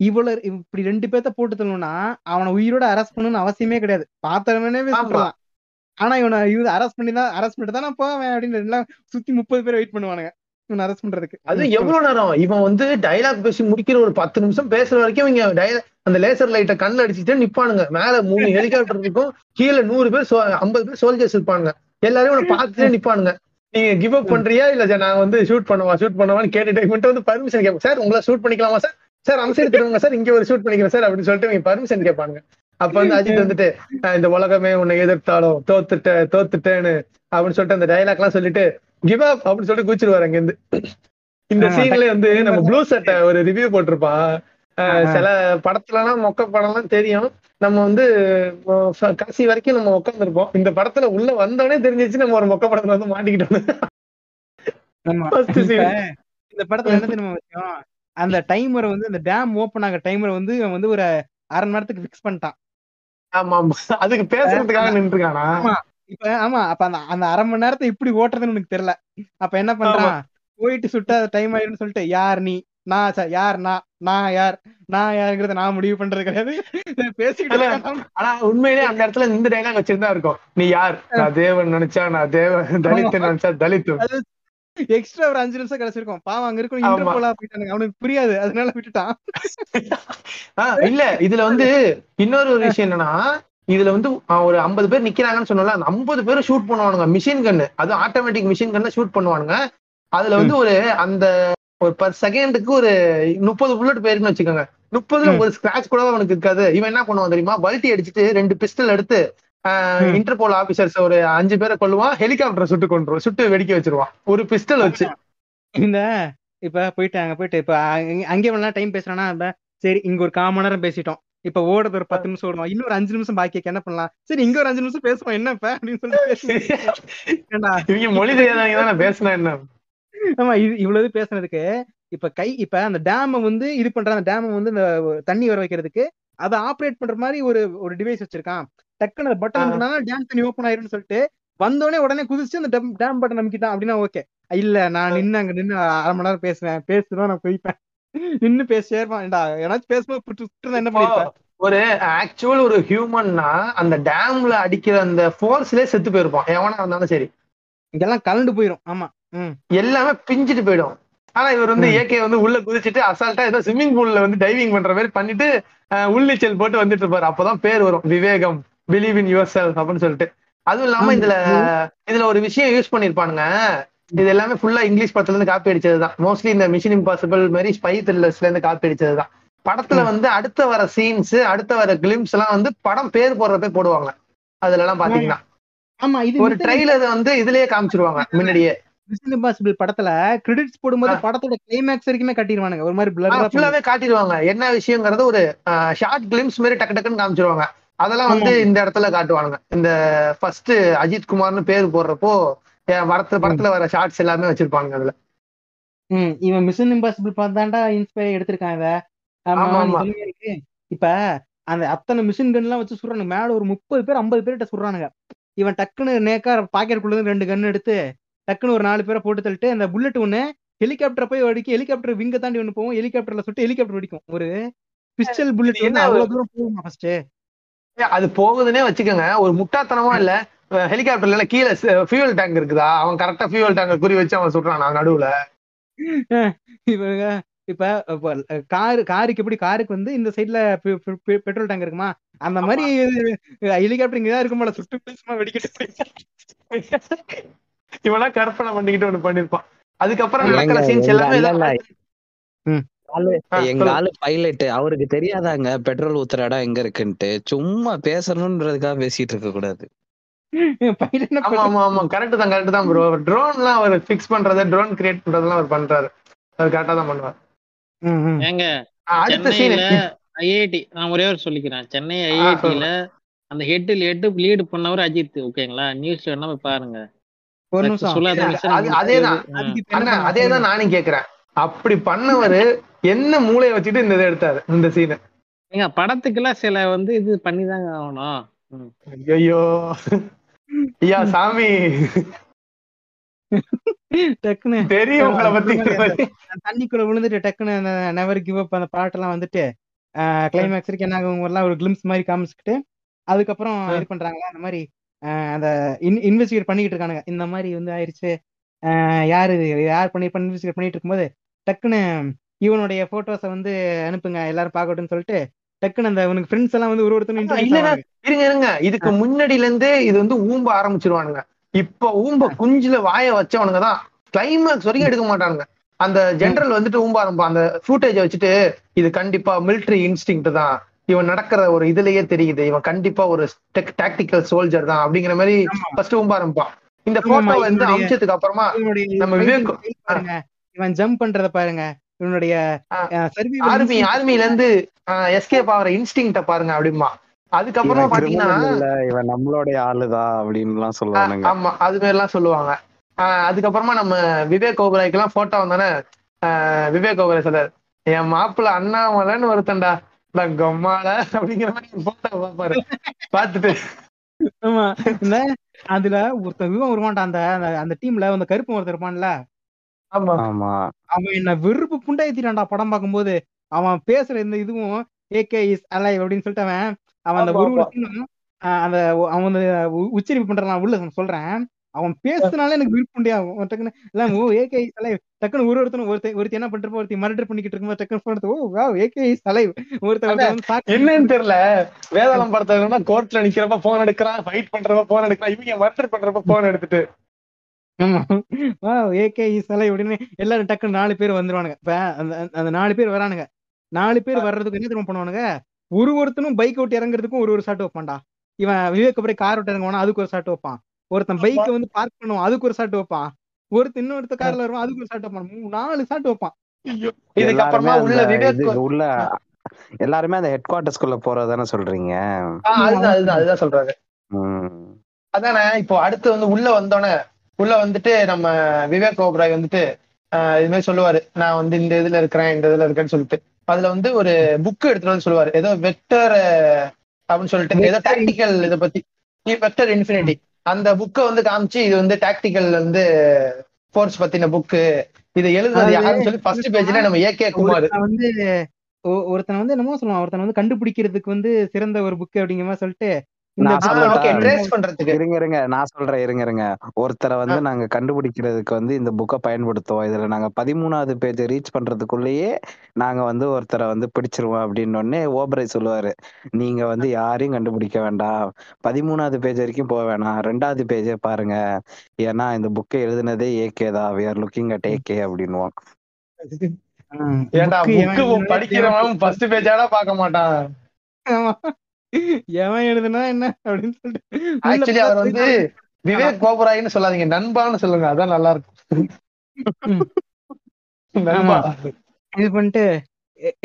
இவ்வளவு இப்படி ரெண்டு பேர்த்த போட்டு தள்ளணும்னா அவனை உயிரோட அரெஸ்ட் பண்ணணும்னு அவசியமே கிடையாது. பார்த்தவனே. சொல்லலாம் ஆனா இவனை இவன் அரெஸ்ட் பண்ணி தான் அரெஸ்ட் பண்ணிட்டு தான் நான் போவேன் அப்படின்னு எல்லாம் சுத்தி முப்பது பேர் வெயிட் பண்ணுவானுங்க. இவனை அரெஸ்ட் பண்றதுக்கு. அது எவ்வளவு நேரம்? இவன் வந்து டைலாக் பேசி முடிக்கிற ஒரு பத்து நிமிஷம் பேசுற வரைக்கும் இவங்க அந்த லேசர் லைட்டை கண்ணில் அடிச்சுட்டு நிப்பானுங்க. மேல மூணு ஹெலிகாப்டர் இருக்கும். கீழே நூறு பேர் ஐம்பது பேர் சோல்ஜர்ஸ் இருப்பானுங்க. எல்லாரும் இவனை பார்த்துட்டே நிப்பானுங்க. நீங்க கிவ் அப் பண்றியா? இல்ல சார் நான் வந்து ஷூட் பண்ணவா? ஷூட் பண்ணவான்னு கேட்டுட்டு வந்து பர்மிஷன் கேட்பேன் சார் உங்களை ஷூட் பண்ணிக்கலாமா சார் சார் அந்த சைடு திரும்புங்க சார் இங்க ஒரு ஷூட் பண்ணிக்கிறேன் சார் அப்படின்னு சொல்லிட்டு இவங்க பர்மிஷன் கேட்பானுங்க. அப்ப வந்து அஜித் வந்துட்டு "நான் இந்த உலகமே உன்னை எதிர்த்தாலும் தோத்துட்ட தோத்துட்டேன்னு அப்படின்னு சொல்லிட்டு அந்த டைலாக் எல்லாம் சொல்லிட்டு கிவ் அப் அப்படின்னு சொல்லிட்டு குச்சிருவாரு அங்க இருந்து இந்த சீன்ல வந்து நம்ம ப்ளூ சட்டை ஒரு ரிவ்யூ போட்டிருப்பான். ஆஹா. சில படத்துலலாம் மொக்க படம்லாம் தெரியும். நம்ம வந்து கடைசி வரைக்கும் நம்ம உட்காந்துருப்போம் இந்த படத்துல உள்ள வந்தோடனே தெரிஞ்சிச்சு நம்ம ஒரு மொக்க படத்துல வந்து மாட்டிக்கிட்டோம். இந்த படத்துல என்ன தெரியுமா விஷயம்? அந்த டைமரை வந்து அந்த டேம் ஓபன் ஆக டைமரை வந்து அவன் வந்து ஒரு அரை மணி நேரத்துக்கு ஃபிக்ஸ் பண்ணிட்டான். ஆமா ஆமா. அதுக்கு பேசுறதுக்காக நின்றுருக்கானா? ஆமா. இப்ப ஆமா அப்ப அந்த அந்த அரை மணி நேரத்தை எப்படி ஓட்டுறதுன்னு உனக்கு தெரியல. அப்ப என்ன பண்றான்? போயிட்டு சுட்டா டைம் ஆயிடும்னு சொல்லிட்டு யார் நீ? நான் யார்? நான் நான் யார்? நான் யாருங்கிறத நான் முடிவு பண்றது கிடையாது. பேசிக்கிட்டு. ஆனா உண்மையிலேயே அந்த இடத்துல இந்த டைலாக் வச்சிருந்தா இருக்கும். நீ யார்? நான் தேவன் நினைச்சா நான் தேவ தலித்து நினைச்சா தலித்து அது எக்ஸ்ட்ரா ஒரு அஞ்சு நிமிஷம் கிடைச்சிருக்கும் பாவம் அங்க இருக்கும். இன்டர்போலா போயிட்டானுங்க. அவனுக்கு புரியாது. அதனால விட்டுட்டான். இல்ல. இதுல வந்து இன்னொரு ஒரு விஷயம் என்னன்னா இதுல வந்து ஒரு ஐம்பது பேர் நிக்கிறாங்கன்னு சொன்னோம்ல அந்த ஐம்பது பேரும் ஷூட் பண்ணுவானுங்க. மிஷின் கன்னு அது ஆட்டோமேட்டிக் மிஷின் கன்ல ஷூட் பண்ணுவானுங்க. அதுல வந்து ஒரு அந்த ஒரு பர் செகண்டுக்கு ஒரு முப்பது புல்லட் போயிருக்குன்னு வச்சுக்கோங்க. முப்பதுல ம். ஒரு ஸ்கிராச் கூட அவனுக்கு இருக்காது. இவன் என்ன பண்ணுவான் தெரியுமா? பல்ட்டி அடிச்சுட்டு ரெண்டு பிஸ்டல் எடுத்து. இன்டர்போல் ஆபீசர்ஸ் ஒரு அஞ்சு பேரை கொல்லுவான். ஹெலிகாப்டரை சுட்டு கொண்டுருவான் சுட்டு வெடிக்க வச்சிருவான். ஒரு பிஸ்டல் வச்சு. இந்த இப்ப போயிட்டு அங்க போயிட்டு இப்ப அங்க- டைம் பேசுறானா இப்ப சரி இங்க ஒரு கால் மணி நேரம் பேசிட்டோம். இப்ப ஓடுறது ஒரு பத்து நிமிஷம் ஓடுவோம். இன்னொரு அஞ்சு நிமிஷம் பாக்கி என்ன பண்ணலாம்? சரி இங்க ஒரு அஞ்சு நிமிஷம் பேசுவோம். என்ன இப்ப? அப்படின்னு சொல்லிட்டு மொழி தெரியாதவங்க பேசினா என்ன? ஆமா இது இவ்வளவு பேசுனதுக்கு இப்ப கை இப்ப அந்த டேம வந்து இது பண்ற அந்த டேம வந்து இந்த தண்ணி வர வைக்கிறதுக்கு அதை ஆப்ரேட் பண்ற மாதிரி ஒரு ஒரு டிவைஸ் வச்சிருக்கான். டக்குன்னு அந்த பட்டன் ஆ. டேம் தண்ணி ஓப்பன் ஆயிரும்னு சொல்லிட்டு வந்தோடனே உடனே குதிச்சு அந்த டேம் பட்டன் நம்பிக்கிட்டான் அப்படின்னா ஓகே இல்ல நான் நின்னு அங்க நின்னு அரை மணி நேரம் பேசுவேன் பேசுவேன் நான் போய்ப்பேன் நின்னு பேசிட்டே இருப்பான்டா ஏன்னாச்சும் பேசும்போது என்ன பண்ணிருப்பேன் ஒரு ஆக்சுவல் ஒரு ஹியூமன்னா அந்த டேம்ல அடிக்கிற அந்த ஃபோர்ஸ்லயே செத்து போயிருப்பான். எவனா இருந்தாலும் சரி. இங்கெல்லாம் கலண்டு போயிரும். ஆமா. எல்லாமே பிஞ்சிட்டு போயிடும். ஆனா இவர் வந்து. ஏகே வந்து உள்ள குதிச்சிட்டு அசால்ட்டா ஏதோ ஸ்விம்மிங் பூல்ல வந்து டைவிங் பண்ற மாதிரி பண்ணிட்டு அஹ், உள்நீச்சல் போட்டு வந்துட்டு இருப்பாரு. அப்பதான் பேர் வரும். Vivegam believe in yourself அப்படின்னு சொல்லிட்டு. அதுவும் இல்லாம. இதுல இதுல ஒரு விஷயம் யூஸ் பண்ணிருப்பானுங்க. இது எல்லாமே ஃபுல்லா இங்கிலீஷ் படத்துல இருந்து காப்பி அடிச்சதுதான். மோஸ்ட்லி இந்த மிஷன் இம்பாசிபிள் மாதிரி ஸ்பை த்ரில்லர்ஸ்ல இருந்து காப்பி அடிச்சதுதான். படத்துல ம். வந்து அடுத்த வர சீன்ஸ் அடுத்த வர கிளிம்ஸ் எல்லாம் வந்து படம் பேர் போடுறப்ப போடுவாங்க. அதுல எல்லாம் பாத்தீங்கன்னா. ஆமா இது ஒரு ட்ரெய்லர் வந்து இதுலயே காமிச்சிருவாங்க <laughs> முன்னாடியே. மிஷன் இம்பாசிபிள் படத்துல கிரெடிட்ஸ் போடும்போது. படத்தோட கிளைமேக்ஸ் வரைக்குமே காட்டிடுவானுங்க ஒரு மாதிரி பிளரா ஃபுல்லாவே காட்டிடுவாங்க என்ன விஷயங்கிறது ஒரு ஷார்ட் கிளிம்ஸ் மாதிரி டக்கு டக்குன்னு காமிச்சிருவாங்க. அதெல்லாம் வந்து. இந்த இடத்துல காட்டுவானுங்க. இந்த ஃபர்ஸ்ட் அஜித் குமார்னு பேர் போடுறப்போ வரத்து படத்துல வர ஷார்ட்ஸ் எல்லாமே வச்சிருப்பாங்க அதுல. ம் இவன் மிஷன் இம்பாசிபிள் பார்த்தாண்டா இன்ஸ்பயர் இருக்கு இப்ப அந்த அத்தனை மிஷின் கன் எல்லாம் வச்சு சுடுறானுங்க. மேல ஒரு முப்பது பேர் ஐம்பது பேர்கிட்ட சுடுறானுங்க. இவன் டக்குன்னு நேக்கா பாக்கெட்டுக்குள்ள இருந்து ரெண்டு கன் எடுத்து டக்குன்னு ஒரு நாலு பேரை போட்டு தள்ளிட்டு அந்த புல்லட் ஒண்ணு ஹெலிகாப்டர் போய் வெடிக்கும் ஹெலிகாப்டர் விங்க தாண்டி ஒண்ணு போகும். ஹெலிகாப்டர்ல சுட்டு ஹெலிகாப்டர் வெடிக்கும் ஒரு பிஸ்டல் புல்லட் வந்து என்ன அவ்வளவு தூரம் போகுமா ஃபர்ஸ்ட் அது போகுதுன்னே வச்சுக்கோங்க. ஒரு முட்டாத்தனமா இல்ல. ஹெலிகாப்டர்ல கீழே ஃபியூல் டேங்க் இருக்குதா? அவன் கரெக்டா ஃபியூல் டேங்க் குறி வச்சு அவன் சுடுறான் நடுவுல. இவங்க இப்ப காரு காருக்கு எப்படி காருக்கு வந்து இந்த சைடுல பெட்ரோல் டேங்க் இருக்குமா? அந்த மாதிரி ஹெலிகாப்டர் இங்கதான் இருக்கும் போல சுட்டு போய் சும்மா வெடிக்கிட்டு இவனா கற்பனை பண்ணிக்கிட்டு ஒண்ணு பண்ணிருப்பான். அதுக்கப்புறம் நடக்கிற சீன்ஸ் எங்க எல்லாமே எங்க. ஆளு பைலட் அவருக்கு தெரியாதாங்க பெட்ரோல் ஊத்துற இடம் எங்க இருக்குன்ட்டு. சும்மா பேசணும்ன்றதுக்காக பேசிட்டு இருக்க கூடாது. ஆமா ஆமா ஆமா. கரெக்ட் தான் கரெக்ட் தான் ப்ரோ ட்ரோன்லாம் அவர் ஃபிக்ஸ் பண்றது ட்ரோன் கிரியேட் பண்றதெல்லாம் அவர் பண்றாரு. அவர் கரெக்டா தான் பண்ணுவார். ம், ம். ஏங்க அடுத்த சீன் ஐஐடி நான் ஒரே ஒரு சொல்லிக்கிறேன். சென்னை ஐஐடில அந்த ஹெட் ஹெட் லீடு பண்ணவர் அஜித் ஓகேங்களா? நியூஸ் வேணா போய் பாருங்க. ஒரு நிமிஷம். அதேதான். ஆ. அதுக்கு இப்ப என்ன அண்ணா பண்ணலாம்? அதே தான் நானும் கேக்குறேன். அப்படி பண்ணவரு என்ன மூளையை வச்சுட்டு இந்த இதை எடுத்தாரு இந்த சீனை ஏங்க படத்துக்கெல்லாம் சில வந்து இது பண்ணிதாங்க ஆகணும். ஐயோ ஐயா சாமி. டக்குன்னு. தெரியும் உங்களை பத்தி. தண்ணிக்குள்ள விழுந்துட்டு டக்குன்னு அந்த நெவர் கிவ் அப் அந்த பாட்டெல்லாம் வந்துட்டு கிளைமேக்ஸ் வரைக்கும் என்ன ஆகும் எல்லாம் ஒரு கிளிம்ஸ் மாதிரி காமிச்சுக்கிட்டு அதுக்கப்புறம். இது பண்றாங்க. அந்த மாதிரி அந்த இன்வெஸ்டிகேட் பண்ணிக்கிட்டு இருக்கானுங்க. இந்த மாதிரி வந்து ஆயிருச்சு. ஆஹ் யாரு யார் பண்ணி இன்வெஸ்டிகேட் பண்ணிட்டு இருக்கும்போது டக்குன்னு இவனுடைய போட்டோஸை வந்து அனுப்புங்க எல்லாரும் பார்க்கட்டும்னு சொல்லிட்டு டக்குன்னு அந்த இவனுக்கு ஃப்ரெண்ட்ஸ் எல்லாம் வந்து ஒரு. ஆவானுங்க. இருங்க இருங்க. இதுக்கு முன்னாடில இருந்தே இது வந்து ஊம்ப ஆரம்பிச்சிருவானுங்க. இப்ப ஊம்ப குஞ்சுல வாய வச்சவனுங்க தான். கிளைமேக்ஸ் வரைக்கும் எடுக்க மாட்டானுங்க. அந்த ஜெனரல் வந்துட்டு ஊம்ப ஆரம்பிப்பான் அந்த ஃபுட்டேஜ் வச்சுட்டு இது கண்டிப்பா மிலிட்டரி இன்ஸ்டிங் தான். இவன் நடக்கிற ஒரு இதுலயே தெரியுது. இவன் கண்டிப்பா ஒரு டாக்டிக்கல் சோல்ஜர் தான் அப்படிங்கிற மாதிரி. ஃபர்ஸ்ட் ஊம்ப ஆரம்பிப்பான். இந்த போட்டோ வந்து அமிச்சதுக்கு அப்புறமா நம்ம விவேக் இவன் ஜம்ப் பண்றத பாருங்க. இவனுடைய ஆர்மி ஆர்மில இருந்து எஸ்கேப் ஆகிற இன்ஸ்டிங்ட பாருங்க அப்படிமா அதுக்கப்புறமா பாத்தீங்கன்னா இவன் நம்மளுடைய ஆளுதான் அப்படின்னு எல்லாம் சொல்லுவானுங்க. ஆமா அது மாதிரி எல்லாம் சொல்லுவாங்க. ஆஹ் அதுக்கப்புறமா நம்ம விவேக் ஓபராய்க்கு எல்லாம் போட்டோ வந்தானே ஆஹ் விவேக் ஓபராய் சொல்றாரு என் மாப்பிள்ள அண்ணாமலைன்னு ஒருத்தன்டா இந்த கொம்மால அப்படிங்கிற மாதிரி போட்டோ பாப்பாரு. பாத்துட்டு ஆமா அதுல ஒருத்தன் இவன் வருவான்டா அந்த அந்த- அந்த டீம்ல அந்த கருப்பு ஒருத்தன் இருப்பான்ல ஆமா. ஆமா. அவன் என்ன வெறுப்பு புண்டாயித்திட்டான்டா படம் பார்க்கும்போது. அவன் பேசுற இந்த இதுவும் ஏகே இஸ் அலைவ் அப்படின்னு சொல்லிட்டு அவன் அவன் அந்த ஆஹ் அந்த அவன் உச்சரிப்பு பண்றான் நான் உள்ள சொல்றேன். அவன் பேசுனாலே எனக்கு விருப்பண்டே ஆகும். அவன் டக்குன்னு எல்லாம் ஓ ஏகே சலை டக்குன்னு ஒரு ஒருத்தனும் ஒருத்தர் ஒருத்தி என்ன பண்றப்போ ஒருத்தி மர்டர் பண்ணிக்கிட்டு இருக்கும்போது டக்குன்னு போன் எடுத்து ஓ வா ஏகே ஒருத்தர் வந்து சாக்கு என்னன்னு தெரியல. வேதாளம் படத்துல கோர்ட்ல நிக்கிறப்ப போன் எடுக்கிறான் ஃபைட் பண்றப்ப போன் எடுக்கிறான் இவங்க மர்டர் பண்றப்ப போன் எடுத்துட்டு. ஏகே சலை அப்படின்னு எல்லாரும் டக்குன்னு நாலு பேர் வந்துருவானுங்க. இப்ப அந்த நாலு பேர் வரானுங்க. நாலு பேர் வர்றதுக்கு என்ன தெரியுமா பண்ணுவானுங்க? ஒரு ஒருத்தனும் பைக் விட்டு இறங்குறதுக்கும் ஒரு ஒரு ஷாட் வைப்பான்டா. இவன் விவேக் அப்புறம் கார் விட்டு இறங்குவானா அதுக்கு ஒரு ஷாட் வைப்பான். ஒருத்தன் பைக்கை வந்து பார்க் பண்ணுவான் அதுக்கு ஒரு ஷாட் வைப்பான். ஒருத்தன் இன்னொருத்த கார்ல வருவான் அதுக்கு ஒரு ஷாட் வைப்பான். மூணு நாலு ஷாட் வைப்பான். இதுக்கப்புறமா உள்ள விவேக் உள்ள எல்லாருமே அந்த ஹெட் குவார்டர்ஸ்குள்ள போறதானே சொல்றீங்க? ஆ, அதுதான் அதுதான் அதுதான் சொல்றாரு ம். அதானே இப்போ அடுத்து வந்து உள்ள வந்தோடனே உள்ள வந்துட்டு நம்ம விவேக் ஓபராய் வந்துட்டு இது மாதிரி சொல்லுவாரு. நான் வந்து இந்த இதுல இருக்கிறேன் இந்த இதுல இருக்கேன்னு சொல்லிட்டு. அதுல வந்து ஒரு புக் எடுத்துட்டு வந்து சொல்லுவாரு. ஏதோ வெக்டர் அப்படின்னு சொல்லிட்டு ஏதோ டாக்டிக்கல் இதை பத்தி. வெக்டர் இன்ஃபினிட்டி அந்த புக்கை வந்து காமிச்சு இது வந்து டாக்டிக்கல் வந்து ஃபோர்ஸ் பத்தின புக்கு இதை அதாவது யாருன்னு சொல்லி ஃபர்ஸ்ட் பேஜ்ல நம்ம ஏகே குமார். வந்து ஒருத்தன் வந்து என்னமோ சொல்லுவான். ஒருத்தன் வந்து கண்டுபிடிக்கிறதுக்கு வந்து சிறந்த ஒரு புக் அப்படிங்கிற மாதிரி சொல்லிட்டு இருங்க இருங்க. நான் சொல்றேன் இருங்க இருங்க. ஒருத்தரை வந்து நாங்க கண்டுபிடிக்கிறதுக்கு வந்து இந்த புக்கை பயன்படுத்துவோம். இதுல நாங்க பதிமூணாவது பேஜ் ரீச் பண்றதுக்குள்ளேயே நாங்க வந்து ஒருத்தரை வந்து பிடிச்சிருவோம் அப்படின்னு ஓபரை சொல்லுவாரு. நீங்க வந்து யாரையும் கண்டுபிடிக்க வேண்டாம். பதிமூணாவது பேஜ் வரைக்கும் போக வேணாம். ரெண்டாவது பேஜே பாருங்க. ஏன்னா இந்த புக்கை எழுதுனதே ஏகே தான். We are looking at AK அப்படின்னுவோம். ம், ஏன்டா புக்கு படிக்கிறவன் ஃபர்ஸ்ட் பேஜாடா பார்க்க மாட்டான். எவன் எழுதுனா என்ன அப்படின்னு சொல்லிட்டு ஆக்சுவலி அவர் வந்து விவேக் கோபராயின்னு சொல்லாதீங்க. நண்பான்னு சொல்லுங்க. அதான் நல்லா இருக்கும். இது பண்ணிட்டு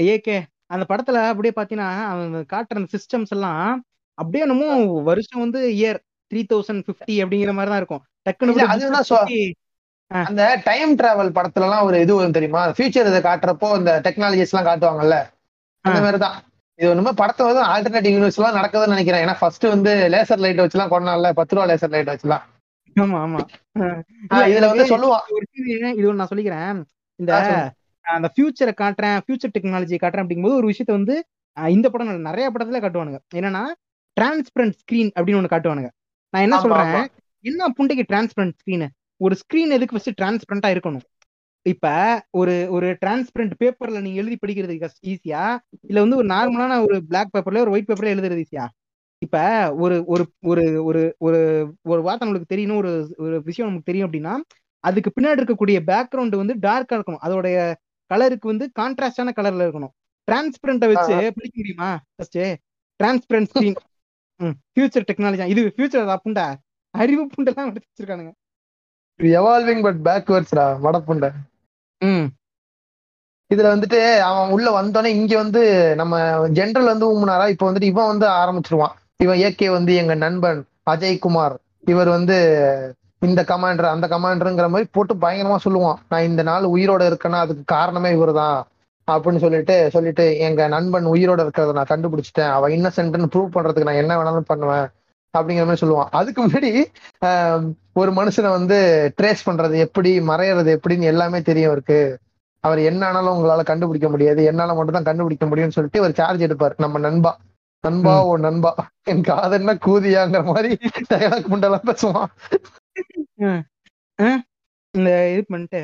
ஏகே அந்த படத்துல அப்படியே பாத்தீங்கன்னா அவன் காட்டுற அந்த சிஸ்டம்ஸ் எல்லாம் அப்படியே என்னமோ வருஷம் வந்து இயர் த்ரீ தௌசண்ட் பிப்டி அப்படிங்கிற மாதிரி தான் இருக்கும் டக்குனு அதுதான் அந்த டைம் டிராவல் படத்துல எல்லாம் ஒரு இது வரும் தெரியுமா? ஃபியூச்சர் இதை காட்டுறப்போ இந்த டெக்னாலஜிஸ் எல்லாம் காட்டுவாங்கல்ல? அந்த. மாதிரிதான். இது ஒண்ணுமே படத்துல வந்து ஆல்டர்னேட்டிவ் யூனிவர்ஸ் எல்லாம் நடக்குதுன்னு நினைக்கிறேன். ஏன்னா ஃபர்ஸ்ட் வந்து லேசர் லைட் வச்சுலாம் கொண்டாடல. பத்து ரூபா லேசர் லைட் வச்சுலாம். ஆமா ஆமா. இதுல வந்து சொல்லுவான் இது ஒண்ணு நான் சொல்லிக்கிறேன். இந்த. அந்த ஃபியூச்சரை காட்டுறேன் ஃபியூச்சர் டெக்னாலஜி காட்டுறேன் அப்படிங்கும்போது ஒரு விஷயத்த வந்து இந்த படம் நிறைய படத்துல காட்டுவானுங்க. என்னன்னா டிரான்ஸ்பரண்ட் ஸ்கிரீன் அப்படின்னு ஒண்ணு காட்டுவானுங்க. நான் என்ன சொல்றேன். என்ன புண்டைக்கு டிரான்ஸ்பரண்ட் ஸ்கிரீன் ஒரு ஸ்கிரீன் எதுக்கு ஃபர்ஸ்ட் டிரான்ஸ்பரண்டா இருக்கணும்? இப்ப ஒரு ஒரு டிரான்ஸ்பரண்ட் பேப்பர்ல நீங்க எழுதி படிக்கிறதுக்கு ஈஸியா இல்ல வந்து ஒரு நார்மலான ஒரு பிளாக் பேப்பர்ல ஒரு ஒயிட் பேப்பர்ல எழுதுறது ஈஸியா இப்ப ஒரு ஒரு ஒரு ஒரு ஒரு ஒரு வார்த்தை நம்மளுக்கு தெரியணும் ஒரு ஒரு விஷயம் நமக்கு தெரியும் அப்படின்னா அதுக்கு பின்னாடி இருக்கக்கூடிய பேக்ரவுண்ட் வந்து டார்க்கா இருக்கணும். அதோடைய கலருக்கு வந்து கான்ட்ராஸ்டான கலர்ல இருக்கணும். டிரான்ஸ்பரண்ட்டை வச்சு பிடிக்க முடியுமா first transparent screen future technology இது ஃபியூச்சர் புண்டா. அறிவு புண்டெல்லாம் எடுத்து வச்சிருக்கானுங்க. எவால்விங் பட் பேக்வர்ட்ஸ்டா வடப்புண்ட ம். இதுல வந்துட்டு அவன் உள்ள வந்தோடனே இங்க வந்து நம்ம ஜென்ரல் வந்து ஊமுனாரா இப்ப வந்துட்டு இவன் வந்து ஆரம்பிச்சிருவான். இவன் ஏகே வந்து எங்க நண்பன் அஜய் குமார் இவர் வந்து இந்த கமாண்டர் அந்த கமாண்டருங்கிற மாதிரி போட்டு பயங்கரமா சொல்லுவான். நான் இந்த நாள் உயிரோட இருக்கேன்னா அதுக்கு காரணமே இவர்தான். அப்படின்னு சொல்லிட்டு சொல்லிட்டு எங்க நண்பன் உயிரோட இருக்கிறத நான் கண்டுபிடிச்சிட்டேன். அவன் இன்னசென்ட்னு ப்ரூவ் பண்றதுக்கு நான் என்ன வேணாலும் பண்ணுவேன். அப்படிங்கிற மாதிரி சொல்லுவான். அதுக்கு முன்னாடி ஒரு மனுஷனை வந்து ட்ரேஸ் பண்றது எப்படி மறையறது எப்படின்னு எல்லாமே தெரியும் அவருக்கு. அவர் என்ன ஆனாலும் உங்களால கண்டுபிடிக்க முடியாது. என்னால மட்டும் தான் கண்டுபிடிக்க முடியும்னு சொல்லிட்டு ஒரு சார்ஜ் எடுப்பார். நம்ம நண்பா. நண்பா ஓ நண்பா. என் காதன்னா கூதியாங்கிற மாதிரி டயலாக் முண்டெல்லாம் பேசுவான். இந்த இது பண்ணிட்டு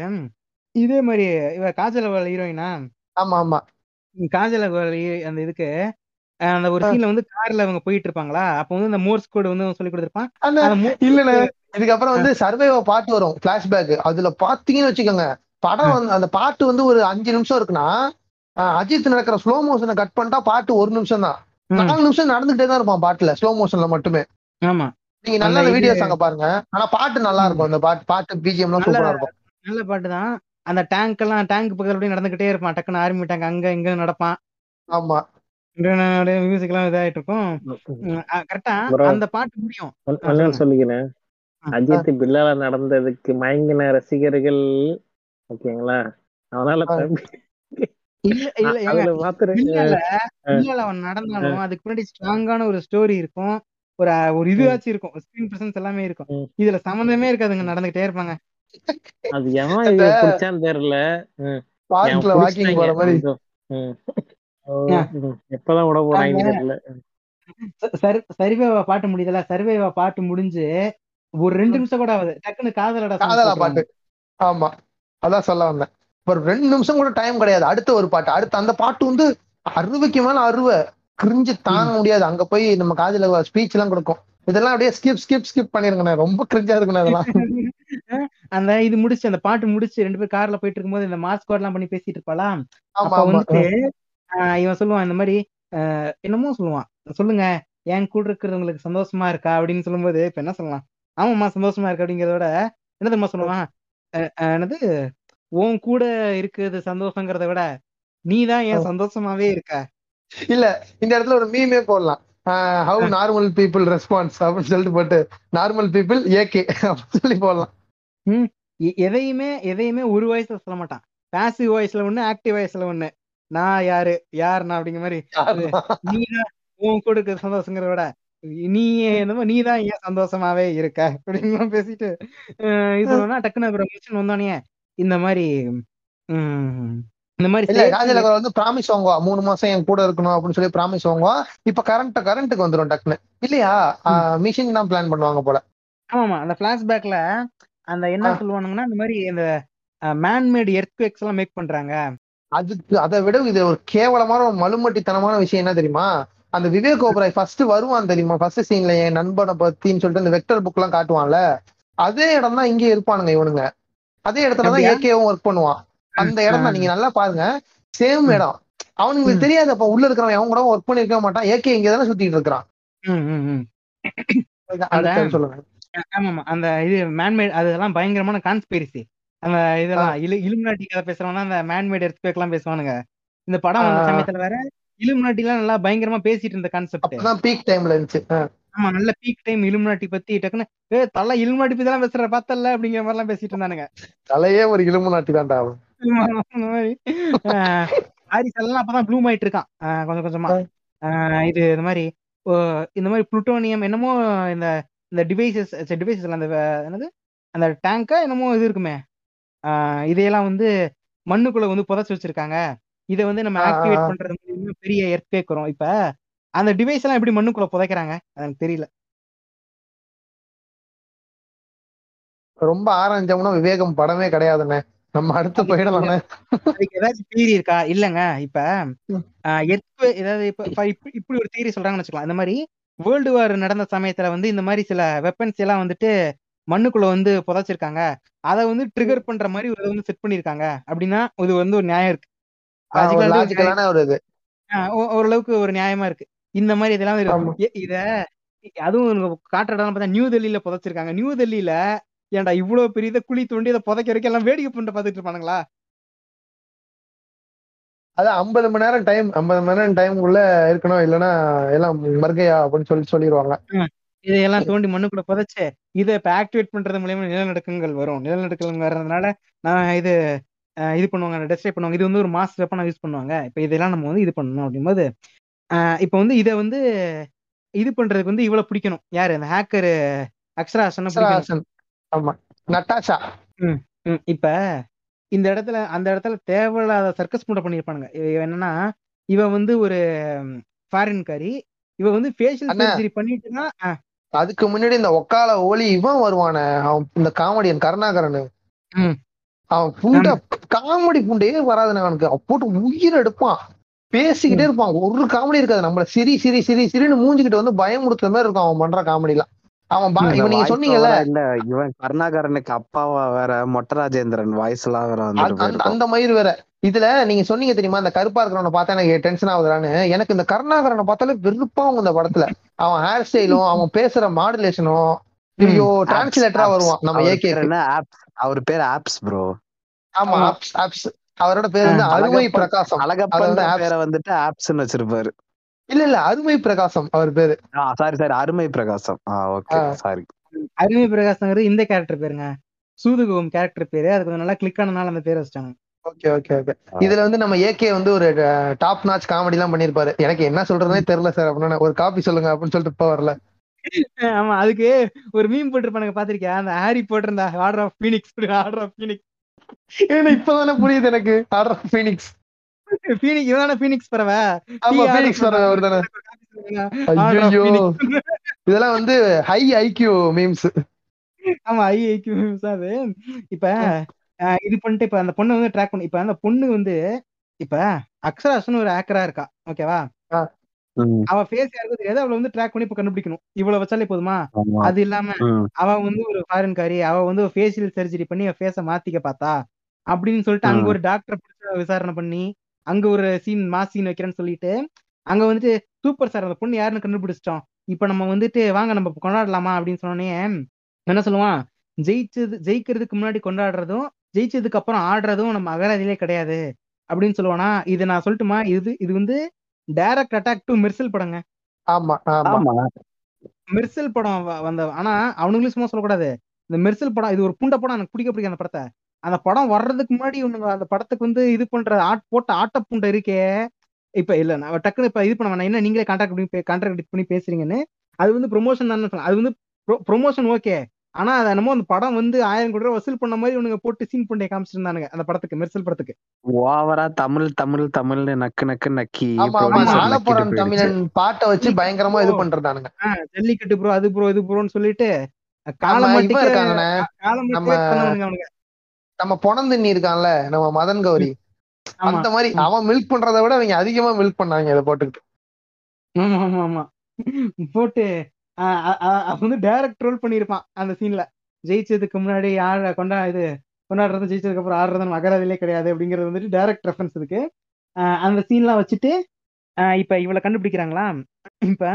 இதே மாதிரி இவ காஜல் ஹீரோயினா ஆமா ஆமா. காஜல் அந்த இதுக்கு அந்த ஒரு சீன்ல வந்து கார்ல அவங்க போயிட்டு இருப்பாங்களா அப்ப வந்து அந்த மோர்ஸ் கோடு வந்து சொல்லி கொடுத்துருப்பான். code- இதுக்கப்புறம் வந்து சர்வேவா பாட்டு வரும். பிளாஷ்பேக் அதுல பாத்தீங்கன்னு வச்சுக்கோங்க. படம் வந்து அந்த பாட்டு வந்து ஒரு அஞ்சு நிமிஷம் இருக்குன்னா அஜித் நடக்கிற ஸ்லோ மோஷனை கட் பண்ணிட்டா பாட்டு ஒரு நிமிஷம் தான். நாலு நிமிஷம் நடந்துகிட்டே தான் இருப்பான் பாட்டுல ஸ்லோ மோஷன்ல மட்டுமே. ஆமா. நீங்க நல்லா வீடியோஸ் அங்க பாருங்க. ஆனா பாட்டு நல்லா இருக்கும். அந்த பாட்டு பாட்டு பிஜிஎம் எல்லாம் நல்ல சூப்பரா இருக்கும். நல்ல பாட்டு தான். அந்த டேங்க் எல்லாம் டேங்க் பக்கத்துல அப்படியே நடந்துகிட்டே இருப்பான். டக்குன்னு ஆர்மி டேங்க் அங்க இங்க நடப்பான். ஆமா. மியூசிக் எல்லாம் இதாயிட்டு இருக்கும் கரெக்டா. அந்த பாட்டு முடியும். சொல்லிக்கிறேன். அஜித் பில்லால நடந்ததுக்கு மயங்கின ரசிகர்கள் ஓகேங்களா? அதனால அவன் நடந்தாலும் அதுக்கு முன்னாடி ஸ்ட்ராங்கான ஒரு ஸ்டோரி இருக்கும். ஒரு ஒரு இதுவாச்சும் இருக்கும். ஸ்கிரீன் பிரசன்ஸ் எல்லாமே இருக்கும். இதுல சம்மந்தமே இருக்காதுங்க நடந்துகிட்டே இருப்பாங்க. அது எவன் தெரியல. எப்பதான் விட போறாங்க தெரியல. சர்வேவா பாட்டு முடியுதுல? சர்வேவா பாட்டு முடிஞ்சு ஒரு ரெண்டு நிமிஷம் கூட ஆகுது. டக்குன்னு காதலடா காதலா. பாட்டு. ஆமா. அதான் சொல்ல வந்தேன். ஒரு ரெண்டு நிமிஷம் கூட டைம் கிடையாது. அடுத்த ஒரு பாட்டு. அடுத்து அந்த பாட்டு வந்து அறுவைக்கு மேல அறுவை. கிரிஞ்சு தாங்க முடியாது. அங்க போய் நம்ம காதுல ஸ்பீச் எல்லாம் கொடுக்கும். இதெல்லாம் அப்படியே ஸ்கிப் ஸ்கிப் ஸ்கிப் பண்ணிருங்கண்ணே. ரொம்ப கிரிஞ்சா இருக்குண்ணே அதெல்லாம். அந்த இது முடிச்சு அந்த பாட்டு முடிச்சு ரெண்டு பேரும் கார்ல போயிட்டு இருக்கும்போது இந்த மாஸ்க் எல்லாம் பண்ணி பேசிட்டு இருப்பாளா? அப்ப வந்துட்டு ஆஹ் இவன் சொல்லுவான் இந்த மாதிரி ஆஹ் என்னமோ சொல்லுவான். சொல்லுங்க என் கூட இருக்கிறது உங்களுக்கு சந்தோஷமா இருக்கா? அப்படின்னு சொல்லும்போது இப்ப என்ன சொல்லலாம்? ஆமாம்மா சந்தோஷமா இருக்கு அப்படிங்கிறத விட என்ன தெரியுமா சொல்லுவான்? அஹ் என்னது? உன் கூட இருக்கிறது சந்தோஷங்கிறத விட நீ தான் ஏன் சந்தோஷமாவே இருக்க? இல்ல இந்த இடத்துல ஒரு மீமே போடலாம். ஹவு நார்மல் பீப்புள் ரெஸ்பான்ஸ் அப்படின்னு சொல்லிட்டு போட்டு நார்மல் பீப்புள் ஏகே அப்படின்னு சொல்லி போடலாம். எ- எதையுமே எதையுமே ஒரு வயசுல சொல்ல மாட்டான். பாசிவ் வாய்ஸ்ல ஒண்ணு ஆக்டிவ் வாய்ஸ்ல ஒண்ணு. நான் யாரு? யார் நான் அப்படிங்கிற மாதிரி நீ தான் உன் கூட சந்தோஷங்கிறத விட நீ என்னமோ நீ தான் ஏன் சந்தோஷமாவே இருக்க? அப்படின்னு பேசிட்டு இது பண்ணா டக்குன்னு ஒரு மிஷன் வந்தோடனே இந்த மாதிரி உம் இந்த மாதிரி இல்ல ராஜலகர் வந்து ப்ராமிஸ் வாங்குவா. மூணு மாசம் என் கூட இருக்கணும் அப்படின்னு சொல்லி ப்ராமிஸ் வாங்குவா. இப்ப கரண்ட் கரண்ட்டுக்கு வந்துரும் டக்குன்னு. இல்லையா? மிஷின் தான் பிளான் பண்ணுவாங்க போல. ஆமாமா அந்த பிளாஷ்பேக்ல அந்த என்ன. சொல்லுவானுங்கன்னா இந்த மாதிரி இந்த மேன்மேட் எர்த்குவேக்ஸ் எல்லாம் மேக் பண்றாங்க. அதுக்கு அதை விட இது ஒரு கேவலமான ஒரு மலுமட்டித்தனமான விஷயம் என்ன தெரியுமா? அந்த விவேக் ஓபராய் ஃபர்ஸ்ட் வருவான் தெரியுமா? ஃபர்ஸ்ட் சீன்ல என் நண்பனை பத்தின்னு சொல்லிட்டு அந்த வெக்டர் புக் எல்லாம் காட்டுவான்ல? அதே இடம் தான் இங்க இருப்பானுங்க இவனுங்க. அதே இடத்துல தான்? ஏகேவும் ஒர்க் பண்ணுவான். அந்த இடம் தான் நீங்க நல்லா பாருங்க. சேம் இடம். அவனுங்களுக்கு ம். தெரியாது அப்ப உள்ள இருக்கிறவன் அவன் கூட ஒர்க் பண்ணிருக்க மாட்டான். ஏகே இங்க தானே சுத்திட்டு இருக்கிறான். சொல்லுங்க. ஆமாமா அந்த இது மேன்மேட் அதெல்லாம் பயங்கரமான கான்ஸ்பிரசி அந்த இதெல்லாம் இலு இலுமினாட்டி கதை பேசுறவனா அந்த மேன்மேட் எர்த்குவேக் எல்லாம் பேசுவானுங்க. இந்த படம் வந்த. சமயத்துல வேற இலுமினாட்டி எல்லாம் நல்லா பயங்கரமா பேசிட்டு இருந்த கான்செப்ட் பீக் டைம்ல இருந்துச்சு. ஆமா நல்ல பீக் டைம் இலுமினாட்டி பத்தி டக்குன்னு ஏ தலை இலுமினாட்டி பத்தி எல்லாம் பேசுற பார்த்தல அப்படிங்கிற மாதிரி எல்லாம் பேசிட்டு இருந்தானுங்க. தலையே ஒரு இலும்பு நாட்டி தான்டா ஹாரிஸ் எல்லாம் அப்பதான் ப்ளூம் ஆயிட்டு இருக்கான். கொஞ்சம் கொஞ்சமா. இது இந்த மாதிரி இந்த மாதிரி புளுட்டோனியம் என்னமோ இந்த இந்த டிவைசஸ் டிவைசஸ் அந்த என்னது? அந்த டேங்கா என்னமோ இது இருக்குமே. இதையெல்லாம் வந்து மண்ணுக்குள்ள வந்து புதைச்சு வச்சிருக்காங்க. இதை வந்து நம்ம ஆக்டிவேட். பண்றது மூலியமா பெரிய எர்த்குவேக் வரும். இப்ப அந்த டிவைஸ் எல்லாம் எப்படி மண்ணுக்குள்ள புதைக்கிறாங்க? எனக்கு தெரியல. ரொம்ப ஆரம்பிச்சோம்னா விவேகம் படமே கிடையாதுண்ணே. நம்ம அடுத்து போயிடலாண்ணே அதுக்கு ஏதாச்சும் தியரி இருக்கா? இல்லங்க. இப்ப ம். எர்த்குவே ஏதாவது இப்ப இப்ப இப்படி ஒரு தியரி சொல்றாங்கன்னு வச்சுக்கலாம். இந்த மாதிரி வேர்ல்டு வார் நடந்த சமயத்துல வந்து இந்த மாதிரி சில வெப்பன்ஸ் எல்லாம் வந்துட்டு மண்ணுக்குள்ள வந்து புதைச்சிருக்காங்க. அதை வந்து ட்ரிகர் பண்ற மாதிரி ஒரு இதை வந்து செட் பண்ணிருக்காங்க. அப்படின்னா இது வந்து ஒரு நியாயம் இருக்கு. இது. ஓரளவுக்கு ஒரு நியாயமா இருக்கு. இந்த மாதிரி இதெல்லாம் இத அதுவும் இவங்க காட்டுற இடம் பார்த்தா நியூ டெல்லியில புதைச்சிருக்காங்க. நியூ டெல்லியில ஏன்டா இவ்வளவு பெரிய இதை குழி தோண்டி அதை புதைக்க வரைக்கும் எல்லாம் வேடிக்கை பண்ணிட்டு பார்த்துட்டு இருப்பானுங்களா? அது ஐம்பது மணி நேரம் டைம் ஐம்பது மணி நேரம் டைமுக்குள்ள இருக்கணும். இல்லைன்னா எல்லாம் மர்கையா அப்படின்னு சொல்லி சொல்லிடுவாங்க இதையெல்லாம் தோண்டி மண்ணுக்குள்ள புதைச்சு இதை இப்ப ஆக்டிவேட் பண்றது மூலியமா நிலநடுக்கங்கள் வரும். நிலநடுக்கங்கள் வர்றதுனால நான் இது இது பண்ணுவாங்க டெஸ்ட்ரை பண்ணுவாங்க. இது வந்து ஒரு மாஸ் வெப்பனா யூஸ் பண்ணுவாங்க. இப்ப இதெல்லாம் நம்ம வந்து இது பண்ணணும் அப்படிங்கும்போது இப்ப வந்து இதை வந்து இது பண்றதுக்கு வந்து இவ்வளவு பிடிக்கணும். யாரு? அந்த ஹேக்கர் அக்ஷராசன. ஆமா. நட்டாஷா. இப்ப இந்த இடத்துல அந்த இடத்துல தேவையில்லாத சர்க்கஸ் மூட இவ என்னன்னா இவ வந்து ஒரு ஃபாரின்காரி இவ வந்து ஃபேஷியல். சர்ஜரி பண்ணிட்டுனா அதுக்கு முன்னாடி இந்த ஒக்கால ஒலி இவன் வருவானே அவன் இந்த காமெடியன் கருணாகரன். அவன் புண்டை காமெடி புண்டையே வராதுண்ணே அவனுக்கு. அவன் போட்டு உயிர் எடுப்பான். பேசிக்கிட்டே இருப்பான். ஒரு காமெடி இருக்காது. நம்மள சிரி சிரி சிரி சிரின்னு மூஞ்சிக்கிட்டு வந்து பயமுறுத்துற மாதிரி இருக்கும் அவன் பண்ற காமெடிலாம். அவன் இவன் நீங்க சொன்னீங்கல்ல இல்ல இவன் கருணாகரனுக்கு அப்பாவா வேற மொட்ட ராஜேந்திரன் வாய்ஸ் எல்லாம் வேற அந்த மயிர் வேற. இதுல நீங்க சொன்னீங்க தெரியுமா? இந்த கருப்பா இருக்கிறவனை பார்த்தா எனக்கு டென்ஷன் ஆகுதுறான்னு எனக்கு இந்த கருணாகரனை பார்த்தாலே வெறுப்பாவும் இந்த படத்துல. அவன் ஹேர் ஸ்டைலும் அவன் பேசுற மாடுலேஷனும் ஐயோ டிரான்ஸ்லேட்டரா வருவான். நம்ம ஏகே அவர் பேர் ஆப்ஸ் ப்ரோ ஆமா. ஆப்ஸ் ஆப்ஸ் அவரோட பேர் வந்து அருமை பிரகாசம். அழகப்பன். பேரை வந்துட்டு ஆப்ஸ்ன்னு வச்சிருப்பாரு. இல்ல இல்ல அருமை பிரகாசம் அவர் பேரு. சாரி சாரி அருமை பிரகாசம். ஆ ஓகே. சாரி அருமை பிரகாஷ்ங்கிறது இந்த கேரக்டர் பேருங்க. சூதுகோம் கேரக்டர் பேரு. அது கொஞ்சம் நல்லா கிளிக் ஆனனால அந்த பேர் வச்சிட்டாங்க. ஓகே ஓகே ஓகே இதுல வந்து நம்ம ஏகே வந்து ஒரு டாப் நாச் காமெடி எல்லாம் பண்ணிருப்பாரு. எனக்கு என்ன சொல்றதுனே தெரியல சார் அப்படின்னு ஒரு காப்பி சொல்லுங்க அப்படின்னு சொல்லிட்டு இப்ப வரல. ஆமா அதுக்கு ஒரு மீம் போட்டிருப்பானுங்க பாத்திருக்கியா? அந்த ஹாரி போட்டிருந்தா order of phoenix order of phoenix ஏன்னா இப்பதானே புரியுது எனக்கு. ஆர்டர் ஃபீனிக்ஸ் பீனிக் இவதானே பீனிக்ஸ் பறவை? ஆமா TR ஃபீனிக்ஸ் வர அவர் தானே Order of ஐயோ. இதெல்லாம் வந்து ஹை ஐக்யூ மீம்ஸ் ஆமா ஐஐக்கு அது. இப்ப இது பண்ணிட்டு இப்ப அந்த பொண்ணை வந்து ட்ராக் பண்ணி. இப்ப அந்த பொண்ணு வந்து இப்ப அக்ஷராஸ்னு ஒரு ஆக்கரா இருக்கா? ஓகேவா அவ ஃபேஸ் யாருக்கும் தெரியாது. அவளை வந்து ட்ராக் பண்ணி இப்ப கண்டுபிடிக்கணும். இவ்வளவு வச்சாலே போதுமா. அது இல்லாம அவ வந்து ஒரு ஃபாரின்காரி அவ வந்து ஃபேஷியல் சர்ஜரி பண்ணி ஃபேஸ மாத்திக்க பார்த்தா அப்படின்னு சொல்லிட்டு அங்க. ஒரு டாக்டர் பிடிச்ச விசாரணை பண்ணி அங்க ஒரு சீன் மாஸ் சீன் வைக்கிறேன்னு சொல்லிட்டு அங்க வந்துட்டு சூப்பர் சார் அந்த பொண்ணு யாருன்னு கண்டுபிடிச்சிட்டோம். இப்ப நம்ம வந்துட்டு வாங்க நம்ம கொண்டாடலாமா அப்படின்னு சொன்னோடனே என்ன சொல்லுவான்? ஜெயிச்சது ஜெயிக்கிறதுக்கு முன்னாடி கொண்டாடுறதும் ஜெயிச்சதுக்கு அப்புறம் ஆடுறதும் நம்ம அகராதியிலே கிடையாது அப்படின்னு சொல்லுவானா? இது நான் சொல்லட்டுமா? இது இது வந்து டைரக்ட் அட்டாக் டு மெர்சல் படங்க. ஆமா ஆமா. மெர்சல் படம் வந்த ஆனா அவனுங்களும் சும்மா சொல்லக்கூடாது. இந்த மெர்சல் படம் இது ஒரு புண்ட படம் எனக்கு பிடிக்க பிடிக்கும் அந்த படத்தை. அந்த படம் வர்றதுக்கு முன்னாடி இவனுங்க அந்த படத்துக்கு வந்து இது பண்ற ஆட் போட்ட ஆட்ட புண்டை இருக்கே. இப்ப இல்ல நான் டக்குனு இப்ப இது பண்ண வேணாம். என்ன நீங்களே கான்ட்ராக்ட் பண்ணி கான்ட்ராக்ட் பண்ணி பேசுறீங்கன்னு. அது வந்து ப்ரொமோஷன் தான் அது வந்து ப்ரொமோஷன் ஓகே ஆனா அது என்னமோ அந்த படம் வந்து ஆயிரம் கோடி ரூபாய் வசூல் பண்ண மாதிரி இவனுங்க போட்டு சீன் புண்டையை காமிச்சிருந்தானுங்க அந்த படத்துக்கு மெர்சல் படத்துக்கு. ஓவரா தமிழ் தமிழ் தமிழ்னு நக்கு நக்கு நக்கி. தமிழன் பாட்டை வச்சு பயங்கரமா இது பண்றதானுங்க. ஜல்லிக்கட்டு ப்ரோ அது ப்ரோ இது ப்ரோன்னு சொல்லிட்டு நம்ம காலமாட்டிக்கு நம்ம- பொணந்தின்னி இருக்கான்ல நம்ம மதன் கௌரி. அந்த மாதிரி அவன் மில்க் பண்றதை விட அவங்க அதிகமா மில்க் பண்ணாங்க இதை போட்டுக்கிட்டு. ஆமா ஆமா ஆமா. போட்டு அவன் வந்து டைரக்ட் ரோல் பண்ணியிருப்பான் அந்த சீன்ல ஜெயிச்சதுக்கு முன்னாடி ஆட கொண்டா இது கொண்டாடுறது ஜெயிச்சதுக்கு அப்புறம் ஆடுறது நம்ம அகராதிலே கிடையாது அப்படிங்கிறது வந்துட்டு டைரக்ட் ரெஃபரன்ஸ் இருக்கு அந்த சீன்லாம் வச்சுட்டு இப்ப இவளை கண்டுபிடிக்கிறாங்களா? இப்ப.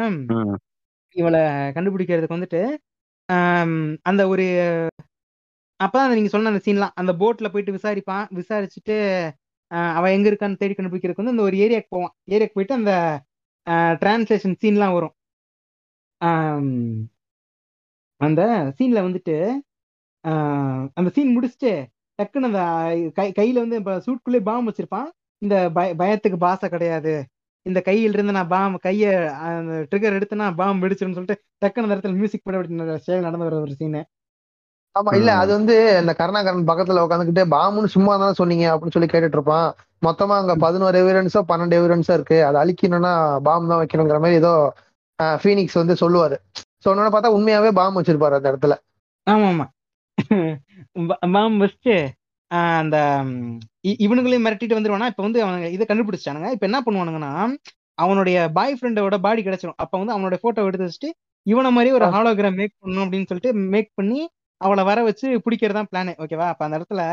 இவளை கண்டுபிடிக்கிறதுக்கு வந்துட்டு அந்த ஒரு அப்பதான் நீங்க சொன்ன அந்த சீன்லாம் அந்த போட்ல போயிட்டு விசாரிப்பான் விசாரிச்சுட்டு ஆஹ் அவ எங்க இருக்கான்னு தேடி கண்டுபிடிக்கிறதுக்கு வந்து அந்த ஒரு ஏரியாக்கு போவான். ஏரியாக்கு போயிட்டு அந்த டிரான்ஸ்லேஷன் சீன்லாம் வரும். அந்த சீன்ல வந்துட்டு ஆஹ் அந்த சீன் முடிச்சுட்டு டக்குன்னு அந்த கை கையில வந்து இப்ப சூட்குள்ளே பாம் வச்சிருப்பான். இந்த பய பயத்துக்கு பாசை கிடையாது. இந்த கையில இருந்து நான் பாம் கைய அந்த ட்ரிகர் எடுத்தேன்னா பாம் வெடிச்சிருன்னு சொல்லிட்டு டக்குன்னு அந்த இடத்துல மியூசிக் போட செயல் நடந்து வர ஒரு சீனு ஆமா இல்ல அது வந்து இந்த கருணாகரன் பக்கத்துல உட்காந்துக்கிட்டு பாமுன்னு சும்மா தானே சொன்னீங்க அப்படின்னு சொல்லி கேட்டுட்டு இருப்பான் மொத்தமா அங்க பதினோரு எவிடன்ஸோ பன்னெண்டு எவிடன்ஸோ இருக்கு. அதை அழிக்கணும்னா பாம் தான் வைக்கணுங்கிற மாதிரி ஏதோ ஃபீனிக்ஸ் வந்து சொல்லுவாரு. சொன்னோன்னு பார்த்தா உண்மையாவே பாம் வச்சிருப்பாரு அந்த இடத்துல. ஆமா ஆமா பாம் ஆஹ் அந்த இவனுங்களையும் மிரட்டிட்டு வந்துருவானா? இப்ப வந்து அவனுங்க இதை கண்டுபிடிச்சானுங்க இப்ப என்ன பண்ணுவானுங்கன்னா அவனுடைய பாய் ஃப்ரெண்டோட பாடி கிடைச்சிரும். அப்ப வந்து அவனுடைய போட்டோ எடுத்து வச்சுட்டு இவனை மாதிரி ஒரு ஹாலோகிராம் மேக் பண்ணணும் அப்படின்னு சொல்லிட்டு மேக் பண்ணி அவளை வர வச்சு பிடிக்கிறதா பிளான் ஓகேவா அப்ப அந்த இடத்துல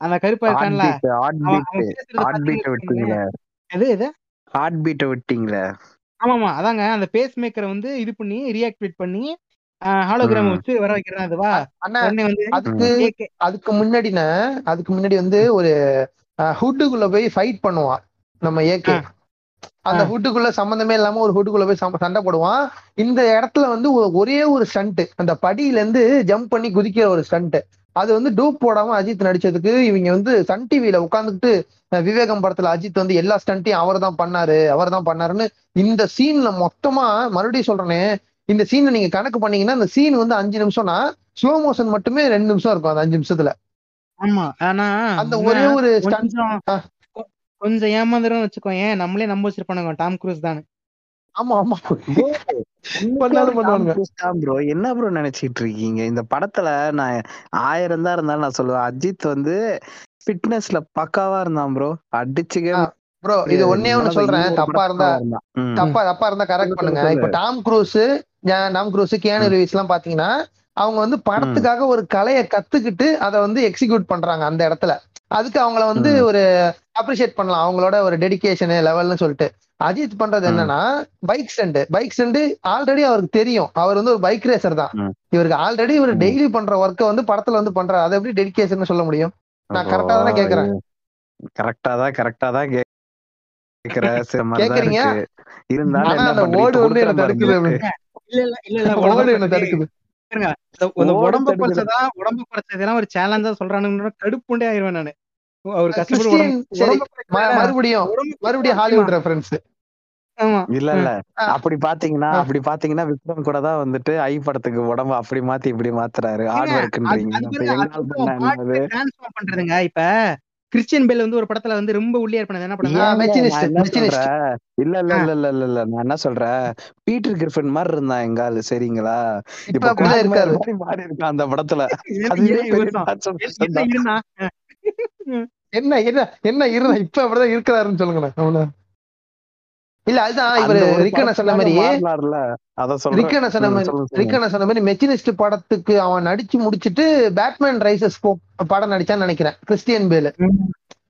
அந்த கருப்பா இருக்கான்ல விட்டீங்களே? வச்சுக்கோங்களேன். எது எது? ஹார்ட் விட்டீங்களே? ஆமா ஆமா அதாங்க. அந்த பேஸ் மேக்கரை வந்து இது பண்ணி ரியாக்டிவேட் பண்ணி ஹாலோகிராம். வச்சு வர வைக்கிறதா அதுவா? அண்ணா அதுக்கு அதுக்கு முன்னாடின அதுக்கு முன்னாடி வந்து ஒரு ஹுட்டுக்குள்ள போய் ஃபைட் பண்ணுவான் நம்ம ஏகே. அந்த. ஹுட்டுக்குள்ள சம்பந்தமே இல்லாம ஒரு ஹுட்டுக்குள்ள போய் சண்டை போடுவான். இந்த இடத்துல வந்து ஒ- ஒரே ஒரு ஸ்டண்ட் அந்த படியில இருந்து ஜம்ப் பண்ணி குதிக்கிற ஒரு ஸ்டண்ட் அது வந்து டூப் போடாம அஜித் நடிச்சதுக்கு இவங்க வந்து சன் டிவில உட்காந்துக்கிட்டு விவேகம் படத்துல அஜித் வந்து எல்லா ஸ்டண்ட்டையும் அவர் தான் பண்ணாரு அவர் தான் பண்ணாருன்னு இந்த சீன்ல மொத்தமா மறுபடியும் சொல்றேனே இந்த சீனை நீங்க கணக்கு பண்ணீங்கன்னா இந்த சீன் வந்து அஞ்சு நிமிஷம்னா ஸ்லோ மோஷன் மட்டுமே ரெண்டு நிமிஷம் இருக்கும் அந்த அஞ்சு நிமிஷத்துல. ஆமா ஆனா அந்த ஒரே ஒரு கொஞ்சம் ஏமாந்துரும் வச்சுக்கோ ஏன் நம்மளே நம்ப வச்சிருப்பானுங்க டாம் குரூஸ் தான். ஆமா ஆமா. ப்ரோ <laughs> என்ன ப்ரோ நினைச்சிட்டு இருக்கீங்க இந்த படத்துல நான் ஆயிரம் தான் இருந்தாலும் நான் சொல்லுவேன். அஜித் வந்து ஃபிட்னஸ்ல பக்காவா இருந்தான் ப்ரோ. அடிச்சுக்கே ப்ரோ இது ஒன்னே ஒண்ணு சொல்றேன். தப்பா இருந்தா. தப்பா தப்பா இருந்தா கரெக்ட் பண்ணுங்க. இப்ப Tom Cruise Tom Cruise Keanu Reeves எல்லாம் பாத்தீங்கன்னா அவங்க வந்து படத்துக்காக ஒரு கலையை கத்துக்கிட்டு அதை வந்து எக்ஸிக்யூட் பண்றாங்க அந்த இடத்துல. அதுக்கு அவங்கள வந்து. ஒரு அப்ரிஷியேட் பண்ணலாம். அவங்களோட ஒரு டெடிகேஷன் லெவல்னு சொல்லிட்டு. அஜித் பண்றது. என்னன்னா bike stunt bike stunt already அவருக்கு தெரியும் அவர் வந்து ஒரு பைக் ரேசர் தான். இவருக்கு ஆல்ரெடி இவர். டெய்லி பண்ற ஒர்க்கை வந்து படத்துல வந்து பண்றாரு அதை எப்படி டெடிகேஷன் சொல்ல முடியும் நான் கரெக்டா தானே கேக்குறேன் கரெக்டா தான் கரெக்டா தான் கேக்குறீங்க? இருந்தாலும் அந்த? ஓடு வந்து என்ன தடுக்குது. இல்ல இல்ல இல்ல ஓடு உடம்ப என்ன தடுக்குது. குறைச்சதா உடம்ப குறைச்சதெல்லாம் ஒரு சேலஞ்சா சொல்றானுங்க கடுப்புண்டே ஆயிருவேன் நானு அவர் கஷ்டப்பட்டு மறுபடியும் மறுபடியும் ஹாலிவுட் ரெஃபரன்ஸ் ஆமா. இல்ல இல்ல. அப்படி பாத்தீங்கன்னா. அப்படி பாத்தீங்கன்னா விக்ரம் கூட தான் வந்துட்டு ஐ படத்துக்கு உடம்ப அப்படி மாத்தி இப்படி மாத்துறாரு. ஹார்ட் ஒர்க்ன்றீங்க இப்ப கிறிஸ்டியன் பேல் வந்து ஒரு படத்துல வந்து ரொம்ப ஒல்லியா இருப்பானது. என்ன படம் இல்ல இல்ல. இல்ல இல்ல இல்ல இல்ல நான் என்ன சொல்றேன்? பீட்டர் கிரிஃபின் மாதிரி இருந்தான் எங்க ஆளு? சரிங்களா? இப்ப மாறி இருக்கான் அந்த படத்துல. என்ன என்ன என்ன இருந்தா? இப்ப அப்படிதான் இருக்கிறாருன்னு சொல்லுங்க அவனு. இல்ல அதுதான் இவரு ரிக்கன சொன்ன மாதிரி ரிக்கன சொன்ன மாதிரி. ரிக்கன சொன்ன மாதிரி மெச்சினிஸ்ட் படத்துக்கு அவன் நடிச்சு முடிச்சிட்டு பேட்மேன் ரைசஸ் படம் நடிச்சான்னு நினைக்கிறேன். Christian Bale. ம்,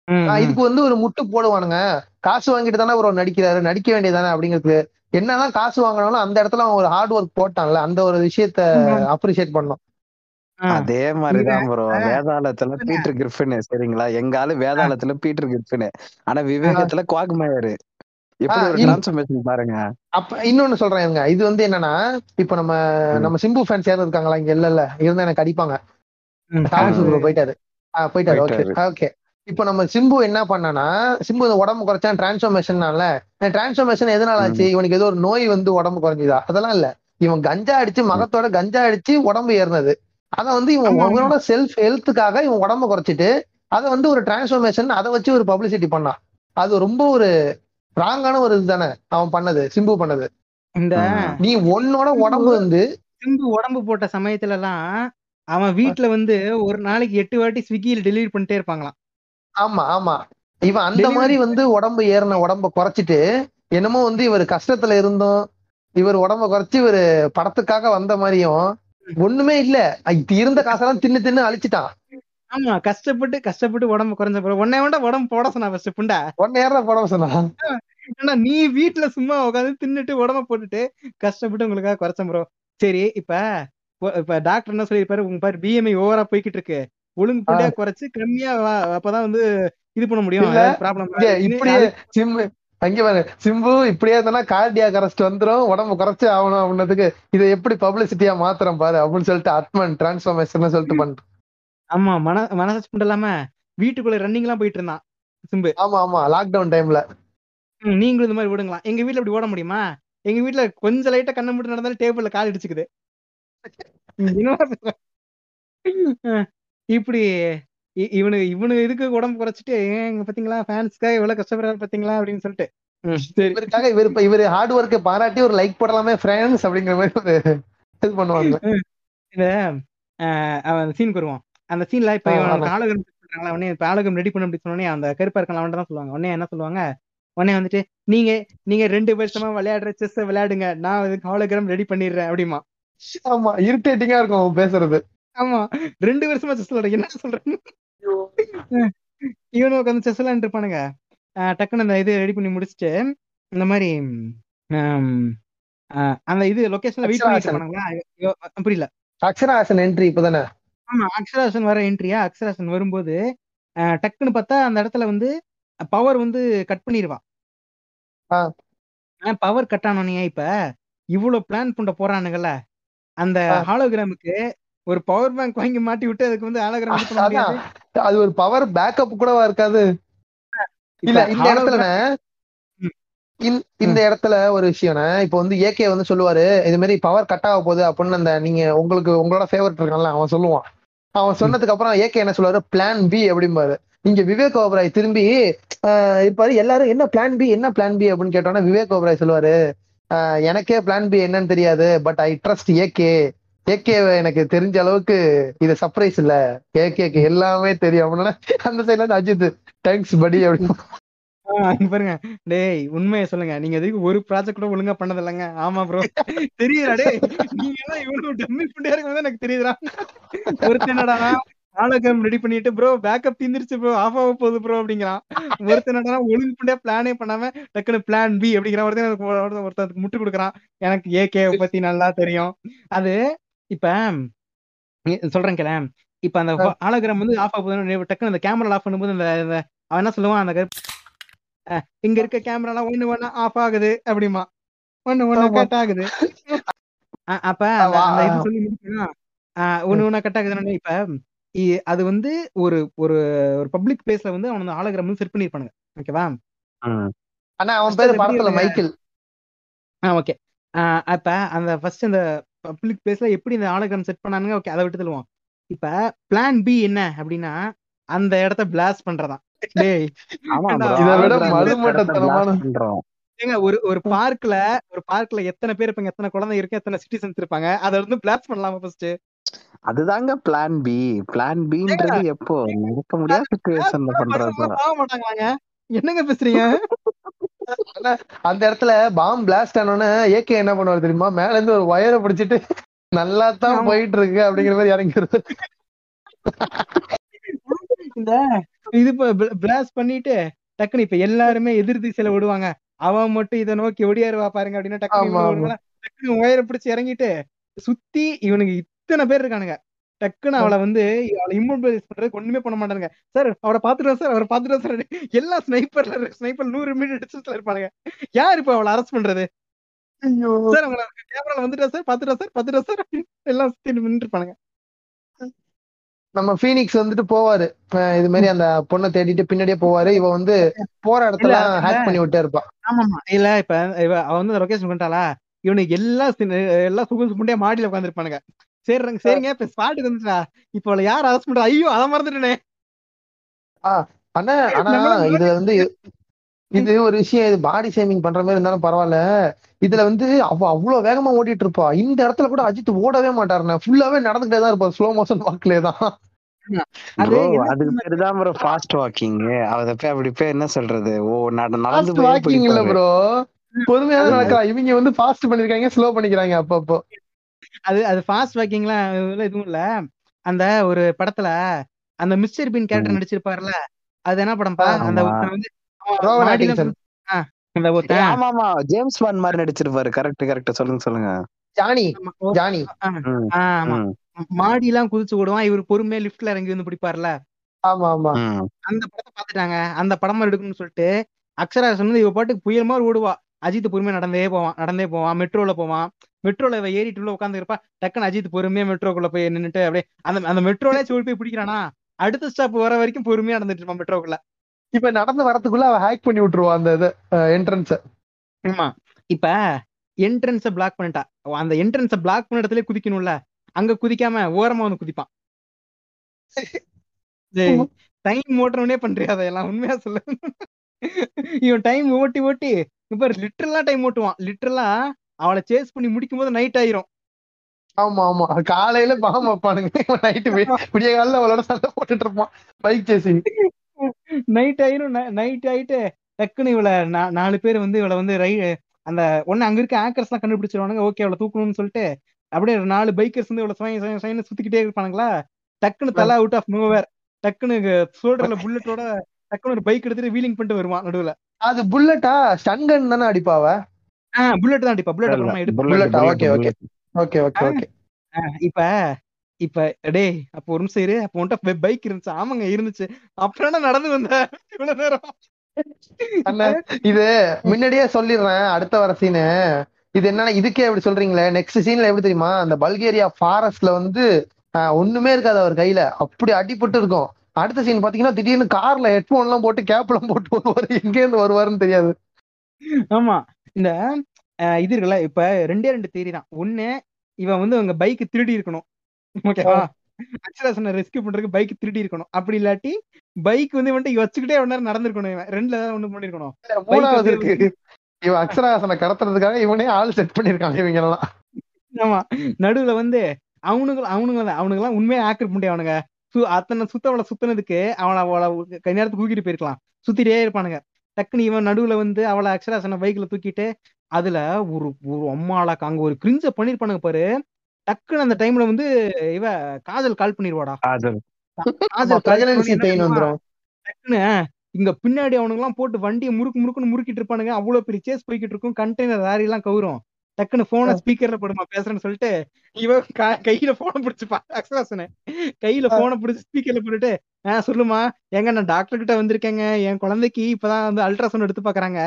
ம், ஆஹ் இதுக்கு வந்து ஒரு முட்டு போடுவானுங்க. காசு வாங்கிட்டு தானே ஒரு நடிக்கிறாரு நடிக்க வேண்டியதானே அப்படிங்கிறது என்னதான் காசு வாங்கினாலும் அந்த இடத்துல அவன் ஒரு ஹார்ட் ஒர்க் போட்டான்ல அந்த ஒரு விஷயத்த. அப்ரிஷியேட் பண்ணோம். அதே மாதிரிதான் ப்ரோ வேதாளத்துல. பீட்டர் கிரிஃபின் சரிங்களா? எங்க ஆளு வேதாளத்துல பீட்டர் கிரிஃபின் ஆனா விவேகத்துல இன்- டிரான்ஸ்ஃபர்மேஷன் பாருங்க. அப்ப இன்னொன்னு சொல்றேன் இருங்க இது வந்து என்னன்னா இப்ப நம்ம. நம்ம சிம்பு ஃபேன்ஸ் யாரும் இருக்காங்களா? இங்க இல்ல இல்ல. இருந்தா எனக்கு அடிப்பாங்க. போயிட்டாரு. போயிட்டாரு. ஓகே. ஓகே. இப்போ நம்ம சிம்பு என்ன பண்ணானா சிம்பு இந்த உடம்பு குறைச்சான் டிரான்ஸ்ஃபர்மேஷன்னால டிரான்ஸ்ஃபர்மேஷன் எதனால ஆச்சு? இவனுக்கு ஏதோ ஒரு நோய் வந்து உடம்பு குறைஞ்சுதா? அதெல்லாம் இல்ல. இவன் கஞ்சா அடிச்சு மகத்தோட கஞ்சா அடிச்சு உடம்பு ஏறினது. அத வந்து இவன். அவனோட செல்ஃப் ஹெல்த்துக்காக இவன் உடம்பு குறைச்சிட்டு அதை வந்து ஒரு டிரான்ஸ்ஃபர்மேஷன் அதை வச்சு ஒரு பப்ளிசிட்டி பண்ணான் அது ரொம்ப ஒரு ராங்கான ஒரு இதுதானே அவன் பண்ணது சிம்பு பண்ணது இந்த. நீ உன்னோட உடம்பு வந்து சிம்பு உடம்பு போட்ட சமயத்துல எல்லாம் அவன் வீட்டுல வந்து ஒரு நாளைக்கு எட்டு வாட்டி ஸ்விக்கியில டெலிவரி பண்ணிட்டே இருப்பாங்களாம் ஆமா ஆமா இவன் அந்த மாதிரி வந்து உடம்பு ஏறின உடம்ப குறைச்சிட்டு என்னமோ வந்து இவர் கஷ்டத்துல இருந்தோம் இவர் உடம்ப குறைச்சு இவர் படத்துக்காக வந்த மாதிரியும் ஒண்ணுமே இல்ல. இது இருந்த காசெல்லாம் தின்னு தின்னு அழிச்சிட்டான். ஆமா கஷ்டப்பட்டு கஷ்டப்பட்டு உடம்பு குறைஞ்ச பிறகு உன்னை வேண்டா உடம்பு போட சொன்னா ஃபர்ஸ்ட் புண்டா? ஏற படம் சொன்னான் ஏன்னா நீ வீட்டுல சும்மா உட்காந்து தின்னுட்டு உடம்ப போட்டுட்டு கஷ்டப்பட்டு உங்களுக்காக குறைச்ச ப்ரோ சரி இப்ப இப்ப டாக்டர் என்ன சொல்லியிருப்பாரு? உங்க பாரு பிஎம்ஐ ஓவரா போய்கிட்டு இருக்கு. ஒழுங்கு புள்ளையா குறைச்சு கம்மியா அப்பதான் வந்து இது பண்ண முடியும். ப்ராப்ளம் இப்படியே அங்க பாரு சிம்பு இப்படியே இருந்தா கார்டியாக் அரெஸ்ட் வந்துரும். உடம்பு குறைச்சு ஆகணும் அப்படின்னதுக்கு இதை எப்படி பப்ளிசிட்டியா மாத்திரம் பாரு அப்படின்னு சொல்லிட்டு அட்மன் டிரான்ஸ்ஃபர்மேஷன் சொல்லிட்டு பண்ணிட்டு ஆமா மன மனசாட்சி இல்லாம வீட்டுக்குள்ள ரன்னிங் எல்லாம் போயிட்டு இருந்தான் சிம்பு. ஆமா ஆமா. லாக்டவுன் டைம்ல நீங்களும் இந்த மாதிரி விடுங்களாம் எங்க வீட்ல இப்படி ஓட முடியுமா? எங்க வீட்ல கொஞ்சம் லைட்டா கண்ணை மட்டும் நடந்தாலும் டேபிள்ல கால் இடிச்சுக்குது. <laughs> <laughs> இப்படி இவனு இவனு இதுக்கு உடம்பு குறைச்சிட்டு ஏங்க பாத்தீங்களா? ஃபேன்ஸ்க்காக எவ்வளவு கஷ்டப்படுறாரு பாத்தீங்களா? அப்படின்னு சொல்லிட்டு. இவருக்காக இவர் இப்ப இவர் ஹார்ட் ஒர்க்கை பாராட்டி ஒரு லைக் போடலாமே ஃப்ரெண்ட்ஸ் அப்படிங்கிற மாதிரி ஒரு இது பண்ணுவாங்க. இந்த அவன் சீனுக்கு வருவான். அந்த சீன்ல இப்ப. ஆலோகம் பண்றாங்களா? உடனே ஆலோகம் ரெடி பண்ண அப்படின்னு சொன்னோடனே அந்த கருப்பா இருக்கலாம் தான் சொல்லுவாங்க. உடனே என்ன சொல்லுவாங்க? உடனே வந்துட்டு நீங்க நீங்க ரெண்டு வருஷமா விளையாடுற செஸ் விளையாடுங்க. நான் இதுக்கு ஹாலோகிராம் ரெடி பண்ணிடுறேன் அப்படிமா. ஆமா இரிட்டேட்டிங்கா இருக்கும் பேசுறது. ஆமா. ரெண்டு வருஷமா செஸ் விளையாட என்ன சொல்றேன் இவனு உட்காந்து செஸ் விளையாண்டு இருப்பானுங்க. டக்குன்னு அந்த இது ரெடி பண்ணி முடிச்சுட்டு இந்த மாதிரி அந்த இது லொகேஷன்ல வெயிட் பண்ணிட்டு. இருப்பானுங்களா? புரியல. அக்ஷராசன் என்ட்ரி இப்பதானே? ஆமா அக்ஷராசன் வர என்ட்ரியா அக்ஷராசன் வரும்போது டக்குன்னு பார்த்தா அந்த இடத்துல வந்து பவர் வந்து கட் பண்ணிடுவான். பவர் கட் ஆனோடனே இப்ப இவ்வளவு பிளான் பண்ண போறானுங்கல்ல? அந்த. ஹாலோகிராமுக்கு ஒரு பவர் பேங்க் வாங்கி மாட்டி விட்டு அதுக்கு வந்து முடியாது. அது ஒரு பவர் பேக்கப் கூடவா இருக்காது? இல்ல இந்த இடத்துல. இந்த- இடத்துல ஒரு விஷயம்னா இப்ப வந்து ஏகே வந்து சொல்லுவாரு இது மாதிரி பவர் கட் ஆக போகுது அப்படின்னு அந்த நீங்க உங்களுக்கு உங்களோட ஃபேவரட் இருக்கான்ல அவன் சொல்லுவான். அவன் சொன்னதுக்கு அப்புறம் ஏகே என்ன சொல்லுவாரு? பிளான் பி அப்படிம்பாரு. இங்க விவேக் ஓபராய் திரும்பி இருப்பாரு எல்லாரும் என்ன பிளான் பி என்ன பிளான் பி அப்படின்னு கேட்டோன்னா விவேக் ஓபராய் சொல்லுவாரு எனக்கே பிளான் பி என்னன்னு தெரியாது but I trust AK KK எனக்கு தெரிஞ்ச அளவுக்கு இது சர்ப்ரைஸ் இல்ல கேகேக்கு எல்லாமே தெரியும் அப்படின்னா அந்த சைட்ல இருந்து அஜித் தேங்க்ஸ் படி அப்படின்னு பாருங்க டேய் உண்மையை சொல்லுங்க நீங்க எதுக்கு ஒரு ப்ராஜெக்ட் கூட ஒழுங்கா பண்ணது இல்லைங்க ஆமா ப்ரோ தெரியுதா டேய் நீங்க எல்லாம் இவ்வளவு டம்மி பண்ணியா இருக்கும்போது எனக்கு தெரியுதுடா ஒருத்தன் என்னடா ஆலோகம் ரெடி பண்ணிட்டு ப்ரோ பேக்கப் தீந்துருச்சு ப்ரோ ஆஃப் ஆக போகுது ப்ரோ அப்படிங்கிறான் ஒருத்தன் என்னடா ஒழுங்கு பண்ணியா பிளானே பண்ணாம டக்குனு பிளான் பி அப்படிங்கிற ஒருத்தன் எனக்கு ஒருத்தன் ஒருத்தன் முட்டு கொடுக்குறான் எனக்கு ஏகே பத்தி நல்லா தெரியும் அது இப்ப சொல்றேன் கேள இப்ப அந்த ஆலோகிராம் வந்து ஆஃப் ஆகுது டக்குனு அந்த கேமரா ஆஃப் பண்ணும்போது அந்த அந்த- அவன் என்ன சொல்லுவான் அந்த இங்க இருக்க கேமரா ஒண்ணு ஒண்ணு ஆஃப் ஆகுது அப்படிமா ஒண்ணு ஒண்ணு. கட் ஆகுது அப்ப அந்த. அந்த ஒண்ணு ஒண்ணா கட் ஆகுதுன்னா இப்ப அது வந்து ஒரு ஒரு ஒரு பப்ளிக் பிளேஸ்ல வந்து அவன் ஆலோகிராம் வந்து செட் பண்ணிருப்பானுங்க ஓகேவா. ஆனா அவன் பேரு படத்துல? மைக்கேல் ஆ ஓகே அப்ப அந்த ஃபர்ஸ்ட் அந்த பப்ளிக் பிளேஸ்ல எப்படி இந்த ஆலோகிராம் செட் பண்ணானுங்க ஓகே அதை விட்டு தள்ளுவோம். இப்ப பிளான் பி என்ன அப்படின்னா அந்த இடத்த பிளாஸ்ட் பண்றோம்? ஏங்க ஒரு ஒரு பார்க்ல ஒரு பார்க்ல எத்தனை பேர் இருப்பாங்க எத்தனை குழந்தை இருக்கு எத்தனை சிட்டிசன்ஸ் இருப்பாங்க அதை வந்து பிளாஸ்ட் பண்ணலாமா ஃபர்ஸ்ட் அதுதாங்க பிளான் பி பிளான் பின்றது எப்போ? நடக்க முடியாத சுச்சுவேஷன்ல பண்றது என்னங்க பேசுறீங்க? அந்த இடத்துல பாம் பிளாஸ்ட் ஆனோன்னு ஏகே என்ன பண்ணுவாரு தெரியுமா மேல இருந்து ஒரு வயரை பிடிச்சிட்டு நல்லா தான். போயிட்டு இருக்கு அப்படிங்கிற மாதிரி இறங்கிடுறது இந்த இது பிளாஸ்ட் பண்ணிட்டு டக்குனு இப்ப எல்லாருமே எதிர் திசையில விடுவாங்க அவன் மட்டும் இதை நோக்கி ஒடியாருவா பாருங்க அப்படின்னா டக்குனு? டக்குனு உயர பிடிச்சு இறங்கிட்டு சுத்தி இவனுக்கு இத்தனை பேர் இருக்கானுங்க டக்குன்னு அவளை வந்து அவளை இம்மோபிலைஸ் பண்றதுக்கு ஒண்ணுமே பண்ண மாட்டானுங்க. சார் அவரை பாத்துட்டோம் சார் அவரை பாத்துட்டோம் சார் எல்லா ஸ்னைப்பர்ல ஸ்னைப்பர் நூறு மீட்டர் டிஸ்டன்ஸ்ல இருப்பானுங்க. யார் இப்ப அவளை அரெஸ்ட் பண்றது? சார் அவங்கள கேமரால வந்துட்டா சார் பாத்துட்டோம் சார் பாத்துட்டோம் சார் எல்லாம் சுத்தி நின்று இருப்பானுங்க. நம்ம பீனிக்ஸ் வந்துட்டு போவாரு. இது மாதிரி அந்த பொண்ணை தேடிட்டு பின்னாடியே போவாரு. இவ வந்து போற இடத்துல ஹேக் பண்ணி விட்டே இருப்பா. ஆமாமா இல்ல இப்ப இவ அவ வந்து லொகேஷன் பண்ணிட்டாளா இவனுக்கு எல்லா எல்லா சுகு சுகுண்டியா மாடியில உட்காந்துருப்பானுங்க சரிங்க சரிங்க இப்ப ஸ்பாட்டுக்கு வந்துட்டா இப்ப அவளை யார் அரெஸ்ட் பண்றா? ஐயோ அதை மறந்துட்டேனே. ஆனா ஆனா இதுல வந்து இது ஒரு விஷயம் இது பாடி ஷேமிங் பண்ற மாதிரி இருந்தாலும் பரவாயில்ல. இதுல வந்து அவ அவ்வளவு வேகமா ஓடிட்டு இருப்பா. இந்த இடத்துல கூட அஜித் ஓடவே மாட்டாருண்ணே. ஃபுல்லாவே நடந்துகிட்டே தான் இருப்பா ஸ்லோ மோஷன் வாக்லயே தான். அது ப்ரோ என்ன அதுக்கு பேரு தான் ப்ரோ ஃபாஸ்ட் வாக்கிங் அத போய் அப்படி போய் என்ன சொல்றது? ஓ நட- நடந்து வாக்கிங் இல்ல ப்ரோ பொறுமையா தான் நடக்கலாம் இவங்க வந்து ஃபாஸ்ட் பண்ணிருக்காங்க ஸ்லோ பண்ணிக்கிறாங்க அப்பப்போ. அது அது ஃபாஸ்ட் வாக்கிங்லாம் இதெல்லாம் எதுவும் இல்ல. அந்த ஒரு படத்துல அந்த மிஸ்டர் பீன் கேரக்டர். நடிச்சிருப்பாருல அது என்ன படம்ப்பா அந்த அந்த ஆமா ஆமா. ஜேம்ஸ் பாண்ட் மாதிரி நடிச்சிருப்பாரு. கரெக்ட் கரெக்ட் சொல்லுங்க சொல்லுங்க. ஜானி. ஜானி. மாடி எல்லாம் குதிச்சு ஓடுவான். இவர் பொறுமையா லிஃப்ட்ல இறங்கி வந்து பிடிப்பாருல ஆமா ஆமா. அந்த படத்தை பாத்துட்டாங்க அந்த படமா எடுக்கணும்னு சொல்லிட்டு அக்ஷராசன் வந்து இவ பாட்டுக்கு புயல் மாதிரி ஓடுவா. அஜித் பொறுமையா நடந்தே போவான் நடந்தே போவான் மெட்ரோல போவான். மெட்ரோல இவ ஏறிட்டு உள்ள உட்காந்து இருப்பா. டக்குன்னு அஜித் பொறுமையா மெட்ரோக்குள்ள போய் நின்னுட்டு அப்படியே அந்த அந்த மெட்ரோலே சோடி போய் பிடிக்கிறானா? அடுத்த ஸ்டாப் வர வரைக்கும் பொறுமையா நடந்துட்டு இருப்பான் மெட்ரோக்குள்ள இப்ப நடந்து வரதுக்குள்ள அவ ஹேக் பண்ணி விட்டுருவா அந்த இது என்ட்ரன்ஸ் ஆமா. இப்ப என்ட்ரன்ஸ பிளாக் பண்ணிட்டா. அந்த என்ட்ரன்ஸ பிளாக் பண்ண இடத்துல குதிக்கணும்ல. அங்க குதிக்காம ஓரமா வந்து குதிப்பான். டைம் <laughs> ஓட்டுறவனே பண்றியா? அதையெல்லாம் உண்மையா சொல்லு. இவன் டைம் ஓட்டி ஓட்டி இப்ப லிட்டரலா டைம் ஓட்டுவான். லிட்டரலா அவளை சேஸ் பண்ணி முடிக்கும் போது நைட் ஆயிரும். ஆமா ஆமா. காலையில பாம் வைப்பானுங்க. நைட்டு விடிய காலையில அவளோட சண்டை போட்டுட்டு இருப்பான். பைக் சேசிங் நைட் ஆயிரும் நைட் ஆயிட்டு டக்குன்னு இவளை நாலு பேர் வந்து இவளை வந்து ரை அந்த ஒண்ணு அங்க இருக்க ஆக்கர்ஸ் எல்லாம் கண்டுபிடிச்சிருவானுங்க. ஓகே அவளை தூக்கணும்னு சொல்லிட்டு அப்படியே நாலு பைக்கர்ஸ் வந்து இவளை சுய சுய சுயன்னு சுத்திக்கிட்டே இருப்பானுங்களா? டக்குன்னு தலை அவுட் ஆஃப் நோவேர் டக்குன்னு சோல்டர்ல புல்லட்டோட டக்குன்னு ஒரு பைக் எடுத்துட்டு வீலிங் பண்ணிட்டு வருவான் நடுவுல. அது புல்லட்டா ஸ்டன்கன் தானே அடிப்பாவ புல்லட் தான் அடிப்பா. புல்லட் அப்புறமா புல்லட்டா? bullet, okay okay. Okay okay okay. இப்ப இப்ப டேய் அப்போ ஒரு நிமிஷம் இரு. அப்போ உன்கிட்ட பைக் இருந்துச்சு. ஆமாங்க இருந்துச்சு. அப்புறம் என்ன நடந்து வந்த? இவ்வளவு நேரம். அண்ணா இது முன்னாடியே சொல்லிடுறேன். அடுத்த வர சீனு இது என்னன்னா இதுக்கே எப்படி சொல்றீங்களே. நெக்ஸ்ட் சீன்ல எப்படி தெரியுமா? அந்த பல்கேரியா ஃபாரஸ்ட்ல வந்து ஆஹ், ஒண்ணுமே இருக்காது அவர் கையில. அப்படி அடிபட்டு இருக்கும். அடுத்த சீன் பாத்தீங்கன்னா திடீர்னு கார்ல ஹெட்போன் எல்லாம் போட்டு கேப் எல்லாம் போட்டு வருவாரு. எங்க இருந்து வருவாருன்னு தெரியாது. ஆமா. இந்த இது இருக்குல்ல இப்ப ரெண்டே ரெண்டு தேரி தான். ஒண்ணு இவன் வந்து அவங்க பைக் திருடி இருக்கணும். ஓகேவா அக்ஷராசனை ரெஸ்கியூ பண்றதுக்கு பைக் திருடி இருக்கணும். அப்படி இல்லாட்டி பைக் வந்து இவன்ட்டு வச்சுக்கிட்டே நேரம் நடந்திருக்கணும் இவன்? ரெண்டுல ஏதாவது ஒண்ணு பண்ணிருக்கணும். மூணாவது இருக்கு. இவன் அக்ஷராசனை கடத்துறதுக்காக இவனே ஆள் செட் பண்ணிருக்காங்க இவங்க எல்லாம் ஆமா. நடுவுல வந்து அவனுங்க அவனுங்க அவனுங்க எல்லாம் உண்மையா முடியாவனுங்க சு அத்தனை சுத்த அவளை சுத்தினதுக்கு அவளை அவளை கை நேரத்துக்கு தூக்கிட்டு போயிருக்கலாம். சுத்திட்டே இருப்பானுங்க. டக்குன்னு இவன் நடுவுல வந்து அவளை அக்ஷராசனை பைக்ல தூக்கிட்டு அதுல ஒரு ஒரு அம்மாளாக்கு அங்க ஒரு கிரிஞ்ச பண்ணிருப்பானுங்க பாரு. டக்குன்னு அந்த டைம்ல வந்து இவ காஜல் கால் பண்ணிருவாடா. டக்குன்னு இங்க பின்னாடி அவனுங்க எல்லாம் போட்டு வண்டியை முறுக்கு முறுக்குன்னு முறுக்கிட்டு இருப்பானுங்க. அவ்வளவு பெரிய சேஸ் போய்கிட்டு இருக்கும். கண்டெய்னர் லாரி எல்லாம் கவுரும். டக்குன்னு போன ஸ்பீக்கர்ல போடுமா பேசுறேன்னு சொல்லிட்டு இவ க- கையில போன பிடிச்சுப்பா அக்ஸலாசன கையில போன பிடிச்சு ஸ்பீக்கர்ல போட்டுட்டு ஆஹ் சொல்லுமா ஏங்க நான் டாக்டர் கிட்ட வந்திருக்கேங்க. என் குழந்தைக்கு இப்பதான் வந்து அல்ட்ராசவுண்ட் எடுத்து பாக்குறாங்க.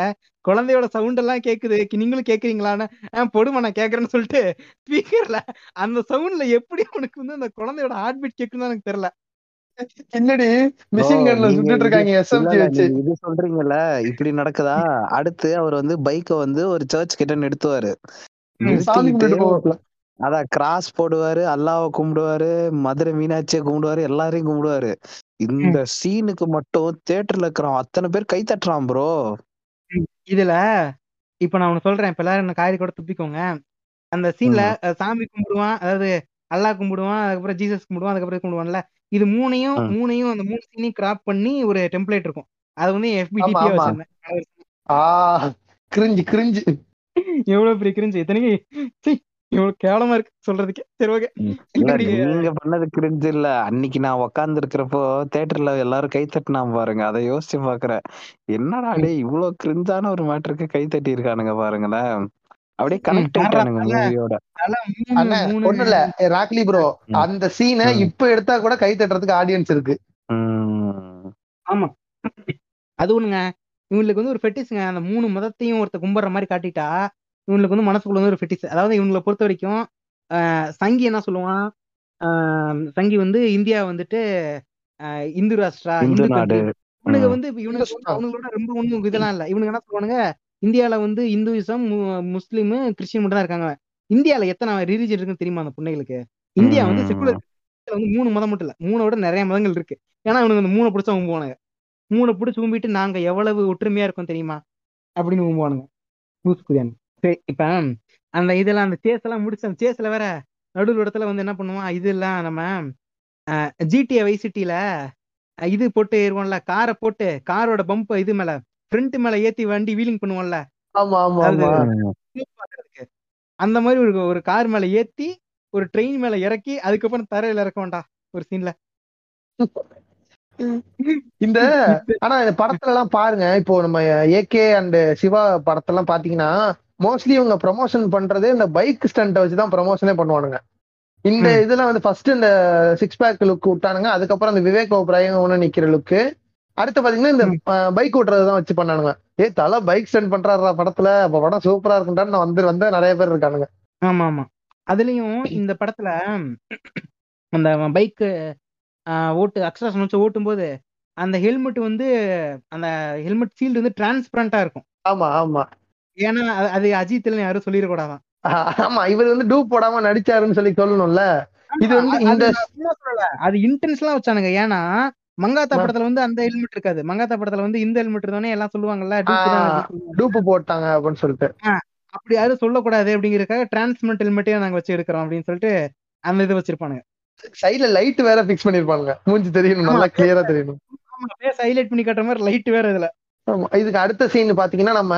குழந்தையோட சவுண்ட் எல்லாம் கேக்குது. நீங்களும் கேக்குறீங்களான்னு? ஆஹ் போடுமா நான் கேக்குறேன்னு சொல்லிட்டு ஸ்பீக்கர்ல அந்த சவுண்ட்ல எப்படி அவனுக்கு வந்து அந்த குழந்தையோட ஹார்ட் பீட் கேக்குன்னு எனக்கு தெரியல. பின்னாடி மிஷின் கன்ல சுட்டுட்டு இருக்காங்க எஸ்எம்ஜி வச்சு. இது சொல்றீங்கல்ல இப்படி நடக்குதா? அடுத்து அவர் வந்து பைக்கை வந்து ஒரு சர்ச் கிட்ட நிறுத்துவாரு. அதான் கிராஸ் போடுவாரு அல்லாவை கும்பிடுவாரு மதுரை மீனாட்சியை கும்பிடுவாரு எல்லாரையும் கும்பிடுவாரு. இந்த சீனுக்கு மட்டும் தியேட்டர்ல இருக்கிறவன் அத்தனை பேர் கை தட்டுறான் ப்ரோ. இதுல இப்ப நான் ஒண்ணு சொல்றேன். இப்ப எல்லாரும் என்ன காரி கூட துப்பிக்கோங்க. அந்த சீன்ல சாமி கும்பிடுவான் அதாவது அல்லாஹ் கும்பிடுவான் அதுக்கப்புறம் ஜீசஸ் கும்பிடுவான் அதுக்கப்புறம் கும்பிடுவான்ல. இது மூணையும். மூணையும் அந்த மூணு சீனையும் கிராப் பண்ணி ஒரு டெம்ப்ளேட் இருக்கும். அது வந்து எஃபிடிபியா வச்சிருந்தேன். Cringe cringe. எவ்வளவு பெரிய கிரிஞ்சு? இத்தனைக்கு இவ்வளவு கேவலமா இருக்கு சொல்றதுக்கே. சரி ஓகே. நீங்க பண்ணது கிரிஞ்சு இல்ல. அன்னைக்கு நான் உக்காந்து இருக்கிறப்போ தியேட்டர்ல எல்லாரும் கை தட்டினா பாருங்க. அதை யோசிச்சு பாக்குறேன். என்னடா டேய் இவ்வளவு கிரிஞ்சான ஒரு மேட்டருக்கு கை தட்டி இருக்கானுங்க பாருங்களேன். அப்படியே கனெக்ட் ஆயிட்டானுங்க மூவியோட ஒண்ணு இல்ல. ராக்லி ப்ரோ. அந்த சீனை. இப்ப எடுத்தா கூட கை தட்டுறதுக்கு ஆடியன்ஸ் இருக்கு. ஆமா. அது ஒண்ணுங்க. இவங்களுக்கு வந்து ஒரு ஃபெட்டிஸ்ங்க அந்த மூணு மதத்தையும் ஒருத்த கும்பிடுற மாதிரி காட்டிட்டா இவங்களுக்கு வந்து மனசுக்குள்ள வந்து ஒரு ஃபெட்டிஸ் அதாவது இவங்களை பொறுத்த வரைக்கும் ஆஹ் சங்கி என்ன சொல்லுவான்? ஆஹ் சங்கி வந்து இந்தியா வந்துட்டு இந்து ராஷ்டிரா இந்து நாடு. வந்து இவனுக்கு வந்து இந்துஸ்தான் அவங்களோட ரொம்ப ஒண்ணும் இதெல்லாம் இல்ல. இவனுங்க என்ன சொல்லுவானுங்க? இந்தியால வந்து இந்துயிசம் முஸ்லீம் கிறிஸ்டின் மட்டும் தான் இருக்காங்க. இந்தியால எத்தனை ரிலிஜன் இருக்குன்னு தெரியுமா அந்த பிள்ளைகளுக்கு இந்தியா வந்து செக்குலர் வந்து மூணு மதம் மட்டும் இல்ல. மூணை விட நிறைய மதங்கள் இருக்கு. ஏன்னா இவனுக்கு அந்த மூணை பிடிச்சா கும்புவானுங்க மூணை பிடிச்சி கும்பிட்டு நாங்க எவ்வளவு ஒற்றுமையா இருக்கோம் தெரியுமா? அப்படின்னு லூசுக்குதியானு சரி இப்ப அந்த இதெல்லாம் அந்த சேஸ் எல்லாம் முடிச்சு அந்த சேஸ்ல வேற நடுவில் இடத்துல வந்து என்ன பண்ணுவான் இதெல்லாம் நம்ம ஜிடிஏ வைசிட்டியில இது போட்டு ஏறுவோம்ல. காரை போட்டு காரோட பம்ப் இது மேல ஃப்ரண்ட் மேல ஏத்தி வண்டி வீலிங் பண்ணுவோம்ல? அந்த மாதிரி ஒரு ஒரு கார் மேல ஏத்தி ஒரு ட்ரெயின் மேல இறக்கி அதுக்கப்புறம் தரையில இறக்க வேண்டாம் ஒரு சீன்ல இந்த ஆனா இந்த படத்துல எல்லாம் பாருங்க இப்போ நம்ம ஏகே அண்ட் சிவா படத்தெல்லாம் பாத்தீங்கன்னா மோஸ்ட்லி இவங்க ப்ரமோஷன் பண்றதே இந்த பைக் ஸ்டண்ட்டை வச்சுதான் ப்ரமோஷனே பண்ணுவானுங்க. இந்த ம். இதுல வந்து ஃபர்ஸ்ட் இந்த சிக்ஸ் பேக் லுக் விட்டானுங்க அதுக்கப்புறம் அந்த விவேக் ஓப்ராயம் ஒண்ணு நிக்கிற லுக்கு அடுத்து பாத்தீங்கன்னா இந்த பைக் ஓட்டுறதுதான் வச்சு பண்ணானுங்க. ஏ தலை பைக் ஸ்டண்ட் பண்றாருடா படத்துல. அப்ப படம் சூப்பரா இருக்குன்றான்னு நான் வந்து வந்து நிறைய பேர் இருக்கானுங்க. ஆமா ஆமா அதுலயும் இந்த படத்துல அந்த பைக் ஓட்டு அக்ஸ்ட்ராசன் வச்சு ஓட்டும் போது அந்த ஹெல்மெட் வந்து அந்த ஹெல்மெட் ஃபீல்டு வந்து டிரான்ஸ்பரண்டா இருக்கும். ஆமா ஆமா. ஏன்னா அது- அஜித்ல யாரும் சொல்லிடக்கூடாதான். <laughs> ஆமா இவர் வந்து டூப் போடாம நடிச்சாருன்னு சொல்லி சொல்லணும்ல. இது வந்து இந்த அது இன்டென்ஸ்லாம் வச்சானுங்க. ஏன்னா மங்காத்தா. படத்துல வந்து அந்த ஹெல்மெட் இருக்காது. மங்காத்தா படத்துல வந்து இந்த ஹெல்மெட் இருந்தோடனே எல்லாம் சொல்லுவாங்கல்ல. டூப்பு போட்டாங்க அப்படின்னு சொல்லிட்டு. அப்படி யாரும் சொல்லக்கூடாது அப்படிங்கறதுக்காக டிரான்ஸ்மெண்ட் ஹெல்மெட்டே நாங்க வச்சு எடுக்கிறோம் அப்படின்னு சொல்லிட்டு அந்த இது வச்சிருப்பானுங்க. சைடுல லைட் வேற பிக்ஸ் பண்ணிருப்பாங்க மூஞ்சி தெரியணும் நல்லா கிளியரா தெரியணும். ஹைலைட் பண்ணி காட்டுற மாதிரி லைட் வேற இதுல. ஆமா இதுக்கு அடுத்த சீன் பாத்தீங்கன்னா நம்ம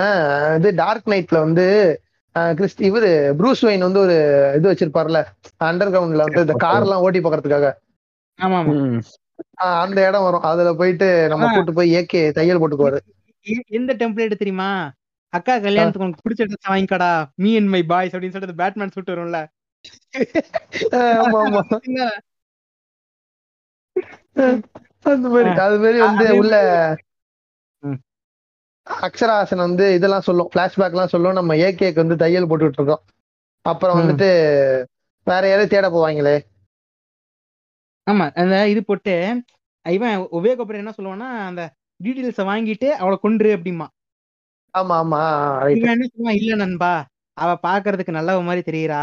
இது டார்க் நைட்ல வந்து கிறிஸ்ட் இவரு ப்ரூஸ் வெயின் வந்து ஒரு இது வச்சிருப்பார்ல அண்டர் கிரவுண்ட்ல வந்து இந்த கார் எல்லாம் ஓட்டி பாக்குறதுக்காக. அந்த இடம் வரும். அதுல போயிட்டு நம்ம. கூட்டு போய் ஏகே தையல் போட்டுக்குவாரு. எந்த டெம்ப்ளேட் தெரியுமா? அக்கா கல்யாணத்துக்கு உனக்கு பிடிச்ச ட்ரெஸ் வாங்கிக்கடா. மீ அண்ட் மை பாய்ஸ் அப்படின்னு சொல்லிட்டு பேட்மேன் சூட் வரும்ல. அந்த மாதிரி அது மாதிரி வந்து உள்ள. அக்ஷராசன் வந்து இதெல்லாம் சொல்லும். பிளாஷ்பேக் எல்லாம் சொல்லும். நம்ம ஏகேக்கு வந்து தையல் போட்டுட்டு இருக்கோம். அப்புறம். வந்துட்டு வேற யாரையும் தேட போவாங்களே? ஆமா அந்த இது போட்டு இவன் உபயோக என்ன சொல்லுவான்னா அந்த டீடைல்ஸ வாங்கிட்டு அவளை கொன்று அப்படிமா ஆமா ஆமா இவன் என்ன சொல்லுவான் இல்ல நண்பா அவ பாக்குறதுக்கு நல்லவ மாதிரி தெரியுறா.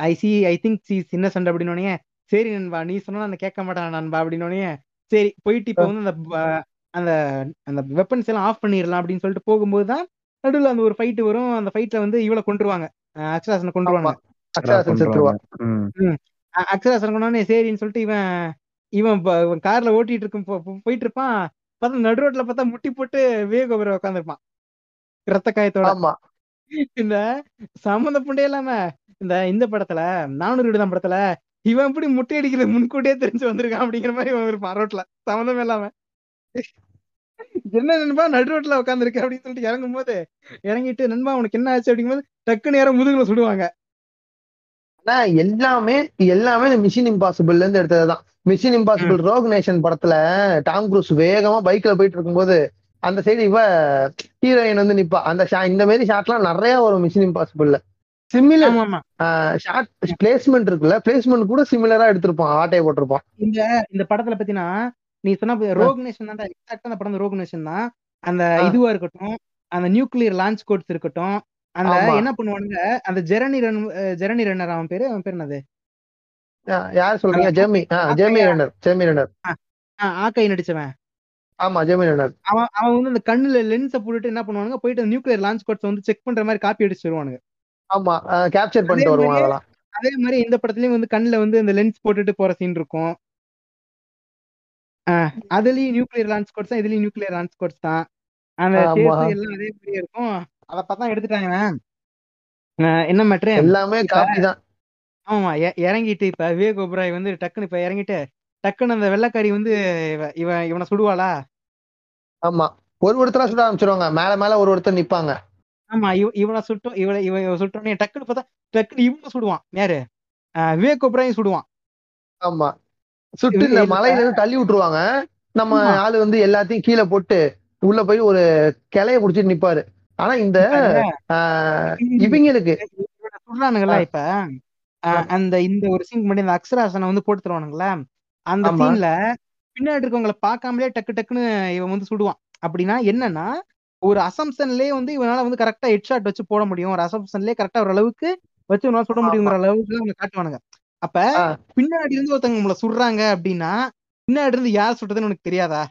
I see I think see சின்ன சண்டை அப்படின்னு சரி நண்பா நீ சொன்னா நான் கேட்க மாட்டான் நண்பா அப்படின்னு சரி போயிட்டு இப்போ வந்து அந்த அந்த அந்த வெப்பன்ஸ் எல்லாம் ஆஃப் பண்ணிடலாம் அப்படின்னு சொல்லிட்டு போகும்போது தான் நடுவில் அந்த ஒரு ஃபைட் வரும். அந்த ஃபைட்ல வந்து இவளை கொண்டுருவாங்க அக்ஷராசனை கொண்டுருவாங்க அக்ஷராசன் செத்துருவா உம் அ- அக்ஷராசன் கொண்டோடனே சரின்னு சொல்லிட்டு இவன் இவன் கார்ல ஓட்டிட்டு இருக்கும் போயிட்டு இருப்பான் பார்த்தா நடு ரோட்ல பார்த்தா முட்டி போட்டு வேகோபுரம் உட்காந்துருப்பான் ரத்த காயத்தோட. இந்த சம்மந்த புண்டே இல்லாம இந்த இந்த படத்துல நானூறு விடுதான் படத்துல இவன் எப்படி முட்டை அடிக்கிறது முன்கூட்டியே தெரிஞ்சு வந்திருக்கான் அப்படிங்கிற மாதிரி இவன் இருப்பான் ரோட்ல. சம்மந்தமே இல்லாம. என்ன நண்பா நடு ரோட்ல உட்காந்துருக்க அப்படின்னு சொல்லிட்டு இறங்கும் போது இறங்கிட்டு நண்பா உனக்கு என்ன ஆச்சு? அப்படிங்கும்போது டக்குன்னு யாரும் முதுகுல சுடுவாங்க. ஆனா எல்லாமே எல்லாமே இந்த மிஷின் இம்பாசிபிள்ல இருந்து எடுத்ததுதான். மிஷின் இம்பாசிபிள் ரோக் நேஷன் படத்துல டாம் குரூஸ் வேகமா பைக்ல போயிட்டு இருக்கும்போது அந்த சைடு இவ ஹீரோயின் வந்து நிப்பா. அந்த shot- இந்த மாதிரி ஷாட்லாம் நிறைய வரும் மிஷின் இம்பாசிபிள்ல சிமிலர் ஷார்ட் பிளேஸ்மெண்ட் இருக்குல்ல பிளேஸ்மெண்ட் கூட சிமிலரா எடுத்திருப்பான். ஆட்டையை போட்டிருப்பான். இந்த இந்த படத்துல பத்தினா நீ சொன்ன ரோக் நேஷன் தான் எக்ஸாக்டா அந்த படம் ரோக் நேஷன் தான். அந்த. இதுவா இருக்கட்டும் அந்த நியூக்ளியர் லான்ச் கோட்ஸ் இருக்கட்டும் அந்த. என்ன பண்ணுவானுங்க? அந்த ஜெரணி ரன் ஜெரணி ரன்னர் அவன் பேரு? அவன் பேர் என்னது? யார் சொல்றீங்க? ஜெர்மி ஆ Jeremy Renner Jeremy Renner Hawkeye நடிச்சவன். ஆமா ஜெமினி கணேசன் அவன் அவன் வந்து அந்த கண்ணுல லென்ஸை போட்டுட்டு என்ன பண்ணுவானுங்க? போயிட்டு நியூக்ளியர் லான்ச் கோட்ஸ் வந்து செக் பண்ற மாதிரி காப்பி அடிச்சு வருவானுங்க ஆமா கேப்சர் பண்ணிட்டு வருவான் மாதிரியே அதெல்லாம். அதே மாதிரி இந்த படத்துலயும் வந்து கண்ணுல வந்து அந்த லென்ஸ் போட்டுட்டு போற சீன் இருக்கும். அதுலயும் நியூக்ளியர் லான்ச் கோட்ஸ் தான் இதுலயும் நியூக்ளியர் லான்ச் கோட்ஸ் தான். அந்த எல்லாம் அதே மாதிரியே இருக்கும். அதை பார்த்தா எடுத்துட்டாங்க ஆஹ் என்ன மேட்ரு எல்லாமே காப்பி தான். ஆமா இறங்கிட்டு இப்ப விவேக் ஒபராய் வந்து டக்குன்னு இப்ப இறங்கிட்டு டக்குன்னு அந்த வெள்ளைக்காரி வந்து இவ- இவன் இவனை சுடுவாளா? ஆமா. ஒரு ஒருத்தரா சுட ஆரம்பிச்சிருவாங்க. மேல மேல ஒரு ஒருத்தர் நிப்பாங்க. ஆமா இவ இவனை சுட்டும் இவளை இவன் இவன் சுட்டோன்னே டக்குன்னு பார்த்தா டக்குன்னு இவனை சுடுவான். யாரு? ஆஹ் விவேக் ஒபராயும் சுடுவான். ஆமா. சுட்டு இந்த மலையில இருந்து தள்ளி விட்டுருவாங்க. நம்ம ஆளு வந்து எல்லாத்தையும் கீழே போட்டு உள்ள போய் ஒரு கிளைய புடிச்சிட்டு நிப்பாரு. ஆனா இந்த இவங்களுக்கு ஆஹ், இப்ப அந்த இந்த ஒரு சீன் பண்ணி அந்த அக்ஷராசனை வந்து போட்டு தருவானுங்களா அந்த சீன்ல பின்னாடி இருக்கவங்கள பார்க்காமலே டக்கு டக்குன்னு இவன் வந்து சுடுவான். அப்படின்னா என்னன்னா ஒரு அசம்சன்லயே வந்து இவனால வந்து கரெக்டா ஹெட் ஷாட் வச்சு போட முடியும். ஒரு அசம்சன்லயே கரெக்டா ஒரு அளவுக்கு வச்சு இவனால சுட முடியுங்கிற அளவுக்கு அவங்க காட்டுவானுங்க. அப்ப பின்னாடி இருந்து ஒருத்தவங்க நம்மள சுடுறாங்க அப்படின்னா பின்னாடி இருந்து யார் சுட்டதுன்னு உனக்கு தெரியாதா?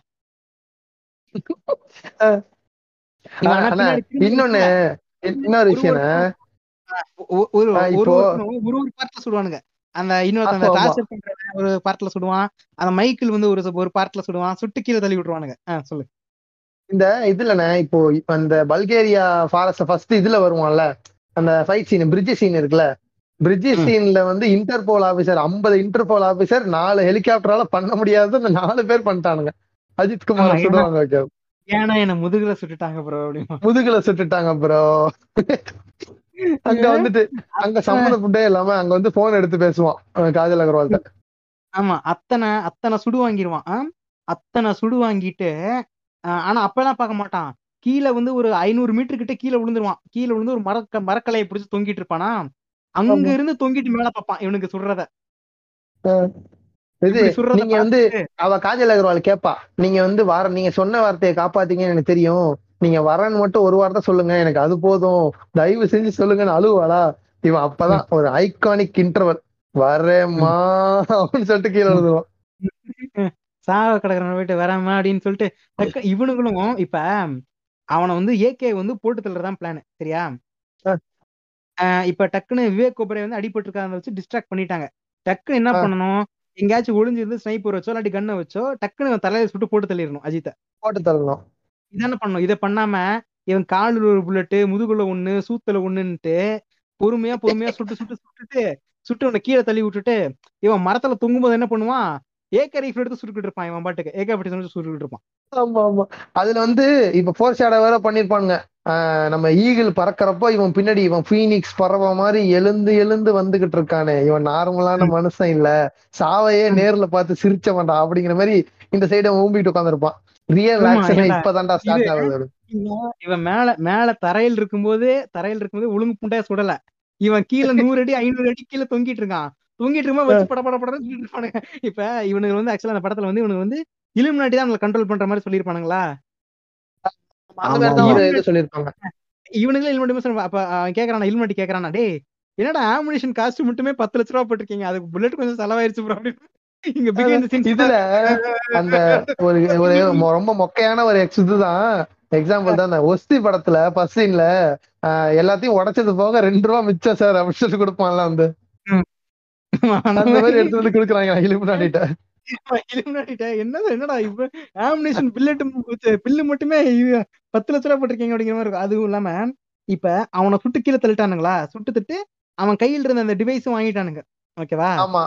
இன்னொன்னு இன்னொரு விஷயம் ஒரு ஒரு ஒரு பார்ட்ல சுடுவானுங்க அந்த இன்னொருத்த டார்ச்சர் ஒரு பார்ட்ல சுடுவான் அந்த மைக்கிள் வந்து ஒரு ஒரு பார்ட்ல சுடுவான் சுட்டு கீழே தள்ளி விட்டுருவானுங்க. ஆ சொல்லு. இந்த இதுலண்ணே இப்போ இப்ப அந்த பல்கேரியா ஃபாரஸ்ட் ஃபர்ஸ்ட் இதுல வருவான்ல. அந்த ஃபைட் சீன் பிரிட்ஜ் சீன் இருக்குல்ல. பிரிட்ஜ் சீன்ல வந்து இன்டர்போல் ஆபீசர் 50 இன்டர்போல் ஆபீசர் நாலு ஹெலிகாப்டரால பண்ண முடியாத அந்த நாலு பேர் பண்ணிட்டானுங்க. அஜித் குமார சுடுவாங்க. ஏன்னா என்ன முதுகுல சுட்டுட்டாங்க ப்ரோ அப்படிமா. முதுகுல சுட்டுட்டாங்க ப்ரோ அங்க வந்துட்டு அங்க சம்மந்தப்பட்டே இல்லாம அங்க வந்து போன் எடுத்து பேசுவான் காஜல் அகர்வால்கிட்ட. ஆமா அத்தனை அத்தனை சுடு வாங்கிடுவான்? அத்தனை சுடு வாங்கிட்டு ஆனா அப்பெல்லாம் பார்க்க மாட்டான். கீழே வந்து ஒரு ஐநூறு மீட்டர் கிட்ட கீழே விழுந்துருவான். கீழே விழுந்து ஒரு மரக்க மரக்கலையை பிடிச்சு தொங்கிட்டு இருப்பானா? அங்க இருந்து தொங்கிட்டு மேல பார்ப்பான் இவனுக்கு சுடுறத. இது நீங்க வந்து அவ காஜல் அகர்வால் கேப்பா. நீங்க வந்து வர நீங்க சொன்ன வார்த்தையை காப்பாத்தீங்கன்னு எனக்கு தெரியும். நீங்க வரேன்னு மட்டும் ஒரு வார்த்தை சொல்லுங்க. எனக்கு அது போதும். தயவு செஞ்சு சொல்லுங்கன்னு அழுவாளா? இவன் அப்பதான் ஒரு ஐகானிக் இன்டர்வல் வரேம்மா அப்படின்னு சொல்லிட்டு கீழே ம். விழுந்துருவான். <laughs> சாவ கிடக்குறவன போயிட்டு வராம அப்படின்னு சொல்லிட்டு டக்கு இவனுங்களும் இப்ப அவனை வந்து ஏகே வந்து போட்டு தள்ளுறதான் பிளான் சரியா? இப்ப டக்குன்னு விவேக் ஒபரே வந்து அடிபட்டு இருக்காத வச்சு டிஸ்ட்ராக்ட் பண்ணிட்டாங்க. டக்குன்னு என்ன பண்ணணும்? எங்கேயாச்சும் ஒளிஞ்சு இருந்து ஸ்னைப்பர் வச்சோ இல்லாட்டி கண்ணை வச்சோ டக்குன்னு தலையில சுட்டு போட்டு தள்ளிடணும் அஜித்தை. போட்டு தள்ளணும். இதானே பண்ணணும். இதை பண்ணாம இவன் காலில் ஒரு புல்லட்டு முதுகுல ஒண்ணு சூத்துல ஒண்ணுன்ட்டு பொறுமையா பொறுமையா சுட்டு சுட்டு சுட்டுட்டு சுட்டு உன்னை கீழே தள்ளி விட்டுட்டு இவன் மரத்துல தொங்கும்போது என்ன பண்ணுவான்? ஏக்க ரைஃபிள் எடுத்து சுட்டுக்கிட்டு இருப்பான் இவன் பாட்டுக்கு. ஏக்க பட்டி சுட்டுக்கிட்டு இருப்பான். ஆமா ஆமா. அதுல வந்து இப்ப ஃபோர் ஷேடோ வேற பண்ணிருப்பானுங்க. நம்ம ஈகிள் பறக்கறப்போ இவன் பின்னாடி இவன் ஃபீனிக்ஸ் பறவை மாதிரி எழுந்து எழுந்து வந்துகிட்டு இருக்கானே. இவன் நார்மலான மனுஷன் இல்ல. சாவையே. நேர்ல பார்த்து சிரிச்ச மாட்டான். அப்படிங்கிற மாதிரி இந்த சைடு ஊம்பிட்டு உட்காந்துருப்பான் ரியல் ஏண்டா இப்பதான்டா ஸ்டார்ட் ஆகுது இவன் மேல மேல தரையில் இருக்கும்போது தரையில் இருக்கும்போது ஒழுங்கு புண்டையா சுடல. இவன் கீழே நூறு அடி ஐநூறு அடி கீழே தொங்கிட்டு இருக்கான். தொங்கிட்டு இருக்கும்போது வச்சு பட பட படன்னு சுட்டுட்டு இருப்பானுங்க. இப்ப இவனுக்கு வந்து ஆக்சுவலா அந்த படத்துல வந்து இவனுக்கு வந்து இலுமினாட்டி தான் கண்ட்ரோல் பண்ற மாதிரி சொல்லியிருப்பானுங்களா? இவனுங்களே இலுமினாட்டி அப்ப கேக்குறானா இலுமினாட்டி கேக்குறானா டேய் என்னடா ஆமுனிஷன் காஸ்ட் மட்டுமே பத்து லட்ச ரூபா போட்டிருக்கீங்க? அதுக்கு புல்லட் கொஞ்சம் செலவாயிருச்சு ப்ரோ இங்க இதுல அந்த ஒரு ஒரு ரொம்ப மொக்கையான ஒரு இதுதான் எக்ஸாம்பிள் தான் அந்த ஒஸ்தி படத்துல ஃபர்ஸ்ட் சீன்ல எல்லாத்தையும் உடைச்சது போக ரெண்டு ரூபா மிச்சம் சார் அப்படின்னு சொல்லி கொடுப்பான்ல அந்த அந்த மாதிரி மாதிரி. எடுத்து வந்து கொடுக்குறாங்க. இலுமினாட்டிட்ட இலுமினாட்டிட்ட என்னடா என்னடா இப்ப ஆமுனேஷன் பில்லட் பில்லு மட்டுமே பத்து லட்ச ரூபா போட்டிருக்கீங்க அப்படிங்கிற மாதிரி இருக்கும். அதுவும் இல்லாம இப்ப அவனை சுட்டு கீழே தள்ளிட்டானுங்களா? சுட்டு தட்டு அவன் கையில் இருந்த அந்த டிவைஸும் வாங்கிட்டானுங்க. ஓகேவா ஆமா.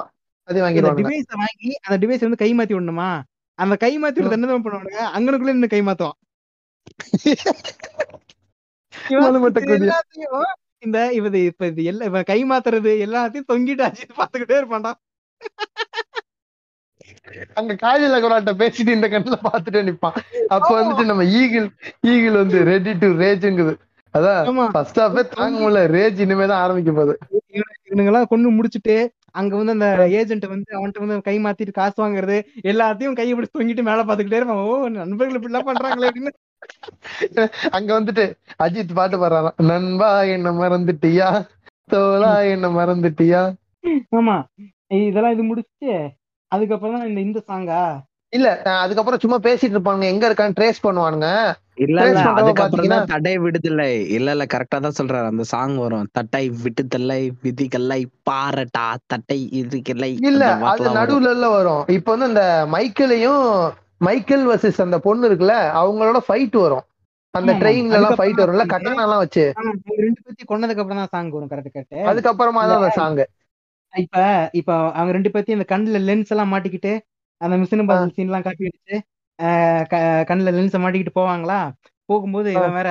அது வாங்கிடுவானுங்க. டிவைஸ வாங்கி அந்த டிவைஸ் வந்து கை மாத்தி விடணுமா? அந்த கை மாத்தி விடுறது என்ன பண்ணுவானுங்க? அங்கனுக்குள்ள நின்னு கை மாத்துவான். இந்த இவது இப்ப இது எல்லா இவன் கை மாத்துறது எல்லாத்தையும் தொங்கிட்டு அஜித் பாத்துக்கிட்டே இருப்பான்டா. அங்க காஜல் அகர்வால்ட்ட பேசிட்டு இந்த கண்ணுல பாத்துட்டே நிப்பான். அப்ப வந்துட்டு நம்ம ஈகிள் ஈகிள் வந்து ரெடி டு ரேஜ்ங்குது அதான் ஃபர்ஸ்ட் ஹாஃபே தாங்க முடியல. ரேஜ் இனிமேதான் ஆரம்பிக்க போகுது. இவனுங்கெல்லாம் கொண்டு முடிச்சுட்டு அங்க வந்து அந்த ஏஜென்ட் வந்து அவன்கிட்ட வந்து கை மாத்திட்டு காசு வாங்குறது எல்லாத்தையும் கையை பிடிச்சி தொங்கிட்டு மேல பாத்துக்கிட்டே இருப்பான். ஓ நண்பர்கள் இப்படி எல்லாம் பண்றாங்களே அப்படின்னு <laughs> அங்க வந்துட்டு அஜித் பாட்டு பாடுறாராம். நண்பா என்ன மறந்துட்டியா? தோலா என்ன மறந்துட்டியா? ஆமா. இதெல்லாம் இது முடிச்சுட்டு அதுக்கப்புறம் தான் இந்த இந்த சாங்கா இல்ல அதுக்கப்புறம் சும்மா பேசிட்டு இருப்பானுங்க. எங்க இருக்கான்னு ட்ரேஸ் பண்ணுவானுங்க. இல்ல இல்ல. அதுக்கப்புறம் தடை விடுதலை. இல்ல இல்ல. கரெக்டா தான் சொல்றாரு. அந்த சாங் வரும். தட்டை விடுதலை விதிகளை பாரட்டா தட்டை இதுகளை இல்ல அது. நடுவுல எல்லாம் வரும். இப்ப வந்து அந்த மைக்கேலையும் மைக்கேல் வர்சஸ் அந்த பொண்ணு இருக்குல்ல அவங்களோட ஃபைட் வரும். அந்த ட்ரெயின்ல எல்லாம் ஃபைட் வரும்ல கட்டானா எல்லாம் வச்சு. ரெண்டு பேத்தையும் கொன்னதுக்கு அப்புறம் தான் சாங் வரும் கரெக்ட் கரெக்ட். அதுக்கப்புறமா தான் அந்த சாங் இப்ப இப்ப அவங்க ரெண்டு பேத்தையும் இந்த கண்ணுல லென்ஸ் எல்லாம் மாட்டிக்கிட்டு அந்த மிஷின் பாஸ் சீன் எல்லாம் காப்பி அடிச்சு ஆஹ் க- கண்ணுல லென்ஸை மாட்டிக்கிட்டு போவாங்களா? போகும்போது இவன் வேற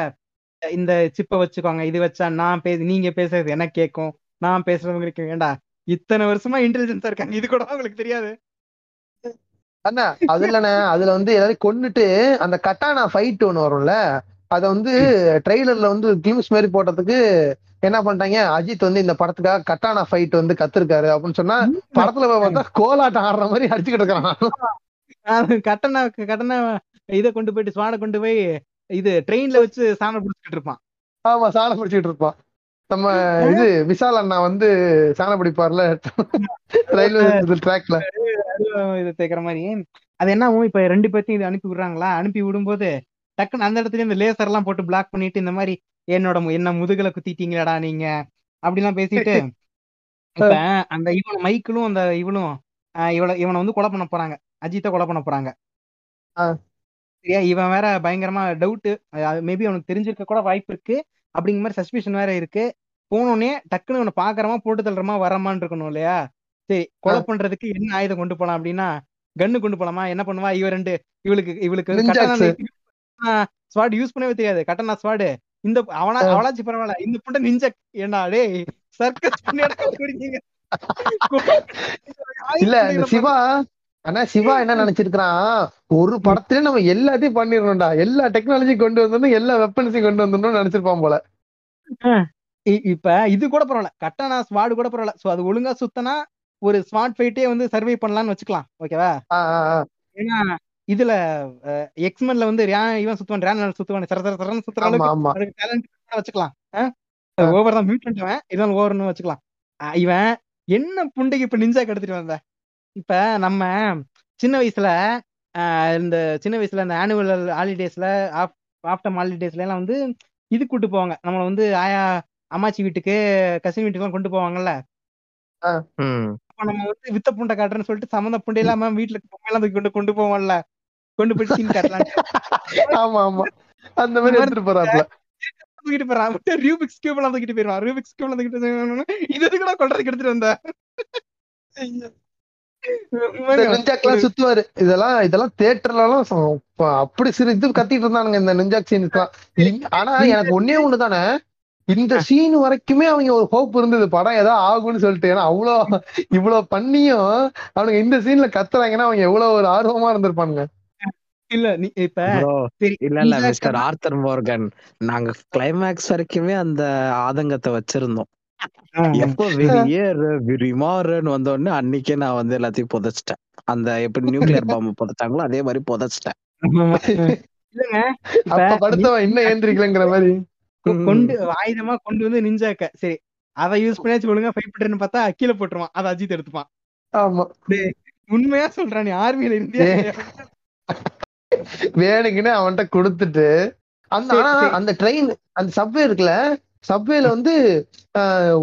இந்த சிப்பை வச்சுக்கோங்க இது வச்சா நான் பேச நீங்க பேசுறது எனக்கு கேட்கும் நான் பேசுறது உங்களுக்கு வேண்டா இத்தனை வருஷமா இன்டெலிஜென்ஸா இருக்காங்க இது கூட உங்களுக்கு தெரியாது? அண்ணா அது இல்லண்ணே அதுல வந்து எல்லாரையும் கொன்னுட்டு அந்த கட்டானா ஃபைட் ஒண்ணு வரும்ல அத வந்து ட்ரெய்லர்ல வந்து கிளிம்ஸ் மாதிரி போட்டதுக்கு என்ன பண்ணிட்டாங்க? அஜித் வந்து இந்த படத்துக்காக கட்டானா ஃபைட் வந்து கத்துருக்காரு அப்படின்னு சொன்னா படத்துல போய் பார்த்தா கோலாட்டம் ஆடுற மாதிரி அடிச்சுக்கிட்டு இருக்கான் அது கட்டணா கட்டணா இதை கொண்டு போயிட்டு ஸ்வாட கொண்டு போய் இது ட்ரெயின்ல வச்சு சாணம் பிடிச்சிட்டு இருப்பான். ஆமா சாணம் பிடிச்சிட்டு இருப்பான். நம்ம இது விஷால் அண்ணா வந்து சாணம் பிடிப்பார்ல <laughs> ரயில்வே ட்ராக்ல இது தேக்கிற மாதிரி. அது என்ன ஆகும் இப்ப ரெண்டு பேர்த்தையும் இது அனுப்பி விடுறாங்களா? அனுப்பி விடும்போது டக்குன்னு அந்த இடத்துல இந்த லேசர் எல்லாம் போட்டு பிளாக் பண்ணிட்டு இந்த மாதிரி என்னோட என்ன முதுகுல குத்திட்டீங்களாடா நீங்க? அப்படிலாம் பேசிட்டு <laughs> இப்ப அந்த இவன் மைக்கிளும் அந்த இவளும் இவள இவனை வந்து கொலை பண்ண போறாங்க. அஜித்தை கொலை பண்ண போறாங்க. சரியா? இவன் வேற பயங்கரமா டவுட் மேபி அவனுக்கு தெரிஞ்சிருக்க கூட வாய்ப்பு இருக்கு. அப்படிங்கிற மாதிரி சஸ்பிஷன் வேற இருக்கு. போனோடனே டக்குன்னு இவனை பாக்குறமா போட்டு தள்ளுறமா வரமான்னு இருக்கணும் இல்லையா? சரி கொலை பண்றதுக்கு என்ன ஆயுதம் கொண்டு போலாம் அப்படின்னா கன்னு கொண்டு போலாமா? என்ன பண்ணுவா? இவ ரெண்டு. இவளுக்கு இவளுக்கு. ஸ்வாட் யூஸ் பண்ணவே தெரியாது. Katana sword. இந்த அவனா. அவளாச்சு பரவாயில்ல. இந்த புண்டை நிஞ்ச ஏண்டா டேய் சர்க்கஸ் <laughs> இல்ல சிவா ஆனா சிவா என்ன நினைச்சிருக்கான் ஒரு படத்துல நம்ம எல்லாத்தையும் பண்ணிடணும்டா. எல்லா டெக்னாலஜி கொண்டு வந்துடணும் எல்லா வெப்பன்ஸையும் கொண்டு வந்துடணும்னு நினைச்சிருப்பான் போல. இப்ப இது கூட பரவாயில்ல. கட்டானா ஸ்வாடு கூட பரவாயில்ல. சோ அது ஒழுங்கா சுத்தனா ஒரு ஸ்மார்ட் ஃபைட்டே வந்து சர்வை பண்ணலாம்னு வச்சுக்கலாம் ஓகேவா. ஏன்னா இதுல எக்ஸ்மென்ல வந்து ரே- இவன் சுத்துவான் ரேன் சுத்துவான் சர சர சரன்னு சுத்துற அளவுக்கு டேலண்ட் வச்சுக்கலாம். ஓவர் தான் மியூட் அவன் இதான் ஓவர்னு வச்சுக்கலாம். இவன் என்ன புண்டைக்கு இப்ப நிஞ்சா எடுத்துட்டு வந்த? இப்ப நம்ம சின்ன வயசுல இந்த சின்ன வயசுல இந்த ஆனுவல் ஹாலிடேஸ்ல ஆஃப்டர் ஹாலிடேஸ்ல எல்லாம் வந்து இது கூட்டு போவாங்க. நம்மள வந்து ஆயா அம்மாச்சி வீட்டுக்கு கசின் வீட்டுக்கு எல்லாம் கொண்டு போவாங்கல்ல? ம். அப்ப நம்ம வந்து வித்த புண்டை காட்டுறேன்னு சொல்லிட்டு சம்மந்த புண்டை இல்லாம வீட்டுல பொம்மையெல்லாம் தூக்கி கொண்டு கொண்டு போவோம்ல. கொண்டு போயிட்டு சீன் காட்டலாம் ஆமா ஆமா. அந்த மாதிரி எடுத்துட்டு போறாப்ல. தூக்கிட்டு போறான். ரூபிக்ஸ் கியூப் எல்லாம் தூக்கிட்டு போயிருவான். ரூபிக்ஸ் கியூப் எல்லாம் தூக்கிட்டு. இது எதுக்குடா கொள்றதுக்கு எடுத்துட்டு வந்த? இந்த நிஞ்சாக்கெல்லாம் சுத்துவாரு. இதெல்லாம் இதெல்லாம் தியேட்டர்ல எல்லாம் ச- அப்ப அப்படி சிறு இது கத்திட்டு இருந்தானுங்க இந்த நிஞ்சாக் சீனுக்குலாம் ஆனா எனக்கு ஒன்னே ஒண்ணுதானே இந்த சீன் வரைக்குமே அவங்க ஒரு ஹோப் இருந்தது. படம் ஏதோ ஆகும்னு சொல்லிட்டு. ஏன்னா அவ்வளோ இவ்வளவு பண்ணியும் அவனுங்க இந்த சீன்ல கத்துறாங்கன்னா அவங்க எவ்வளவு ஒரு ஆர்வமா இருந்திருப்பானுங்க. இல்ல நீ இப்ப இல்ல இல்ல மிஸ்டர் ஆர்த்தர் மோர்கன் நாங்க கிளைமேக்ஸ் வரைக்குமே அந்த ஆதங்கத்தை வச்சிருந்தோம். எப்போ விரிமாறன்னு வந்த உடனே அன்னைக்கே நான் வந்து எல்லாத்தையும் புதைச்சிட்டேன். அந்த எப்படி நியூக்ளியர் பாம்பு புதைச்சாங்களோ அதே மாதிரி புதைச்சிட்டேன். இல்லங்க அப்ப படுத்தவன் இன்னும் ஏந்திரிக்கலங்கிற மாதிரி. கொண்டு ஆயுதமா கொண்டு வந்து நிஞ்சாக்க சரி. அதை யூஸ் பண்ணியாச்சு ஒழுங்கா ஃபைட் பண்றேன்னு பார்த்தா கீழே போட்டுருவான். அதை அஜித் எடுத்துப்பான். ஆமா. உண்மையா சொல்றான் நீ ஆர்மியில இருந்தியா ஏய். வேணுக்குன்னு அவன்கிட்ட கொடுத்துட்டு அந்த. அந்த ட்ரெயின் அந்த சப்வே இருக்குல்ல சப்வேல வந்து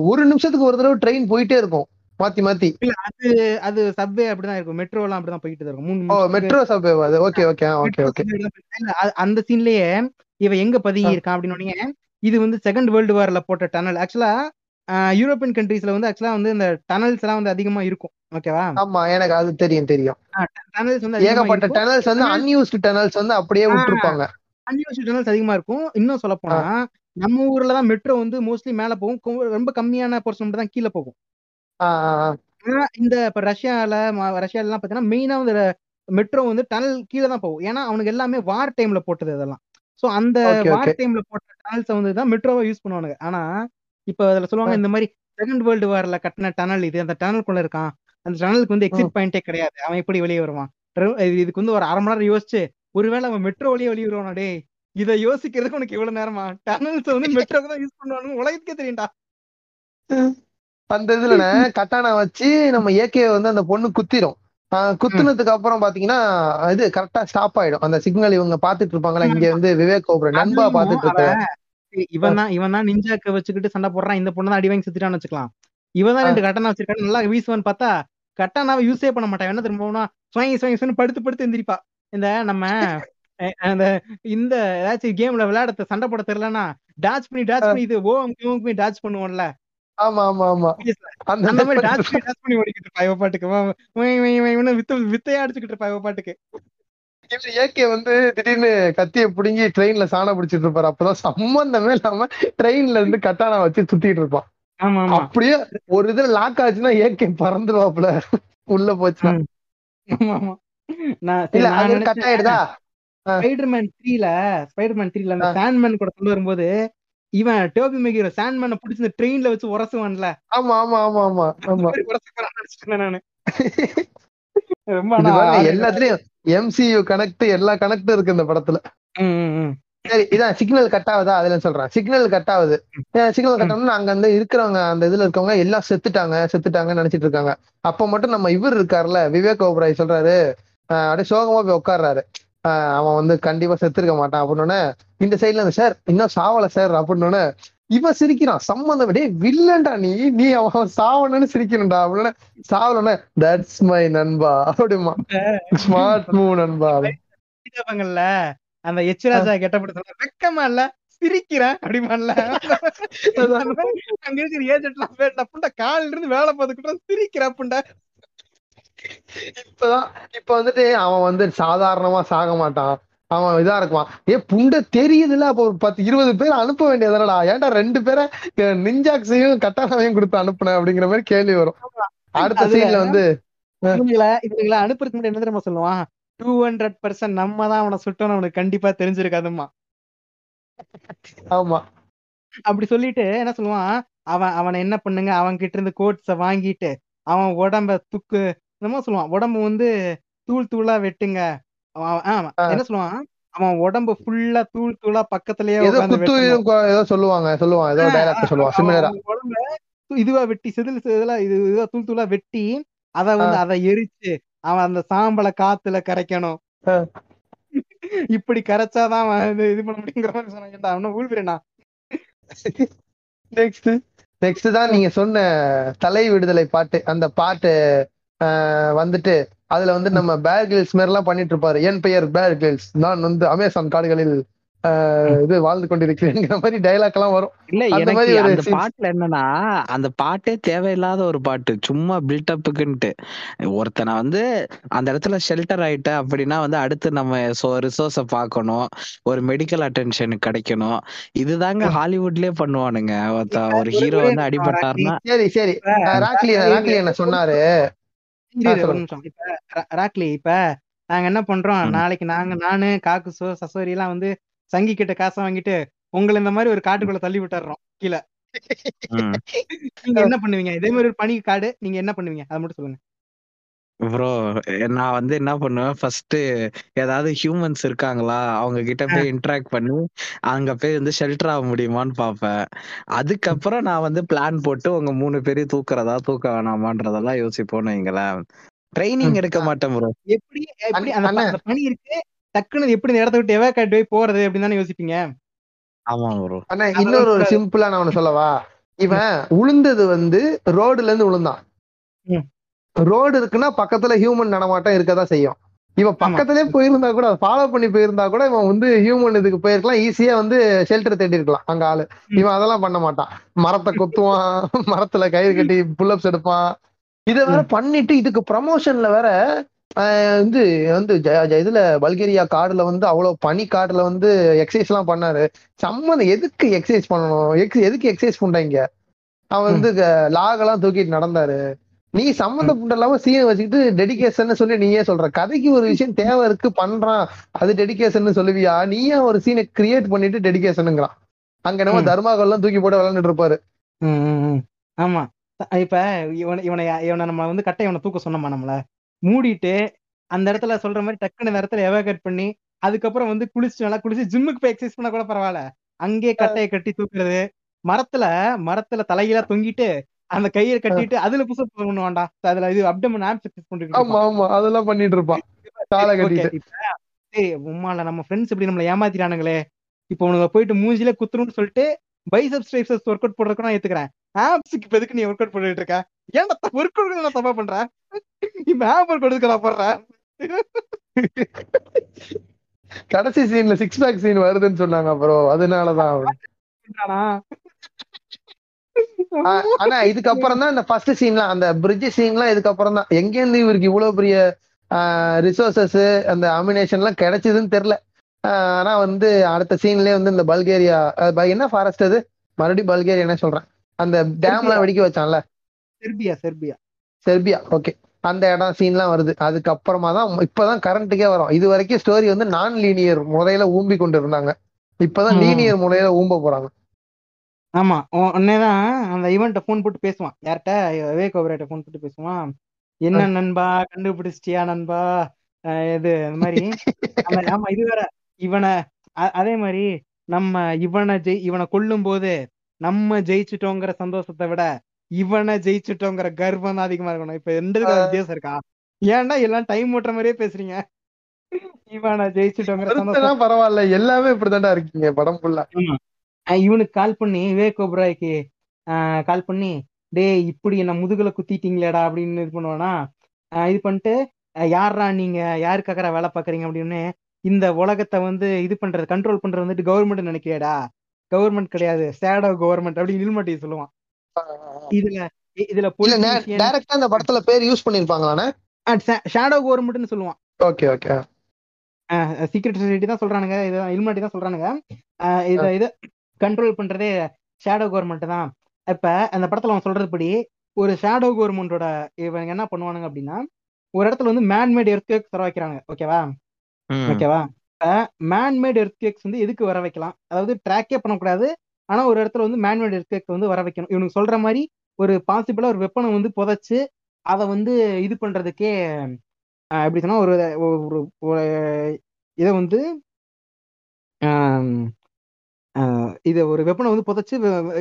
ஒரு நிமிஷத்துக்கு ஒரு தடவை ட்ரெயின் போயிட்டே இருக்கும். மாத்தி மாத்தி. இல்ல அது அது சப்வே அப்படிதான் இருக்கும். மெட்ரோ எல்லாம் அப்படிதான் போயிட்டு இருக்கும். மூணு மெட்ரோ சப்வே அது? Okay okay. Okay okay. அந்த சீன்லயே இவன் எங்க பதுங்கி இருக்கான் அப்படின்னு இது வந்து செகண்ட் வேர்ல்டு வார்ல போட்ட டனல் ஆக்சுவலா யூரோப்பியன் கண்ட்ரீஸ்ல வந்து ஆக்சுவலா வந்து இந்த டனல்ஸ் எல்லாம் வந்து அதிகமா இருக்கும். ஓகேவா ஆமா எனக்கு அது தெரியும் தெரியும். டனல்ஸ் வந்து ஏகப்பட்ட டனல்ஸ் வந்து அன்யூஸ்டு டனல்ஸ் வந்து அப்படியே. விட்டுருப்பாங்க. அன்யூஸ்டு டனல்ஸ் அதிகமா இருக்கும். இன்னும் சொல்ல போனா நம்ம ஊர்ல தான் மெட்ரோ வந்து மோஸ்ட்லி மேல போகும். ரொம்ப கம்மியான போர்ஷன் மட்டும் தான் கீழே போகும். இந்த இப்ப ரஷ்யால ரஷ்யால எல்லாம் பாத்தீங்கன்னா மெயினா வந்து மெட்ரோ வந்து டனல் கீழே தான் போகும். ஏன்னா அவனுக்கு எல்லாமே வார் டைம்ல போட்டது அதெல்லாம். சோ அந்த வார். டைம்ல போட்ட டனல்ஸ் வந்து தான் மெட்ரோவை யூஸ் பண்ணுவானுங்க. ஆனா இப்ப அதுல சொல்லுவாங்க இந்த மாதிரி செகண்ட் வேர்ல்டு வார்ல கட்டின டனல் இது அந்த டனலுக்குள்ள இருக்கான். அந்த டனலுக்கு வந்து எக்ஸிட் பாயிண்டே கிடையாது. அவன் எப்படி வெளியே வருவான்? இதுக்கு வந்து ஒரு அரை மணி நேரம் யோசிச்சு ஒருவேளை அவன் மெட்ரோ வழியே வெளியே வருவானா? டேய் இதை யோசிக்கிறதுக்கு உனக்கு இவ்வளவு நேரமா? டனல்ஸ் வந்து மெட்ரோக்கு தான் யூஸ் பண்ணுவானு உலகத்துக்கே தெரியும்டா. அந்த இதுல கட்டானா வச்சு நம்ம ஏகே வந்து அந்த பொண்ணு குத்திரும். குத்துனதுக்கு அப்புறம் பாத்தீங்கன்னா இது கரெக்டா ஸ்டாப் ஆயிடும். அந்த சிக்னல் இவங்க பாத்துட்டு இருப்பாங்களா இங்க வந்து விவேக் ஓபரே நண்பா பாத்துட்டு இருக்க. இவன் தான் இவன் தான் நிஞ்சாக்க வச்சுக்கிட்டு சண்டை போடுறான். இந்த பொண்ணு தான் அடி வாங்கி சுத்திட்டான்னு வச்சுக்கலாம். இவன் தான் ரெண்டு கட்டணா வச்சிருக்கான்னு நல்லா வீசுவான்னு பார்த்தா கட்டானாவை யூஸே பண்ண மாட்டான். என்ன திரும்ப சுவாங்கி சுவாங்கி சுவாங்கி படுத்து படுத்து எந்திரிப்பா. இந்த நம்ம அந்த இந்த ஏதாச்சும் கேம்ல விளையாட சண்டை போட தெரியலன்னா டாச் பண்ணி டாச் பண்ணி இது ஓ போய் டாச் பண்ணுவோம்ல. ஆமா ஆமா ஆமா. அந்த அந்த மாதிரி மாதிரி டாச் பண்ணி ஓடிக்கிட்டு இருப்பா இவ பாட்டுக்கு. வித்த வித்தையா அடிச்சுக்கிட்டு இருப்பா இவ பாட்டுக்கு. ஏகே வந்து திடீர்னு கத்திய புடுங்கி ட்ரெயின்ல சாண பிடிச்சிட்டு இருப்பாரு. அப்பதான் சம்பந்தமே இல்லாம ட்ரெயின்ல இருந்து கட்டானா வச்சு சுத்திட்டு இருப்பான். அப்படியே ஒரு இதுல லாக் ஆச்சுன்னா ஏகே பறந்துருவாப்ல உள்ள போச்சுன்னா. கட் ஆயிடுதா ஸ்பைடர்மேன் த்ரீல ஸ்பைடர்மேன் த்ரீல அந்த சாண்ட்மேன் கூட கொண்டு வரும்போது இவன் டோபி மெகிரோ சாண்ட்மேனை பிடிச்சி இந்த ட்ரெயின்ல வச்சு உரசுவான்ல. ஆமா ஆமா ஆமா ஆமா ஆமா. நினைச்சிட்டேன் நானு. ரொம்ப எல்லாத்துலயும் எம்சியூ கனெக்ட் எல்லா கனெக்டும் இருக்கு இந்த படத்துல. சரி இதான் சிக்னல் கட் ஆகுதா? அதுல சொல்றேன். சிக்னல் கட் ஆகுது. சிக்னல் கட் ஆகணும்னா அங்க வந்து இருக்கிறவங்க அந்த இதுல இருக்கவங்க எல்லாம் செத்துட்டாங்க செத்துட்டாங்கன்னு நினைச்சிட்டு இருக்காங்க. அப்ப மட்டும் நம்ம இவர் இருக்காருல்ல விவேக் ஓபராய் சொல்றாரு. அப்படியே சோகமா போய் உட்கார்றாரு. அவன் வந்து கண்டிப்பா செத்துருக்க மாட்டான் அப்படின்னு இந்த சைடுல இருந்து சார் இன்னும் சாவல சார் அப்படின்னு இவன் சிரிக்கிறான். சம்மந்தம் டேய் வில்லன்டா நீ நீ அவன் சாவணும்னு சிரிக்கணும்டா அப்படின்னு சாவலன்னு தட்ஸ் மை நண்பா அப்படிமா ஸ்மார்ட் மூவ் நண்பா. அந்த எச்ராஜா கெட்டப்பட்டு சொல்ல வெக்கமா இல்ல சிரிக்கிறேன் அப்படிமான்ல அங்க இருக்கிற ஏஜென்ட்லாம் காலில இருந்து வேலை பார்த்துக்கிட்டு சிரிக்கிறேன் புண்டா இப்பதான் இப்ப வந்துட்டு அவன் வந்து சாதாரணமா சாக மாட்டான். அவன் இதா இருக்குவான். ஏ புண்ட தெரியுதுல்ல? அப்போ ஒரு பத்து இருபது பேர் அனுப்ப வேண்டியதுடா ஏன்டா ரெண்டு பேரை நிஞ்சாக்ஸையும் கட்டானாவையும் கொடுத்து அனுப்புன அப்படிங்கிற மாதிரி கேள்வி வரும். அடுத்த சீன்ல வந்து இவங்கள இவங்கள அனுப்புறதுக்கு முன்னாடி என்ன தெரியுமா சொல்லுவான்? டூ ஹண்ட்ரட் பர்சன்ட் நம்ம தான் அவனை சுட்டோம்னு அவனுக்கு கண்டிப்பா தெரிஞ்சிருக்காதும்மா. ஆமா. அப்படி சொல்லிட்டு என்ன சொல்லுவான்? அவன் அவனை என்ன பண்ணுங்க? அவன் கிட்ட இருந்து கோட்ஸ வாங்கிட்டு அவன் உடம்ப துக்கு என்னமோ சொல்லுவான் உடம்பு வந்து தூள் தூளா வெட்டுங்க. என்ன சொல்லுவான்? அவன் உடம்பு ஃபுல்லா தூள் தூளா பக்கத்துலயே ஏதோ சொல்லுவாங்க சொல்லுவான் ஏதோ டைலாக் சொல்லுவான் சிமிலரா இதுவா வெட்டி செதில் செதிலா இது இதுவா தூள் தூளா வெட்டி அத வந்து அதை எரிச்சு அவன் அந்த சாம்பலை காத்துல கரைக்கணும். இப்படி கரைச்சாதான் அவன் இது பண்ண முடியுங்கிற மாதிரி சொன்னாங்க அவனும் ஊழ்விரனா நெக்ஸ்ட் நெக்ஸ்ட் தான் நீங்க சொன்ன தலை விடுதலை பாட்டு அந்த பாட்டு வந்துட்டு அதுல வந்து நம்ம பேர் கில்ஸ் மாதிரி எல்லாம் பண்ணிட்டு இருப்பாரு என் பெயர் பேர் கில்ஸ் நான் வந்து அமேசான் காடுகளில் இது வாழ்ந்து கொண்டிருக்கிறேங்கிற மாதிரி டைலாக் எல்லாம் வரும். இல்ல எனக்கு மாதிரி அந்த. பாட்டுல என்னன்னா அந்த பாட்டே தேவையில்லாத ஒரு பாட்டு. சும்மா பில்டப்புக்குன்ட்டு ஒருத்தனை வந்து அந்த இடத்துல ஷெல்டர் ஆயிட்ட அப்படின்னா வந்து அடுத்து நம்ம ரிசோர்ஸ பார்க்கணும். ஒரு மெடிக்கல் அட்டென்ஷன் கிடைக்கணும். இதுதாங்க ஹாலிவுட்லயே பண்ணுவானுங்க. ஒரு ஹீரோ வந்து அடிபட்டாருன்னா சரி சரி. ராக்லி ராக்லி என்ன சொன்னாரு? ஒரு. நிமிஷம் இப்ப ராக்லி இப்ப நாங்க என்ன பண்றோம். நாளைக்கு நாங்க நானு காக்குசோ சசோரி எல்லாம் வந்து சங்கி கிட்ட காசை வாங்கிட்டு உங்களை இந்த மாதிரி ஒரு காட்டுக்குள்ள தள்ளி விட்டுறோம் கீழே. நீங்க என்ன பண்ணுவீங்க இதே மாதிரி ஒரு பனி காடு நீங்க என்ன பண்ணுவீங்க அதை மட்டும் சொல்லுங்க ப்ரோ நான் வந்து என்ன பண்ணுவேன்? ஃபர்ஸ்ட் ஏதாவது ஹியூமன்ஸ் இருக்காங்களா? அவங்க கிட்ட போய் இன்டராக்ட் பண்ணி அங்க போய் வந்து ஷெல்டர் ஆக முடியுமான்னு பார்ப்பேன். அதுக்கப்புறம் நான் வந்து பிளான் போட்டு உங்க மூணு பேரையும் தூக்குறதா தூக்க வேணாமான்றதெல்லாம் யோசிப்போம்னு வைங்களேன். ட்ரைனிங் எடுக்க மாட்டேன் ப்ரோ எப்படி எப்படி அந்த ப- அண்ணா. அந்த பனி இருக்கு டக்குன்னு எப்படி இந்த இடத்த விட்டு எவாக்காட் போய் போறது அப்படின்னு தானே யோசிப்பீங்க? ஆமா ப்ரோ ஆனா இன்னொரு ஒரு சிம்பிளா நான் ஒண்ணு சொல்லவா? இவன் உளுந்தது வந்து ரோடுல இருந்து விழுந்தான் ம். ரோடு இருக்குன்னா பக்கத்துல ஹியூமன் நடமாட்டம் இருக்கதான் செய்யும். இவன் பக்கத்துலயே போயிருந்தா கூட ஃபாலோ பண்ணி போயிருந்தா கூட இவன் வந்து ஹியூமன் இதுக்கு போயிருக்கலாம் ஈஸியா வந்து ஷெல்டர் தேடி இருக்கலாம் அங்க ஆளு. இவன் அதெல்லாம் பண்ண மாட்டான். மரத்தை கொத்துவான் <laughs> மரத்துல கயிறு கட்டி புல்லப்ஸ் எடுப்பான். இதை வேற பண்ணிட்டு இதுக்கு ப்ரமோஷன்ல வேற வந்து வந்து இதுல பல்கேரியா காடுல வந்து அவ்வளவு பனி காடுல வந்து எக்ஸசைஸ் எல்லாம் பண்ணாரு. சம்மந்தம் எதுக்கு எக்ஸசைஸ் பண்ணணும்? எதுக்கு எக்ஸசைஸ் பண்றீங்க? அவன் வந்து லாக் எல்லாம் தூக்கிட்டு நடந்தாரு. நீ சம்மந்தப்பட்ட இல்லாம சீனை வச்சுக்கிட்டு டெடிகேஷன் சொல்லி நீயே சொல்ற. கதைக்கு ஒரு விஷயம் தேவை இருக்கு பண்றான். அது டெடிகேஷன் சொல்லுவியா? நீயே ஒரு சீனை கிரியேட் பண்ணிட்டு டெடிகேஷனுங்கிறான் அங்க நம்ம. தர்மாக்கள்லாம் தூக்கி போட்டு விளையாண்டுட்டு இருப்பாரு. ஆமா. இப்ப இவனை இவனை இவனை நம்ம வந்து கட்டை இவனை தூக்க சொன்னோமா நம்மள? மூடிட்டு அந்த இடத்துல சொல்ற மாதிரி டக்குன்னு இந்த இடத்துல எவாகேட் பண்ணி அதுக்கப்புறம் வந்து குளிச்சு நல்லா குளிச்சு ஜிம்முக்கு போய் எக்ஸசைஸ் பண்ணா கூட பரவாயில்ல. அங்கேயே கட்டையை கட்டி தூக்குறது. மரத்துல மரத்துல தலைகீழா தொங்கிட்டு அந்த கையை கட்டிட்டு அதுல புஷப் பண்ணுவான்டா அதுல இது அப்டமன் ஆப் சக்சஸ் பண்ணிட்டு ஆமா ஆமா. அதெல்லாம் பண்ணிட்டு இருப்பான் காலை கட்டிட்டு. சரி உம்மால நம்ம ஃப்ரெண்ட்ஸ் இப்படி நம்மள ஏமாத்திட்டானுங்களே. இப்போ உனக்கு போயிட்டு மூஞ்சில குத்துருன்னு சொல்லிட்டு பைசப்ஸ் ட்ரைசப்ஸ் ஒர்க் அவுட் போடுறதுக்கு நான் ஏத்துக்கிறேன் ஆப்ஸ்க்கு இப்ப எதுக்கு நீ ஒர்க் அவுட் பண்ணிட்டு இருக்க? ஏன்டா ஒர்க் அவுட் நான் தப்பா பண்றேன்? இப்ப ஆப் ஒர்க் அவுட் நான் போடுறேன். கடைசி சீன்ல சிக்ஸ் பேக் சீன் வருதுன்னு சொன்னாங்க அப்புறம் அதனாலதான். ஆனா இதுக்கப்புறம் தான் இந்த ஃபர்ஸ்ட் சீன்லாம் அந்த பிரிட்ஜ் சீன்லாம் இதுக்கப்புறம் தான். எங்க இருந்து இவருக்கு இவ்வளவு பெரிய ரிசோர்சஸ் அந்த அமினேஷன் எல்லாம் கிடைச்சதுன்னு தெரியல. ஆஹ் ஆனா வந்து அடுத்த சீன்லயே வந்து இந்த பல்கேரியா என்ன ஃபாரஸ்ட் அது? மறுபடியும் பல்கேரியா என்ன சொல்றேன்? அந்த டேம் எல்லாம் வெடிக்க வச்சான்ல? Serbia Serbia. செர்பியா ஓகே அந்த இடம் சீன்லாம் வருது. அதுக்கப்புறமா தான் இப்பதான் கரண்ட்டுக்கே வரும். இது வரைக்கும் ஸ்டோரி வந்து நான் லீனியர் முறையில ஊம்பி கொண்டு இருந்தாங்க. இப்பதான். லீனியர் முறையில ஊம்ப போறாங்க. ஆமா உடனேதான் அந்த இவன்ட்ட போன் போட்டு பேசுவான். யார்கிட்ட? விவேக் ஓபரேட்ட போன் போட்டு பேசுவான். என்ன நண்பா கண்டுபிடிச்சிட்டியா நண்பா? அஹ் இது அந்த மாதிரி. <laughs> அந்த- ஆமா இது வேற. இவனை அ- அதே மாதிரி நம்ம இவனை ஜெய் இவனை கொல்லும் போது நம்ம ஜெயிச்சிட்டோங்கிற சந்தோஷத்தை விட இவனை ஜெயிச்சிட்டோங்கிற கர்வம் தான் அதிகமா இருக்கணும். இப்ப இதுக்கு வித்தியாசம் இருக்கா? ஏன்டா எல்லாம் டைம் ஓட்டுற மாதிரியே பேசுறீங்க? இவனை ஜெயிச்சிட்டோங்கிற சந்தோஷம். பரவாயில்ல எல்லாமே இப்படிதான்டா இருக்கீங்க படம் ஃபுல்லா இவனுக்கு கால் பண்ணி விவேக் ஓபராய்க்கு கால் பண்ணி டேய் இப்படி என்ன முதுகுல குத்திட்டீங்களேடா அப்படின்னு இது பண்ணுவானா? இது பண்ணிட்டு யார்ரா நீங்க? யாருக்காக வேலை பாக்குறீங்க அப்படின்னு இந்த உலகத்தை வந்து இது பண்றது கண்ட்ரோல் பண்றது வந்துட்டு கவர்மெண்ட் நினைக்கிறியாடா? கவர்மெண்ட் கிடையாது சேடோ கவர்மெண்ட் அப்படின்னு இல்மட்டி சொல்லுவான். இதுல இதுல டைரக்டா அந்த படத்துல பேர் யூஸ் பண்ணிருப்பாங்களானே ஷேடோ கவர்மெண்ட்னு சொல்லுவான். Okay okay. சீக்ரெட் சொசைட்டி தான் சொல்றானுங்க இது இல்மாட்டி தான் சொல்றானுங்க. இத இது கண்ட்ரோல் பண்றதே ஷேடோ கவர்மெண்ட் தான். இப்ப அந்த படத்துல அவன் சொல்றதுபடி ஒரு ஷேடோ கவர்மெண்டோட இவங்க என்ன பண்ணுவானுங்க அப்படின்னா ஒரு இடத்துல வந்து மேன்மேட் எர்த்கேக்ஸ் வர வைக்கிறாங்க ஓகேவா ஓகேவா மேன்மேட் எர்த்கேக்ஸ் வந்து எதுக்கு வர வைக்கலாம்? அதாவது ட்ராக்கே பண்ணக்கூடாது. ஆனா ஒரு இடத்துல வந்து மேன்மேட் எர்த்கேக் வந்து வர வைக்கணும். இவனுக்கு சொல்ற மாதிரி ஒரு பாசிபிளா ஒரு வெப்பனை வந்து புதைச்சு அதை வந்து இது பண்றதுக்கே எப்படி சொன்னா ஒரு ஒரு இதை வந்து இதை ஒரு வெப்பனை வந்து புதைச்சு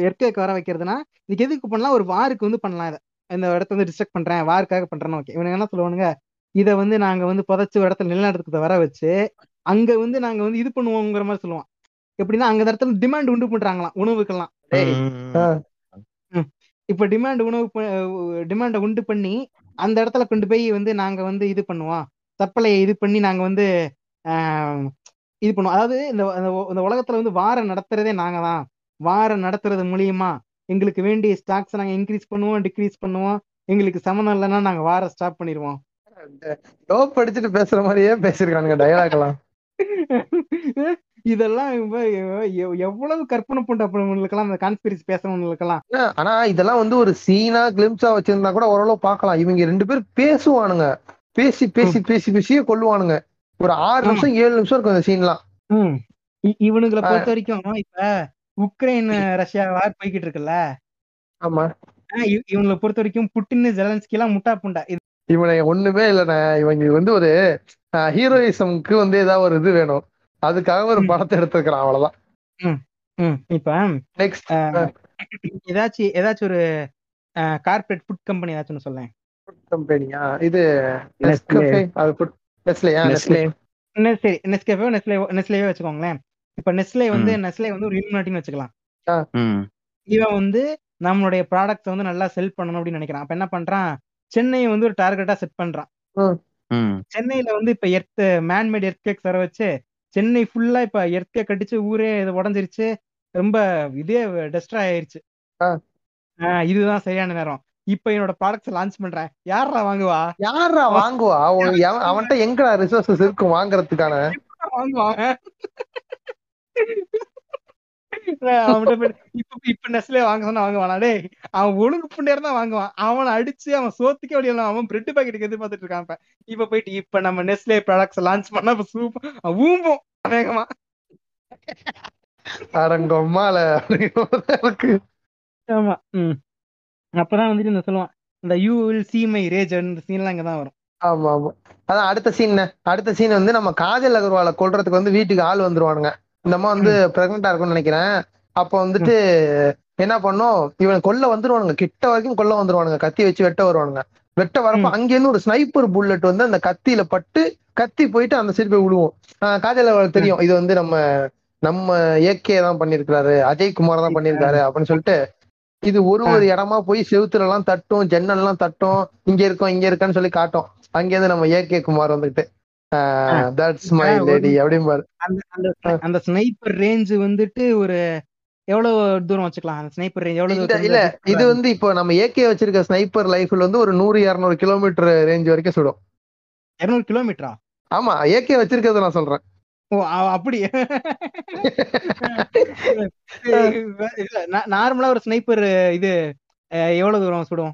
எர்க்கேக்கு வர வைக்கிறதுனா இதுக்கு எதுக்கு பண்ணலாம்? ஒரு வாருக்கு வந்து பண்ணலாம் இதை. இந்த இடத்த வந்து டிஸ்ட்ரக்ட் பண்றேன் வாருக்காக பண்றேன்னு ஓகே இவனுங்க என்ன சொல்லுவானுங்க? இதை வந்து நாங்க வந்து புதைச்சு ஒரு இடத்துல நிலநடுக்கத்தை வர வச்சு அங்க வந்து நாங்க வந்து இது பண்ணுவோங்கிற மாதிரி சொல்லுவோம் எப்படின்னா அங்க இடத்துல டிமாண்ட் உண்டு பண்றாங்களாம் உணவுக்கெல்லாம். இப்ப டிமாண்ட் உணவு டிமாண்டை உண்டு பண்ணி அந்த இடத்துல கொண்டு போய் வந்து நாங்க வந்து இது பண்ணுவோம். சப்ளையை இது பண்ணி நாங்க வந்து ஆஹ், இது பண்ணுவோம் அதாவது இந்த இந்த உலகத்துல வந்து வாரம் நடத்துறதே நாங்க தான். வாரம் நடத்துறது மூலியமா எங்களுக்கு வேண்டிய ஸ்டாக்ஸ் நாங்க இன்க்ரீஸ் பண்ணுவோம் டிக்ரீஸ் பண்ணுவோம். எங்களுக்கு சம்மந்தம் இல்லைன்னா நாங்க வார ஸ்டாப் பண்ணிடுவோம். டோப் அடிச்சுட்டு பேசுற மாதிரியே பேசிருக்கானுங்க டயலாக் எல்லாம். <laughs> இதெல்லாம் எவ்வளவு கற்பனை பண்றவங்களுக்கெல்லாம் அந்த கான்ஸ்பிரசி பேசுறவங்களுக்கெல்லாம். ஆனா- இதெல்லாம் வந்து ஒரு சீனா கிளிம்ஸா வச்சிருந்தா கூட ஓரளவு பார்க்கலாம். இவங்க ரெண்டு பேரும் பேசுவானுங்க. பேசி பேசி பேசி பேசியே கொல்லுவானுங்க ஒரு ஆறு. நிமிஷம் ஏழு நிமிஷம் இருக்கும் அந்த சீன்லாம் இவனுங்களை பொறுத்த வரைக்கும் இப்ப உக்ரைன் ரஷ்யா வார் போய்கிட்டு இருக்குல்ல? ஆமா. இவங்களை பொறுத்த வரைக்கும் புட்டின் ஜெலன்ஸ்கி எல்லாம் முட்டா புண்டா. இவனை ஒண்ணுமே இல்லைண்ணே இவங்க வந்து ஒரு ஹீரோயிசம்க்கு வந்து ஏதாவது ஒரு இது வேணும். அதுக்காக ஒரு. படத்தை எடுத்துக்கிறான் அவ்வளவுதான். இப்ப நெக்ஸ்ட் ஏதாச்சும் ஏதாச்சும் ஒரு கார்பரேட் ஃபுட் கம்பெனி ஏதாச்சும் சொல்லேன். கம்பெனியா இது அது food- Nestle. நெஸ்லே. சரி நெஸ்கேஃபே நெஸ்லே நெஸ்லேவே வச்சுக்கோங்களேன். இப்ப நெஸ்லே வந்து. நெஸ்லே வந்து ஒரு இலுமினாட்டின்னு வச்சுக்கலாம். ம். இவன் வந்து நம்மளுடைய ப்ராடக்ட்ஸ் வந்து நல்லா செல் பண்ணணும் அப்படின்னு நினைக்கிறான். அப்ப என்ன பண்றான்? சென்னையை வந்து ஒரு டார்கெட்டா செட் பண்றான். ம். சென்னையில வந்து இப்ப எர்த் மேன்மேட் எர்த்கேக்ஸ் வர வச்சு சென்னை ஃபுல்லா இப்ப எர்த்கேக் அடிச்சு ஊரே இது உடஞ்சிருச்சு. ரொம்ப இதே டெஸ்ட்ராய் ஆயிருச்சு. இதுதான் சரியான நேரம். இப்ப என்னோட ப்ராடக்ட்ஸ் லான்ச் பண்றேன். யாரா வாங்குவா? யாரா வாங்குவா? அவன்கிட்ட எங்கடா ரிசோர்சஸ் இருக்கும் வாங்குறதுக்கான? வாங்குவாங்க இப்ப இப்ப நெஸ்லே வாங்க சொன்னா வாங்குவானா? அவன் ஒழுங்கு புண்டையர் தான் வாங்குவான். அவனை அடிச்சு அவன் சோத்துக்கே வழியெல்லாம் அவன் பிரெட் பாக்கெட்டுக்கு எதிர்பார்த்துட்டு இருக்கான் இப்ப. இப்ப போயிட்டு இப்ப நம்ம நெஸ்லே ப்ராடக்ட்ஸ் லான்ச் பண்ணா இப்ப சூப்பர் ஊம்போம் வேகமா. அடங்கம்மால இருக்கு ஆமா ம். அப்பதான் வந்துட்டு இந்த சொல்லுவான் இந்த you will see my rage இந்த சீன்லாம் இங்கதான் வரும். ஆமா ஆமா. அதான் அடுத்த சீன் அடுத்த சீன் வந்து நம்ம காஜல் அகர்வாலை கொல்றதுக்கு வந்து வீட்டுக்கு ஆள் வந்துருவானுங்க. இந்த அம்மா வந்து பிரெக்னெண்டா இருக்கும்னு நினைக்கிறேன். அப்ப வந்துட்டு என்ன பண்ணும்? இவன் கொல்ல வந்துருவானுங்க. கிட்ட வரைக்கும் கொல்ல வந்துருவானுங்க. கத்தி வச்சு வெட்ட வருவானுங்க. வெட்ட வரப்ப ம். அங்கிருந்து ஒரு ஸ்னைப்பர் புல்லட் வந்து அந்த கத்தியில பட்டு கத்தி போயிட்டு அந்த சைடு போய் விழுவோம். ஆஹ் காஜல் அவளுக்கு தெரியும். இது வந்து நம்ம நம்ம ஏகே தான் பண்ணிருக்காரு அஜய் குமார் தான் பண்ணிருக்காரு அப்படின்னு சொல்லிட்டு இது ஒரு ஒரு இடமா போய் செவுத்துல எல்லாம் தட்டும் ஜன்னல் எல்லாம் தட்டும் இங்க இருக்கோம் இங்க இருக்கன்னு சொல்லி காட்டும். அங்கேருந்து நம்ம ஏகே குமார் வந்துட்டு தட்ஸ் மை லேடி அப்படிம்பாரு. அந்த அந்த ஸ்னைப்பர் ரேஞ்ச் வந்துட்டு ஒரு எவ்வளவு தூரம் வச்சுக்கலாம்? அந்த ஸ்னைப்பர் ரேஞ்ச் எவ்வளவு இல்ல இது வந்து இப்போ நம்ம ஏகே வச்சிருக்க ஸ்னைப்பர் லைஃப்ல வந்து ஒரு நூறு இருநூறு கிலோமீட்டர் ரேஞ்ச் வரைக்கும் சுடும். 200 கிலோமீட்டரா ஆமா ஏகே வச்சிருக்கிறது நான் சொல்றேன். ஓ அப்படி. நார்மலா ஒரு ஸ்னைப்பர் இது எவ்வளவு தூரம் சுடும்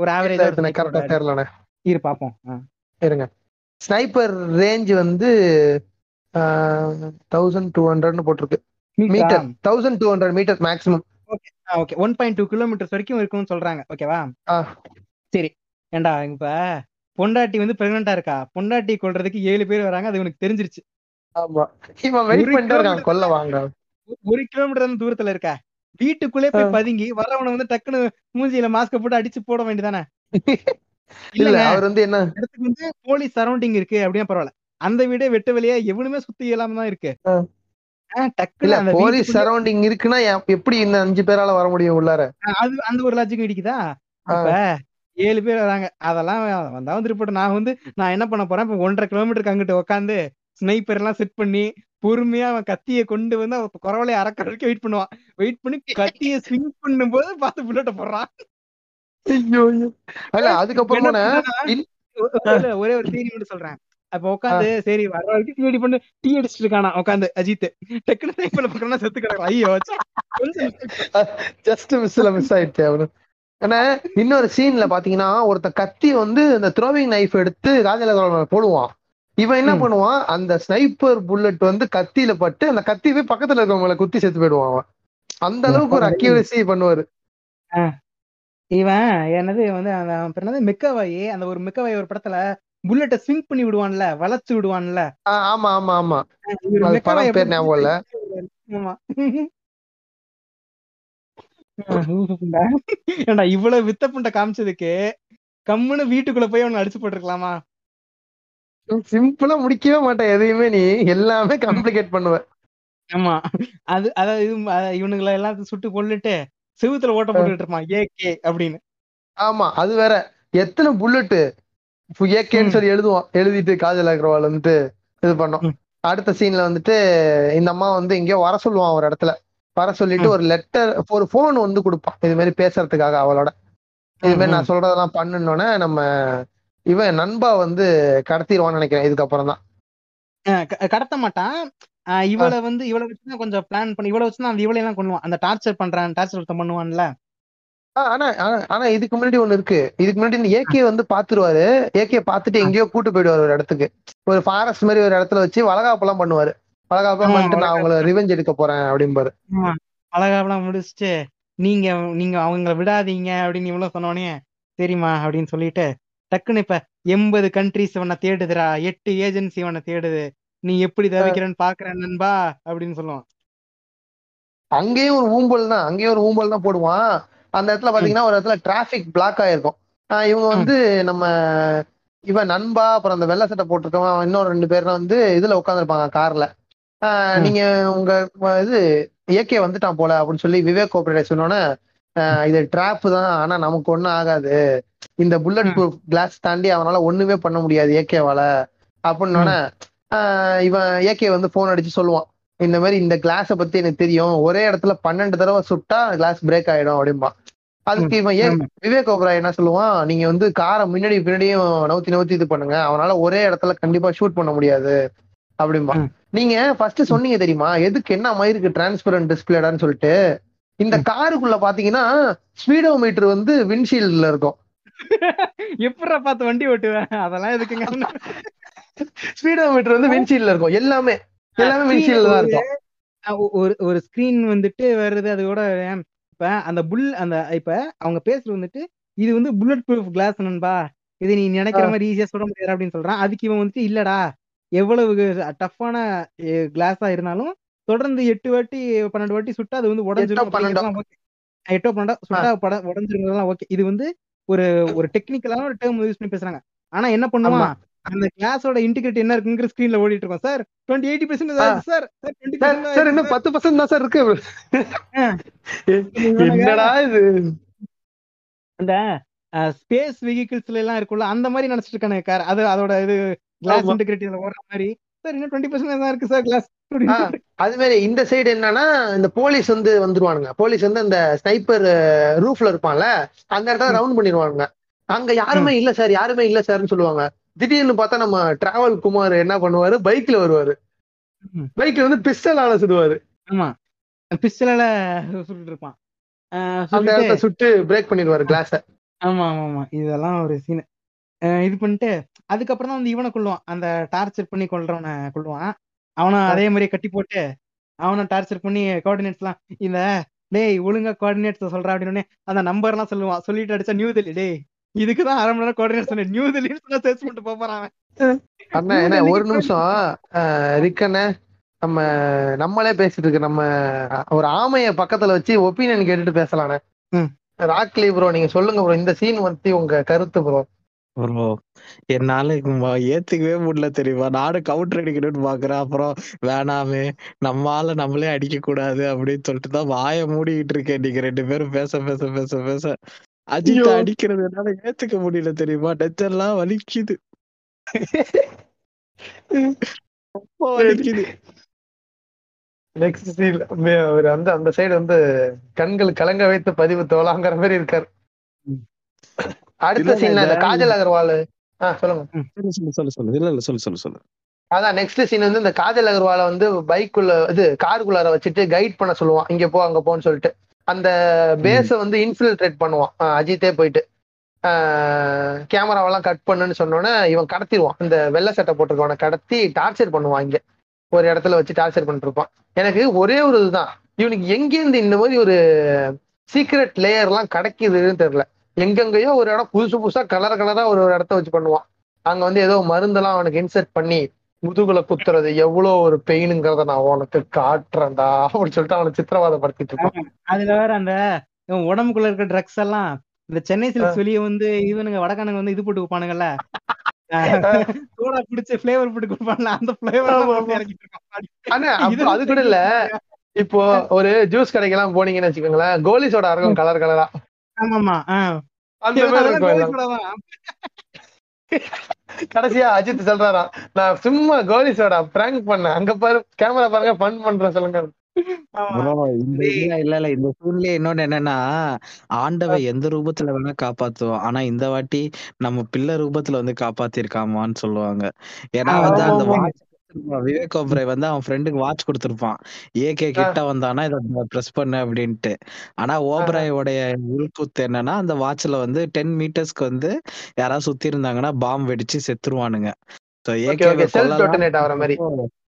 ஒரு ஆவரேஜ் கரெக்டா தெரியலண்ணே இரு பாப்போம். இருங்க. ஸ்னைப்பர் ரேஞ்ச் வந்து தௌசண்ட் டூ ஹண்ட்ரட்னு போட்டிருக்கு. Metre thousand two hundred metre maximum okay one point two kilometres வரைக்கும் இருக்கும்னு சொல்றாங்க. ஓகேவா. சரி. ஏண்டா இப்ப பொண்டாட்டி வந்து பிரெக்னண்டா இருக்கா? பொண்டாட்டி கொல்றதுக்கு ஏழு பேர் வராங்க. அது உனக்கு தெரிஞ்சிருச்சு. ஆமா. இவன் வெயிட் ஒரு பண்ணிட்டு இருக்கான். kilometer கொல்ல வாங்க. ஒரு கிலோமீட்டர் தூரத்துல இருக்க? வீட்டுக்குள்ளே போய் பதுங்கி வரவன வந்து டக்குன்னு மூஞ்சியில மாஸ்க போட்டு அடிச்சு போட வேண்டியதானே <laughs> இல்ல அவர் வந்து என்ன? இடத்துக்கு வந்து போலீஸ் சரௌண்டிங் இருக்கு அப்படின்னா பரவாயில்ல. அந்த வீடே வெட்ட வெளியா எவனுமே சுத்தி இயலாம தான் இருக்கு. இல்ல போலீஸ் சரௌண்டிங் இருக்குன்னா எப்படி இந்த அஞ்சு பேரால வர முடியும் உள்ளார? அது அந்த ஒரு லாஜிக் இடிக்குதா? ஏழு பேர் வராங்க. அதெல்லாம் வந்தா வந்து நான் வந்து நான் என்ன பண்ண போறேன்? இப்ப ஒன்றரை கிலோமீட்டருக்கு அங்கிட்டு உட்காந்து ஸ்னைப்பர் எல்லாம் செட் பண்ணி பொறுமையா அவன் கத்திய கொண்டு வந்து அவன் குறவலையை அறக்க வரைக்கும் வெயிட் பண்ணுவான். வெயிட் பண்ணி கத்திய ஸ்விங் <laughs> பண்ணும்போது பார்த்து புல்லட்ட போடுறான். அதுக்கப்புறமா ஒரே ஒரு தேதி மட்டும் சொல்றேன். அப்ப உட்காந்து சரி வர வரைக்கும் டீ பண்ணி. டீ அடிச்சிட்டு இருக்கானா உட்காந்து அஜித் டக்குனு ஸ்னைப்பர்ல பக்கம்னா செத்து கிடக்குறான். ஐயோ ஜஸ்ட் மிஸ்ல மிஸ் ஆயிடுச்சு அவனு ஆனா இன்னொரு சீன்ல பாத்தீங்கன்னா ஒருத்த கத்தி வந்து இந்த த்ரோவிங் நைஃப் எடுத்து ராஜலகோல போடுவான். இவன் என்ன. பண்ணுவான்? அந்த ஸ்னைப்பர் புல்லட் வந்து கத்தியில பட்டு அந்த கத்தி போய் பக்கத்துல இருக்கவங்கள குத்தி செத்து போயிடுவான் அவன். அந்த அளவுக்கு ஒரு அக்யூரசி பண்ணுவாரு. இவன் என்னது வந்து அந்த மெக்கவாயி. அந்த ஒரு மெக்கவாய் ஒரு படத்துல புல்லட்டை ஸ்விங் பண்ணி விடுவான்ல வளைச்சு விடுவான்ல. ஆமா ஆமா ஆமா. பேர் ஞாபகம் இல்ல. <laughs> ஆமா. இவ்வளவு வித்த புண்டை காமிச்சதுக்கு கம்முன்னு வீட்டுக்குள்ள போய் அவனை அடிச்சு போட்டிருக்கலாமா? சிம்பிளா முடிக்கவே மாட்டேன் எதையுமே நீ. எல்லாமே காம்ப்ளிகேட் பண்ணுவ ஆமா. அது அதாவது இது இவனுங்களை எல்லாத்தையும் சுட்டு கொல்லுட்டு செவுத்துல ஓட்ட போட்டுட்டு இருப்பான். ஏகே அப்படின்னு. ஆமா அது வேற. எத்தனை புல்லட்டு ஏகேன்னு. சொல்லி எழுதுவான் எழுதிட்டு காஜல் அகர்வால் வந்துட்டு இது பண்ணோம். அடுத்த சீன்ல வந்துட்டு இந்த அம்மா வந்து எங்கேயோ வர சொல்லுவான் ஒரு இடத்துல. வர சொல்லிட்டு. ஒரு லெட்டர் ஒரு போன் வந்து கொடுப்பான். இது மாதிரி பேசுறதுக்காக அவளோட. இது மாதிரி நான் சொல்றதெல்லாம் பண்ணுனோடனே நம்ம இவன் நண்பா வந்து கடத்திடுவான்னு நினைக்கிறேன் இதுக்கப்புறம் தான் கடத்த மாட்டான். இவளை வந்து இவளை வச்சுதான் கொஞ்சம் பிளான் பண்ணி இவளை வச்சுதான் அந்த இவளை எல்லாம் கொள்ளுவான் அந்த டார்ச்சர் பண்றான் டார்ச்சர் ஒருத்தன் பண்ணுவான்ல. ஆனா ஆனா- இதுக்கு முன்னாடி ஒண்ணு இருக்கு. இதுக்கு முன்னாடி இந்த ஏகே வந்து பாத்துருவாரு. ஏகே பாத்துட்டு எங்கேயோ கூட்டு போயிடுவாரு ஒரு இடத்துக்கு. ஒரு ஃபாரஸ்ட் மாதிரி ஒரு இடத்துல வச்சு வளகாப்பெல்லாம் பண்ணுவாரு. வளகாப்பெல்லாம் பண்ணிட்டு நான் அவங்கள ரிவெஞ்ச் எடுக்க போறேன் அப்படிம்பாரு. அழகாவெல்லாம் முடிச்சுட்டு நீங்க நீங்க அவங்கள விடாதீங்க அப்படின்னு இவ்வளவு சொன்னோடனே சரிம்மா அப்படின்னு சொல்லிட்டு டக்குன்னு இப்ப எண்பது கண்ட்ரிஸ் இவனை தேடுதுடா எட்டு ஏஜென்சி இவனை தேடுது. நீ எப்படி தவிக்கிறன்னு பாக்குறேன் நண்பா அப்படின்னு சொல்லுவான். அங்கேயும் ஒரு ஊம்பல் தான் அங்கேயும் ஒரு ஊம்பல் தான் போடுவான். அந்த இடத்துல பாத்தீங்கன்னா ஒரு இடத்துல டிராபிக் பிளாக் ஆயிருக்கும். ஆஹ் இவங்க வந்து நம்ம இவன் நண்பா அப்புறம் அந்த வெள்ளை சட்டை போட்டிருக்கவன் இன்னொரு ரெண்டு பேரும் வந்து இதுல உட்காந்துருப்பாங்க கார்ல. நீங்க உங்க இது ஏகே வந்துட்டான் போல அப்படின்னு சொல்லி விவேக் கோபரேட் சொன்னோன்னே இது ட்ராப் தான். ஆனா நமக்கு ஒண்ணும் ஆகாது. இந்த புல்லட். ப்ரூஃப் கிளாஸ் தாண்டி அவனால ஒண்ணுமே பண்ண முடியாது ஏகேவால. அப்படின்னோடனே இவன் ஏகே வந்து போன் அடிச்சு சொல்லுவான். இந்த மாதிரி இந்த கிளாஸை பத்தி எனக்கு தெரியும். ஒரே இடத்துல பன்னெண்டு தடவை சுட்டா கிளாஸ் பிரேக் ஆயிடும் அப்படிம்பா. அதுக்கு இவன் ஏ ஆமா. விவேக் ஓபராய் என்ன சொல்லுவான்? நீங்க வந்து காரை முன்னாடி பின்னாடியும் நவுத்தி நவுத்தி இது பண்ணுங்க. அவனால ஒரே இடத்துல கண்டிப்பா ஷூட் பண்ண முடியாது அப்படிம்பா. நீங்க ஃபர்ஸ்ட் சொன்னீங்க தெரியுமா? எதுக்கு என்ன மயிருக்கு டிரான்ஸ்பரண்ட் டிஸ்பிளேடான்னு சொல்லிட்டு? இந்த காருக்குள்ள பாத்தீங்கன்னா ஸ்பீடோ மீட்டர் வந்து விண்ட்ஷீல்ட்ல இருக்கும். எப்படா பார்த்து வண்டி ஓட்டுவேன்? அதெல்லாம் எதுக்குங்க? ஸ்பீடோ மீட்டர் வந்து விண்ட்ஷீல்ட்ல இருக்கும். எல்லாமே. எல்லாமே விண்ட்ஷீல்ட்ல தான் இருக்கும். ஒரு ஒரு ஸ்கிரீன் வந்துட்டு வருது அதோட இப்ப அந்த புல் அந்த இப்ப அவங்க பேசுறது வந்துட்டு இது வந்து புல்லட் ப்ரூஃப் கிளாஸ் நண்பா. இது நீ நினைக்கிற மாதிரி ஈஸியா சுட முடியாது அப்படின்னு சொல்றான். அதுக்கு இவன் வந்துட்டு இல்லடா. எவ்வளவு டஃப்பான கிளாஸா இருந்தாலும் தொடர்ந்து எட்டு வாட்டி பன்னெண்டு வாட்டி சுட்டா அது வந்து உடஞ்சிரும். எட்டோ பன்னெண்டோ சுட்டா படம் உடஞ்சிருக்கிறதெல்லாம் ஓகே. இது வந்து ஒரு ஒரு டெக்னிக்கலான ஒரு டேர்ம் யூஸ் பண்ணி பேசுறாங்க. ஆனா என்ன பண்ணுவான் அந்த கிளாஸோட இன்டிகிரேட் என்ன இருக்குங்கிற ஸ்கிரீன்ல ஓடிட்டு இருக்கோம். Sir twenty eighty percent. Sir. Sir இன்னும் பத்து பர்சன்ட் தான் சார் இருக்கு. என்னடா இது? அந்த ஸ்பேஸ் வெஹிக்கிள்ஸ்ல எல்லாம் இருக்கும்ல அந்த மாதிரி நினைச்சிட்டு இருக்கானே கார் அது அதோட இது கிளாஸ் ஆமா. இன்டிகிரேட்டிவ்ல ஓடுற மாதிரி. சார் இன்னும் டுவெண்ட்டி பர்சன்ட் தான் இருக்கு சார் கிளாஸ் அது மாதிரி இந்த சைடு என்னன்னா இந்த போலீஸ் வந்து வந்துருவானுங்க. போலீஸ் வந்து அந்த ஸ்னைப்பர் ரூஃப்ல இருப்பான்ல அந்த இடத்துல ரவுண்ட் பண்ணிடுவானுங்க. அங்க யாருமே இல்ல சார் யாருமே இல்ல சார்னு சொல்லுவாங்க. திடீர்னு பார்த்தா நம்ம டிராவல் குமார் என்ன பண்ணுவாரு? பைக்ல வருவாரு. பைக்ல வந்து பிஸ்டலால சுடுவாரு. ஆமா. பிஸ்டலால இருப்பான். அந்த இடத்த சுட்டு பிரேக் பண்ணிடுவாரு கிளாஸ ஆமா ஆமா ஆமா. இதெல்லாம் ஒரு சீன் இது பண்ணிட்டு அதுக்கப்புறம் தான் வந்து இவனை கொள்ளுவான் அந்த டார்ச்சர் பண்ணி கொல்றவனை கொள்ளுவான் அவனை அதே மாதிரி கட்டி போட்டு அவனை டார்ச்சர் பண்ணி கோஆர்டினேட்ஸ் எல்லாம் இந்த டேய் ஒழுங்கா கோஆர்டினேட்ஸ் சொல்றா அப்படின்னு அந்த நம்பர் எல்லாம் சொல்லுவான். சொல்லிட்டு அடிச்சா நியூ டெல்லி டேய் இதுக்குதான் அரை மணி நேரம் கோஆர்டினேட் சொன்னேன். நியூ டெல்லின்னு சொன்னா சர்ச் பண்ணிட்டு போறான் அவன். அண்ணா என்ன ஒரு நிமிஷம். ரிக்கண்ண நம்ம நம்மளே பேசிட்டு இருக்கு நம்ம ஒரு ஆமைய பக்கத்துல வச்சு ஒப்பீனியன் கேட்டுட்டு பேசலானே ம். ராக்லி ப்ரோ நீங்க சொல்லுங்க ப்ரோ இந்த சீன் பத்தி உங்க கருத்து ப்ரோ ப்ரோ என்னால இங்க ஏத்துக்கவே முடியல தெரியுமா? நானும் கவுண்டர் அடிக்கணும்னு பாக்குறேன். அப்புறம் வேணாமே நம்மால நம்மளே அடிக்க கூடாது அப்படின்னு சொல்லிட்டு தான் வாயை மூடிக்கிட்டு இருக்கேன். நீங்க ரெண்டு பேரும் பேச பேச பேச பேச. அஜித் ஐயோ. அடிக்கிறது என்னால ஏத்துக்க முடியல தெரியுமா? நெஞ்செல்லாம் வலிக்குது. ரொம்ப வலிக்குது. நெக்ஸ்ட் சீன் அவர் வந்து அந்த சைடு வந்து கண்கள் கலங்க வைத்த பதிவு தோலாங்கிற மாதிரி இருக்காரு. அடுத்த இந்த இந்த- காஜல் அகர்வால். சொல்லுங்க. சொல்லு சொல்லு சொல்லு சொல்லு. இல்ல இல்ல சொல்லு சொல்லு சொல்லு. அதான் நெக்ஸ்ட் சீன் வந்து இந்த காஜல் அகர்வாலை வந்து பைக்குள்ள இது காருக்குள்ளார வச்சுட்டு கைட் பண்ண சொல்லுவான். இங்க போ அங்க போன்னு சொல்லிட்டு. அந்த பேஸ வந்து இன்ஃபில்ட்ரேட் பண்ணுவான். அஜித்தே போயிட்டு. கேமராவெல்லாம் கட் பண்ணுன்னு சொன்னோன்னே இவன் கடத்திடுவான். இந்த வெள்ளை சட்டை போட்டிருக்கவனை கடத்தி டார்ச்சர் பண்ணுவான் இங்க. ஒரு இடத்துல வச்சு டார்ச்சர் பண்ணிட்டு இருப்பான் எனக்கு ஒரே ஒரு இதுதான். இவனுக்கு எங்கேருந்து இந்த மாதிரி ஒரு சீக்ரெட் லேயர்லாம் கிடைக்குதுன்னு தெரியல. எங்கெங்கேயோ ஒரு இடம் புதுசு புதுசா கலர் கலரா ஒரு ஒரு இடத்த வச்சு பண்ணுவான். அங்க வந்து ஏதோ மருந்தெல்லாம் அவனுக்கு இன்சர்ட் பண்ணி முதுகுல குத்துறது எவ்வளவு ஒரு பெயினுங்கிறத நான் உனக்கு காட்டுறேன்டா அப்படின்னு சொல்லிட்டு அவனை சித்திரவாதப்படுத்திட்டு இருப்பான். அதுல வேற அந்த உடம்புக்குள்ள இருக்க ட்ரக்ஸ் எல்லாம் இந்த சென்னை சில்க்ஸ் வெளியே வந்து இவனுங்க வடக்கானுங்க வந்து இது போட்டு கொடுப்பானுங்கல்ல சோடா பிடிச்ச ஃபிளேவர் போட்டு கொடுப்பான்ல அந்த இருக்கான். அப்ப அது கூட இல்ல. இப்போ ஒரு ஜூஸ் கடைக்கெல்லாம் போனீங்கன்னு வச்சுக்கோங்களேன் கோலி சோடா இருக்கும் கலர் கலரா ஆமாமா அந்த. கடைசியா அஜித் சொல்றாராம் நான் சும்மா கோலி சோடா பிராங்க் பண்ணேன். அங்க பாரு கேமரா பாருங்க ஃபன் பண்றேன் சொல்லுங்க. இல்ல இல்ல. இந்த சூழ்நிலை இன்னொன்னு என்னன்னா ஆண்டவன் எந்த ரூபத்துல வேணா காப்பாத்துவோம் ஆனா இந்த வாட்டி நம்ம பிள்ளை ரூபத்துல வந்து காப்பாத்திருக்காமான்னு சொல்லுவாங்க. ஏன்னா வந்து அந்த. வாட்ச் விவேக் ஓப்ரே வந்து அவன் ஃப்ரெண்டுக்கு வாட்ச் கொடுத்திருப்பான். ஏகே கிட்ட வந்தானா இதை பிரஸ் பண்ணு அப்படின்ட்டு. ஆனா ஓப்ராயோடைய உள்குத்து என்னன்னா அந்த வாட்ச்ல வந்து டென் மீட்டர்ஸ்க்கு வந்து யாராவது சுத்தி இருந்தாங்கன்னா பாம் வெடிச்சு செத்துருவானுங்க. ஆகிற மாதிரி.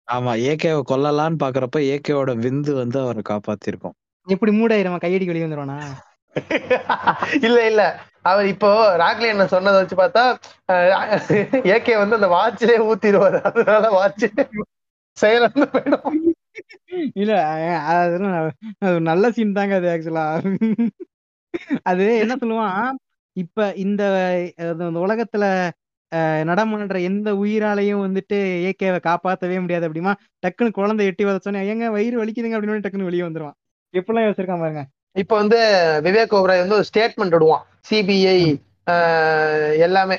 ஆமா ஏகேவை கொல்லலாம்னு பாக்குறப்ப ஏகேவோட விந்து வந்து அவரை காப்பாத்திருக்கும். இப்படி மூடாயிரம் கையடிக்கு வெளியே வந்துருவானா? <laughs> இல்ல இல்ல. அவர் இப்போ ராக்லி என்ன சொன்னதை வச்சு பார்த்தா ஏகே வந்து அந்த வாட்சிலே ஊத்திடுவாரு. அதனால வாட்ச் செயலந்து போயிடும். இல்ல அது நல்ல சீன் தாங்க அது ஆக்சுவலா அது என்ன சொல்லுவான்? இப்ப இந்த உலகத்துல நடமாடுற எந்த உயிராலையும் வந்துட்டு ஏகேவை காப்பாத்தவே முடியாது அப்படிமா? டக்குன்னு குழந்தை எட்டி வதச்சோன்னே ஏங்க வயிறு வலிக்குதுங்க அப்படின்னு டக்குன்னு வெளியே வந்துருவான். எப்படிலாம் யோசிச்சிருக்கான் பாருங்க. இப்போ வந்து விவேக் ஓபராய் வந்து ஒரு ஸ்டேட்மெண்ட் விடுவான். சிபிஐ எல்லாமே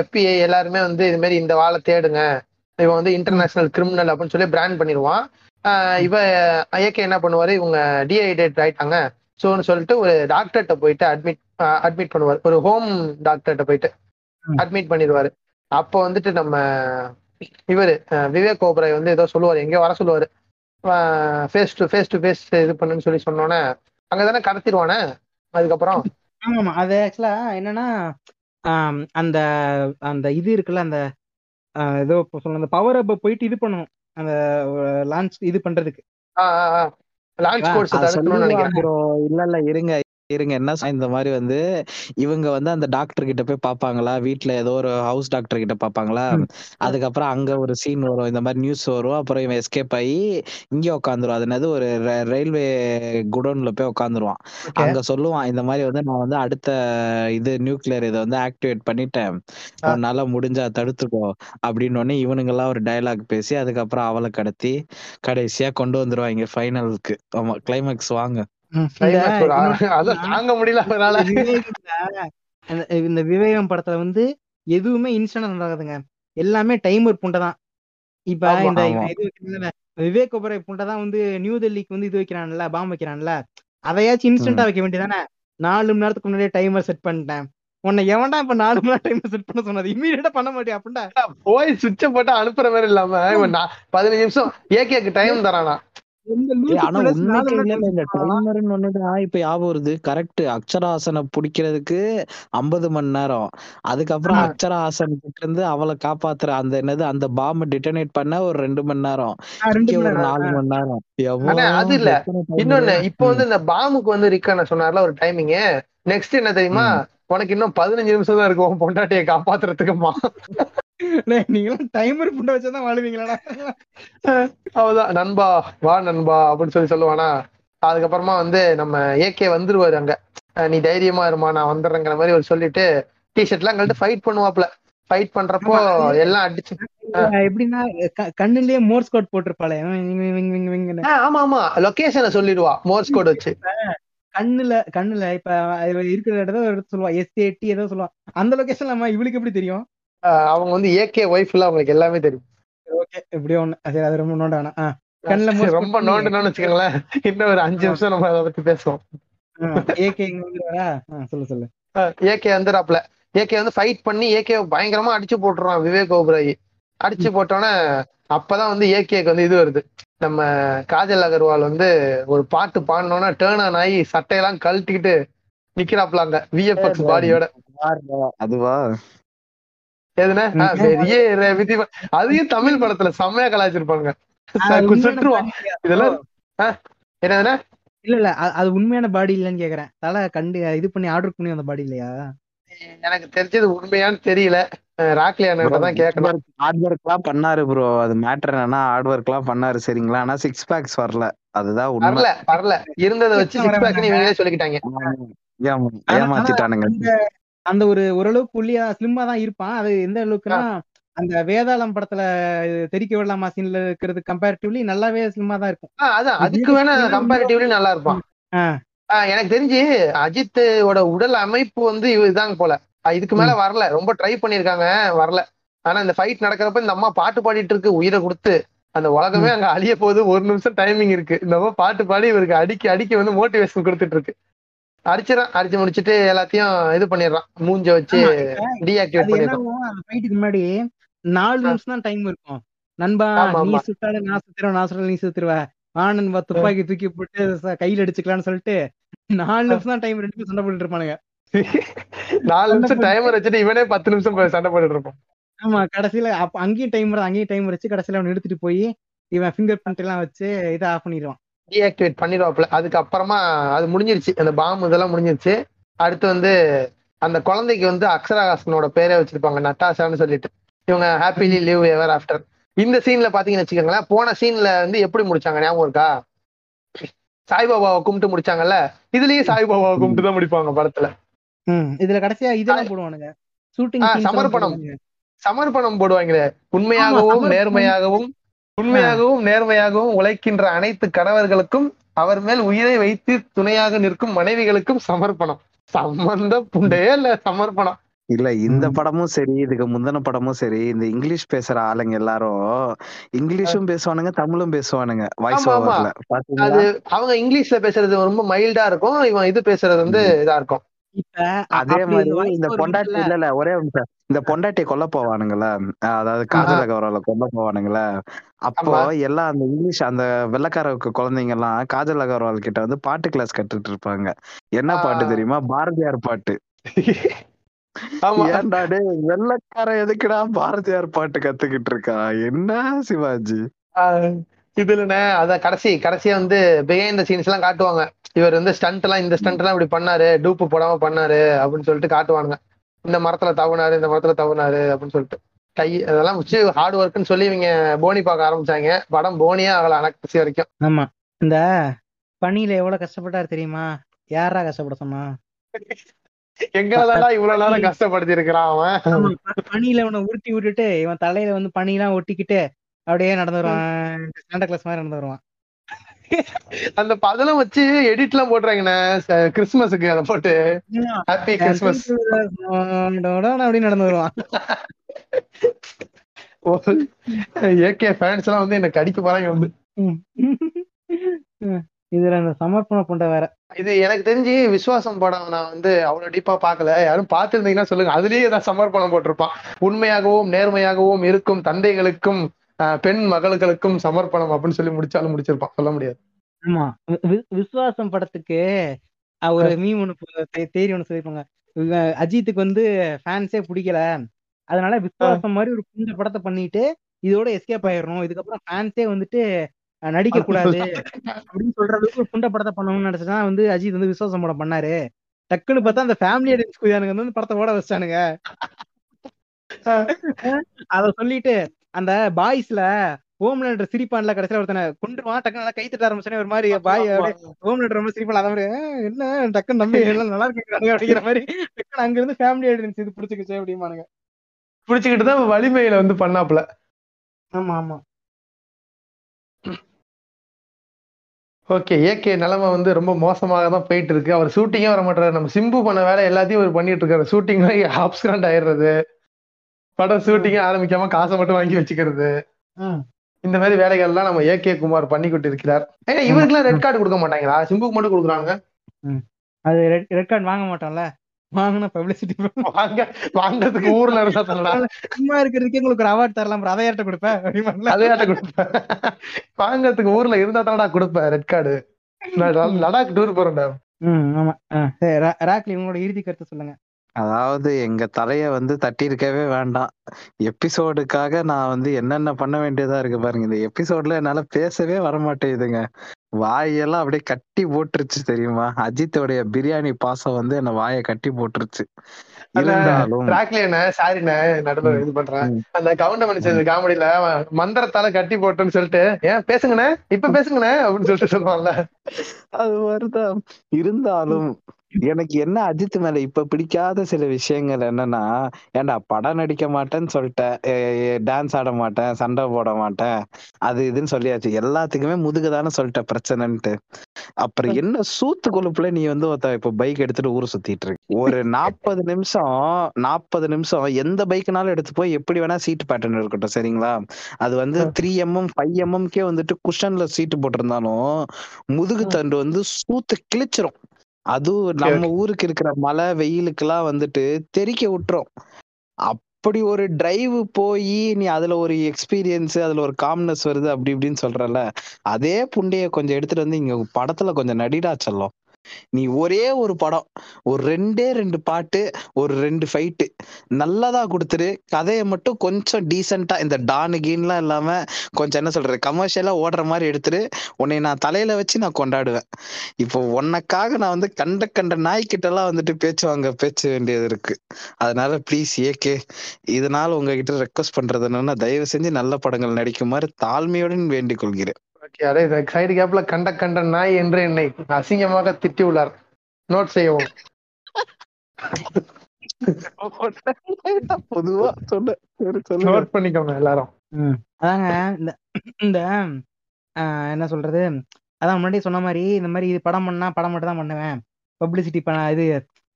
எஃபிஐ எல்லாருமே வந்து இது மாதிரி இந்த வாழை தேடுங்க. இவன் வந்து இன்டர்நேஷனல் கிரிமினல் அப்படின்னு சொல்லி பிராண்ட் பண்ணிடுவான். இவ ஐயக்கே என்ன பண்ணுவாரு? இவங்க டிஹைட்ரேட் ஆயிட்டாங்க. ஸோன்னு சொல்லிட்டு ஒரு டாக்டர்கிட்ட போயிட்டு அட்மிட் அட்மிட் பண்ணுவார். ஒரு ஹோம் டாக்டர்கிட்ட போயிட்டு. அட்மிட் பண்ணிடுவாரு. அப்போ வந்துட்டு நம்ம இவரு விவேக் ஓபராய் வந்து ஏதோ சொல்லுவாரு. எங்கேயோ வர சொல்லுவாரு. Face to face to face இது பண்ணுன்னு சொல்லி சொன்னோன்னே அங்கதானே கடத்திடுவானே? அதுக்கப்புறம் ஆமா ஆமா அது ஆக்சுவலா என்னன்னா ஆம், அந்த அந்த இது இருக்குல்ல அந்த ஏதோ இப்போ சொல்ல அந்த பவர் அப்ப போயிட்டு இது பண்ணணும். அந்த லான்ச் இது பண்றதுக்கு. லான்ச் கோர்ஸ் அதை தடுக்கணும்னு நினைக்கிறேன். ப்ரோ இல்ல இல்ல இருங்க. இருங்க என்ன இந்த மாதிரி வந்து இவங்க வந்து அந்த டாக்டர் கிட்ட போய் பார்ப்பாங்களா வீட்ல ஏதோ ஒரு ஹவுஸ் டாக்டர் கிட்ட பார்ப்பாங்களா ம். அதுக்கப்புறம் அங்க ஒரு சீன் வரும் இந்த மாதிரி நியூஸ் வரும். அப்புறம் இவன் எஸ்கேப் ஆகி இங்க உட்காந்துருவான் அது என்னது? ஒரு ரயில்வே குடோன்ல போய் உட்காந்துருவான் அங்க சொல்லுவான் இந்த மாதிரி வந்து நான் வந்து அடுத்த இது நியூக்ளியர் இதை வந்து ஆக்டிவேட் பண்ணிட்டேன். உன்னால முடிஞ்சா தடுத்துக்கோ. அப்படின்னு உடனே இவனுங்க எல்லாம் ஒரு டயலாக் பேசி அதுக்கப்புறம் அவளை கடத்தி கடைசியா கொண்டு வந்துருவாங்க ஃபைனலுக்கு ஆமா கிளைமேக்ஸ் வாங்க. தாங்க முடியல இந்த விவேகம் படத்துல வந்து எதுவுமே இன்ஸ்டன்டா நடக்குதுங்க. எல்லாமே டைமர் புண்டை தான். இப்ப இந்த விவேக் ஒபரை புண்டை தான் வந்து நியூ டெல்லிக்கு வந்து இது வைக்கிறான்ல பாம் வைக்கிறான்ல. அதையாச்சும் இன்ஸ்டன்டா வைக்க வேண்டியதானே? நாலு மணி நேரத்துக்கு முன்னாடியே டைமர் செட் பண்ணிட்டேன். உன்னை எவன்டா இப்ப நாலு மணி நேரம் டைமர் செட் பண்ண சொன்னது? இம்மீடியட்டா பண்ண மாட்டியா அப்படின்டா போய் சுவிட்ச போட்டு அனுப்புற மாதிரி இல்லாம பதினஞ்சு நிமிஷம் ஏகேக்கு டைம் தரானா. இப்ப ஞாபகம் வருது. கரெக்ட் அக்ஷராசனை பிடிக்கிறதுக்கு ஐம்பது மணி நேரம். அதுக்கப்புறம் அக்ஷராசன் கிட்ட இருந்து அவளை காப்பாத்துற அந்த என்னது அந்த பாம்பை டிட்டனேட் பண்ண ஒரு ரெண்டு மணி நேரம். ஒரு நாலு. மணி நேரம். அது இல்ல. இன்னொன்னு இப்போ வந்து இந்த பாமுக்கு வந்து ரிக்கான சொன்னார்ல ஒரு டைமிங் நெக்ஸ்ட் என்ன தெரியுமா? உனக்கு இன்னும் பதினஞ்சு நிமிஷம் தான் இருக்கும் பொண்டாட்டியை காப்பாத்துறதுக்குமா? நீங்களாம் டைமர் புண்டை வச்சாதான் வாழுவீங்களாடா? அவதான் நண்பா வா நண்பா அப்படின்னு சொல்லி சொல்லுவானா? அதுக்கப்புறமா வந்து நம்ம ஏகே வந்துருவாரு அங்க. நீ தைரியமா இருமா நான் வந்துடுறேங்கிற மாதிரி ஒரு சொல்லிட்டு டிஷர்ட் எல்லாம் கழட்டு ஃபைட் பண்ணுவாப்ல ஃபைட் பண்றப்போ எல்லாம் அடிச்சு எப்படின்னா கண்ணுலயே மோர்ஸ் கோட் போட்டிருப்பாளே. ஆமா ஆமா. லொகேஷனை சொல்லிடுவா மோர்ஸ் கோட் வச்சு. கண்ணுல கண்ணுல இப்ப இருக்கிற இடத்த ஒரு இடத்த சொல்லுவா. எஸ் ஏடி ஏதோ சொல்லுவா. அந்த லொகேஷன் நம்ம இவளுக்கு எப்படி தெரியும்? அவங்க வந்து ஏகே ஒய்ஃப்ல அவங்களுக்கு எல்லாமே தெரியும். ஓகே எப்படியோ ஒண்ணு. சரி அது ரொம்ப நோண்ட வேணாம் கண்ணுல ரொம்ப நோண்டணும்னு வச்சுக்கோங்களேன். இன்னும் ஒரு அஞ்சு நிமிஷம் நம்ம அதை பத்தி பேசுவோம். ஏகே இங்க வந்துருவாரா ஆ, சொல்லு சொல்லு. ஏகே வந்துடாப்ல ஏகே வந்து ஃபைட் பண்ணி ஏகே பயங்கரமா அடிச்சு போட்டுறான் விவேக் ஓபராயி. அடிச்சு போட்டோன்னே அப்பதான் வந்து ஏகேக்கு வந்து இது வருது. நம்ம காஜல் அகர்வால் வந்து ஒரு பாட்டு பாடினோன்னா டேர்ன் ஆன் ஆகி சட்டையெல்லாம் கழட்டிக்கிட்டு நிக்கிறாப்ல அங்க விஎஃப்எக்ஸ் பாடியோட அதுவா எதுனா. பெரிய ர- விதி அதையும் தமிழ் படத்துல செம்மையா கலாச்சிருப்பாங்க சுற்றுவான்? இதெல்லாம் என்னதுன்னா இல்ல இல்ல அது உண்மையான பாடி இல்லைன்னு கேக்குறேன். தலை கண்டு இது பண்ணி ஆர்டர் பண்ணி வந்த பாடி இல்லையா? எனக்கு தெரிஞ்சது உண்மையான்னு தெரியல. ராக்லியான தான் கேட்கணும். ஹார்ட் ஒர்க் எல்லாம் பண்ணாரு ப்ரோ அது மேட்டர் என்னன்னா ஹார்ட் ஒர்க் எல்லாம் பண்ணாரு சரிங்களா? ஆனா சிக்ஸ் பேக்ஸ் வரல. அதுதான் வரல வரல. இருந்ததை வச்சு சிக்ஸ் பேக் இவங்களே சொல்லிக்கிட்டாங்க. ஏமாத்திட்டானுங்க. அந்த ஒரு ஓரளவுக்கு ஒல்லியா ஸ்லிம்மா தான் இருப்பான். அது எந்த அளவுக்குன்னா அந்த வேதாளம் படத்துல தெரிக்க விடலாமா சீன்ல இருக்கிறது கம்பேரிட்டிவ்லி நல்லாவே ஸ்லிம்மா தான் இருக்கும். அதான். அதுக்கு வேணா கம்பேரிட்டிவ்லி நல்லா இருப்பான். எனக்கு தெரிஞ்சு அஜித்தோட உடல் அமைப்பு வந்து இதாங்க போல. இதுக்கு மேல வரல. ரொம்ப ட்ரை பண்ணிருக்காங்க வரல. ஆனா இந்த ஃபைட் நடக்கிறப்ப இந்த அம்மா பாட்டு பாடிட்டு இருக்கு உயிரை கொடுத்து. அந்த உலகமே அங்க அழிய போகுது. ஒரு நிமிஷம் டைமிங் இருக்கு. இந்த அம்மா பாட்டு பாடி இவருக்கு அடிக்க அடிக்க வந்து மோட்டிவேஷன் கொடுத்துட்டு இருக்கு. அடிச்சிடறான் அடிச்சு முடிச்சிட்டு எல்லாத்தையும் இது பண்ணிடுறான். மூஞ்ச வச்சு டீஆக்டிவேட் பண்ணிடுறான். அந்த ஃபைட்டுக்கு முன்னாடி நாலு. நிமிஷம் தான் டைம் இருக்கும். நண்பா நீ ஆமா. சுட்டாலும் நான் சுத்துறேன் நான் சுட்டாலும் நீ சுத்துருவ. வா நண்பா துப்பாக்கி தூக்கி போட்டு கையில அடிச்சுக்கலாம்னு சொல்லிட்டு நாலு நிமிஷம் தான் டைம் ரெண்டு பேரும் சண்டை போட்டுட்டு இருப்பானுங்க. நாலு நிமிஷம் டைமர் வச்சுட்டு இவனே பத்து நிமிஷம் சண்டை போட்டுட்டு இருப்பான். ஆமா கடைசியில அப்ப அங்கேயும் டைம் அங்கேயும் டைம் வச்சு கடைசியில அவன் எடுத்துட்டு போய் இவன் ஃபிங்கர் பிரிண்ட் எல்லாம் வச்சு இதை ஆஃப் பண்ணிடுவான். டீஆக்டிவேட் பண்ணிடுவாப்ல அதுக்கப்புறமா அது முடிஞ்சிருச்சு. அந்த பாம் இதெல்லாம் முடிஞ்சிருச்சு. அடுத்து வந்து அந்த குழந்தைக்கு வந்து அக்ஷராஹாசனோட பேரே வச்சிருப்பாங்க நட்டாஷான்னு சொல்லிட்டு. இவங்க ஹாப்பிலி லிவ் எவர் ஆஃப்டர் இந்த சீன்ல பாத்தீங்கன்னு வச்சுக்கோங்களேன் போன சீன்ல வந்து எப்படி முடிச்சாங்க? ஞாபகம் இருக்கா? சாய்பாபாவை கும்பிட்டு முடிச்சாங்கல்ல? இதுலயும் சாய்பாபாவை கும்பிட்டு தான் முடிப்பாங்க படத்துல. ம். இதுல கடைசியா இதெல்லாம் போடுவானுங்க. சமர்ப்பணம். சமர்ப்பணம் போடுவாங்களே. உண்மையாகவும். நேர்மையாகவும் உண்மையாகவும் நேர்மையாகவும் உழைக்கின்ற அனைத்து கணவர்களுக்கும் அவர் மேல் உயிரை வைத்து துணையாக நிற்கும் மனைவிகளுக்கும் சமர்ப்பணம். சம்பந்த புண்டையே இல்ல சமர்ப்பணம். இல்ல இந்த. படமும் சரி இதுக்கு முந்தின படமும் சரி இந்த இங்கிலீஷ் பேசுற ஆளுங்க எல்லாரும் இங்கிலீஷும் பேசுவானுங்க தமிழும் பேசுவானுங்க வாய்ஸ். ஓவர்ல அது அவங்க இங்கிலீஷ்ல பேசுறது ரொம்ப மைல்டா இருக்கும் இவன் இது பேசுறது வந்து இதா இருக்கும். அதே மாதிரி இந்த பொண்டாட்டி இல்ல இல்ல ஒரே நிமிஷம். இந்த பொண்டாட்டியை கொல்ல போவானுங்களே? அதாவது காஜல கௌரவல கொல்ல போவானுங்களே? அப்போ. எல்லாம் அந்த இங்கிலீஷ் அந்த வெள்ளக்கார குழந்தைங்க எல்லாம் காஜல் அகர்வால் கிட்ட வந்து பாட்டு கிளாஸ் கத்துட்டு இருப்பாங்க. என்ன. பாட்டு தெரியுமா? பாரதியார் பாட்டு. ஏன்டா டேய் வெள்ளக்கார எதுக்குடா பாரதியார் பாட்டு கத்துக்கிட்டு இருக்கா? என்ன சிவாஜி? இதுலண்ணே அத கடைசி கடைசியா வந்து பிஹைண்ட் த சீன்ஸ் எல்லாம் காட்டுவாங்க. இவர் வந்து ஸ்டண்ட் எல்லாம் இந்த ஸ்டண்ட் எல்லாம் இப்படி பண்ணாரு டூப்பு போடாம பண்ணாரு அப்படின்னு சொல்லிட்டு காட்டுவானுங்க. இந்த மரத்துல தவுனாரு இந்த மரத்துல தவுனாரு அப்படின்னு சொல்லிட்டு. கை அதெல்லாம் வச்சு ஹார்ட் ஒர்க்னு சொல்லி இவங்க போனி பார்க்க ஆரம்பிச்சாங்க. படம் போனியே ஆகல கடைசி வரைக்கும். ஆமா. இந்த பனியில எவ்வளவு கஷ்டப்பட்டாரு தெரியுமா? யாரா கஷ்டப்பட சொன்னா? எங்கதான் இவ்வளவு நேரம் கஷ்டப்படுத்தி இருக்கிறான் அவன் பனியில அவனை உருட்டி விட்டுட்டு இவன் தலையில வந்து பனியெல்லாம் ஒட்டிக்கிட்டு அப்படியே நடந்து வருவான் சாண்டா கிளாஸ் மாதிரி நடந்து வருவான் அந்த பதலம் வச்சு எடிட் எல்லாம் போட்டுறாங்கண்ணே ச- கிறிஸ்மஸுக்கு அதை போட்டு. ஹாப்பி கிறிஸ்மஸ் அப்படின்னு நடந்து வருவான் ஏகே ஃபேன்ஸ் எல்லாம் வந்து என்ன கடிக்க போறாங்க. வந்து. இதுல அந்த சமர்ப்பண புண்டை வேற இது எனக்கு தெரிஞ்சு விசுவாசம் படம் நான் வந்து அவ்வளவு டீப்பா பார்க்கல. யாரும் பார்த்திருந்தீங்கன்னா சொல்லுங்க. அதுலயே ஏதாவது சமர்ப்பணம் போட்டிருப்பான். உண்மையாகவும் நேர்மையாகவும் இருக்கும் தந்தைகளுக்கும் பெண் மகளுக்களுக்கும் சமர்ப்பணம் அப்படின்னு சொல்லி முடிச்சாலும் முடிச்சிருப்பான். சொல்ல முடியாது. ஆமா. விசுவாசம் படத்துக்கு ஒரு மீம் பு- தே- தேரி ஒண்ணு சொல்லிருப்பாங்க. அஜித்துக்கு வந்து ஃபேன்ஸே பிடிக்கல. அதனால விசுவாசம் மாதிரி ஒரு புண்ட படத்தை பண்ணிட்டு இதோட எஸ்கேப் ஆயிடணும். இதுக்கப்புறம் ஃபேன்ஸே வந்துட்டு நடிக்க கூடாது அப்படின்னு சொல்ற அளவுக்கு ஒரு புண்ட படத்தை பண்ணணும்னு நினைச்சுதான் வந்து அஜித் வந்து விசுவாசம் படம் பண்ணாரு. டக்குன்னு பார்த்தா அந்த ஃபேமிலி அடிச்சு குதியானுங்க வந்து படத்தை ஓட வச்சிட்டானுங்க. அத சொல்லிட்டு அந்த பாய்ஸ்ல ஹோம்லேண்டர் சிரிப்பான்ல கடைசியில ஒருத்தனை கொண்டுருவான் டக்குனு நல்லா கை தட்ட ஆரம்பிச்சானே ஒரு மாதிரி பாய் ஹோம்லேண்டர் ரொம்ப சிரிப்பான் அத மாதிரி "ஆ, என்ன? டக்குன்னு நம்பி <laughs> எல்லாம் நல்லா இருக்கு அப்படிங்கிற மாதிரி டக்குனு அங்க இருந்து ஃபேமிலி ஆடியன்ஸ் இது பிடிச்சிக்கிச்சு அப்படிமானுங்க பிடிச்சுக்கிட்டு தான் வலிமையில வந்து பண்ணாப்புல. ஆமா ஆமா. ஓகே ஏகே நிலைமை வந்து ரொம்ப மோசமாக தான் போயிட்டு இருக்கு அவர் ஷூட்டிங்கே வர மாட்டாரு நம்ம சிம்பு பண்ண வேலை எல்லாத்தையும் அவர் பண்ணிட்டு இருக்காரு. ஷூட்டிங் ஆப்ஸ்கிராண்ட் ஆயிடுறது. படம் ஷூட்டிங்கே ஆரம்பிக்காம காசை மட்டும் வாங்கி வச்சுக்கிறது. இந்த மாதிரி வேலைகள்லாம் நம்ம ஏகே குமார் பண்ணி கொண்டு இருக்கிறார் ஏன்னா இவருக்குலாம் ரெட் கார்டு கொடுக்க மாட்டாங்களா? சிம்புக்கு மட்டும் கொடுக்குறாங்க அது ரெட் ரெட் கார்டு வாங்க மாட்டோம்ல? வாங்கினா பப்ளிசிட்டி வாங்க வாங்கறதுக்கு ஊர்ல இருந்தா தரடா. சும்மா இருக்கிறதுக்கே உங்களுக்கு ஒரு அவார்ட் தரலாம். அதை யார்ட்ட கொடுப்பேன்? அதே ஆட்ட கொடுப்பேன் வாங்கறதுக்கு ஊர்ல இருந்தா தானடா கொடுப்பேன் ரெட் கார்டு லடாக் டூர் போறேன்டா. ஆமா. ராக்லி உங்களோட இறுதி கருத்து சொல்லுங்க. அதாவது எங்க தலைய வந்து தட்டி இருக்கவே வேண்டாம். எபிசோடுக்காக நான் வந்து என்னென்ன பண்ண வேண்டியதா இருக்கு பாருங்க. இந்த எபிசோட்ல என்னால பேசவே வர மாட்டேங்குதுங்க வாயெல்லாம் அப்படியே கட்டி போட்டுருச்சு தெரியுமா? அஜித்தோடைய பிரியாணி பாசம் வந்து என்ன வாயை கட்டி போட்டுருச்சு. இருந்தாலும் ராக்லியண்ண சாரிண்ணே நடுவில் இது பண்றேன். ம். அந்த கவுண்டமணி சேர்ந்த காமெடியில மந்திரத்தால கட்டி போட்டேன்னு சொல்லிட்டு ஏன் பேசுங்கண்ணே இப்ப பேசுங்கண்ணே அப்படின்னு சொல்லிட்டு சொல்லுவான்ல. அது மாதிரிதான். இருந்தாலும் எனக்கு என்ன அஜித் மேல இப்ப பிடிக்காத சில விஷயங்கள் என்னன்னா ஏன்டா படம் நடிக்க மாட்டேன்னு சொல்லிட்டேன். டான்ஸ் ஆட மாட்டேன் சண்டை போட மாட்டேன் அது இதுன்னு சொல்லியாச்சு. எல்லாத்துக்குமே முதுகுதானே சொல்லிட்டேன் பிரச்சனைன்ட்டு. அப்புறம் என்ன சூத்து கொழுப்புல நீ வந்து ஒருத்த இப்ப பைக் எடுத்துட்டு ஊர் சுத்திட்டு இருக்கு. ஒரு <laughs> நாற்பது நிமிஷம் நாற்பது நிமிஷம் எந்த பைக்னாலும் எடுத்து போய் எப்படி வேணா சீட் பேட்டர்ன் இருக்கட்டும் சரிங்களா? அது வந்து த்ரீ எம்எம் ஃபைவ் எம்எம்கே வந்துட்டு குஷன்ல சீட்டு போட்டிருந்தாலும் முதுகு தண்டு வந்து சூத்து கிழிச்சிரும். அதுவும் நம்ம ஊருக்கு இருக்கிற மழை வெயிலுக்கெல்லாம் வந்துட்டு தெறிக்க விட்டுரும். அப்படி ஒரு டிரைவ் போய் நீ அதுல ஒரு எக்ஸ்பீரியன்ஸ் அதுல ஒரு காம்னஸ் வருது அப்படி இப்படின்னு சொல்றல அதே புண்டைய கொஞ்சம் எடுத்துட்டு வந்து இங்க படத்துல கொஞ்சம் நடிடா செல்லம். நீ ஒரே ஒரு படம் ஒரு ரெண்டே ரெண்டு பாட்டு ஒரு ரெண்டு ஃபைட்டு நல்லதா கொடுத்துரு. கதையை மட்டும் கொஞ்சம் டீசெண்டா இந்த டானு கீன்லாம் இல்லாம கொஞ்சம் என்ன சொல்றது கமர்ஷியலா ஓடுற மாதிரி எடுத்துரு. உன்னை நான் தலையில வச்சு நான் கொண்டாடுவேன். இப்போ உனக்காக நான் வந்து கண்ட கண்ட நாய்க்கிட்ட எல்லாம் வந்துட்டு பேச்சு வாங்க பேச வேண்டியது இருக்கு. அதனால ப்ளீஸ் ஏகே இதனால உங்ககிட்ட ரெக்வஸ்ட் பண்றது என்னன்னா தயவு செஞ்சு நல்ல படங்கள் நடிக்குமாறு தாழ்மையுடன் வேண்டிக் கொள்கிறேன். சைடு கேப்ல கண்ட கண்ட நாய் என்று என்னை அசிங்கமாக திட்டி உள்ளார். நோட் செய்யவும். பொதுவா சொன்ன நோட் பண்ணிக்கோங்க எல்லாரும். ம். அதாங்க இந்த இந்த ஆஹ், என்ன சொல்றது? அதான் முன்னாடியே சொன்ன மாதிரி இந்த மாதிரி இது படம் பண்ணா படம் மட்டும் தான் பண்ணுவேன். பப்ளிசிட்டி பண்ண இது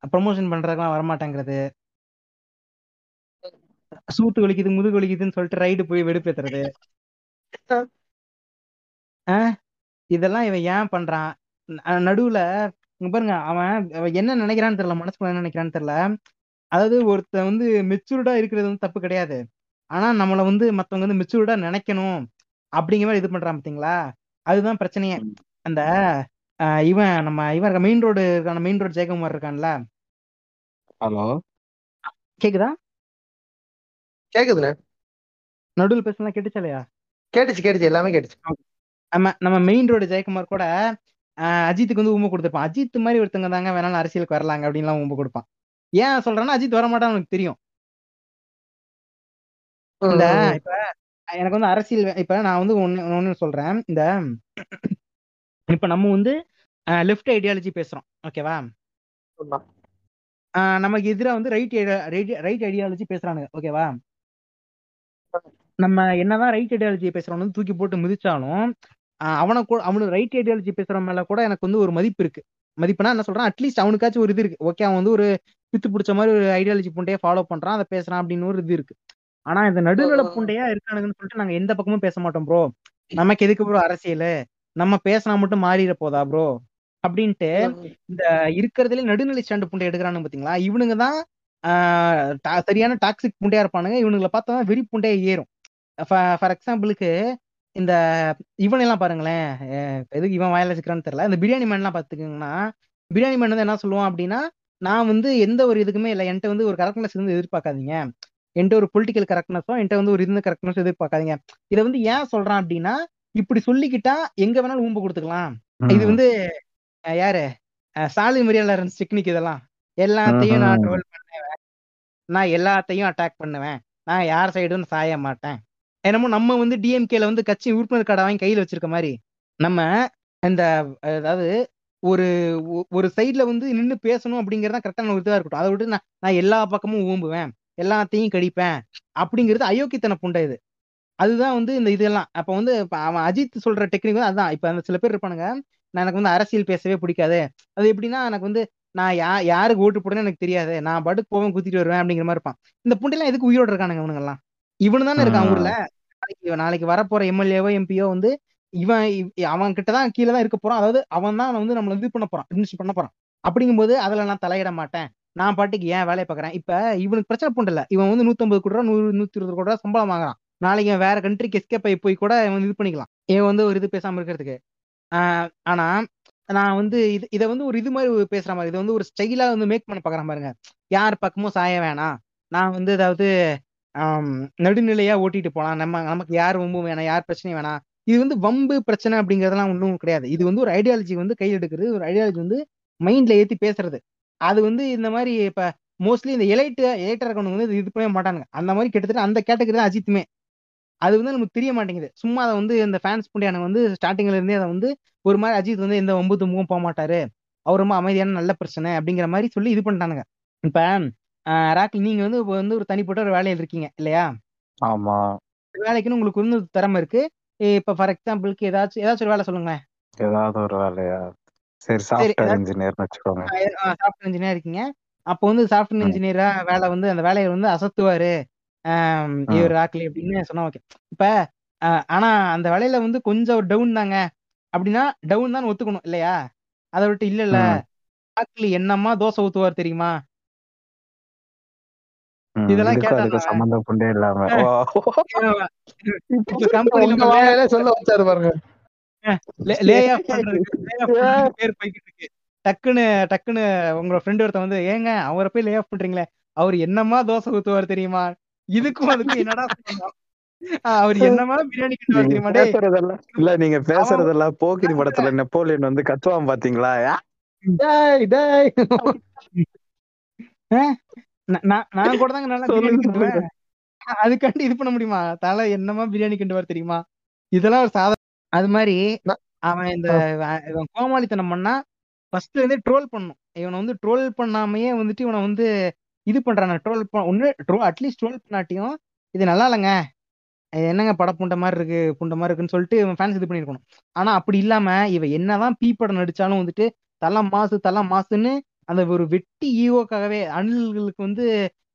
ப்ரமோஷன் பண்றதுக்கெல்லாம் வரமாட்டேங்கிறது. சூத்து வலிக்குது முதுகு வலிக்குதுன்னு சொல்லிட்டு ரைடு போய் வெடுப்பேத்துறது. <laughs> ஆஹ் இதெல்லாம் இவன் ஏன் பண்றான்? ந- நடுவுல இங்க பாருங்க அவன் அவன் என்ன நினைக்கிறான்னு தெரியல மனசுக்குள்ள என்ன நினைக்கிறான்னு தெரியல. அதாவது ஒருத்தன் வந்து மெச்சூர்டா இருக்கிறது வந்து தப்பு கிடையாது. ஆனா நம்மள வந்து மத்தவங்க வந்து மெச்சூர்டா நினைக்கணும் அப்படிங்கிற மாதிரி இது பண்றான் பாத்தீங்களா? அதுதான் பிரச்சனையே. அந்த ஆஹ் இவன் நம்ம இவன் மெயின் ரோடு இருக்கான மெயின் ரோடு ஜெயக்குமார் இருக்கான்ல? ஹலோ? கேக்குதா? கேக்குதுண்ணே. நடுவில் பேசலாம் கேட்டுச்சா இல்லையா? கேட்டுச்சு கேட்டுச்சு எல்லாமே கேட்டுச்சு. நம்ம நம்ம மெயின் ரோடு ஜெயக்குமார் கூட அஜித்துக்கு வந்து ஊம்ப கொடுத்துருப்பான். அஜித் மாதிரி ஒருத்தங்க தாங்க வேணாலும் அரசியலுக்கு வரலாங்க அப்படின்லாம் ஊம்ப கொடுப்பான். ஏன் சொல்றேன்னா அஜித் வர மாட்டான்னு எனக்கு தெரியும். இந்த இப்ப எனக்கு வந்து அரசியல் இப்ப நான் வந்து ஒன்னு ஒன்னு சொல்றேன். இந்த இப்ப நம்ம வந்து லெஃப்ட் ஐடியாலஜி பேசுறோம். ஓகேவா நமக்கு எதிரா வந்து ரைட் ரைட் ஐடியாலஜி பேசுறானுங்க. ஓகேவா நம்ம என்னதான் ரைட் ஐடியாலஜி பேசுறவன் வந்து தூக்கி போட்டு மிதிச்சாலும் அவனை கூட அவனுக்கு ரைட் ஐடியாலஜி பேசுறவன் மேல கூட எனக்கு வந்து ஒரு மதிப்பு இருக்கு. மதிப்புனா என்ன சொல்றான்? அட்லீஸ்ட் அவனுக்காச்சும் ஒரு இது இருக்கு. ஓகே அவன் வந்து ஒரு பித்து பிடிச்ச மாதிரி ஒரு ஐடியாலஜி புண்டையை ஃபாலோ பண்றான் அதை பேசுறான் அப்படின்னு ஒரு இது இருக்கு. ஆனா இந்த நடுநில புண்டையா இருக்கானுங்கன்னு சொல்லிட்டு நாங்க எந்த பக்கமும் பேச மாட்டோம் ப்ரோ நமக்கு எதுக்கு ப்ரோ அரசியல்? நம்ம பேசினா மட்டும் மாறிட போதா ப்ரோ அப்படின்ட்டு இந்த இருக்கிறதுல நடுநிலை ஸ்டாண்டு புண்டை எடுக்கிறானு பாத்தீங்களா? இவனுங்க தான் சரியான டாக்ஸிக் புண்டையா இருப்பானுங்க. இவனுங்களை பார்த்தா தான் வெறி புண்டையா ஏறும். ஃபார் எக்ஸாம்பிளுக்கு இந்த இவன் எல்லாம் பாருங்களேன் எதுக்கு இவன் வாயில வச்சுக்கிறான்னு தெரியல. இந்த பிரியாணி மேன் எல்லாம் பாத்துக்கிங்கன்னா பிரியாணி மேன் வந்து என்ன சொல்லுவான் அப்படின்னா நான் வந்து எந்த ஒரு இதுக்குமே இல்லை. என்கிட்ட வந்து ஒரு கரெக்ட்னஸ் இருந்து எதிர்பார்க்காதீங்க. என்கிட்ட ஒரு பொலிட்டிக்கல் கரெக்ட்னஸோ என்கிட்ட வந்து ஒரு இருந்து கரெக்ட்னஸ் எதிர்பார்க்காதீங்க. இதை வந்து ஏன் சொல்றான் அப்படின்னா இப்படி சொல்லிக்கிட்டா எங்க வேணாலும் ஊம்பு கொடுத்துக்கலாம். இது வந்து யாரு? சாலி மரியாதை டெக்னிக் இதெல்லாம். எல்லாத்தையும் நான் ட்ரோல் பண்ணுவேன். நான் எல்லாத்தையும் அட்டாக் பண்ணுவேன். நான் யார் சைடும் சாய மாட்டேன். என்னமோ நம்ம வந்து டிஎம்கேல வந்து கட்சி உறுப்பினர் கார்டை வாங்கி கையில வச்சிருக்க மாதிரி. நம்ம இந்த அதாவது ஒரு ஒரு சைட்ல வந்து நின்னு பேசணும் அப்படிங்கறது கரெக்டான ஒரு இதுவா இருக்கட்டும். அதை விட்டு நான் நான் எல்லா பக்கமும் ஊம்புவேன் எல்லாத்தையும் கடிப்பேன் அப்படிங்கிறது அயோக்கியத்தன புண்டை இது. அதுதான் வந்து இந்த இதெல்லாம். அப்ப வந்து அவன் அஜித் சொல்ற டெக்னிக் வந்து அதான். இப்ப அந்த சில பேர் இருப்பானுங்க நான் எனக்கு வந்து அரசியல் பேசவே பிடிக்காது. அது எப்படின்னா எனக்கு வந்து நான் யா யாருக்கு ஓட்டு போடுறேன்னு எனக்கு தெரியாது. நான் படுக்கு போவேன் குத்திட்டு வருவேன் அப்படிங்கிற மாதிரி இருப்பான். இந்த புண்டையெல்லாம் எதுக்கு உயிரோட இருக்கானுங்க இவனுங்கெல்லாம்? இவனு தானே இருக்கான் ஊர்ல? நாளைக்கு நாளைக்கு வரப்போற எம்எல்ஏவோ எம்பியோ வந்து இவன் இவ்- அவன் கிட்ட தான் கீழே தான் இருக்க போறான். அதாவது அவன் தான் வந்து நம்மள இது பண்ண போறான் அட்மினிஸ்ட் பண்ண போறான். அப்படிங்கும்போது அதுல நான் தலையிட மாட்டேன். நான் பாட்டுக்கு ஏன் வேலையை பாக்குறேன் இப்ப இவனுக்கு பிரச்சனை பண்ணல இவன் வந்து நூத்தம்பது கோடி ரூபா நூறு நூத்தி இருபது கோடி ரூபா சம்பளம் வாங்குறான். நாளைக்கு இவன் வேற கண்ட்ரிக்கு எஸ்கேப் ஆகி போய் கூட இவன் இது பண்ணிக்கலாம். இவன் வந்து ஒரு இது பேசாம இருக்கிறதுக்கு. ஆஹ் ஆனா நான் வந்து இது இதை வந்து ஒரு இது மாதிரி பேசுற மாதிரி இதை வந்து ஒரு ஸ்டைலா வந்து மேக் பண்ண பாக்குறேன் பாருங்க. யார் பக்கமும் சாய வேணாம். நான் வந்து அதாவது ஆம், நடுநிலையா ஓட்டிட்டு போலாம். நம்ம நமக்கு யார் வம்பும் வேணாம் யார் பிரச்சனையும் வேணாம். இது வந்து வம்பு பிரச்சனை அப்படிங்கறதெல்லாம் ஒன்றும் கிடையாது. இது வந்து ஒரு ஐடியாலஜி வந்து கையில் எடுக்கிறது. ஒரு ஐடியாலஜி வந்து மைண்ட்ல ஏத்தி பேசுறது. அது வந்து இந்த மாதிரி இப்ப மோஸ்ட்லி இந்த எலைட்டு எலைட்டா இருக்கவங்க வந்து இது பண்ணவே மாட்டானுங்க. அந்த மாதிரி கிட்டத்தட்ட அந்த கேட்டகரி தான் அஜித்துமே. அது வந்து நமக்கு தெரிய மாட்டேங்குது. சும்மா அதை வந்து இந்த ஃபேன்ஸ் புண்டியான வந்து ஸ்டார்டிங்ல இருந்தே அதை வந்து ஒரு மாதிரி அஜித் வந்து எந்த வம்பு தும்பும் போக மாட்டாரு. அவர் ரொம்ப அமைதியான நல்ல பிரச்சனை அப்படிங்கிற மாதிரி சொல்லி இது பண்ணிட்டானுங்க. இப்ப ராக்கி நீங்க வந்து இப்ப வந்து ஒரு தனிப்பட்ட ஒரு வேலையில் இருக்கீங்க இல்லையா? ஆமா. வேலைக்குன்னு உங்களுக்கு வந்து ஒரு திறமை இருக்கு. இப்ப ஃபார் எக்ஸாம்பிளுக்கு ஏதாச்சும் ஏதாச்சும் ஒரு வேலை சொல்லுங்களேன். ஏதாவது ஒரு வேலையா? சரி சாஃப்ட்வேர் இன்ஜினியர்னு வச்சுக்கோங்க. சாஃப்ட்வேர் இன்ஜினியர் இருக்கீங்க. அப்போ வந்து சாஃப்ட்வேர் இன்ஜினியரா வேலை வந்து அந்த வேலையை வந்து அசத்துவாரு. இவர் ராக்லி அப்படின்னு சொன்னா ஓகே இப்ப ஆனா அந்த வேலையில வந்து கொஞ்சம் டவுன் தாங்க. அப்படின்னா டவுன் தான் ஒத்துக்கணும் இல்லையா? அதை விட்டு இல்ல இல்ல ராக்லி என்னம்மா தோசை ஊத்துவார் தெரியுமா. இதெல்லாம் கேட்டா புண்டே இல்லாம. உங்க சொல்ல வச்சாரு பாருங்க. டக்குன்னு டக்குன்னு உங்களோட ஃப்ரெண்ட் ஒருத்தன் வந்து ஏங்க அவரை போய் லே ஆஃப் பண்றீங்களே? அவர் என்னமா தோசை ஊத்துவார் தெரியுமா? இதுக்கும் அதுக்கும் என்னடா அவர் என்னமா பிரியாணி பேசுறதெல்லாம் இல்ல நீங்க பேசுறதெல்லாம் போக்கிரி படத்துல நெப்போலியன் வந்து கத்துவான் பாத்தீங்களா? நான் கூட தாங்க நல்லா அதுக்காண்டி இது பண்ண முடியுமா? தலை என்னமா பிரியாணி கிண்டுவார் தெரியுமா? இதெல்லாம் ஒரு சாதாரண அது மாதிரி அவன் இந்த கோமாளித்தனம் பண்ணா ஃபர்ஸ்ட்ல இருந்தே ட்ரோல் பண்ணும் இவனை வந்து ட்ரோல் பண்ணாமையே வந்துட்டு இவனை வந்து இது பண்றான ட்ரோல் ஒன்னு ட்ரோ அட்லீஸ்ட் ட்ரோல் பண்ணாட்டியும் இது நல்லா இல்லைங்க. என்னங்க பட புண்ட மாதிரி இருக்கு புண்ட மாதிரி இருக்குன்னு சொல்லிட்டு இவன் ஃபேன்ஸ் இது பண்ணிருக்கணும் ஆனா அப்படி இல்லாம இவன் என்னதான் பீ படம் நடிச்சாலும் வந்துட்டு தலை மாசு தலை மாசுன்னு அந்த ஒரு வெட்டி ஈவோக்காகவே அணில்களுக்கு வந்து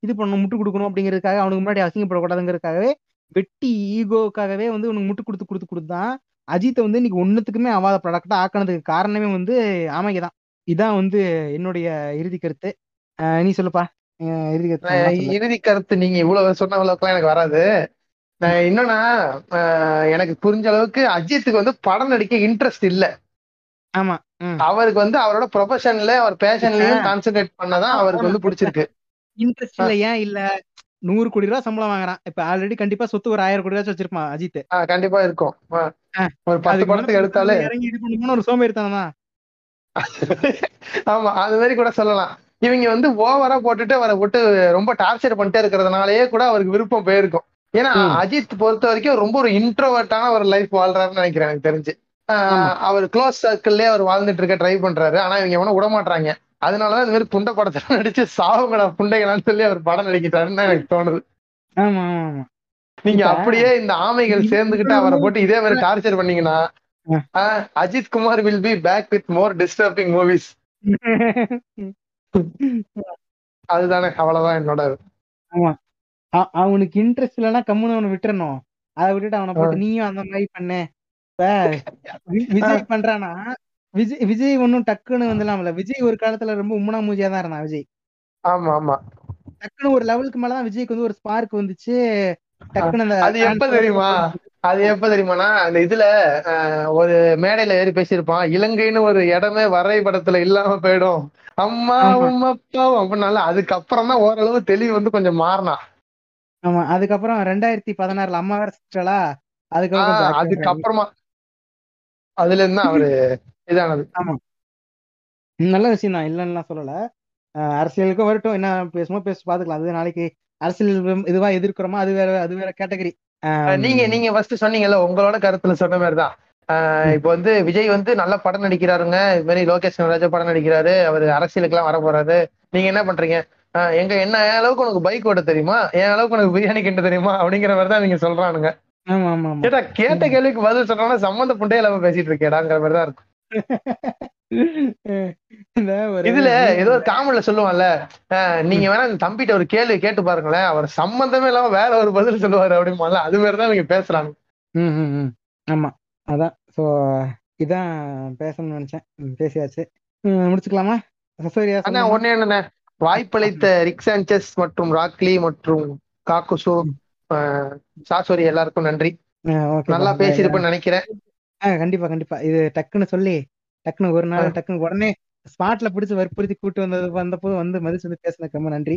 இது பண்ணணும் முட்டு கொடுக்கணும் அப்படிங்கிறதுக்காக அவனுக்கு முன்னாடி அசிங்கப்படக்கூடாதுங்கிறதுக்காகவே வெட்டி ஈகோக்காகவே வந்து உனக்கு முட்டு கொடுத்து கொடுத்து கொடுத்து தான் அஜித்தை வந்து இன்னைக்கு ஒன்னுத்துக்குமே ஆவாத ப்ராடக்டா ஆக்கினதுக்கு காரணமே வந்து ஆமைக்கு தான். இதான் வந்து என்னுடைய இறுதி கருத்து. நீ சொல்லுப்பா. இறுதி கருத்து இறுதி கருத்து நீங்க இவ்வளவு சொன்ன அளவுக்குலாம் எனக்கு வராது. என்னன்னா எனக்கு புரிஞ்ச அளவுக்கு அஜித்துக்கு வந்து படம் நடிக்க இன்ட்ரெஸ்ட் இல்ல. ஆமா அவருக்கு வந்து அவரோட ப்ரொஃபஷன்ல அவர் பேஷன்லயும் கான்சென்ட்ரேட் பண்ணதான் அவருக்கு வந்து பிடிச்சிருக்கு. இன்ட்ரெஸ்ட் இல்ல ஏன் இல்ல? நூறு கோடி ரூபா சம்பளம் வாங்குறான். இப்ப ஆல்ரெடி கண்டிப்பா சொத்து ஒரு ஆயிரம் கோடி ரூபாய் வச்சிருப்பான் அஜித். கண்டிப்பா இருக்கும். ஒரு பத்து படத்துக்கு எடுத்தாலே. இறங்கி இது பண்ணணும்னு ஒரு சோம்பேறித்தனம்? தான் <laughs> ஆமா அது மாதிரி கூட சொல்லலாம். இவங்க வந்து ஓவரா போட்டுட்டு அவரை விட்டு ரொம்ப டார்ச்சர் பண்ணிட்டே இருக்கிறதுனாலயே கூட அவருக்கு விருப்பம் போயிருக்கும். ஏன்னா. அஜித் பொறுத்த வரைக்கும் ரொம்ப ஒரு இன்ட்ரோவர்ட்டான ஒரு லைஃப் வாழ்றாருன்னு நினைக்கிறேன் எனக்கு தெரிஞ்சு. அவர் க்ளோஸ் சர்க்கிள்லயே அவர் வாழ்ந்துட்டு இருக்க ட்ரை பண்றாரு. ஆனா இவங்க எவனும் விட மாட்டாங்க அதனாலதான் இந்த மாதிரி புண்டை படத்துல நடிச்சு சாவுங்கடா புண்டைகளான்னு சொல்லி அவர் படம் நடிக்கிறாருன்னு தான் எனக்கு தோணுது. ஆமா ஆமா ஆமா. நீங்க அப்படியே இந்த ஆமைகள் சேர்ந்துகிட்டு அவரை போட்டு இதே மாதிரி டார்ச்சர் பண்ணீங்கன்னா Ajith Kumar will be back with more disturbing movies அதுதானே அவ்வளவுதான் என்னோட அ- அவனுக்கு இன்ட்ரெஸ்ட் இல்லைன்னா கம்முன்னு அவனை விட்டுறணும். அதை விட்டுட்டு அவனை போட்டு நீயும் அந்த மாதிரி பண்ண. <laughs> விஜய் பண்றானா? விஜய் விஜய் ஒன்னும் டக்குன்னு வந்துலாம்ல. விஜய் ஒரு காலத்துல ரொம்ப உம்மனா மூஞ்சியா தான் இருந்தான் விஜய். ஆமா ஆமா. டக்குன்னு ஒரு லெவலுக்கு மேலதான் விஜய்க்கு வந்து ஒரு ஸ்பார்க் வந்துச்சு. டக்குன்னு அது எப்ப தெரியுமா? அது எப்ப தெரியுமாண்ணா அந்த இதுல ஒரு மேடையில ஏறி பேசியிருப்பான். இலங்கைன்னு ஒரு இடமே வரைபடத்துல இல்லாம போயிடும். அம்மா. உம்மா அப்பாவும் அப்படின்னால அதுக்கப்புறம் தான் ஓரளவு தெளிவு வந்து கொஞ்சம் மாறினா ஆமா அதுக்கப்புறம் ரெண்டாயிரத்தி பதினாறுல அம்மா வேற அதுக்கப்புறம் கொஞ்சம் active ஆயிட்டாரு. அதுக்கப்புறமா அதுல இருந்து அவரு இதானது. நல்ல விஷயம் தான் இல்லைன்னா சொல்லல. அஹ் அரசியலுக்கு வரட்டும் என்ன பேசுமோ பேச பாத்துக்கலாம். அது நாளைக்கு அரசியல் இதுவா எதிர்க்கிறோமா அது வேற அது வேற கேட்டகரி. நீங்க நீங்க ஃபர்ஸ்ட் சொன்னீங்கல்ல உங்களோட கருத்துல சொன்ன மாதிரி தான். இப்போ வந்து விஜய் வந்து நல்ல படம் நடிக்கிறாருங்க. இது மாதிரி லோகேஷ் நாகராஜா படம் நடிக்கிறாரு. அவர் அரசியலுக்குலாம் வர போறாரு. நீங்க என்ன பண்றீங்க? எங்க என்ன என் அளவுக்கு உனக்கு பைக் ஓட்ட தெரியுமா? என் அளவுக்கு உனக்கு பிரியாணி கிட்ட தெரியுமா? அப்படிங்கிற மாதிரி தான் நீங்க சொல்றானுங்க. ஆமா ஆமா ஆமா கேட்டா கேட்ட கேள்விக்கு பதில் சொல்றானா சம்மந்த புண்டே இல்லாம பேசிட்டு இருக்கேடாங்கிற மாதிரி தான் இருக்கும். <laughs> இதுல ஏதோ ஒரு காமெடில சொல்லுவான்ல நீங்க வேணா தம்பிட்ட ஒரு கேள்வி கேட்டு பாருங்களேன் அவர் சம்பந்தமே இல்லாம வேற ஒரு பதில் சொல்லுவாரு அப்படிமால அது மாதிரி தான் நீங்க பேசுறாங்க. ம். ஆமா அதான். சோ இதான் பேசணும்னு நினைச்சேன். பேசியாச்சு. முடிச்சுக்கலாமா? ஆனா ஒண்ணு என்னண்ணே வாய்ப்பளித்த ரிக் சாnchez மற்றும் ராக்லி மற்றும் காக்குசு. சாசோரி எல்லாருக்கும் நன்றி. நல்லா பேசியிருப்பேன்னு நினைக்கிறேன். கண்டிப்பா கண்டிப்பா. இது டக்குன்னு சொல்லி டக்குன்னு ஒரு. நாள் டக்குன்னு உடனே ஸ்பாட்ல பிடிச்சு வற்புறுத்தி கூட்டு வந்தது வந்தப்போ வந்து மதிச்சு வந்து பேசினதுக்கு ரொம்ப நன்றி.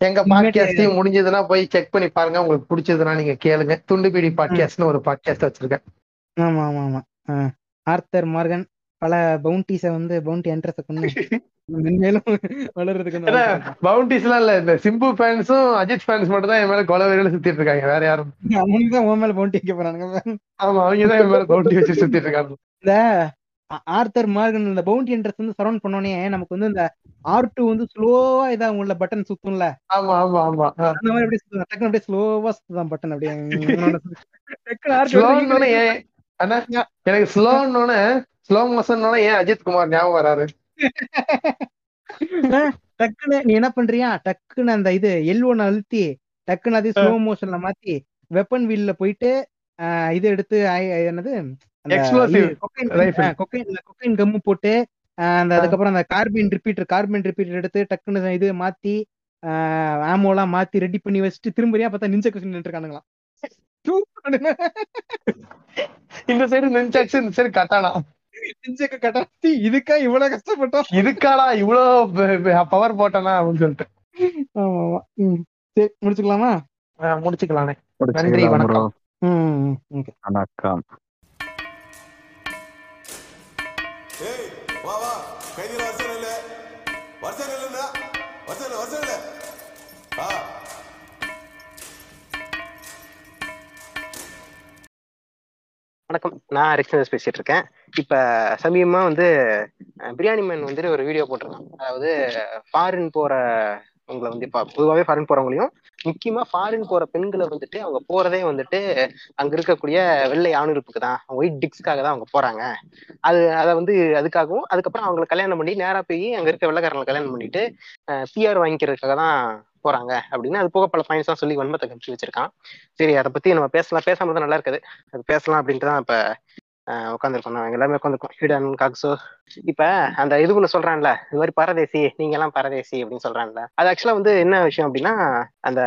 எங்க பாட்காஸ்டையும் முடிஞ்சதுன்னா போய் செக் பண்ணி பாருங்க. உங்களுக்கு பிடிச்சதுன்னா நீங்க கேளுங்க. துண்டுபிடி பாட்காஸ்ட்னு ஒரு பாட்காஸ்ட் வச்சிருக்கேன். ஆமா ஆமா ஆமா. ஆர்த்தர் மார்கன் பல பவுண்டிஸ வந்து பவுண்டி என்ட்ரஸ கொண்டு <laughs> மென்மேலும் வளர்றதுக்கு. பவுண்டிஸ் எல்லாம் இல்ல. இந்த சிம்பு ஃபேன்ஸும் அஜித் ஃபேன்ஸ் மட்டும் தான் என் மேல கொலை வெறியில சுத்திட்டு இருக்காங்க. வேற யாரும். அவனுக்கு தான் உன் மேல பவுண்டி வைக்க போறானுங்க. ஆமா அவங்க தான் என் மேல பவுண்டி வச்சு சுத்திட்டு இருக்காங்க. இந்த ஆர்த்தர் மார்கன் இந்த பவுண்டி என்ட்ரஸ் வந்து சரௌண்ட் பண்ணோனே நமக்கு வந்து இந்த ஆர் டூ வந்து ஸ்லோவா இதா உள்ள பட்டன் சுத்தும்ல. ஆமா ஆமா ஆமா. அந்த மாதிரி அப்படியே சுத்தும். டக்குனு அப்படியே ஸ்லோவா சுத்துதான் பட்டன் அப்படியே. <laughs> டக்குனு R2 ஸ்லோன்னு ஏன் அண்ணா எனக்கு ஸ்லோன்னு ஸ்லோ மோஷன் ஏன் அஜித் குமார் ஞாபகம் வராரு? டக்குன்னு நீ என்ன பண்றியா? டக்குன்னு அந்த இது எல் ஒன் அழுத்தி டக்குன்னு அதே ஸ்லோ மோஷன்ல மாத்தி வெப்பன் வீல்ல போயிட்டு ஆஹ் இது எடுத்து என்னது. கொக்கைன் கம்மு போட்டு அந்த அதுக்கப்புறம் அந்த கார்பின் ரிப்பீட்டர் கார்பின் ரிப்பீட்டர் எடுத்து டக்குன்னு இது மாத்தி ஆமோலாம் மாத்தி ரெடி பண்ணி வச்சுட்டு திரும்பறியா பார்த்தா நிஞ்ச கொஸ்டின் இருக்கானுங்களாம் இந்த சைடு நின்சாச்சு இந்த சைடு கட்டானா நிஞ்சக்கு கட்டாத்தி இதுக்கா இவ்வளவு கஷ்டப்பட்டோம்? இதுக்காடா இவ்வளவு பவர் போட்டானா அப்படின்னு சொல்லிட்டு. ஆமா. சரி முடிச்சுக்கலாமா? முடிச்சுக்கலானே நன்றி வணக்கம். வணக்கம். வணக்கம். நான் ரிக்ஷனஸ் பேசிட்டு இருக்கேன். இப்ப சமீபமா வந்து பிரியாணி மேன் வந்துட்டு ஒரு வீடியோ போட்டிருக்கான் அதாவது ஃபாரின் போற உங்களை வந்து இப்போ பொதுவாகவே ஃபாரின் போறவங்களையும் முக்கியமா ஃபாரின் போற பெண்களை வந்துட்டு அவங்க போறதே வந்துட்டு அங்க இருக்கக்கூடிய வெள்ளை ஆணுறுப்புக்கு தான். ஒயிட் டிக்ஸ்க்காக தான் அவங்க போறாங்க. அது அதை வந்து அதுக்காகவும் அதுக்கப்புறம் அவங்களை கல்யாணம் பண்ணி நேரா போய் அங்க இருக்க வெள்ளைக்காரங்களை கல்யாணம் பண்ணிட்டு பிஆர் வாங்கிக்கிறதுக்காக தான் போறாங்க அப்படின்னு அது போக பல பாயிண்ட்ஸ் தான் சொல்லி வன்மத்தை கமிச்சு வச்சிருக்கான். சரி அதை பத்தி நம்ம பேசலாம். பேசாம தான் நல்லா இருக்குது. அது பேசலாம் அப்படின்ட்டு தான் இப்ப உட்காந்துருக்கோம் நாங்கள் எல்லாமே உட்காந்துருக்கோம் ஹிடன் காக்ஸோ இப்ப அந்த இதுக்குள்ள சொல்றான்ல இது மாதிரி பரதேசி நீங்க எல்லாம் பரதேசி அப்படின்னு சொல்றான்ல. அது ஆக்சுவலா வந்து என்ன விஷயம் அப்படின்னா அந்த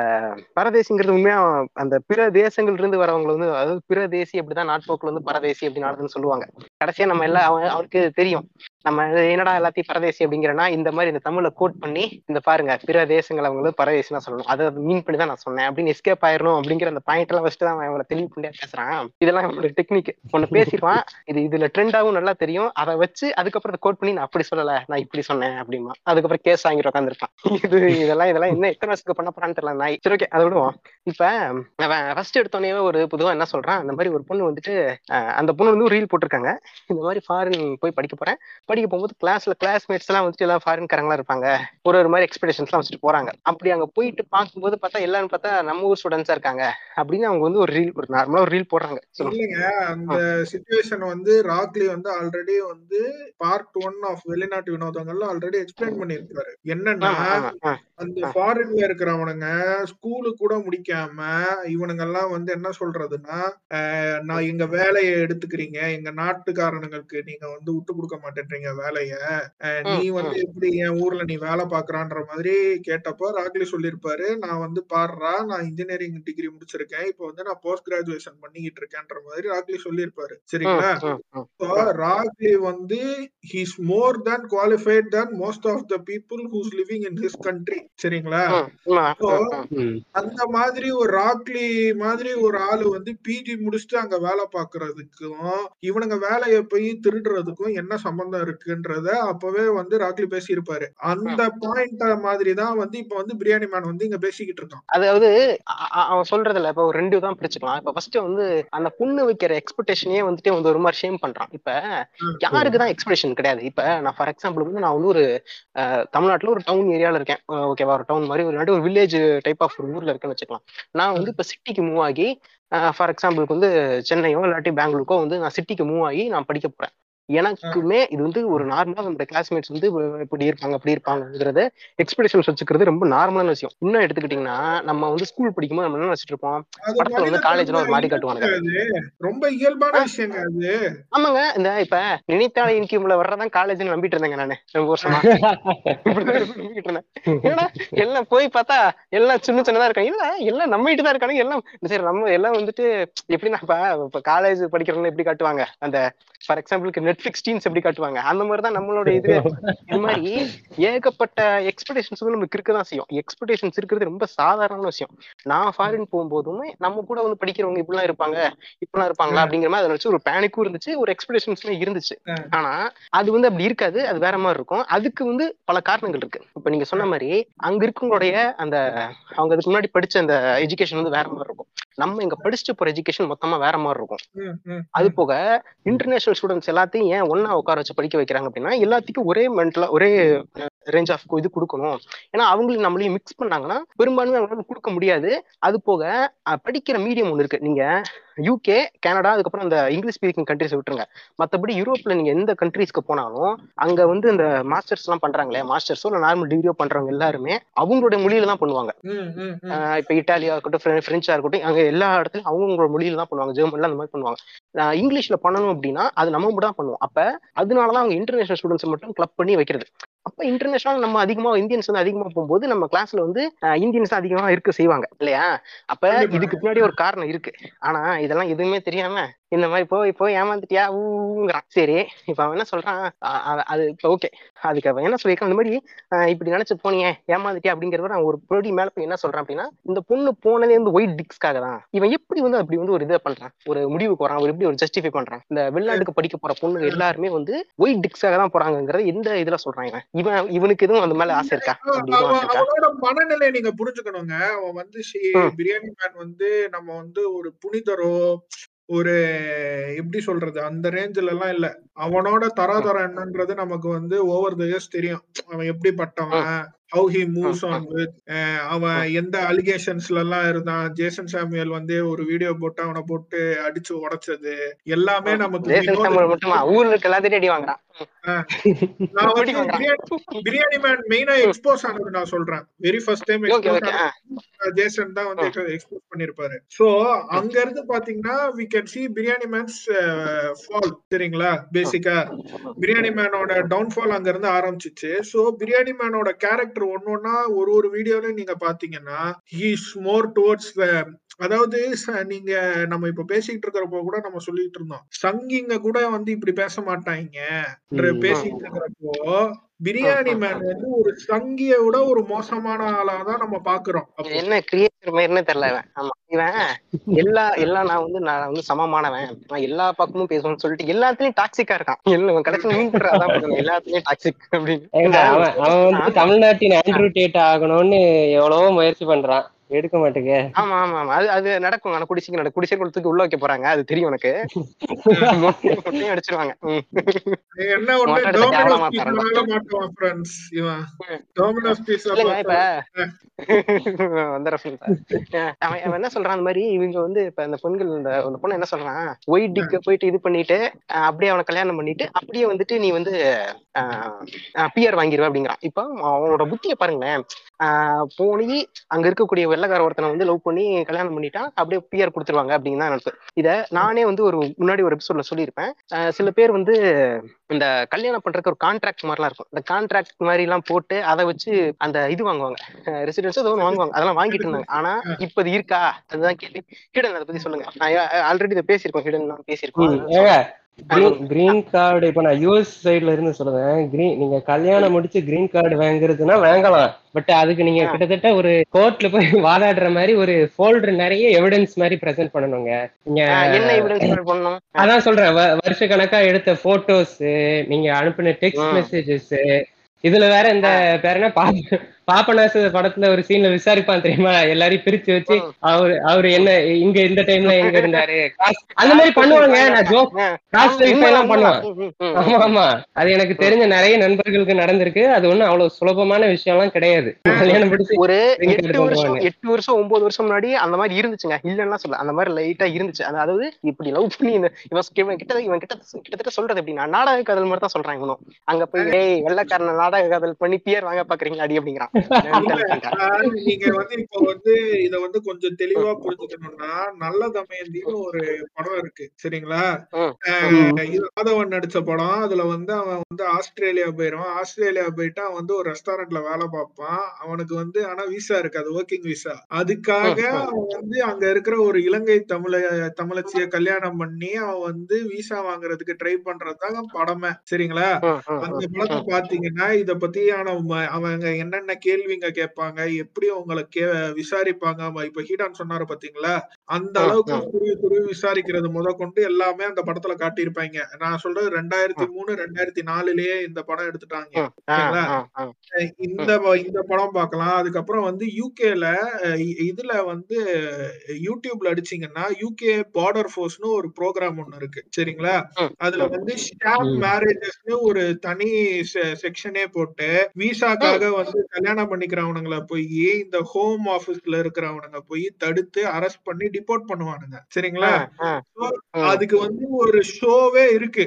பரதேசிங்கிறது உண்மையா அந்த பிற தேசங்கள்ல இருந்து வரவங்க வந்து அதாவது பிற தேசி அப்படிதான் நாட்போக்கில் வந்து பரதேசி அப்படின்னு சொல்லுவாங்க. கடைசியா நம்ம எல்லாம் அவன் அவனுக்கு தெரியும். நம்ம என்னடா எல்லாத்தையும் பரதேசி அப்படிங்கிறனா இந்த மாதிரி இந்த தமிழ்ல கோட் பண்ணி இந்த பாருங்க பிற தேசங்களை அவங்களும் பரதேசினா தான் சொல்லணும். அதை மீன் பண்ணி தான் நான் சொன்னேன். அப்படின்னு எஸ்கேப் ஆயிரணும் அப்படிங்கிற அந்த பாயிண்ட் எல்லாம் வச்சுட்டு தான் அவன் தெளிவு பண்ணியா பேசுறான். இதெல்லாம் அவனோட டெக்னிக் ஒன்னு பேசிடுவான் இது இதுல ட்ரெண்டாவும் நல்லா தெரியும். அதை வச்சு அதுக்கப்புறம் அதை கோட் பண்ணி நான் அப்படி சொல்லல. நான் இப்படி சொன்னேன். அப்படிமா அதுக்கப்புறம் கேஸ் வாங்கிட்டு உட்காந்துருப்பான் இது இதெல்லாம் இதெல்லாம் என்ன எத்தனை வருஷத்துக்கு பண்ண போறான்னு தெரியல. நான் சரி ஓகே அதை விடுவோம். இப்ப அவன் ஃபர்ஸ்ட் எடுத்தோடனே ஒரு பொதுவா என்ன சொல்றான்? அந்த மாதிரி ஒரு பொண்ணு வந்துட்டு அந்த பொண்ணு வந்து ரீல் போட்டிருக்காங்க. இந்த மாதிரி ஃபாரின் போய் படிக்க போறேன். படிக்க போகும்போது கிளாஸ்ல கிளாஸ்மேட்ஸ் எல்லாம் வந்துட்டு எல்லாம் ஃபாரின் காரங்களா இருப்பாங்க. ஒரு ஒரு மாதிரி எக்ஸ்பெக்டேஷன்ஸ் எல்லாம் வச்சுட்டு போறாங்க. அப்படி அங்க போயிட்டு பார்க்கும்போது பார்த்தா எல்லாரும் பார்த்தா நம்ம ஊர் ஸ்டூடெண்ட்ஸா இருக்காங்க. அப்படின்னு அவங்க வந்து ஒரு ரீல் ஒரு நார்மலா ஒரு ரீல் போடுறாங்க. சொல்லுங்க இல்லைங்க அந்த சுச்சுவேஷன் வந்து ராக்லி வந்து ஆல்ரெடி வந்து பார்ட் ஒன் ஆஃப் வெளிநாட்டு வினோதங்கள்ல ஆல்ரெடி எக்ஸ்பிளைன் பண்ணியிருக்காரு என்னன்னா அந்த. ஃபாரின்ல இருக்கிறவனுங்க ஸ்கூலு கூட முடிக்காம இவனுங்க எல்லாம் வந்து என்ன சொல்றதுன்னா நான் எங்க வேலையை எடுத்துக்கிறீங்க. எங்க நாட்டுக்காரனுங்களுக்கு நீங்க வந்து விட்டு கொடுக்க மாட்டேன்றீங்க. வேலைய. அஹ், நீ வந்து. எப்படி என் ஊர்ல நீ வேலை பாக்குறான்ற மாதிரி கேட்டப்போ ராக்லி சொல்லியிருப்பாரு நான் வந்து பாடுறா நான் இன்ஜினியரிங் டிகிரி முடிச்சிருக்கேன் இப்போ வந்து நான் போஸ்ட் கிராஜுவேஷன் பண்ணிக்கிட்டு இருக்கேன்ற மாதிரி ராக்லி சொல்லியிருப்பாரு. ம், சரிங்களா. So, ராக்லி வந்து he's more than qualified than most of the people who's living in his country. சரிங்களா? அந்த மாதிரி ஒரு ராக்லி மாதிரி ஒரு ஆளு வந்து பிஜி முடிச்சுட்டு அங்க வேலை பாக்குறதுக்கும் இவனுங்க வேலையை போய் திருடுறதுக்கும் என்ன சம்பந்தம் இருக்குன்றத அப்பவே வந்து ராக்லி பேசியிருப்பாரு. அந்த பாயிண்ட் மாதிரி தான் வந்து இப்ப வந்து பிரியாணி மேன் வந்து இங்க பேசிக்கிட்டு இருக்கான். அதாவது அவன் சொல்றதுல இப்ப ஒரு ரெண்டு தான் பிரிச்சுக்கலாம். இப்ப ஃபர்ஸ்ட் வந்து அந்த பொண்ணு வைக்கிற எக்ஸ்பெக்டேஷனே வந்துட்டு வந்து ஒரு மாதிரி ஷேம் பண்றான். இப்ப யாருக்கு தான் எக்ஸ்பெக்டேஷன் கிடையாது. இப்ப நான் ஃபார் எக்ஸாம்பிள் வந்து நான் வந்து ஒரு தமிழ்நாட்டுல ஒரு டவுன் ஏரியால இருக்கேன். ஓகேவா ஒரு டவுன் மாதிரி ஒரு ஒரு வில்லேஜ் டைப் ஆஃப் ஒரு ஊர்ல இருக்கேன்னு வச்சுக்கலாம். நான் வந்து இப்ப சிட்டிக்கு மூவ் ஆகி ஃபார் எக்ஸாம்பிளுக்கு வந்து சென்னையோ இல்லாட்டி பெங்களூருக்கோ வந்து நான் சிட்டிக்கு மூவ் ஆகி நான் படிக்க போறேன். எனக்குமே இது வந்து ஒரு நார்மலா நம்மளோட கிளாஸ்மேட்ஸ் வந்து இப்படி இருப்பாங்க அப்படி இருப்பாங்கிறத எக்ஸ்பெக்டேஷன்ஸ் வச்சுக்கிறது ரொம்ப நார்மலான விஷயம். இன்னும் எடுத்துக்கிட்டீங்கன்னா நம்ம வந்து ஸ்கூல் படிக்கும்போது நம்ம என்ன வச்சுட்டு இருப்போம்? படத்துல வந்து காலேஜ்ல ஒரு மாதிரி அது. ரொம்ப இயல்பான அது. ஆமாங்க. இந்த இப்ப நினைத்தாலே இன்கியூம்ல வர்றதான் காலேஜ்னு நம்பிட்டு இருந்தேங்க நானு. ரொம்ப வருஷமா. நம்பிட்டு இருந்தேன். ஏன்னா எல்லாம் போய் பார்த்தா எல்லாம் சின்ன சின்னதா இருக்காங்க. இல்ல எல்லாம் நம்ம தான் இருக்கானுங்க. எல்லாம் சரி நம்ம எல்லாம் வந்துட்டு எப்படின்னா இப்ப காலேஜ் படிக்கிறவங்க எப்படி காட்டுவாங்க? அந்த ஃபார் எக்ஸாம்பிளுக்கு நெட்ஃபிளிக்ஸ் டீன்ஸ் எப்படி காட்டுவாங்க? அந்த மாதிரி தான் நம்மளோட இது. <laughs> இது மாதிரி ஏகப்பட்ட எக்ஸ்பெக்டேஷன்ஸ் நமக்கு இருக்கதான் செய்யும். எக்ஸ்பெக்டேஷன்ஸ் இருக்கிறது ரொம்ப சாதாரணமான விஷயம். நான் ஃபாரின் போகும்போதுமே நம்ம கூட வந்து படிக்கிறவங்க இப்படிலாம் இருப்பாங்க இப்படிலாம் இருப்பாங்களா அப்படிங்கிற மாதிரி அதை வச்சு ஒரு பேனிக்கும் இருந்துச்சு ஒரு எக்ஸ்பெக்டேஷன்ஸுமே இருந்துச்சு. ஆனா அது வந்து அப்படி இருக்காது அது வேற மாதிரி இருக்கும். அதுக்கு வந்து பல காரணங்கள் இருக்கு. இப்ப நீங்க சொன்ன மாதிரி அங்க இருக்கவங்களுடைய அந்த அவங்க அதுக்கு முன்னாடி படிச்ச அந்த எஜுகேஷன் வந்து வேற மாதிரி இருக்கும். நம்ம இங்க படிச்சுட்டு போற எஜுகேஷன் மொத்தமா வேற மாதிரி இருக்கும். அது போக இன்டர்நேஷனல் ஸ்டூடெண்ட்ஸ் எல்லாத்தையும் ஏன் ஒண்ணா உட்கார வச்சு படிக்க வைக்கிறாங்க அப்படின்னா எல்லாத்துக்கும் ஒரே மென்டலா ஒரே ரேஞ்ச் ஆஃப் இது கொடுக்கணும். ஏன்னா அவங்களுக்கு நம்மளையும் மிக்ஸ் பண்ணாங்கன்னா பெரும்பான்மை அவங்களால கொடுக்க முடியாது. அது போக படிக்கிற மீடியம் ஒன்று இருக்கு. நீங்க யூகே கனடா அதுக்கப்புறம் அந்த இங்கிலீஷ் ஸ்பீக்கிங் கண்ட்ரிஸ் விட்டுருங்க. மத்தபடி யூரோப்ல நீங்க எந்த கண்ட்ரீஸ்க்கு போனாலும் அங்க வந்து இந்த மாஸ்டர்ஸ் எல்லாம் பண்றாங்களே மாஸ்டர்ஸோ இல்ல நார்மல் டிகிரியோ பண்றவங்க எல்லாருமே அவங்களுடைய மொழியில தான் பண்ணுவாங்க. இப்ப இட்டாலியா இருக்கட்டும் பிரெ- பிரெஞ்சா இருக்கட்டும் அங்க எல்லா இடத்துலயும் அவங்களோட மொழியில தான் பண்ணுவாங்க. ஜெர்மன்ல அந்த மாதிரி பண்ணுவாங்க. இங்கிலீஷ்ல பண்ணணும் அப்படின்னா அது நம்ம தான் பண்ணுவோம். அப்ப அதனாலதான் அவங்க இன்டர்நேஷனல் ஸ்டூடெண்ட்ஸ் மட்டும் கிளப் பண்ணி வைக்கிறது. அப்ப இன்டர்நேஷனல் நம்ம அதிகமா இந்தியன்ஸ் வந்து அதிகமா போகும்போது நம்ம கிளாஸ்ல வந்து இந்தியன்ஸ் அதிகமா இருக்க செய்வாங்க இல்லையா அப்ப. இதுக்கு பின்னாடி ஒரு காரணம் இருக்கு ஆனா இதெல்லாம் எதுவுமே தெரியாம இந்த மாதிரி போய் போய் ஏமாந்துட்டியா? ஊங்கிறான். சரி இப்ப அவன் என்ன சொல்றான்? அது இப்ப ஓகே அதுக்கு அவன் என்ன சொல்லியிருக்கான்? இந்த மாதிரி இப்படி நினைச்சு போனீங்க ஏமாந்துட்டியா? அப்படிங்கிறத நான் ஒரு பொடி மேல போய் என்ன சொல்றான் அப்படின்னா இந்த பொண்ணு போனதே வந்து ஒயிட் டிக்ஸ்க்காக தான். இவன் எப்படி வந்து அப்படி வந்து ஒரு இதை பண்றான்? ஒரு முடிவுக்கு வரான். ஒரு எப்படி ஒரு ஜஸ்டிஃபை பண்றான்? இந்த வெளிநாட்டுக்கு படிக்க போற பொண்ணுங்க எல்லாருமே வந்து ஒயிட் டிக்ஸ்க்காக தான் போறாங்கிறத எந்த இதுல சொல்றான் இவன்? இவன் இவனுக்கு எதுவும் அந்த மேல ஆசை இருக்கா? அவனோட மனநிலையை நீங்க புரிஞ்சுக்கணுங்க. அவன் வந்து. பிரியாணி மேன் வந்து நம்ம வந்து ஒரு புனிதரோ ஒரு எப்படி சொல்றது? அந்த ரேஞ்சில எல்லாம் இல்ல. அவனோட தராதரம் என்னன்றது நமக்கு வந்து ஓவர் த இயர்ஸ் தெரியும். அவன் எப்படிப்பட்டவன் how he moves on with அவன் எந்த அலிகேஷன்ஸ்ல எல்லாம் இருந்தான்? ஜேசன் சாமுவேல் வந்து ஒரு வீடியோ போட்டு அவனை போட்டு அடிச்சு உடைச்சது. எல்லாமே நமக்கு ஊர்ல எல்லாத்தையும் அடி வாங்குறான். நான் வந்து பிரியாணி மேன் மெயினா எக்ஸ்போஸ் ஆனது நான் சொல்றேன். Very first time expose Jason தான் வந்து எக்ஸ்போஸ் பண்ணிருப்பாரு. சோ அங்க இருந்து பாத்தீங்கன்னா we can see biryani man's fall சரிங்களா பேசிக்கா பிரியாணி மேனோட டவுன்ஃபால் அங்க இருந்து ஆரம்பிச்சிச்சு. சோ பிரியாணி மேனோட கேரக்டர் ஒன்னொன்னா ஒரு ஒரு வீடியோலயும் நீங்க பாத்தீங்கன்னா ஹீஸ் மோர் டுவர்ட்ஸ் அதாவது நீங்க நம்ம இப்ப பேசிட்டு இருக்கிறப்போ கூட நம்ம சொல்லிட்டு இருந்தோம். சங்கிங்க கூட வந்து இப்படி பேச மாட்டாங்க. பேசிட்டு இருக்கிறப்போ பிரியாணி மேன் வந்து ஒரு சங்கிய விட ஒரு மோசமான ஆளா தான் நம்ம பாக்குறோம். என்ன கிரியேட்டர் மாதிரின்னு தெரியல இவன் ஆமா இவன் எல்லா எல்லா நான் வந்து நான் வந்து சமமானவன் நான் எல்லா பக்கமும் பேசணும்னு சொல்லிட்டு எல்லாத்துலயும் டாக்ஸிக்கா இருக்கான். இல்ல இவன் கடைசியில் மீன் பண்ற அதான் பண்ணுவான். எல்லாத்துலயும் டாக்ஸிக் அப்படின்னு. அவன் வந்து தமிழ்நாட்டின் ஆண்ட்ரூ டேட் ஆகணும்னு எவ்வளவோ முயற்சி பண்றான். எடுக்க மாட்டேங்க. ஆமா ஆமா ஆமா. அது அது நடக்கும். ஆனா குடிச்சிக்கு நடக்கும் குடிசை தூக்கி உள்ள வைக்க போறாங்க. அது தெரியும் உனக்கு. <laughs> மொட்டை- மொட்டையும் அடிச்சிருவாங்க. என்ன. அவன் அவன் என்ன சொல்றான் அந்த மாதிரி? இவங்க வந்து இப்ப இந்த பெண்கள் இந்த அந்த பொண்ணு என்ன சொல்றான்? ஒயிட் டிக்க போயிட்டு இது பண்ணிட்டு அப்படியே அவனை கல்யாணம் பண்ணிட்டு அப்படியே வந்துட்டு நீ வந்து பிஆர் வாங்கிருவ அப்படிங்கிறான். இப்ப அவனோட புத்திய பாருங்களேன். போனி அங்க இருக்கக்கூடிய வெள்ளக்கார ஒருத்தனை வந்து லவ் பண்ணி கல்யாணம் பண்ணிட்டான். அப்படியே பிஆர் கொடுத்துருவாங்க அப்படின்னு தான் நினைப்பு இத நானே வந்து ஒரு முன்னாடி ஒரு எபிசோட்ல சொல்லியிருப்பேன். சில பேர் வந்து இந்த கல்யாணம் பண்றதுக்கு ஒரு கான்ட்ராக்ட் மாதிரிலாம் இருக்கும். இந்த கான்ட்ராக்ட் மாதிரி எல்லாம் போட்டு அதை வச்சு அந்த இது வாங்குவாங்க. ரெசிடென்ஸ் ஏதோ வாங்குவாங்க. அதெல்லாம் வாங்கிட்டு இருந்தாங்க. ஆனா இப்ப அது இருக்கா? அதுதான் கேள்வி. ஹிடன் அதை பத்தி சொல்லுங்க. நான் ஆல்ரெடி இதை பேசியிருக்கோம். ஹிடன் நான் பேசியிருக்கோம். கிரீன் கார்டு இப்ப நான் யூஎஸ் சைடுல இருந்து சொல்லுவேன் கிரீன் நீங்க கல்யாணம் முடிச்சு கிரீன் கார்டு வாங்குறதுன்னா வாங்கலாம். பட் அதுக்கு நீங்க. கிட்டத்தட்ட ஒரு கோர்ட்ல போய் <laughs> வாதாடுற மாதிரி ஒரு ஃபோல்டர் நிறைய எவிடன்ஸ் மாதிரி பிரசன்ட் பண்ணணுங்க. நீங்க என்ன எவிடன்ஸ் பண்ணணும்? அதான் சொல்றேன். வருஷ கணக்கா எடுத்த போட்டோஸ் நீங்க அனுப்பின டெக்ஸ்ட். மெசேஜஸ் இதுல வேற இந்த பேர் என்ன? பாப்பனாசு படத்துல ஒரு சீன்ல விசாரிப்பான் தெரியுமா? எல்லாரையும் பிரிச்சு வச்சு. அவரு அவரு என்ன இங்க இந்த டைம்ல எங்க இருந்தாரு? அந்த மாதிரி பண்ணுவாங்க. நான் ஜோக் காசு எல்லாம் பண்ணுவான். ஆமா ஆமா. அது எனக்கு தெரிஞ்ச நிறைய நண்பர்களுக்கு நடந்திருக்கு. அது ஒண்ணும் அவ்வளவு சுலபமான விஷயம் எல்லாம் கிடையாது கல்யாணம் பிடிச்சு ஒரு எட்டு வருஷம். எட்டு வருஷம் ஒன்பது வருஷம் முன்னாடி அந்த மாதிரி இருந்துச்சுங்க. இல்லன்னா சொல்ல அந்த மாதிரி லைட்டா இருந்துச்சு. அது- அதாவது இப்படி லவ் பண்ணி இவன் கிட்ட இவன் கிட்ட கிட்டத்தட்ட சொல்றது எப்படின்னா நாடக காதல் மாதிரி தான் சொல்றான் இவனும். அங்க போய் ஏய் வெள்ளக்காரன நாடக காதல் பண்ணி பியர் வாங்க பாக்குறீங்களா? அடி அப்படிங்கிறான். நீங்க வந்து இப்போ வந்து இத வந்து கொஞ்சம் தெளிவா புரிஞ்சுக்கணும்னா நல்ல தமயந்தின்னு ஒரு படம் இருக்கு சரிங்களா? இது மாதவன் நடிச்ச படம். அதுல வந்து அவன் வந்து ஆஸ்திரேலியா போயிடுவான் ஆஸ்திரேலியா போயிட்டு அவன் வந்து ஒரு ரெஸ்டாரண்ட்ல வேலை பார்ப்பான். அவனுக்கு வந்து ஆனா விசா இருக்காது ஒர்க்கிங் விசா அதுக்காக. அவன் வந்து அங்க இருக்கிற ஒரு இலங்கை தமிழ தமிழச்சிய கல்யாணம் பண்ணி அவன் வந்து விசா வாங்குறதுக்கு ட்ரை பண்றதுதாங்க படமே சரிங்களா? அந்த படத்தை. பாத்தீங்கன்னா இத பத்தியான அவங்க என்னென்ன கேள்விங்க கேட்பாங்க. எப்படி உங்களை கே விசாரிப்பாங்க? இப்ப ஹீடான் சொன்னாரு பாத்தீங்களா? அந்த அளவுக்கு ம். துருவி துருவி விசாரிக்கிறது முத கொண்டு எல்லாமே அந்த படத்துல காட்டியிருப்பாங்க. நான் சொல்றது ரெண்டாயிரத்தி மூணு ரெண்டாயிரத்தி நாலுலயே இந்த படம் எடுத்துட்டாங்க. இந்த இந்த படம் பார்க்கலாம் அதுக்கப்புறம் வந்து யூகேல இதுல வந்து யூடியூப்ல அடிச்சீங்கன்னா யூகே பார்டர் ஃபோர்ஸ்னு ஒரு ப்ரோக்ராம் ஒண்ணு இருக்கு. சரிங்களா? அதுல. வந்து ம். மேரேஜஸ்னு ஒரு தனி செக்ஷனே போட்டு விசாக்காக வந்து கல்யாணம் பண்ணிக்கிறவனுங்களை போய் இந்த ஹோம் ஆபீஸ்ல இருக்கிறவனுங்க போய் தடுத்து அரெஸ்ட் பண்ணி டிபோர்ட் பண்ணுவானுங்க. சரிங்களா? அதுக்கு வந்து ஒரு ஷோவே இருக்கு.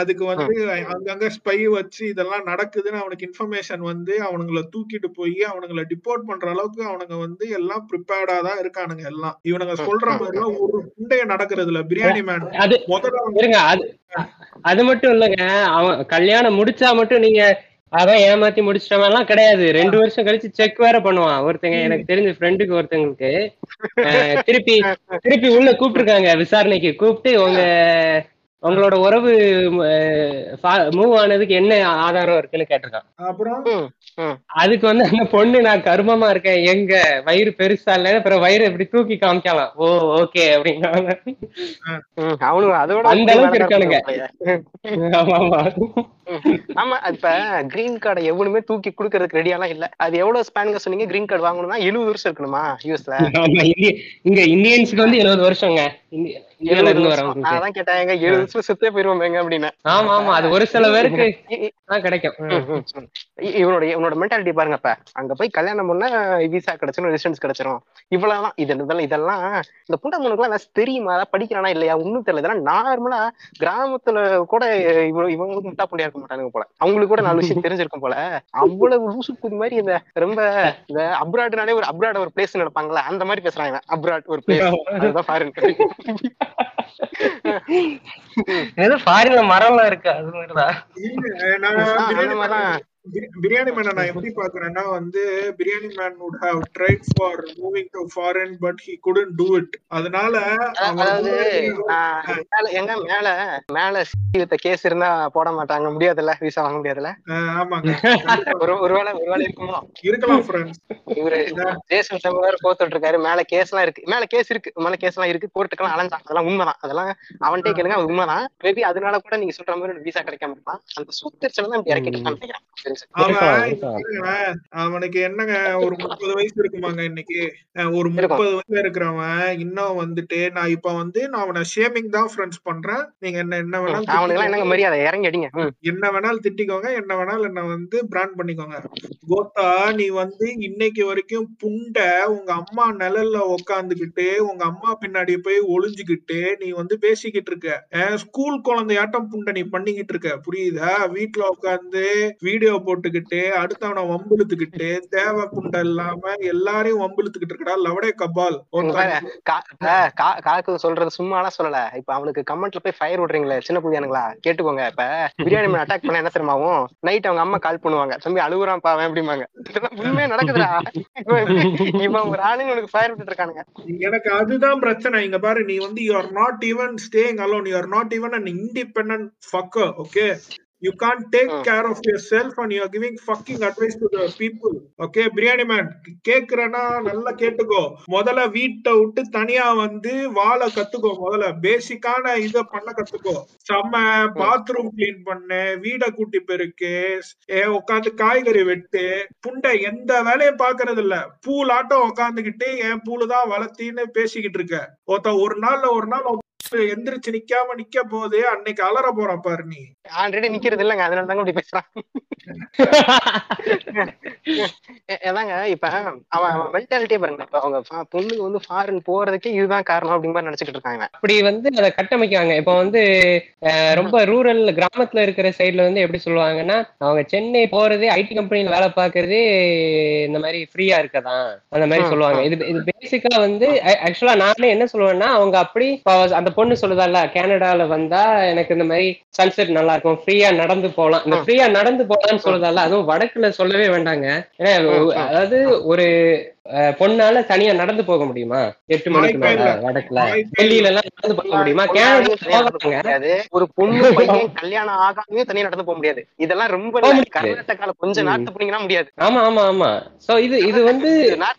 அதுக்கு வந்து அங்கங்க ஸ்பை வச்சு இதெல்லாம் நடக்குதுன்னு அவனுக்கு இன்ஃபர்மேஷன் வந்து அவனுங்கள தூக்கிட்டு போய் அவனுங்கள டிபோர்ட் பண்ற அளவுக்கு அவனுங்க வந்து எல்லாம் ப்ரிப்பேர்டா தான் இருக்கானுங்க எல்லாம். இவனுங்க சொல்ற மாதிரி ஒரு குண்டைய நடக்கிறது இல்ல பிரியாணி மேன் முதல்ல அது மட்டும் இல்லைங்க. அவன் கல்யாணம் முடிச்சா மட்டும் நீங்க அதான் ஏமாத்தி முடிச்சிட்டவன்லாம் கிடையாது. ரெண்டு வருஷம் கழிச்சு செக் வேற பண்ணுவான். ஒருத்தங்க எனக்கு தெரிஞ்ச ஃப்ரெண்டுக்கு ஒருத்தங்களுக்கு. <laughs> திருப்பி திருப்பி உள்ள கூப்பிட்டுருக்காங்க. விசாரணைக்கு கூப்பிட்டு உங்க உங்களோட உறவு மூவ் ஆனதுக்கு என்ன ஆதாரம் இருக்குன்னு கேட்டிருக்கான். அப்புறம். அதுக்கு வந்து அந்த பொண்ணு நான் கர்மமா இருக்கேன் எங்க? வயிறு பெருசா இல்ல அப்புறம் வயிறு இப்படி தூக்கி காமிக்கலாம் ஓ ஓகே அப்படிங்கிறாங்க அவனுங்க அதோட அந்த அளவுக்கு இருக்கானுங்க. ஆமா இப்ப கிரீன் கார்டை எவனுமே தூக்கி குடுக்கறதுக்கு ரெடியாலாம் இல்ல. அது எவ்வளவு ஸ்பேனுங்க சொன்னீங்க? கிரீன் கார்டு வாங்கணும்னா எழுபது வருஷம் இருக்கணுமா யூஎஸ்ல இங்க இந்தியன்ஸுக்கு வந்து எழுபது வருஷங்க. அதான் கேட்டேன். எங்க எழுபது வருஷம் செத்தே போயிருவோம் அப்படின்னு. ஆமா ஆமா. அது ஒரு சில பேருக்கு கிடைக்கும். இவனோட இவனோட மென்டாலிட்டி பாருங்க இப்ப அங்க போய் கல்யாணம் பண்ணா விசா கிடைச்சிரும் ரெசிடென்ஸ் கிடைச்சிரும். இவ்வளவுதான். இது இதெல்லாம் இதெல்லாம் இந்த புண்டமனுக்குலாம் ஏதாச்சும் தெரியுமா? அதான் படிக்கிறானா இல்லையா? ஒண்ணும் தெரியல. இதெல்லாம் நார்மலா கிராமத்துல கூட இவ்வளவு இவங்களுக்கு முட்டா புண்டியா இருக்க மாட்டானுங்க போல. அவங்களுக்கு கூட நாலு விஷயம் தெரிஞ்சிருக்கும் போல. அவ்வளவு லூசு புதி மாதிரி இந்த ரொம்ப இந்த அப்ராட்னாலே ஒரு அப்ராட் ஒரு பிளேஸ் நினைப்பாங்களா அந்த மாதிரி பேசுறாங்க. அப்ராட் ஒரு பிளேஸ் அதுதான் ஃபாரின் ஏதோ ஃபாரின்ல மரம்லாம் இருக்கு அது மாதிரிதான். பிரியாணி மேனை நான் எப்படி பாக்குறேன்னா வந்து biryani man would have tried for moving to foreign but he couldn't do it. அதனால அதாவது எங்க மேல மேல வித்த கேஸ் இருந்தா போட மாட்டாங்க. முடியாதுல்ல? விசா வாங்க முடியாதுல்ல? ஆமாங்க. ஒரு ஒருவேளை ஒருவேளை இருக்குமோ? இருக்கலாம் ஃப்ரெண்ட்ஸ் இவரு ஜேசன் சம்பவர் கோத்துட்டு இருக்காரு மேல கேஸ் எல்லாம் இருக்கு. மேல கேஸ் இருக்கு. மேல கேஸ் எல்லாம் இருக்கு. கோர்ட்டுக்கெல்லாம் அலைஞ்சான். அதெல்லாம் உண்மைதான். அதெல்லாம் அவன்கிட்ட கேளுங்க. உண்மைதான். மேபி அதனால கூட நீங்க சொல்ற மாதிரி விசா கிடைக்காம இருக்கலாம். அந்த சூத்திரச்சல தான் இறக்கிட்டு நினைக்கிறேன். அவனுக்கு என்னங்க ஒரு முப்பது வயசு இருக்குமாங்க இன்னைக்கு? ஒரு முப்பது வயசுல இருக்கிறவன் இன்னும் வந்துட்டு நான் இப்ப வந்து நான் அவனை ஷேமிங் தான் ஃப்ரெண்ட்ஸ் பண்றேன். நீங்க என்ன என்ன வேணாலும் என்னங்க மரியாதை? இறங்கி அடிங்க. என்ன வேணாலும் திட்டிக்கோங்க என்ன வேணாலும் என்ன வந்து பிராண்ட் பண்ணிக்கோங்க. கோத்தா நீ வந்து இன்னைக்கு வரைக்கும் புண்டை உங்க அம்மா நிழல்ல உக்காந்துக்கிட்டு உங்க அம்மா பின்னாடி போய் ஒளிஞ்சுக்கிட்டு நீ வந்து பேசிக்கிட்டு இருக்க. ஸ்கூல் குழந்தையாட்டம் புண்டை நீ பண்ணிக்கிட்டு இருக்க. புரியுதா? வீட்டுல உட்காந்து வீடியோ போட்டுக்கிட்டு அடுத்தவனை வம்பிழுத்துக்கிட்டு தேவை புண்டை இல்லாம எல்லாரையும் வம்பிழுத்துக்கிட்டு இருக்கடா லவடே கபால். காக்கு சொல்றது சும்மாலாம் சொல்லல. இப்ப அவனுக்கு கமெண்ட்ல போய் ஃபயர் விடுறீங்களே சின்ன புள்ளியானுங்களா? கேட்டுக்கோங்க இப்ப. பிரியாணி மேன் அட்டாக் பண்ண என்ன தெரியுமாவும் நைட் அவங்க அம்மா கால் பண்ணுவாங்க. தம்பி அழுகுறான் பாவன் அப்படிம்பாங்க. இதெல்லாம் உண்மையா நடக்குதுடா? இவன் ஒரு ஆளுங்க உனக்கு ஃபயர் விட்டுட்டு இருக்கானுங்க. எனக்கு அதுதான் பிரச்சனை. இங்க பாரு நீ வந்து you are not even staying alone you are not even an independent fucker okay you can't take. Care of yourself and you giving fucking advice to the people okay biryani man கேக்குறேன்னா நல்லா கேட்டுக்கோ. முதல்ல வீட்டை விட்டு தனியா வந்து வாழ கத்துக்கோ முதல்ல. பேசிக்கான இத பண்ண கத்துக்கோ. செம்ம பாத்ரூம் கிளீன் பண்ணு வீடை கூட்டி பெருக்கு உட்காந்து காய்கறி வெட்டு புண்டை எந்த வேலையும் பாக்குறது இல்ல. பூலாட்டம் உட்காந்துக்கிட்டு என் பூலு தான் வளர்த்தின்னு பேசிக்கிட்டு இருக்க. ஒருத்த ஒரு நாள்ல ஒரு நாள் எந்திரிச்சு நிக்காம நிக்க போதே அன்னைக்கு அலற போற பாரு நீ. ஆல்ரெடி நிக்கிறது இல்லைங்க அதனால தாங்க இப்படி பேசுறான். ஏதாங்க இப்ப அவன் அவன் மென்டாலிட்டியே பாருங்க இப்ப அவங்க பொண்ணுங்க வந்து ஃபாரின் போறதுக்கே இதுதான் காரணம் அப்படிங்கிற மாதிரி இருக்காங்க. இவன். அப்படி வந்து அதை கட்டமைக்காங்க இப்போ வந்து ரொம்ப ரூரல் கிராமத்துல இருக்கிற சைடுல வந்து எப்படி சொல்லுவாங்கன்னா அவங்க சென்னை போறதே ஐடி கம்பெனில வேலை பார்க்கறதே இந்த மாதிரி ஃப்ரீயா இருக்கதான். அந்த மாதிரி சொல்லுவாங்க. இது இது பேசிக்கா வந்து ஆக்சுவலா நானே என்ன சொல்லுவேன்னா அவங்க அப்படி அந்த பொண்ணு சொல்லுதால கனடால வந்தா எனக்கு இந்த மாதிரி சன்செட் நல்லா இருக்கும் ஃப்ரீயா நடந்து போலாம். இந்த. ஃப்ரீயா நடந்து போலாம்னு சொல்லுதால அதுவும் வடக்குல சொல்லவே வேண்டாங்க. ஏன்னா. அதாவது ஒரு பொண்ணால தனியா நடந்து போக முடியுமா? எட்டு மணிக்கு மேல வடக்குல. டெல்லியில எல்லாம் நடந்து போக முடியுமா? முடியாது. ஒரு பொண்ணு பையன் கல்யாணம் ஆகாமே தனியா நடந்து போக முடியாது. இதெல்லாம் ரொம்ப கர்நாடகால கொஞ்சம். நார்த்து போனீங்கன்னா முடியாது. ஆமா ஆமா ஆமா. சோ இது இது வந்து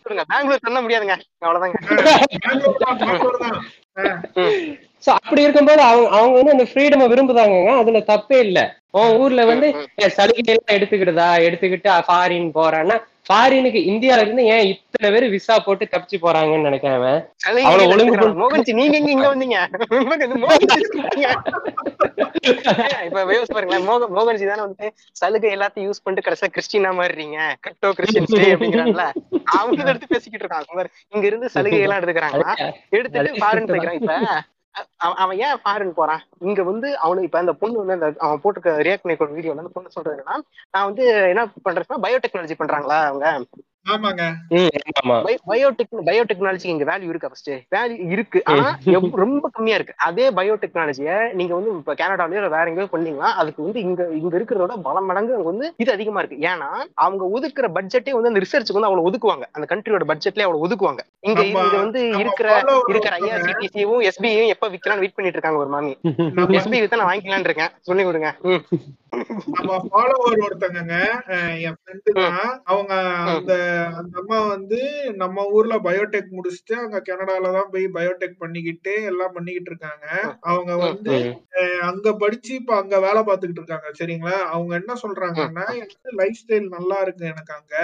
விடுங்க பெங்களூர் தள்ள முடியாதுங்க. அவ்வளவுதாங்க. <laughs> <laughs> சோ அப்படி இருக்கும்போது அவங்க அவங்க வந்து அந்த ஃப்ரீடமை விரும்புதாங்க அதுல தப்பே இல்ல. உன் ஊர்ல வந்து சலுகை எல்லாம் எடுத்துக்கிடுதா? எடுத்துக்கிட்டு ஃபாரின் போறான்னா ஃபாரினுக்கு இந்தியால இருந்து ஏன் இத்தனை பேர் விசா போட்டு தப்பிச்சு போறாங்கன்னு நினைக்கிறேன் அவ்வளவு ஒழுங்கு. மோகன்ஜி நீங்க எங்க இங்க வந்தீங்க? இப்ப யோசிச்சு பாருங்களேன். மோக மோகன்ஜி தானே வந்து சலுகை எல்லாத்தையும் யூஸ் பண்ணிட்டு கடைசியா கிறிஸ்டினா மாறுறீங்க கிரிப்டோ கிறிஸ்டியன்ஸ் டே அப்படிங்கிறான்ல. அவங்க <laughs> எடுத்து பேசிக்கிட்டு இருக்காங்க. இங்க இருந்து சலுகை எல்லாம் எடுத்துக்கிறாங்கன்னா எடுத்துட்டு ஃபாரின் தான். போய்க்கிறான் இப்ப. அவன் அவன் ஏன் ஃபாரின் போறான்? இங்க வந்து அவனுக்கு இப்ப அந்த பொண்ணு வந்து அந்த அவன் போட்டுக்க ரியாக்ட் பண்ணி வீடியோல அந்த பொண்ணு சொல்றது என்னன்னா நான் வந்து என்ன பண்றேன்னா பயோடெக்னாலஜி பண்றாங்களா அவங்க? ஆமாங்க. ம், ஆமா. பயோடெக் பயோடெக்னாலஜி இங்க வேல்யூ இருக்கா ஃபர்ஸ்ட் வேல்யூ இருக்கு. ஆனா ரொம்ப கம்மியா இருக்கு. அதே பயோடெக்னாலஜிய நீங்க வந்து இப்ப கனடாலயோ வேற எங்கேயோ பண்ணீங்கன்னா அதுக்கு வந்து இங்க இங்க இருக்கிறதோட பல மடங்கு அங்க வந்து இது அதிகமா இருக்கு. ஏன்னா அவங்க ஒதுக்குற பட்ஜெட்டே வந்து அந்த ரிசர்ச்சுக்கு வந்து அவ்வளவு ஒதுக்குவாங்க. அந்த கண்ட்ரியோட பட்ஜெட்லயே அவ்வளவு ஒதுக்குவாங்க. இங்க இங்க வந்து இருக்கிற இருக்கிற ஐஆர்சிடிசியும் எஸ்பியும் எப்ப விக்கலாம்னு வெயிட் பண்ணிட்டு இருக்காங்க ஒரு மாமி. <laughs> நம்ம எஸ்பி வித்தா நான் வாங்கிக்கலாம்னு இருக்கேன். சொல்லி கொடுங்க. நம்ம ஃபாலோவர் ஒருத்தங்கங்க என் ஃப்ரெண்டு தான். அவங்க அந்த அந்த அம்மா வந்து நம்ம ஊர்ல பயோடெக் முடிச்சுட்டு அங்க கனடால தான் போய் பயோடெக் பண்ணிக்கிட்டு எல்லாம் பண்ணிக்கிட்டு இருக்காங்க. அவங்க வந்து அங்க படிச்சு இப்ப அங்க வேலை பார்த்துக்கிட்டு இருக்காங்க சரிங்களா? அவங்க என்ன சொல்றாங்கன்னா எனக்கு லைஃப் ஸ்டைல் நல்லா இருக்கு எனக்கு அங்க.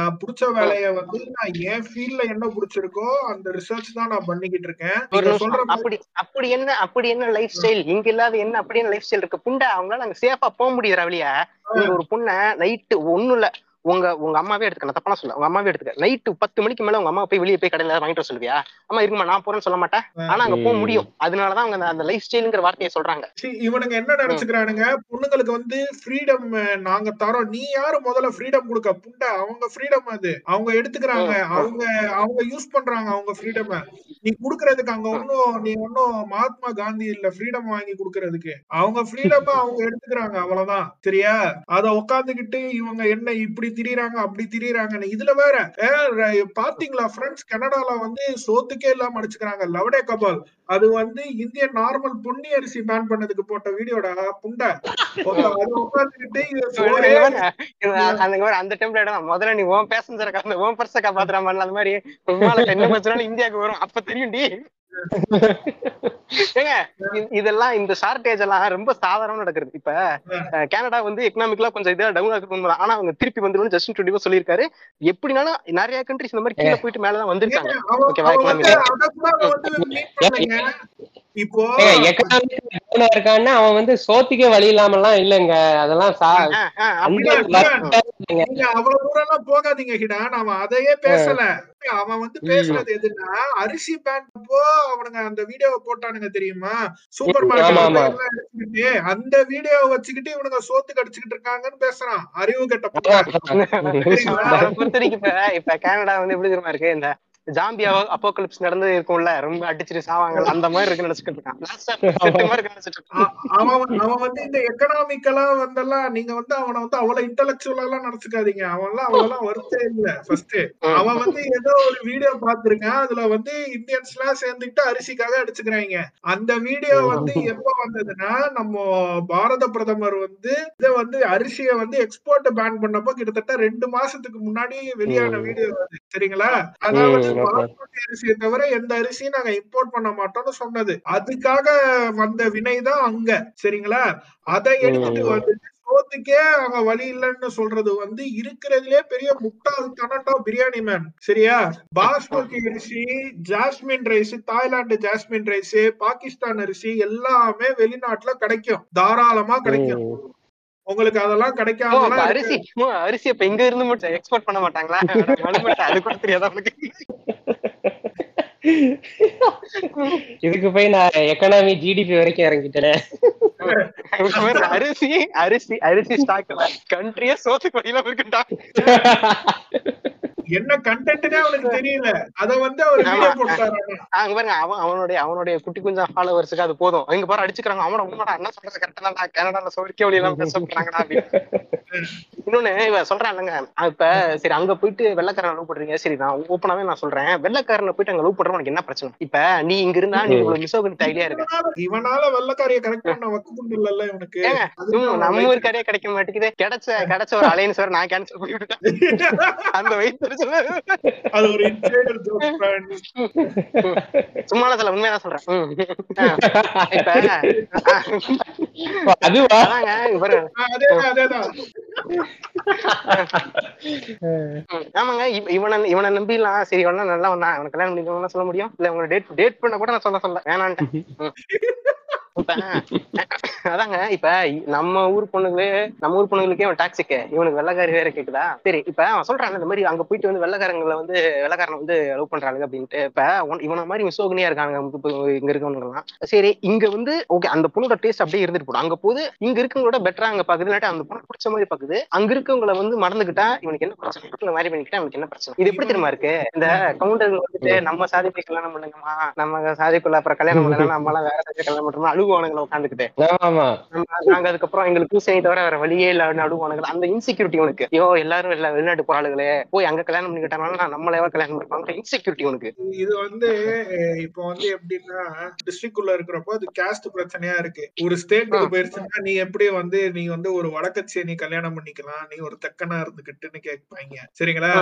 நான் பிடிச்ச. வேலைய வந்து நான் என் ஃபீல்ட்ல என்ன பிடிச்சிருக்கோ அந்த ரிசர்ச் தான் நான் பண்ணிக்கிட்டு இருக்கேன். நீங்க அப்படி அப்படி என்ன அப்படி என்ன லைஃப் ஸ்டைல் இங்க இல்லாத என்ன அப்படி என்ன லைஃப் ஸ்டைல் இருக்கு? புண்டை அவங்களால அங்க சேஃபா போக முடியுது வழியா இங்க ஒரு பொண்ண நைட்டு ஒண்ணும் இல்ல உங்க உங்க அம்மாவே எடுத்துக்க நான் தப்பா சொல்ல உங்க அம்மாவே எடுத்துக்க. நைட்டு பத்து மணிக்கு மேல உங்க அம்மா போய் வெளியே போய் கடையில வாங்கிட்டு வர சொல்லுவியா? அம்மா இருக்குமா நான் போறேன்னு சொல்ல மாட்டேன். ஆனா அங்க போக. முடியும். அதனாலதான் அவங்க அந்த- லைஃப் ஸ்டைலுங்கிற வார்த்தையை சொல்றாங்க. இவனுங்க என்ன நினைச்சுக்கிறானுங்க? பொண்ணுங்களுக்கு வந்து ஃப்ரீடம் நாங்க தரோம். நீ யாரு? முதல்ல ஃப்ரீடம் கொடுக்க. புண்டை அவங்க ஃப்ரீடம் அது. அவங்க எடுத்துக்கிறாங்க. அவங்க அவங்க யூஸ் பண்றாங்க அவங்க ஃப்ரீடம் நீ குடுக்கறதுக்கு அங்க ஒன்னும் நீ ஒன்னும் மகாத்மா காந்தி இல்ல ஃப்ரீடம் வாங்கி குடுக்கறதுக்கு. அவங்க ஃப்ரீடம் அவங்க எடுத்துக்கிறாங்க. அவ்வளவுதான். சரியா? அத உட்காந்துக்கிட்டு இவங்க என்ன இப்படி திரியறாங்க அப்படி திரியறாங்கன்னு. இதுல வேற பாத்தீங்களா ஃப்ரெண்ட்ஸ் கனடால வந்து சோத்துக்கே இல்லாம அடிச்சுக்கிறாங்க. லவடே கபால். அது வந்து இந்திய நார்மல் பொன்னி அரிசி பேன் பண்ணதுக்கு போட்ட வீடியோடா புண்டை. அது உட்காந்துக்கிட்டு அந்த டெம்ப்ளேட் முதல்ல நீ உன் பேசஞ்சரை உன் பர்ச காப்பாத்துற மாதிரி அந்த மாதிரி இந்தியாவுக்கு வரும். அப்ப தெரியும் டி <laughs> ஏங்க இதெல்லாம் இந்த ஷார்டேஜ் எல்லாம் ரொம்ப சாதாரணமா நடக்கிறது. இப்ப கனடா வந்து எக்கனாமிக்கலா கொஞ்சம் இதா டவுன் ஆகுது. ஆனா அவங்க திருப்பி வந்து ஜஸ்டின் டுடிவோ சொல்லியிருக்காரு. எப்படினாலும் நிறைய கண்ட்ரிஸ் இந்த மாதிரி கீழே போயிட்டு மேலதான் வந்திருக்காங்க. ஓகேவா இப்போ இருக்கான்னா அவன் வந்து சோத்துக்கே வழி இல்லைங்க. அதெல்லாம் அப்படியா வருத்தம் இல்லைங்க. நீங்க அவ்வளவு தூரம் எல்லாம் போகாதீங்க கிடான் அவன் அதையே பேசல. அவன் வந்து பேசுறது எதுன்னா அரிசி பேண்ட் அப்போ அவனுங்க அந்த வீடியோவை போட்டானுங்க தெரியுமா? Supermarket. எல்லாம் அந்த வீடியோவை வச்சுக்கிட்டு இவனுங்க சோத்துக்கு அடிச்சுக்கிட்டு இருக்காங்கன்னு பேசுறான். அறிவு கெட்ட இப்ப கனடா வந்து எப்படி தெரியுமா இருக்கு? இந்த ஜாம்பி அப்போகலிப்ஸ் நடந்து இருக்கும்ல ரொம்ப அடிச்சிட்டு சாவாங்க அந்த மாதிரி இருக்கு நினைச்சிட்டு இருக்கான். <laughs> அவன் வந்து- அவன் இந்த எக்கனாமிக்கலா வந்தெல்லாம் நீங்க வந்து அவனை வந்து அவ்வளவு இன்டலெக்சுவலா எல்லாம் நினைச்சுக்காதீங்க. அவன்லாம் அவ்வளவு வருத்தே இல்ல ஃபர்ஸ்ட் அவன் வந்து ஏதோ ஒரு வீடியோ பார்த்திருக்கான். அதுல வந்து இந்தியன்ஸ் எல்லாம் சேர்ந்துக்கிட்டு அரிசிக்காக அடிச்சுக்கிறாங்க. அந்த வீடியோ வந்து எப்ப வந்ததுன்னா நம்ம பாரத பிரதமர் வந்து இத வந்து அரிசியை வந்து எக்ஸ்போர்ட் பேன் பண்ணப்போ கிட்டத்தட்ட ரெண்டு மாசத்துக்கு முன்னாடி வெளியான. வீடியோ சரிங்களா? அதாவது அரிசியை தவிர எந்த அரிசியும் நாங்க இம்போர்ட் பண்ண மாட்டோம்னு சொன்னது. அதுக்காக வந்த வினை தான் அங்க சரிங்களா? அதை எடுத்துட்டு. வந்துட்டு சோத்துக்கே அங்க வழி இல்லைன்னு சொல்றது வந்து இருக்கிறதுலே பெரிய முட்டாள்தனம்டா பிரியாணி மேன் சரியா? பாஸ்மதி அரிசி jasmine rice Thailand jasmine rice Pakistan அரிசி எல்லாமே வெளிநாட்டுல கிடைக்கும். தாராளமா கிடைக்கும். உங்களுக்கு அதெல்லாம் இருக்கு. அரிசி அரிசி அப்ப இங்க இருந்து மட்டும் எக்ஸ்போர்ட் பண்ண மாட்டாங்களா? அது கூட தெரியாதா இதுக்கு போய் நான் எக்கனாமி ஜிடிபி வரைக்கும் இறங்கிட்டேனே. அரிசி அரிசி அரிசி ஸ்டாக் கண்ட்ரியே சோத்துக்கு வழியில இருக்குண்டா <laughs> என்ன கண்டென்ட்னே அவனுக்கு தெரியல. அத வந்து அவர். வீடியோ போட்டாரு அங்க பாருங்க அவன் அவனுடைய அவனுடைய குட்டி குஞ்சம் ஃபாலோவர்ஸுக்கு அது போதும். இங்க பாரு அடிச்சுக்கிறாங்க. அவன உண்மைடா என்ன சொல்றது கரெக்டா தான் கனடால சோர்க்கே வழி எல்லாம் பேச போறாங்கடா இன்னொன்னு இவன் சொல்றான் இல்லைங்க இப்ப சரி அங்க போயிட்டு வெள்ளக்காரன் லவ் பண்றீங்க சரி நான் ஓப்பனாவே நான் சொல்றேன். வெள்ளக்காரனை போயிட்டு அங்க லவ் பண்றவன் உனக்கு என்ன பிரச்சனை? இப்ப நீ இங்க இருந்தா நீ இவ்வளவு மிசோகனித்த ஐடியா இருக்கு. இவனால- வெள்ளக்காரிய கரெக்ட் பண்ண வக்கு குண்டு இல்லல்ல இவனுக்கு? நம்ம வயித்து- ஊருக்காரே கிடைக்க மாட்டேங்குது. கிடைச்ச கிடைச்ச ஒரு அலையன்ஸ் வேற நான் கேன்சல் பண்ணி விட்டுட்டேன் அந்த வயிற்று அது ஒரு இன்சைடர் ஜோக் ஃப்ரெண்ட்ஸ் சும்மா சில உண்மையா சொல்றேன். இப்ப அதுவா? ஆமாங்க இவ- இவனை இவனை நம்பிலாம் சரி இவனா நல்லா வந்தான் அவனை கல்யாணம் பண்ணிக்கணும்னு சொல்ல முடியும்? இல்ல உங்களை டேட் டேட் பண்ண கூட நான் சொல்ல சொல்ல வேணான்ட்டேன். அதாங்க இப்ப நம்ம ஊர் பொண்ணுங்களே நம்ம ஊர் பொண்ணுங்களுக்கே அவன் டாக்ஸிக்கு இவனுக்கு வெள்ளக்காரி வேற கேக்குதா? சரி இப்ப அவன் சொல்றான் இந்த மாதிரி அங்க போயிட்டு வந்து வெள்ளக்காரங்களை வந்து வெள்ளக்காரனை வந்து லவ் பண்றாங்க அப்படின்ட்டு இப்ப இவன மாதிரி விசோகனியா இருக்காங்க நமக்கு இங்க இருக்கவங்கலாம் சரி இங்க வந்து ஓகே அந்த பொண்ணோட டேஸ்ட் அப்படியே இருந்துட்டு போடும். அங்க போது இங்க இருக்கவங்களோட பெட்டரா அங்க பாக்குது இல்லாட்டி அந்த பொண்ணு பிடிச்ச மாதிரி பாக்குது. அங்க இருக்கவங்கள வந்து மறந்துகிட்டா இவனுக்கு என்ன பிரச்சனை? இந்த மாதிரி பண்ணிக்கிட்டா இவனுக்கு என்ன பிரச்சனை? இது எப்படி தெரியுமா இருக்கு? இந்த கவுண்டர் வந்துட்டு நம்ம சாதிக்கு கல்யாணம் பண்ணுங்கம்மா நம்ம சாதிக்குள்ள அப்புறம் கல்யாணம் பண்ணலாம் நம்ம எல்லாம் வேற சாதி கல்யாணம் பண்றோம்? அழுகுவானுங்களை உட்காந்துக்கிட்டு நாங்க அதுக்கப்புறம் எங்களுக்கு பூசணி தவிர வேற வழியே இல்ல நடுவானுங்க அந்த இன்செக்யூரிட்டி உனக்கு. ஐயோ எல்லாரும் இல்ல வெளிநாட்டு போறாளுகளே போய் அங்க கல்யாணம் பண்ணிக்கிட்டாலும் நான் நம்மளே கல்யாணம் பண்ணிப்பாங்க இன்செக்யூரிட்டி உனக்கு. இது வந்து இப்போ வந்து எப்படின்னா டிஸ்ட்ரிக்ட் உள்ள இருக்கிறப்போ அது கேஸ்ட் பிரச்சனையா இருக்கு. ஒரு ஸ்டேட்டுக்கு போயிருச்சுன்னா நீ எப்படி வந்து நீ வந்து ஒரு வடக்கச்சியை நீ கல்யாணம் பண்ணிக்கலாம். நீ ஒரு தெக்கனா இருந்துகிட்டுன்னு கேட்பாங்க. சரிங்களா?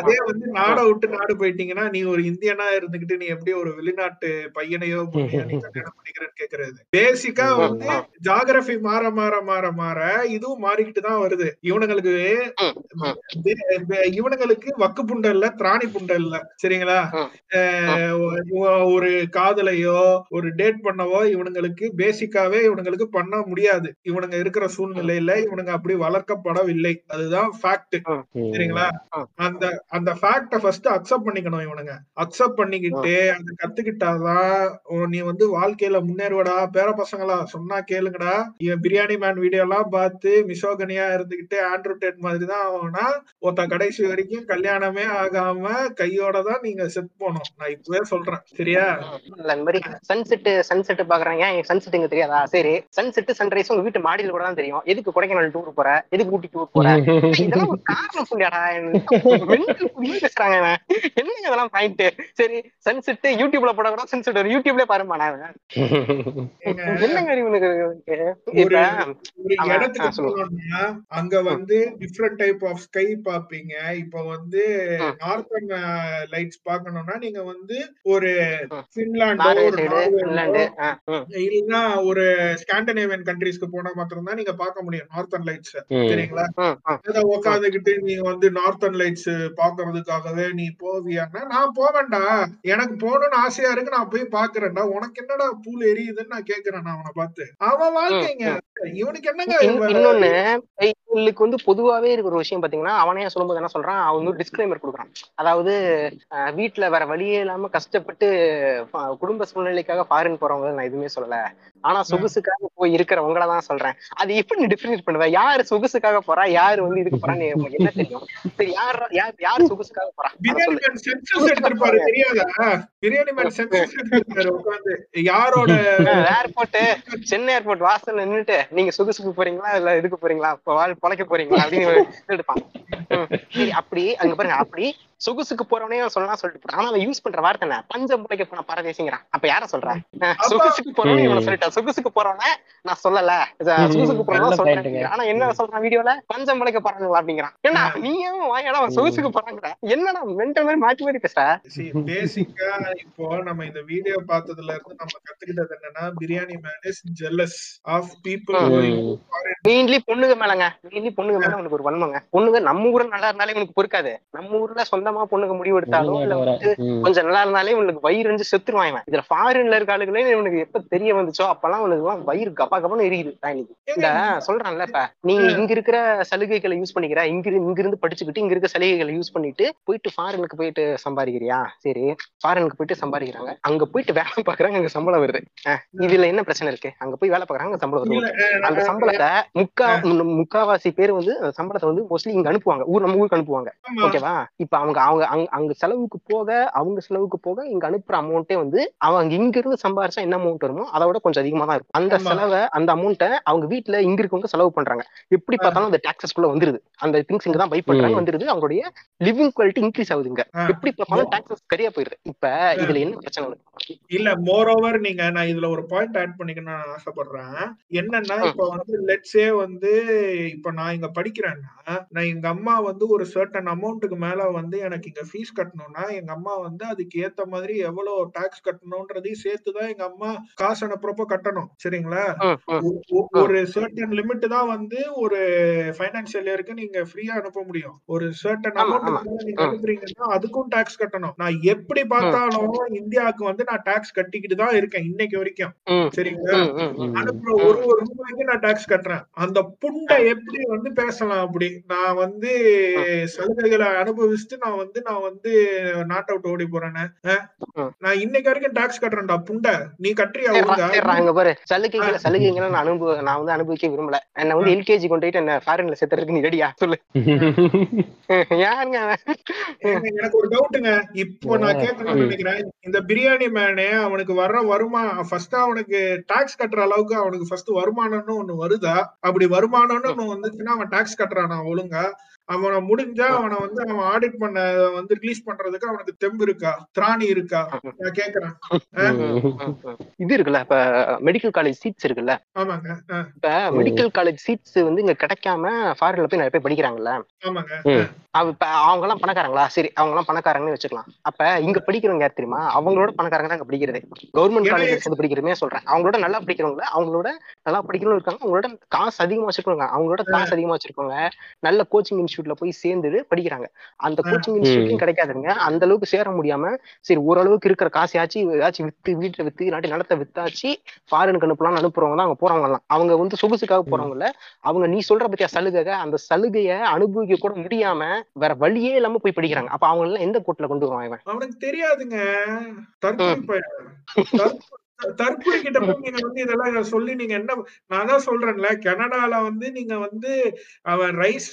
அதே வந்து நாடை விட்டு நாடு போயிட்டீங்கன்னா நீ ஒரு இந்தியனா இருந்துகிட்டு நீ எப்படி ஒரு வெளிநாட்டு பையனையோ பொண்ணையோ நீ <laughs> கல்யாணம் பண்ணிக்கிறேன்னு கேக்குறது? பேசிக்கா வந்து. ஜாகிரபி மாற மாற மாற மாற இதுவும் மாறிக்கிட்டு தான் வருது. இவனுங்களுக்கு இவனுங்களுக்கு வக்கு புண்டை இல்ல திராணி புண்டை இல்ல. சரிங்களா? ஒரு காதலையோ ஒரு டேட் பண்ணவோ இவனுங்களுக்கு பேசிக்காவே இவனுங்களுக்கு பண்ண முடியாது. இவனுங்க இருக்கிற சூழ்நிலையில இவனுங்க அப்படி வளர்க்கப்படவில்லை. அதுதான் ஃபேக்ட் சரிங்களா. அந்த அந்த ஃபேக்ட ஃபர்ஸ்ட் அக்செப்ட் பண்ணிக்கணும் இவனுங்க. அக்செப்ட் பண்ணிக்கிட்டு அதை கத்துக்கிட்டாதான் நீ வந்து வாழ்க்கையில முன்னேறுவடா பேர பசங்களா? சொன்னா கேளுங்கடா. என் பிரியாணி மேன் வீடியோ எல்லாம் பார்த்து மிசோகனியா இருந்துகிட்டு ஆண்ட்ரூ டேட் மாதிரி தான் ஆகும்னா ஒருத்த கடைசி வரைக்கும் கல்யாணமே ஆகாம கையோட தான் நீங்க செட் போனோம் நான் இப்பவே சொல்றேன். சரியா? இந்த மாதிரி சன்செட் சன்செட் பாக்குறாங்க ஏன் சன்செட் இங்க தெரியாதா? சரி. சன்செட் சன்ரைஸ் உங்க வீட்டு மாடியில் கூட தான் தெரியும். எதுக்கு கொடைக்கானல் டூர் போற? எதுக்கு ஊட்டி டூர் போற? இதெல்லாம் ஒரு காரணம் சொல்லியாடா. பேசுறாங்க என்னங்க இதெல்லாம் பாயிண்ட் சரி சன்செட் யூடியூப்ல போட கூட சன்செட் யூடியூப்ல பாருமா என்னங்க இவனுக்கு இடத்துக்கு அங்க வந்து டிஃப்ரெண்ட் டைப் ஆஃப் ஸ்கை பாப்பீங்க இப்ப வந்து. நார்த்தன் லைட்ஸ் பார்க்கணும்னா நீங்க வந்து ஒரு. பின்லாண்டோ இல்லைன்னா ஒரு ஸ்காண்டினேவியன் கண்ட்ரீஸ்க்கு போனா மாத்திரம்தான் நீங்க பார்க்க முடியும் நார்த்தன் லைட்ஸ் சரிங்களா? அத உட்காந்துக்கிட்டு நீ வந்து நார்த்தன் லைட்ஸ் பாக்குறதுக்காகவே நீ போவியான்னா நான் போவேன்டா. எனக்கு போகணும்னு ஆசையா இருக்கு நான் போய் பாக்குறேன்டா உனக்கு என்னடா பூல் எரியுதுன்னு நான் கேக்குறேன் நான் அவனை பார்த்து. அவன் வாழ்க்கைங்க. இவனுக்கு என்னங்க இன்னொன்னு இவங்களுக்கு வந்து பொதுவாவே இருக்கிற ஒரு விஷயம் பாத்தீங்கன்னா அவனே சொல்லும்போது என்ன சொல்றான்? அவன் வந்து டிஸ்க்ளைமர் கொடுக்குறான். அதாவது வீட்ல வேற வழியே இல்லாம கஷ்டப்பட்டு குடும்ப சூழ்நிலைக்காக ஃபாரின் போறவங்க நான் எதுவுமே சொல்லல. ஆனா சொகுசுக்காக போய் இருக்கிறவங்கள தான் சொல்றேன். அது எப்படி நீ டிஃபரன்ஸ் பண்ணுவ? யாரு சொகுசுக்காக போறா? யாரு வந்து இதுக்கு போறான்னு என்ன தெரியும்? சரி யார் யார் யார் சொகுசுக்காக போறா? பிரியாணி மேன் சென்சஸ் எடுத்திருப்பாரு தெரியாதா? பிரியாணி மேன் சென்சஸ் எடுத்திருப்பாரு உட்காந்து யாரோட ஏர்போர்ட் சென்னை ஏர்போர்ட் வாசல்ல நின்னுட்டு நீங்க சொகுசுக்கு போறீங்களா? இல்ல இதுக்கு போறீங்களா? வாழ் பொழைக்க போறீங்களா? அப்படின்னு எடுப்பான் சரி, அப்படி அங்க பாருங்க அப்படி சொகுசுக்கு போறவனே சொல்லலாம் சொல்லிட்டு போறான். ஆனா அவன் யூஸ் பண்ற வார்த்தை என்ன? பஞ்சம் பிழைக்க போன பரதேசிங்கிறான். அப்ப யார சொல்றேன் சொகுசுக்கு போறவனே இவனை சொல்லிட்டான் சொகுசுக்கு போறவன நான் சொல்லல. சொகுசுக்கு போறவன சொல்றேன். ஆனா என்ன சொல்றான் வீடியோல? பஞ்சம் பிழைக்க போறானுங்களா அப்படிங்கிறான். ஏன்னா நீ ஏன் வாயாடா அவன் சொகுசுக்கு போறாங்கிற என்னடா மென்டல் மாதிரி மாத்தி மாத்தி பேசுற? பேசிக்கா இப்போ நம்ம இந்த வீடியோ பார்த்ததுல இருந்து நம்ம கத்துக்கிட்டது என்னன்னா biryani man is jealous of people mainly பொண்ணுங்க மேலங்க. மெயின்லி பொண்ணுங்க மேல உனக்கு ஒரு வன்மங்க. பொண்ணுங்க நம்ம ஊர்ல நல்லா இருந்தாலே உனக்கு பொறுக்காது. நம்ம ஊர்ல சொந்தமா பொண்ணுங்க முடிவு எடுத்தாலும் இல்ல வந்து கொஞ்சம் நல்லா இருந்தாலே உனக்கு வயிறு வந்து செத்துருவான் இவன் இதுல ஃபாரின்ல இருக்க ஆளுகளே இவனுக்கு எப்ப தெரிய வந்துச்சோ அப்பெல்லாம் உனக்கு எல்லாம் வயிறு கப்பா கப்பன்னு எரியுது இன்னைக்கு. இந்த சொல்றான்ல இப்ப நீங்க இங்க இருக்கிற சலுகைகளை யூஸ் பண்ணிக்கிற இங்க இங்க இருந்து படிச்சுக்கிட்டு இங்க இருக்க சலுகைகளை யூஸ் பண்ணிட்டு போயிட்டு ஃபாரினுக்கு போயிட்டு சம்பாதிக்கிறியா? சரி ஃபாரினுக்கு போயிட்டு சம்பாதிக்கிறாங்க. அங்க போயிட்டு வேலை பாக்குறாங்க அங்க சம்பளம் வருது. இதுல என்ன பிரச்சனை இருக்கு? அங்க போய் வேலை பாக்குறாங்க சம்பளம் வருது. அந்த சம்பளத்தை முக்கா முக்காவாசி பேர் வந்து அந்த சம்பளத்தை வந்து மோஸ்ட்லி இங்க அனுப்புவாங்க. ஊர் நம்ம ஊருக்கு அனுப்புவாங்க. ஓகேவா இப்ப அவங்க அவங்க அங்க அங்க செலவுக்கு போக அவங்க செலவுக்கு போக இங்க அனுப்புற அமௌண்ட்டே வந்து அவங்க இங்க இருந்து சம்பாரிச்சா என்ன அமௌண்ட் வருமோ அதோட கொஞ்சம் அதிகமா தான் இருக்கும் அந்த. செலவை அந்த அமௌண்ட்டை அவங்க வீட்ல இங்க இருக்கவங்க செலவு பண்றாங்க எப்படி பார்த்தாலும் அந்த டாக்ஸஸ் குள்ள வந்துருது அந்த திங்ஸ் இங்க தான் பை பண்றாங்க. வந்துருது அவங்களுடைய லிவிங் குவாலிட்டி இன்க்ரீஸ் ஆகுதுங்க ஆ. எப்படி பார்த்தாலும் டாக்ஸஸ் சரியா போயிருது இப்ப இதுல என்ன பிரச்சனை? இல்ல மோர் ஓவர் நீங்க நான் இதுல ஒரு பாயிண்ட் ஆட் பண்ணிக்கணும்னு நான் ஆசைப்படுறேன் என்னன்னா. இப்ப வந்து லெட்ஸே வந்து இப்ப நான் இங்க படிக்கிறேன்னா நான் எங்க அம்மா வந்து ஒரு சர்டன் அமௌண்ட்டுக்கு மேல வந்து எனக்கு இங்க ஃபீஸ் கட்டணும்னா எங்க அம்மா வந்து அதுக்கு ஏத்த மாதிரி எவ்வளவு டாக்ஸ் கட்டணும்ன்றதையும் சேர்த்துதான் எங்க அம்மா காசு அனுப்புறப்போ கட்டணும். சரிங்களா? ஒரு சர்டன் லிமிட் தான் வந்து ஒரு ஃபைனான்சியல் இயருக்கு நீங்க ஃப்ரீயா அனுப்ப முடியும். ஒரு சர்டன். அமௌண்ட் நீங்க ம். அனுப்புறீங்கன்னா அதுக்கும் டாக்ஸ் கட்டணும். நான் எப்படி பார்த்தாலும் இந்தியாவுக்கு வந்து நான் டாக்ஸ் கட்டிக்கிட்டு தான் இருக்கேன் இன்னைக்கு வரைக்கும். சரிங்களா. அனுப்புற ஒரு ஒரு ரூபாய்க்கு நான் டாக்ஸ் கட்டுறேன். அந்த புண்டை எப்படி வந்து பேசலாம் அப்படி? நான் வந்து சலுகைகளை அனுபவிச்சுட்டு நான் வந்து நான் வந்து நாட் அவுட் ஓடி போறேன்னு. நான் இன்னைக்கு வரைக்கும் டாக்ஸ் கட்டுறேன்டா புண்டை. நீ கட்டுறியா இங்க பாரு. சலுகைகளை சலுகைகளை நான் அனுபவ நான் வந்து அனுபவிக்க விரும்பல. என்ன வந்து எல்கேஜி கொண்டு போயிட்டு என்ன ஃபாரின்ல சேர்த்துறதுக்கு நீ ரெடியா சொல்லு. <laughs> யாருங்க எனக்கு ஒரு டவுட்டுங்க இப்போ நான் கேட்கணும்னு நினைக்கிறேன். இந்த பிரியாணி மேனே அவனுக்கு வர்ற வருமா ஃபர்ஸ்ட் அவனுக்கு டாக்ஸ் கட்டுற அளவுக்கு அவனுக்கு ஃபர்ஸ்ட் வருமானம்னு ஒண்ணு வருதா? அப்படி வருமானம்னு ஒண்ணு வந்துச்சுன்னா அவன் டாக்ஸ் கட்டுறானா ஒழுங்கா? அவனை முடிஞ்சா அவனை வந்து அவன் ஆடிட் பண்ண வந்து ரிலீஸ் பண்றதுக்கு அவனுக்கு தெம்பு இருக்கா? திராணி இருக்கா? நான் கேக்குறேன்? இது இருக்குல்ல இப்ப மெடிக்கல் காலேஜ் சீட்ஸ் இருக்குல்ல? ஆமாங்க. இப்ப மெடிக்கல் காலேஜ் சீட்ஸ் வந்து இங்க கிடைக்காம ஃபாரின்ல போய் நிறைய பேர் படிக்கிறாங்கல்ல? ஆமாங்க. இப்ப அவங்க எல்லாம் பணக்காரங்களா? சரி அவங்க எல்லாம் பணக்காரங்கன்னு வச்சுக்கலாம். அப்ப இங்க படிக்கிறவங்க யார் தெரியுமா? அவங்களோட பணக்காரங்க தான் அங்க படிக்கிறதே. கவர்மெண்ட் காலேஜ் வந்து படிக்கிறதுமே சொல்றேன். அவங்களோட நல்லா படிக்கிறவங்க அவங்களோட நல்லா படிக்கிறவங்க இருக்காங்க. அவங்களோட காசு அதிகமா வச்சிருக்காங்க அவங்களோட காசு அதிகமா வச்சிருக்கவங்க நல்ல கோச்சிங் இன்ஸ்டியூட்ல போய் சேர்ந்து படிக்கிறாங்க. அந்த கோச்சிங் இன்ஸ்டியூட்லயும் கிடைக்காதுங்க. அந்த அளவுக்கு சேர முடியாம சரி ஓரளவுக்கு இருக்கிற காசையாச்சும் ஏதாச்சும் வித்து வீட்டுல வித்து இல்லாட்டி நிலத்தை வித்தாச்சு ஃபாரினுக்கு அனுப்பலாம்னு அனுப்புறவங்க தான் அவங்க போறவங்க எல்லாம் அவங்க வந்து சொகுசுக்காக போறவங்க இல்ல. அவங்க நீ சொல்ற பத்தியா சலுகை அந்த சலுகையை அனுபவிக்க கூட முடியாம வேற வழியே இல்லாம போய் படிக்கிறாங்க. அப்ப அவங்க எல்லாம் எந்த கோட்ல கொண்டு வருவான் இவன்? அவனுக்கு தெரியாதுங்க. தற்கொலை கிட்ட போய் நீங்க வந்து இதெல்லாம் சொல்லி நீங்க என்ன நான் தான் சொல்றேன்ல. கனடால வந்து நீங்க வந்து அவன் ரைஸ்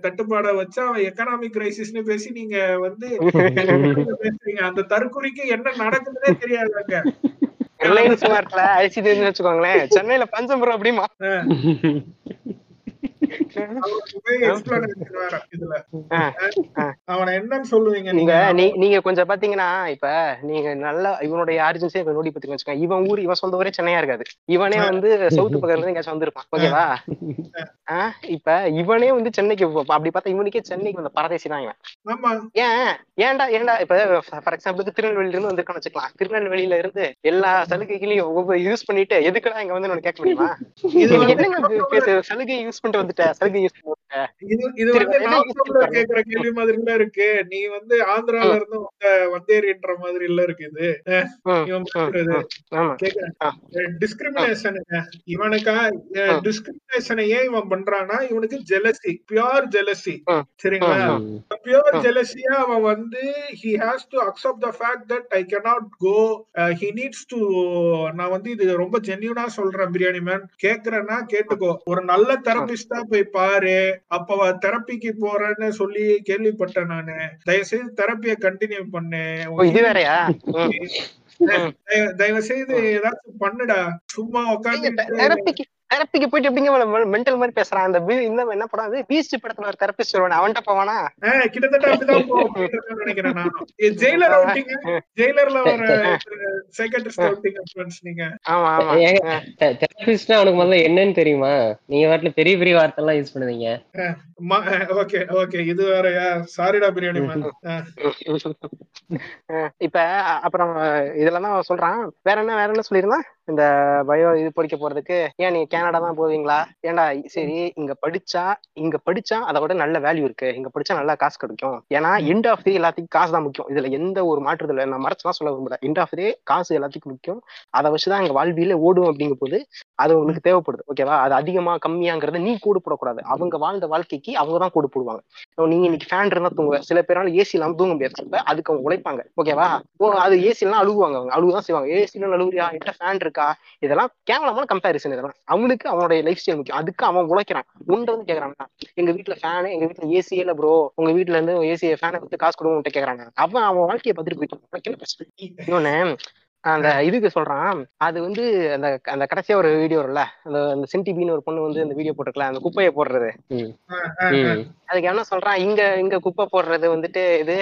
தட்டுப்பாட வச்சு அவன் எக்கனாமிக் கிரைசிஸ்னு பேசி நீங்க வந்து <laughs> பேசுறீங்க. அந்த தற்கொலைக்கு என்ன நடக்குதுன்னே தெரியாதுங்க. ரிலையன்ஸ் மார்ட்ல தெரிஞ்சு வச்சுக்கோங்களேன். சென்னையில பஞ்சம்புரம் அப்படிமா? நீங்க? நீங்க நீ- நீங்க கொஞ்சம் பாத்தீங்கன்னா இப்ப நீங்க நல்லா இவனுடைய ஆரிஜின்ஸே இப்ப நோடி பத்தி வச்சுக்கோங்க. இவன் ஊர் இவன் சொந்த ஊரே சென்னையா இருக்காது. இவனே வந்து சவுத் பக்கத்துல இருந்து எங்கேயாச்சும் வந்திருப்பான். ஓகேவா இப்ப இவனே வந்து சென்னைக்கு அப்படி பார்த்தா இவனுக்கே சென்னைக்கு வந்த பரதேசி தான் இவன். ஆமா. ஏன்? ஏன்டா ஏன்டா? இப்ப ஃபார் எக்ஸாம்பிளுக்கு திருநெல்வேலியில இருந்து வந்திருக்கான்னு வச்சுக்கலாம். திருநெல்வேலியில இருந்து எல்லா சலுகைகளையும் யூஸ் பண்ணிட்டு எதுக்குடா இங்க வந்து கேட்க முடியுமா? சலுகை யூஸ் பண்ணிட்டு வந்துட்ட? சலுகை இது வந்து கேக்குற கேள்வி மாதிரி இருக்கு. நீ வந்து ஆந்திரால இருந்து வந்த வந்தேரின்ற மாதிரி இல்ல இருக்கு இது. டிஸ்கிரிமினேஷனுங்க இவனுக்கா டிஸ்கிரிமினேஷனை ஏன் இவன் பண்றான்னா இவனுக்கு ஜெலசி பியூர் ஜெலசி சரிங்களா? பியூர் ஜெலசியா அவன் வந்து he has to accept the fact that I cannot go he needs to நான் வந்து இது ரொம்ப ஜென்யூனா சொல்றேன் பிரியாணி மேன் கேக்குறேன்னா கேட்டுக்கோ. ஒரு நல்ல தெரபிஸ்டா போய் பாரு அப்ப தெரப்பிக்கு போறேன்னு சொல்லி கேள்விப்பட்டேன் நானு. தயவு செய்து தெரப்பிய கண்டினியூ பண்ணு. இது வேறயா? தயவு செய்து ஏதாச்சும் பண்ணுடா. சும்மா உட்காந்து தெரப்பிக்கு போயிட்டு எப்படிங்க மென்டல் மாதிரி பேசுறான்? அந்த இந்த என்ன படம் அது? பீஸ்ட் படத்துல ஒரு தெரபிஸ்ட் வருவானே அவன்கிட்ட போவானா? கிட்டத்தட்ட அப்படிதான் நினைக்கிறேன் ஜெயிலர் ஜெயிலர்ல ஒரு சைக்கட்ரிஸ்ட் அவுட்டிங் ஃப்ரெண்ட்ஸ் நீங்க ஆமா ஆமா. தெரபிஸ்ட்னா அவனுக்கு முதல்ல என்னன்னு தெரியுமா? நீங்க வாட்டில பெரிய பெரிய வார்த்தை எல்லாம் யூஸ் பண்ணுவீங்க ஓகே ஓகே. இது வேறயா? சாரிடா பிரியாணி இப்ப அப்புறம் இதெல்லாம் தான் சொல்றான். வேற என்ன வேற என்ன சொல்லிருந்தான் இந்த பயோ இது படிக்க போறதுக்கு. ஏன் நீங்க கனடா தான் போவீங்களா? ஏன்டா சரி இங்க படிச்சா இங்க படிச்சா அதை விட நல்ல வேல்யூ இருக்கு. இங்க படிச்சா நல்லா காசு கிடைக்கும். ஏன்னா எண்ட் ஆஃப் டே எல்லாத்துக்கும் காசு தான் முக்கியம். இதுல எந்த ஒரு மாற்றுதல். நான் மறைச்சுலாம் சொல்ல விரும்பல எண்ட் ஆஃப் டே காசு எல்லாத்துக்கும் முக்கியம். அதை வச்சுதான் எங்க வாழ்வியல ஓடும் அப்படிங்கும் போது அது உங்களுக்கு தேவைப்படுது. ஓகேவா அது அதிகமா கம்மியாங்கிறத நீ கூடு போடக்கூடாது. அவங்க வாழ்ந்த வாழ்க்கைக்கு அவங்க தான் கூடு போடுவாங்க. நீங்க இன்னைக்கு ஃபேன் இருந்தா தூங்குவ. சில பேரால ஏசி இல்லாம தூங்க முடியாது. அதுக்கு அவங்க உழைப்பாங்க. ஓகேவா அது ஏசி எல்லாம் அழுகுவாங்க அவங்க. அழுகுதான் செய்வாங்க. ஏசி அழுகுறியா? என்கிட்ட ஃபேன் இருக்கா. இதெல்லாம் கேவலமான கம்பேரிசன் இதெல்லாம். அவனுக்கு அவனுடைய லைஃப் ஸ்டைல் முக்கியம். அதுக்கு அவன் உழைக்கிறான். உன்ட வந்து கேக்குறான். எங்க வீட்டுல ஃபேனு எங்க வீட்டுல ஏசி இல்ல ப்ரோ உங்க வீட்டுல இருந்து ஏசி ஃபேனை கொடுத்து காசு கொடுங்க கேக்குறாங்க. அவன் அவன் வாழ்க்கையை பார்த்துட்டு போயிட்டு உனக்கு என்ன பிரச்சனை? இன்னொன்னு அந்த இதுக்கு சொல்றான். அது வந்து அந்த அந்த கடைசியா ஒரு வீடியோ வரும்ல? அந்த அந்த சென்டிபின்னு ஒரு பொண்ணு வந்து அந்த வீடியோ போட்டிருக்கல அந்த குப்பையை போடுறது. அதுக்கு என்ன சொல்றான் இங்க இங்க குப்பை போடுறது வந்துட்டு இது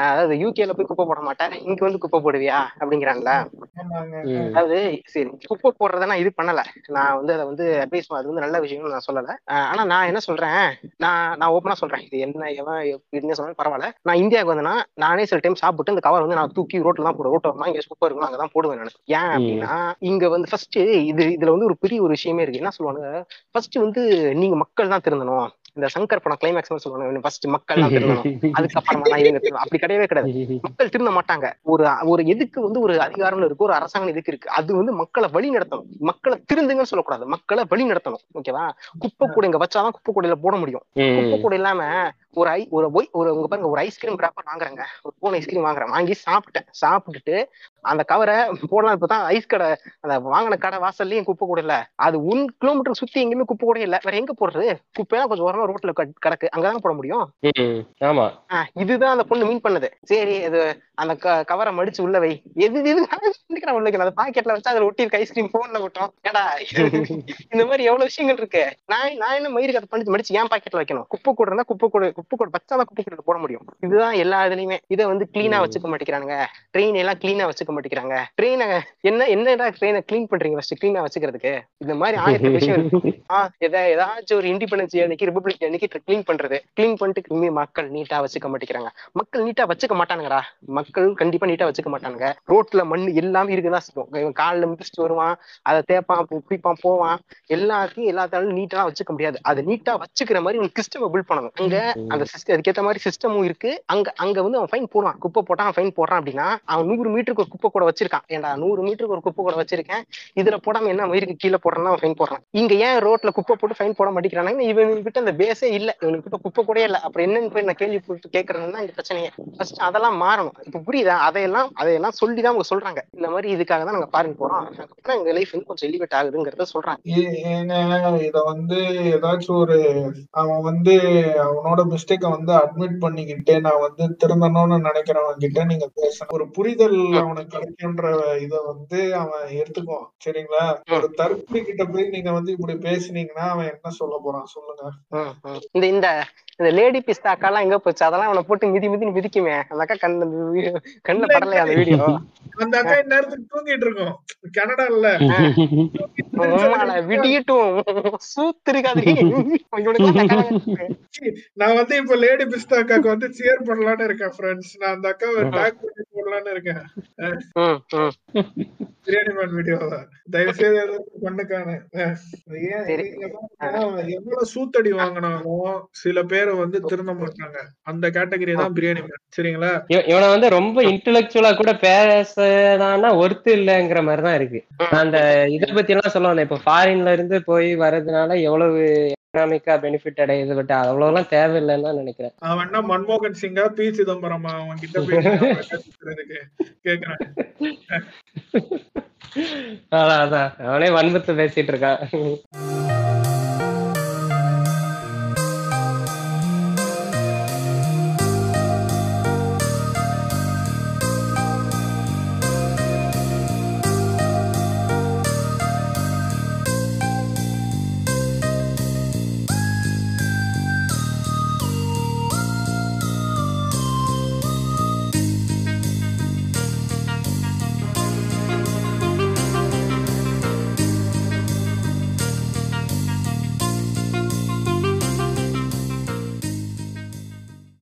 அதாவது யூகேல போய் குப்பை போட மாட்டேன். இங்க வந்து குப்பை போடுவியா? அப்படிங்கிறாங்களா? அதாவது சரி குப்பை போடுறத நான் இது பண்ணல. நான் வந்து அதை வந்து அட்வைஸ் அது வந்து நல்ல விஷயம்னு நான் சொல்லல. ஆனா நான் என்ன சொல்றேன் நான் நான் ஓப்பனா சொல்றேன். இது என்ன எவன் என்ன சொன்னாலும் பரவாயில்ல. நான் இந்தியாவுக்கு வந்தேன்னா நானே சில டைம் சாப்பிட்டு இந்த கவர் வந்து நான் தூக்கி ரோட்ல தான் போடுவேன். ரோட்ல வரமா இங்க குப்பை இருக்கும் அங்கதான் போடுவேன் நான். ஏன் அப்படின்னா இங்க வந்து ஃபர்ஸ்ட் இது இதுல வந்து ஒரு பெரிய ஒரு விஷயமே இருக்கு. என்ன சொல்லுவாங்க ஃபர்ஸ்ட் வந்து நீங்க மக்கள் தான் திருந்தணும். இந்த சங்கர் படம் கிளைமேக்ஸ் சொல்லுவாங்க. ஃபர்ஸ்ட் மக்கள் <laughs> அதுக்கப்புறமா தான் இவங்க அப்படி கிடையவே கிடையாது. <laughs> மக்கள் திருந்த மாட்டாங்க. ஒரு ஒரு எதுக்கு வந்து ஒரு அதிகாரம்னு இருக்கு ஒரு அரசாங்கம் எதுக்கு இருக்கு? அது வந்து மக்களை வழி நடத்தணும். மக்களை திருந்துங்கன்னு சொல்லக்கூடாது. மக்களை வழி நடத்தணும். ஓகேவா? குப்பை கூட இங்க வச்சாதான் குப்பை கூடையில போட முடியும். குப்பை கூட இல்லாம ஒரு ஐ ஒரு ஒய் ஒரு உங்க பாருங்க ஒரு ஐஸ்கிரீம் ராப்பர் வாங்குறேங்க. ஒரு போன் ஐஸ்கிரீம் வாங்குறேன். வாங்கி சாப்பிட்டேன். சாப்பிட்டுட்டு அந்த கவரை போடலாம். இப்பதான் ஐஸ் கடை அந்த வாங்கின கடை வாசல்லையும் குப்பை கூட இல்ல. அது ஒன் கிலோமீட்டர் சுத்தி எங்கேயுமே குப்பை கூட இல்ல. வேற எங்க போடுறது? குப்பையெல்லாம் கொஞ்சம் ஓரமா குப்பைலாம் ரோட்ல கிடக்கு. அங்கதான் போட முடியும்? ஆமா. இதுதான் அந்த பொண்ணு மீன் பண்ணது. சரி இது அந்த கவரை மடிச்சு உள்ள வை. எது எது உள்ள அந்த பாக்கெட்ல வச்சு அதுல ஒட்டி ஐஸ்கிரீம் போன்ல விட்டோம் ஏடா இந்த மாதிரி எவ்வளவு விஷயங்கள் இருக்கு? நான் நான் என்ன மயிருக்கு அதை பண்ணி மடிச்சு ஏன் பாக்கெட்ல வைக்கணும்? குப்பை கூட இருந்தா குப்பை கூட குப்பை கூட வச்சாதான் குப்பை கூட போட முடியும். இதுதான் எல்லா இதுலயுமே. இதை வந்து கிளீனா வச்சுக்க மாட்டேங்கிறானுங்க. ட்ரெயின் எல்லாம் கிளீனா வச்சுக்க மாட்டேங்கிறாங்க. ட்ரெயினை என்ன என்னடா ட்ரெயினை கிளீன் பண்றீங்க ஃபர்ஸ்ட் கிளீனா வச்சுக்கிறதுக்கு? இந்த மாதிரி ஆயிரத்தி விஷயம் இருக்கு. <laughs> ஏதாச்சும் ஒரு இண்டிபெண்டன்ஸ் அன்னைக்கு ரிபப்ளிக் டே அன்னைக்கு க்ளீன் பண்றது? க்ளீன் பண்ணிட்டு இனிமே மக்கள் நீட்டா வச்சுக்க மாட்டேங்கிறாங்க. மக்கள் நீட்டா வச்சுக்க மாட்டானுங்கடா. மக்கள் கண்டிப்பா நீட்டா வச்சுக்க மாட்டானுங்க. ரோட்ல மண் எல்லாமே இருக்குதான் செய்வோம் இவன் காலில் மிதிச்சுட்டு வருவான் அதை தேப்பான் குடிப்பான் போவான். எல்லாத்தையும் எல்லாத்தாலும் நீட்டா வச்சுக்க முடியாது. அதை நீட்டா வச்சுக்கிற மாதிரி ஒரு சிஸ்டம் பில்ட் பண்ணணும். அங்க அந்த சிஸ்டம் அதுக்கேத்த மாதிரி சிஸ்டமும் இருக்கு. அங்க அங்க வந்து அவன் ஃபைன் போடுவான். குப்பை போட்டான் அவன் ஃபைன் போடுறான் அப்படின்னா அவன் நூறு மீட்டருக்கு ஒரு குப்பை கூட வச்சிருக்கான். ஏன்டா நூறு மீட்டருக்கு ஒரு குப்பை கூட வச்சிருக்கேன். இதுல போடாம என்ன மயிருக்கு கீழே போடுறான் அவன் ஃபைன் போடுறான். இங்க ஏன் ரோட்ல குப்பை போட்டு ஃபைன் போட மாட்டேங்கிறாங்க இவனுக்கு கிட்ட அந்த பேஸே இல்ல. இவனுக்கு கிட்ட குப்பை கூட இல்ல. அப்புறம் என்னன்னு போய் நான் கேள்வி போட்டு கேட்கறதுன்னு தான் இந்த பிரச்சனையே. ஃபர்ஸ்ட் அதெல்லாம் மாறணும். இப்ப புரியுதா? அதையெல்லாம் அதையெல்லாம் சொல்லி தான் அவங்க சொல்றாங்க. இந்த மாதிரி இதுக்காக தான் நாங்க பாருங்க போறோம். அதுக்கப்புறம் எங்க லைஃப் வந்து கொஞ்சம் எலிவேட் ஆகுதுங்கிறத சொல்றாங்க. இத வந்து ஏதாச்சும் ஒரு அவன் வந்து அவனோட மிஸ்டேக்க வந்து அட்மிட் பண்ணிக்கிட்டு நான் வந்து திருந்தணும்னு நினைக்கிறவன் கிட்ட நீங்க பேசணும். ஒரு புரிதல் அவனுக்கு கிடைக்குன்ற இத வந்து அவன் எடுத்துக்குவான். சரிங்களா? ஒரு தற்கொலை கிட்ட போய் நீங்க வந்து இப்படி பேசுனீங்கன்னா அவன் என்ன சொல்ல போறான்? சொல்லுங்க. இந்த இந்த இந்த லேடி பிஸ்தா அக்கா எல்லாம் எங்க போச்சு? அதெல்லாம் அவனை போட்டு மிதி மிதி மிதிக்குமே. அந்த அக்கா கண் கண்ணுல படலையா அந்த வீடியோ? அந்த அக்கா இந்நேரத்துக்கு தூங்கிட்டு இருக்கோம். கனடா இல்ல உம்மால விடியட்டும். சூத்து இருக்காது இவனுக்கு நான் வந்து இப்ப லேடி பிஸ்தா அக்காக்கு வந்து சேர் பண்ணலாம்னு இருக்கேன் ஃப்ரெண்ட்ஸ் நான் அந்த அக்காவை டேக் பண்ணி போடலாம்னு இருக்கேன். பிரியாணி மேன் வீடியோவை தயவு செய்து பண்ணுக்கானு எவ்வளவு சூத்தடி வாங்கினாலும் சில பேரை வந்து திருந்த மாட்டாங்க. அந்த கேட்டகரி தான் பிரியாணி மேன் சரிங்களா? இவ- இவனை வந்து ரொம்ப இன்டெலெக்சுவலா கூட பேசதானா ஒர்த்து இல்லைங்கிற மாதிரி தான் இருக்கு அந்த இதை பத்தி எல்லாம் சொல்லுவாங்க இப்ப ஃபாரின்ல இருந்து போய் வர்றதுனால எவ்வளவு எக்கனாமிக்கா பெனிஃபிட் அடையுது பட் அவ்வளவுலாம் தேவையில்லைன்னு தான் நினைக்கிறேன். அவன் என்ன மன்மோகன் சிங்கா பி. சிதம்பரமா? அவன் கிட்ட கேக்குறேன். அதான் அதான். அவனே வன்மத்தை பேசிட்டு இருக்கான்.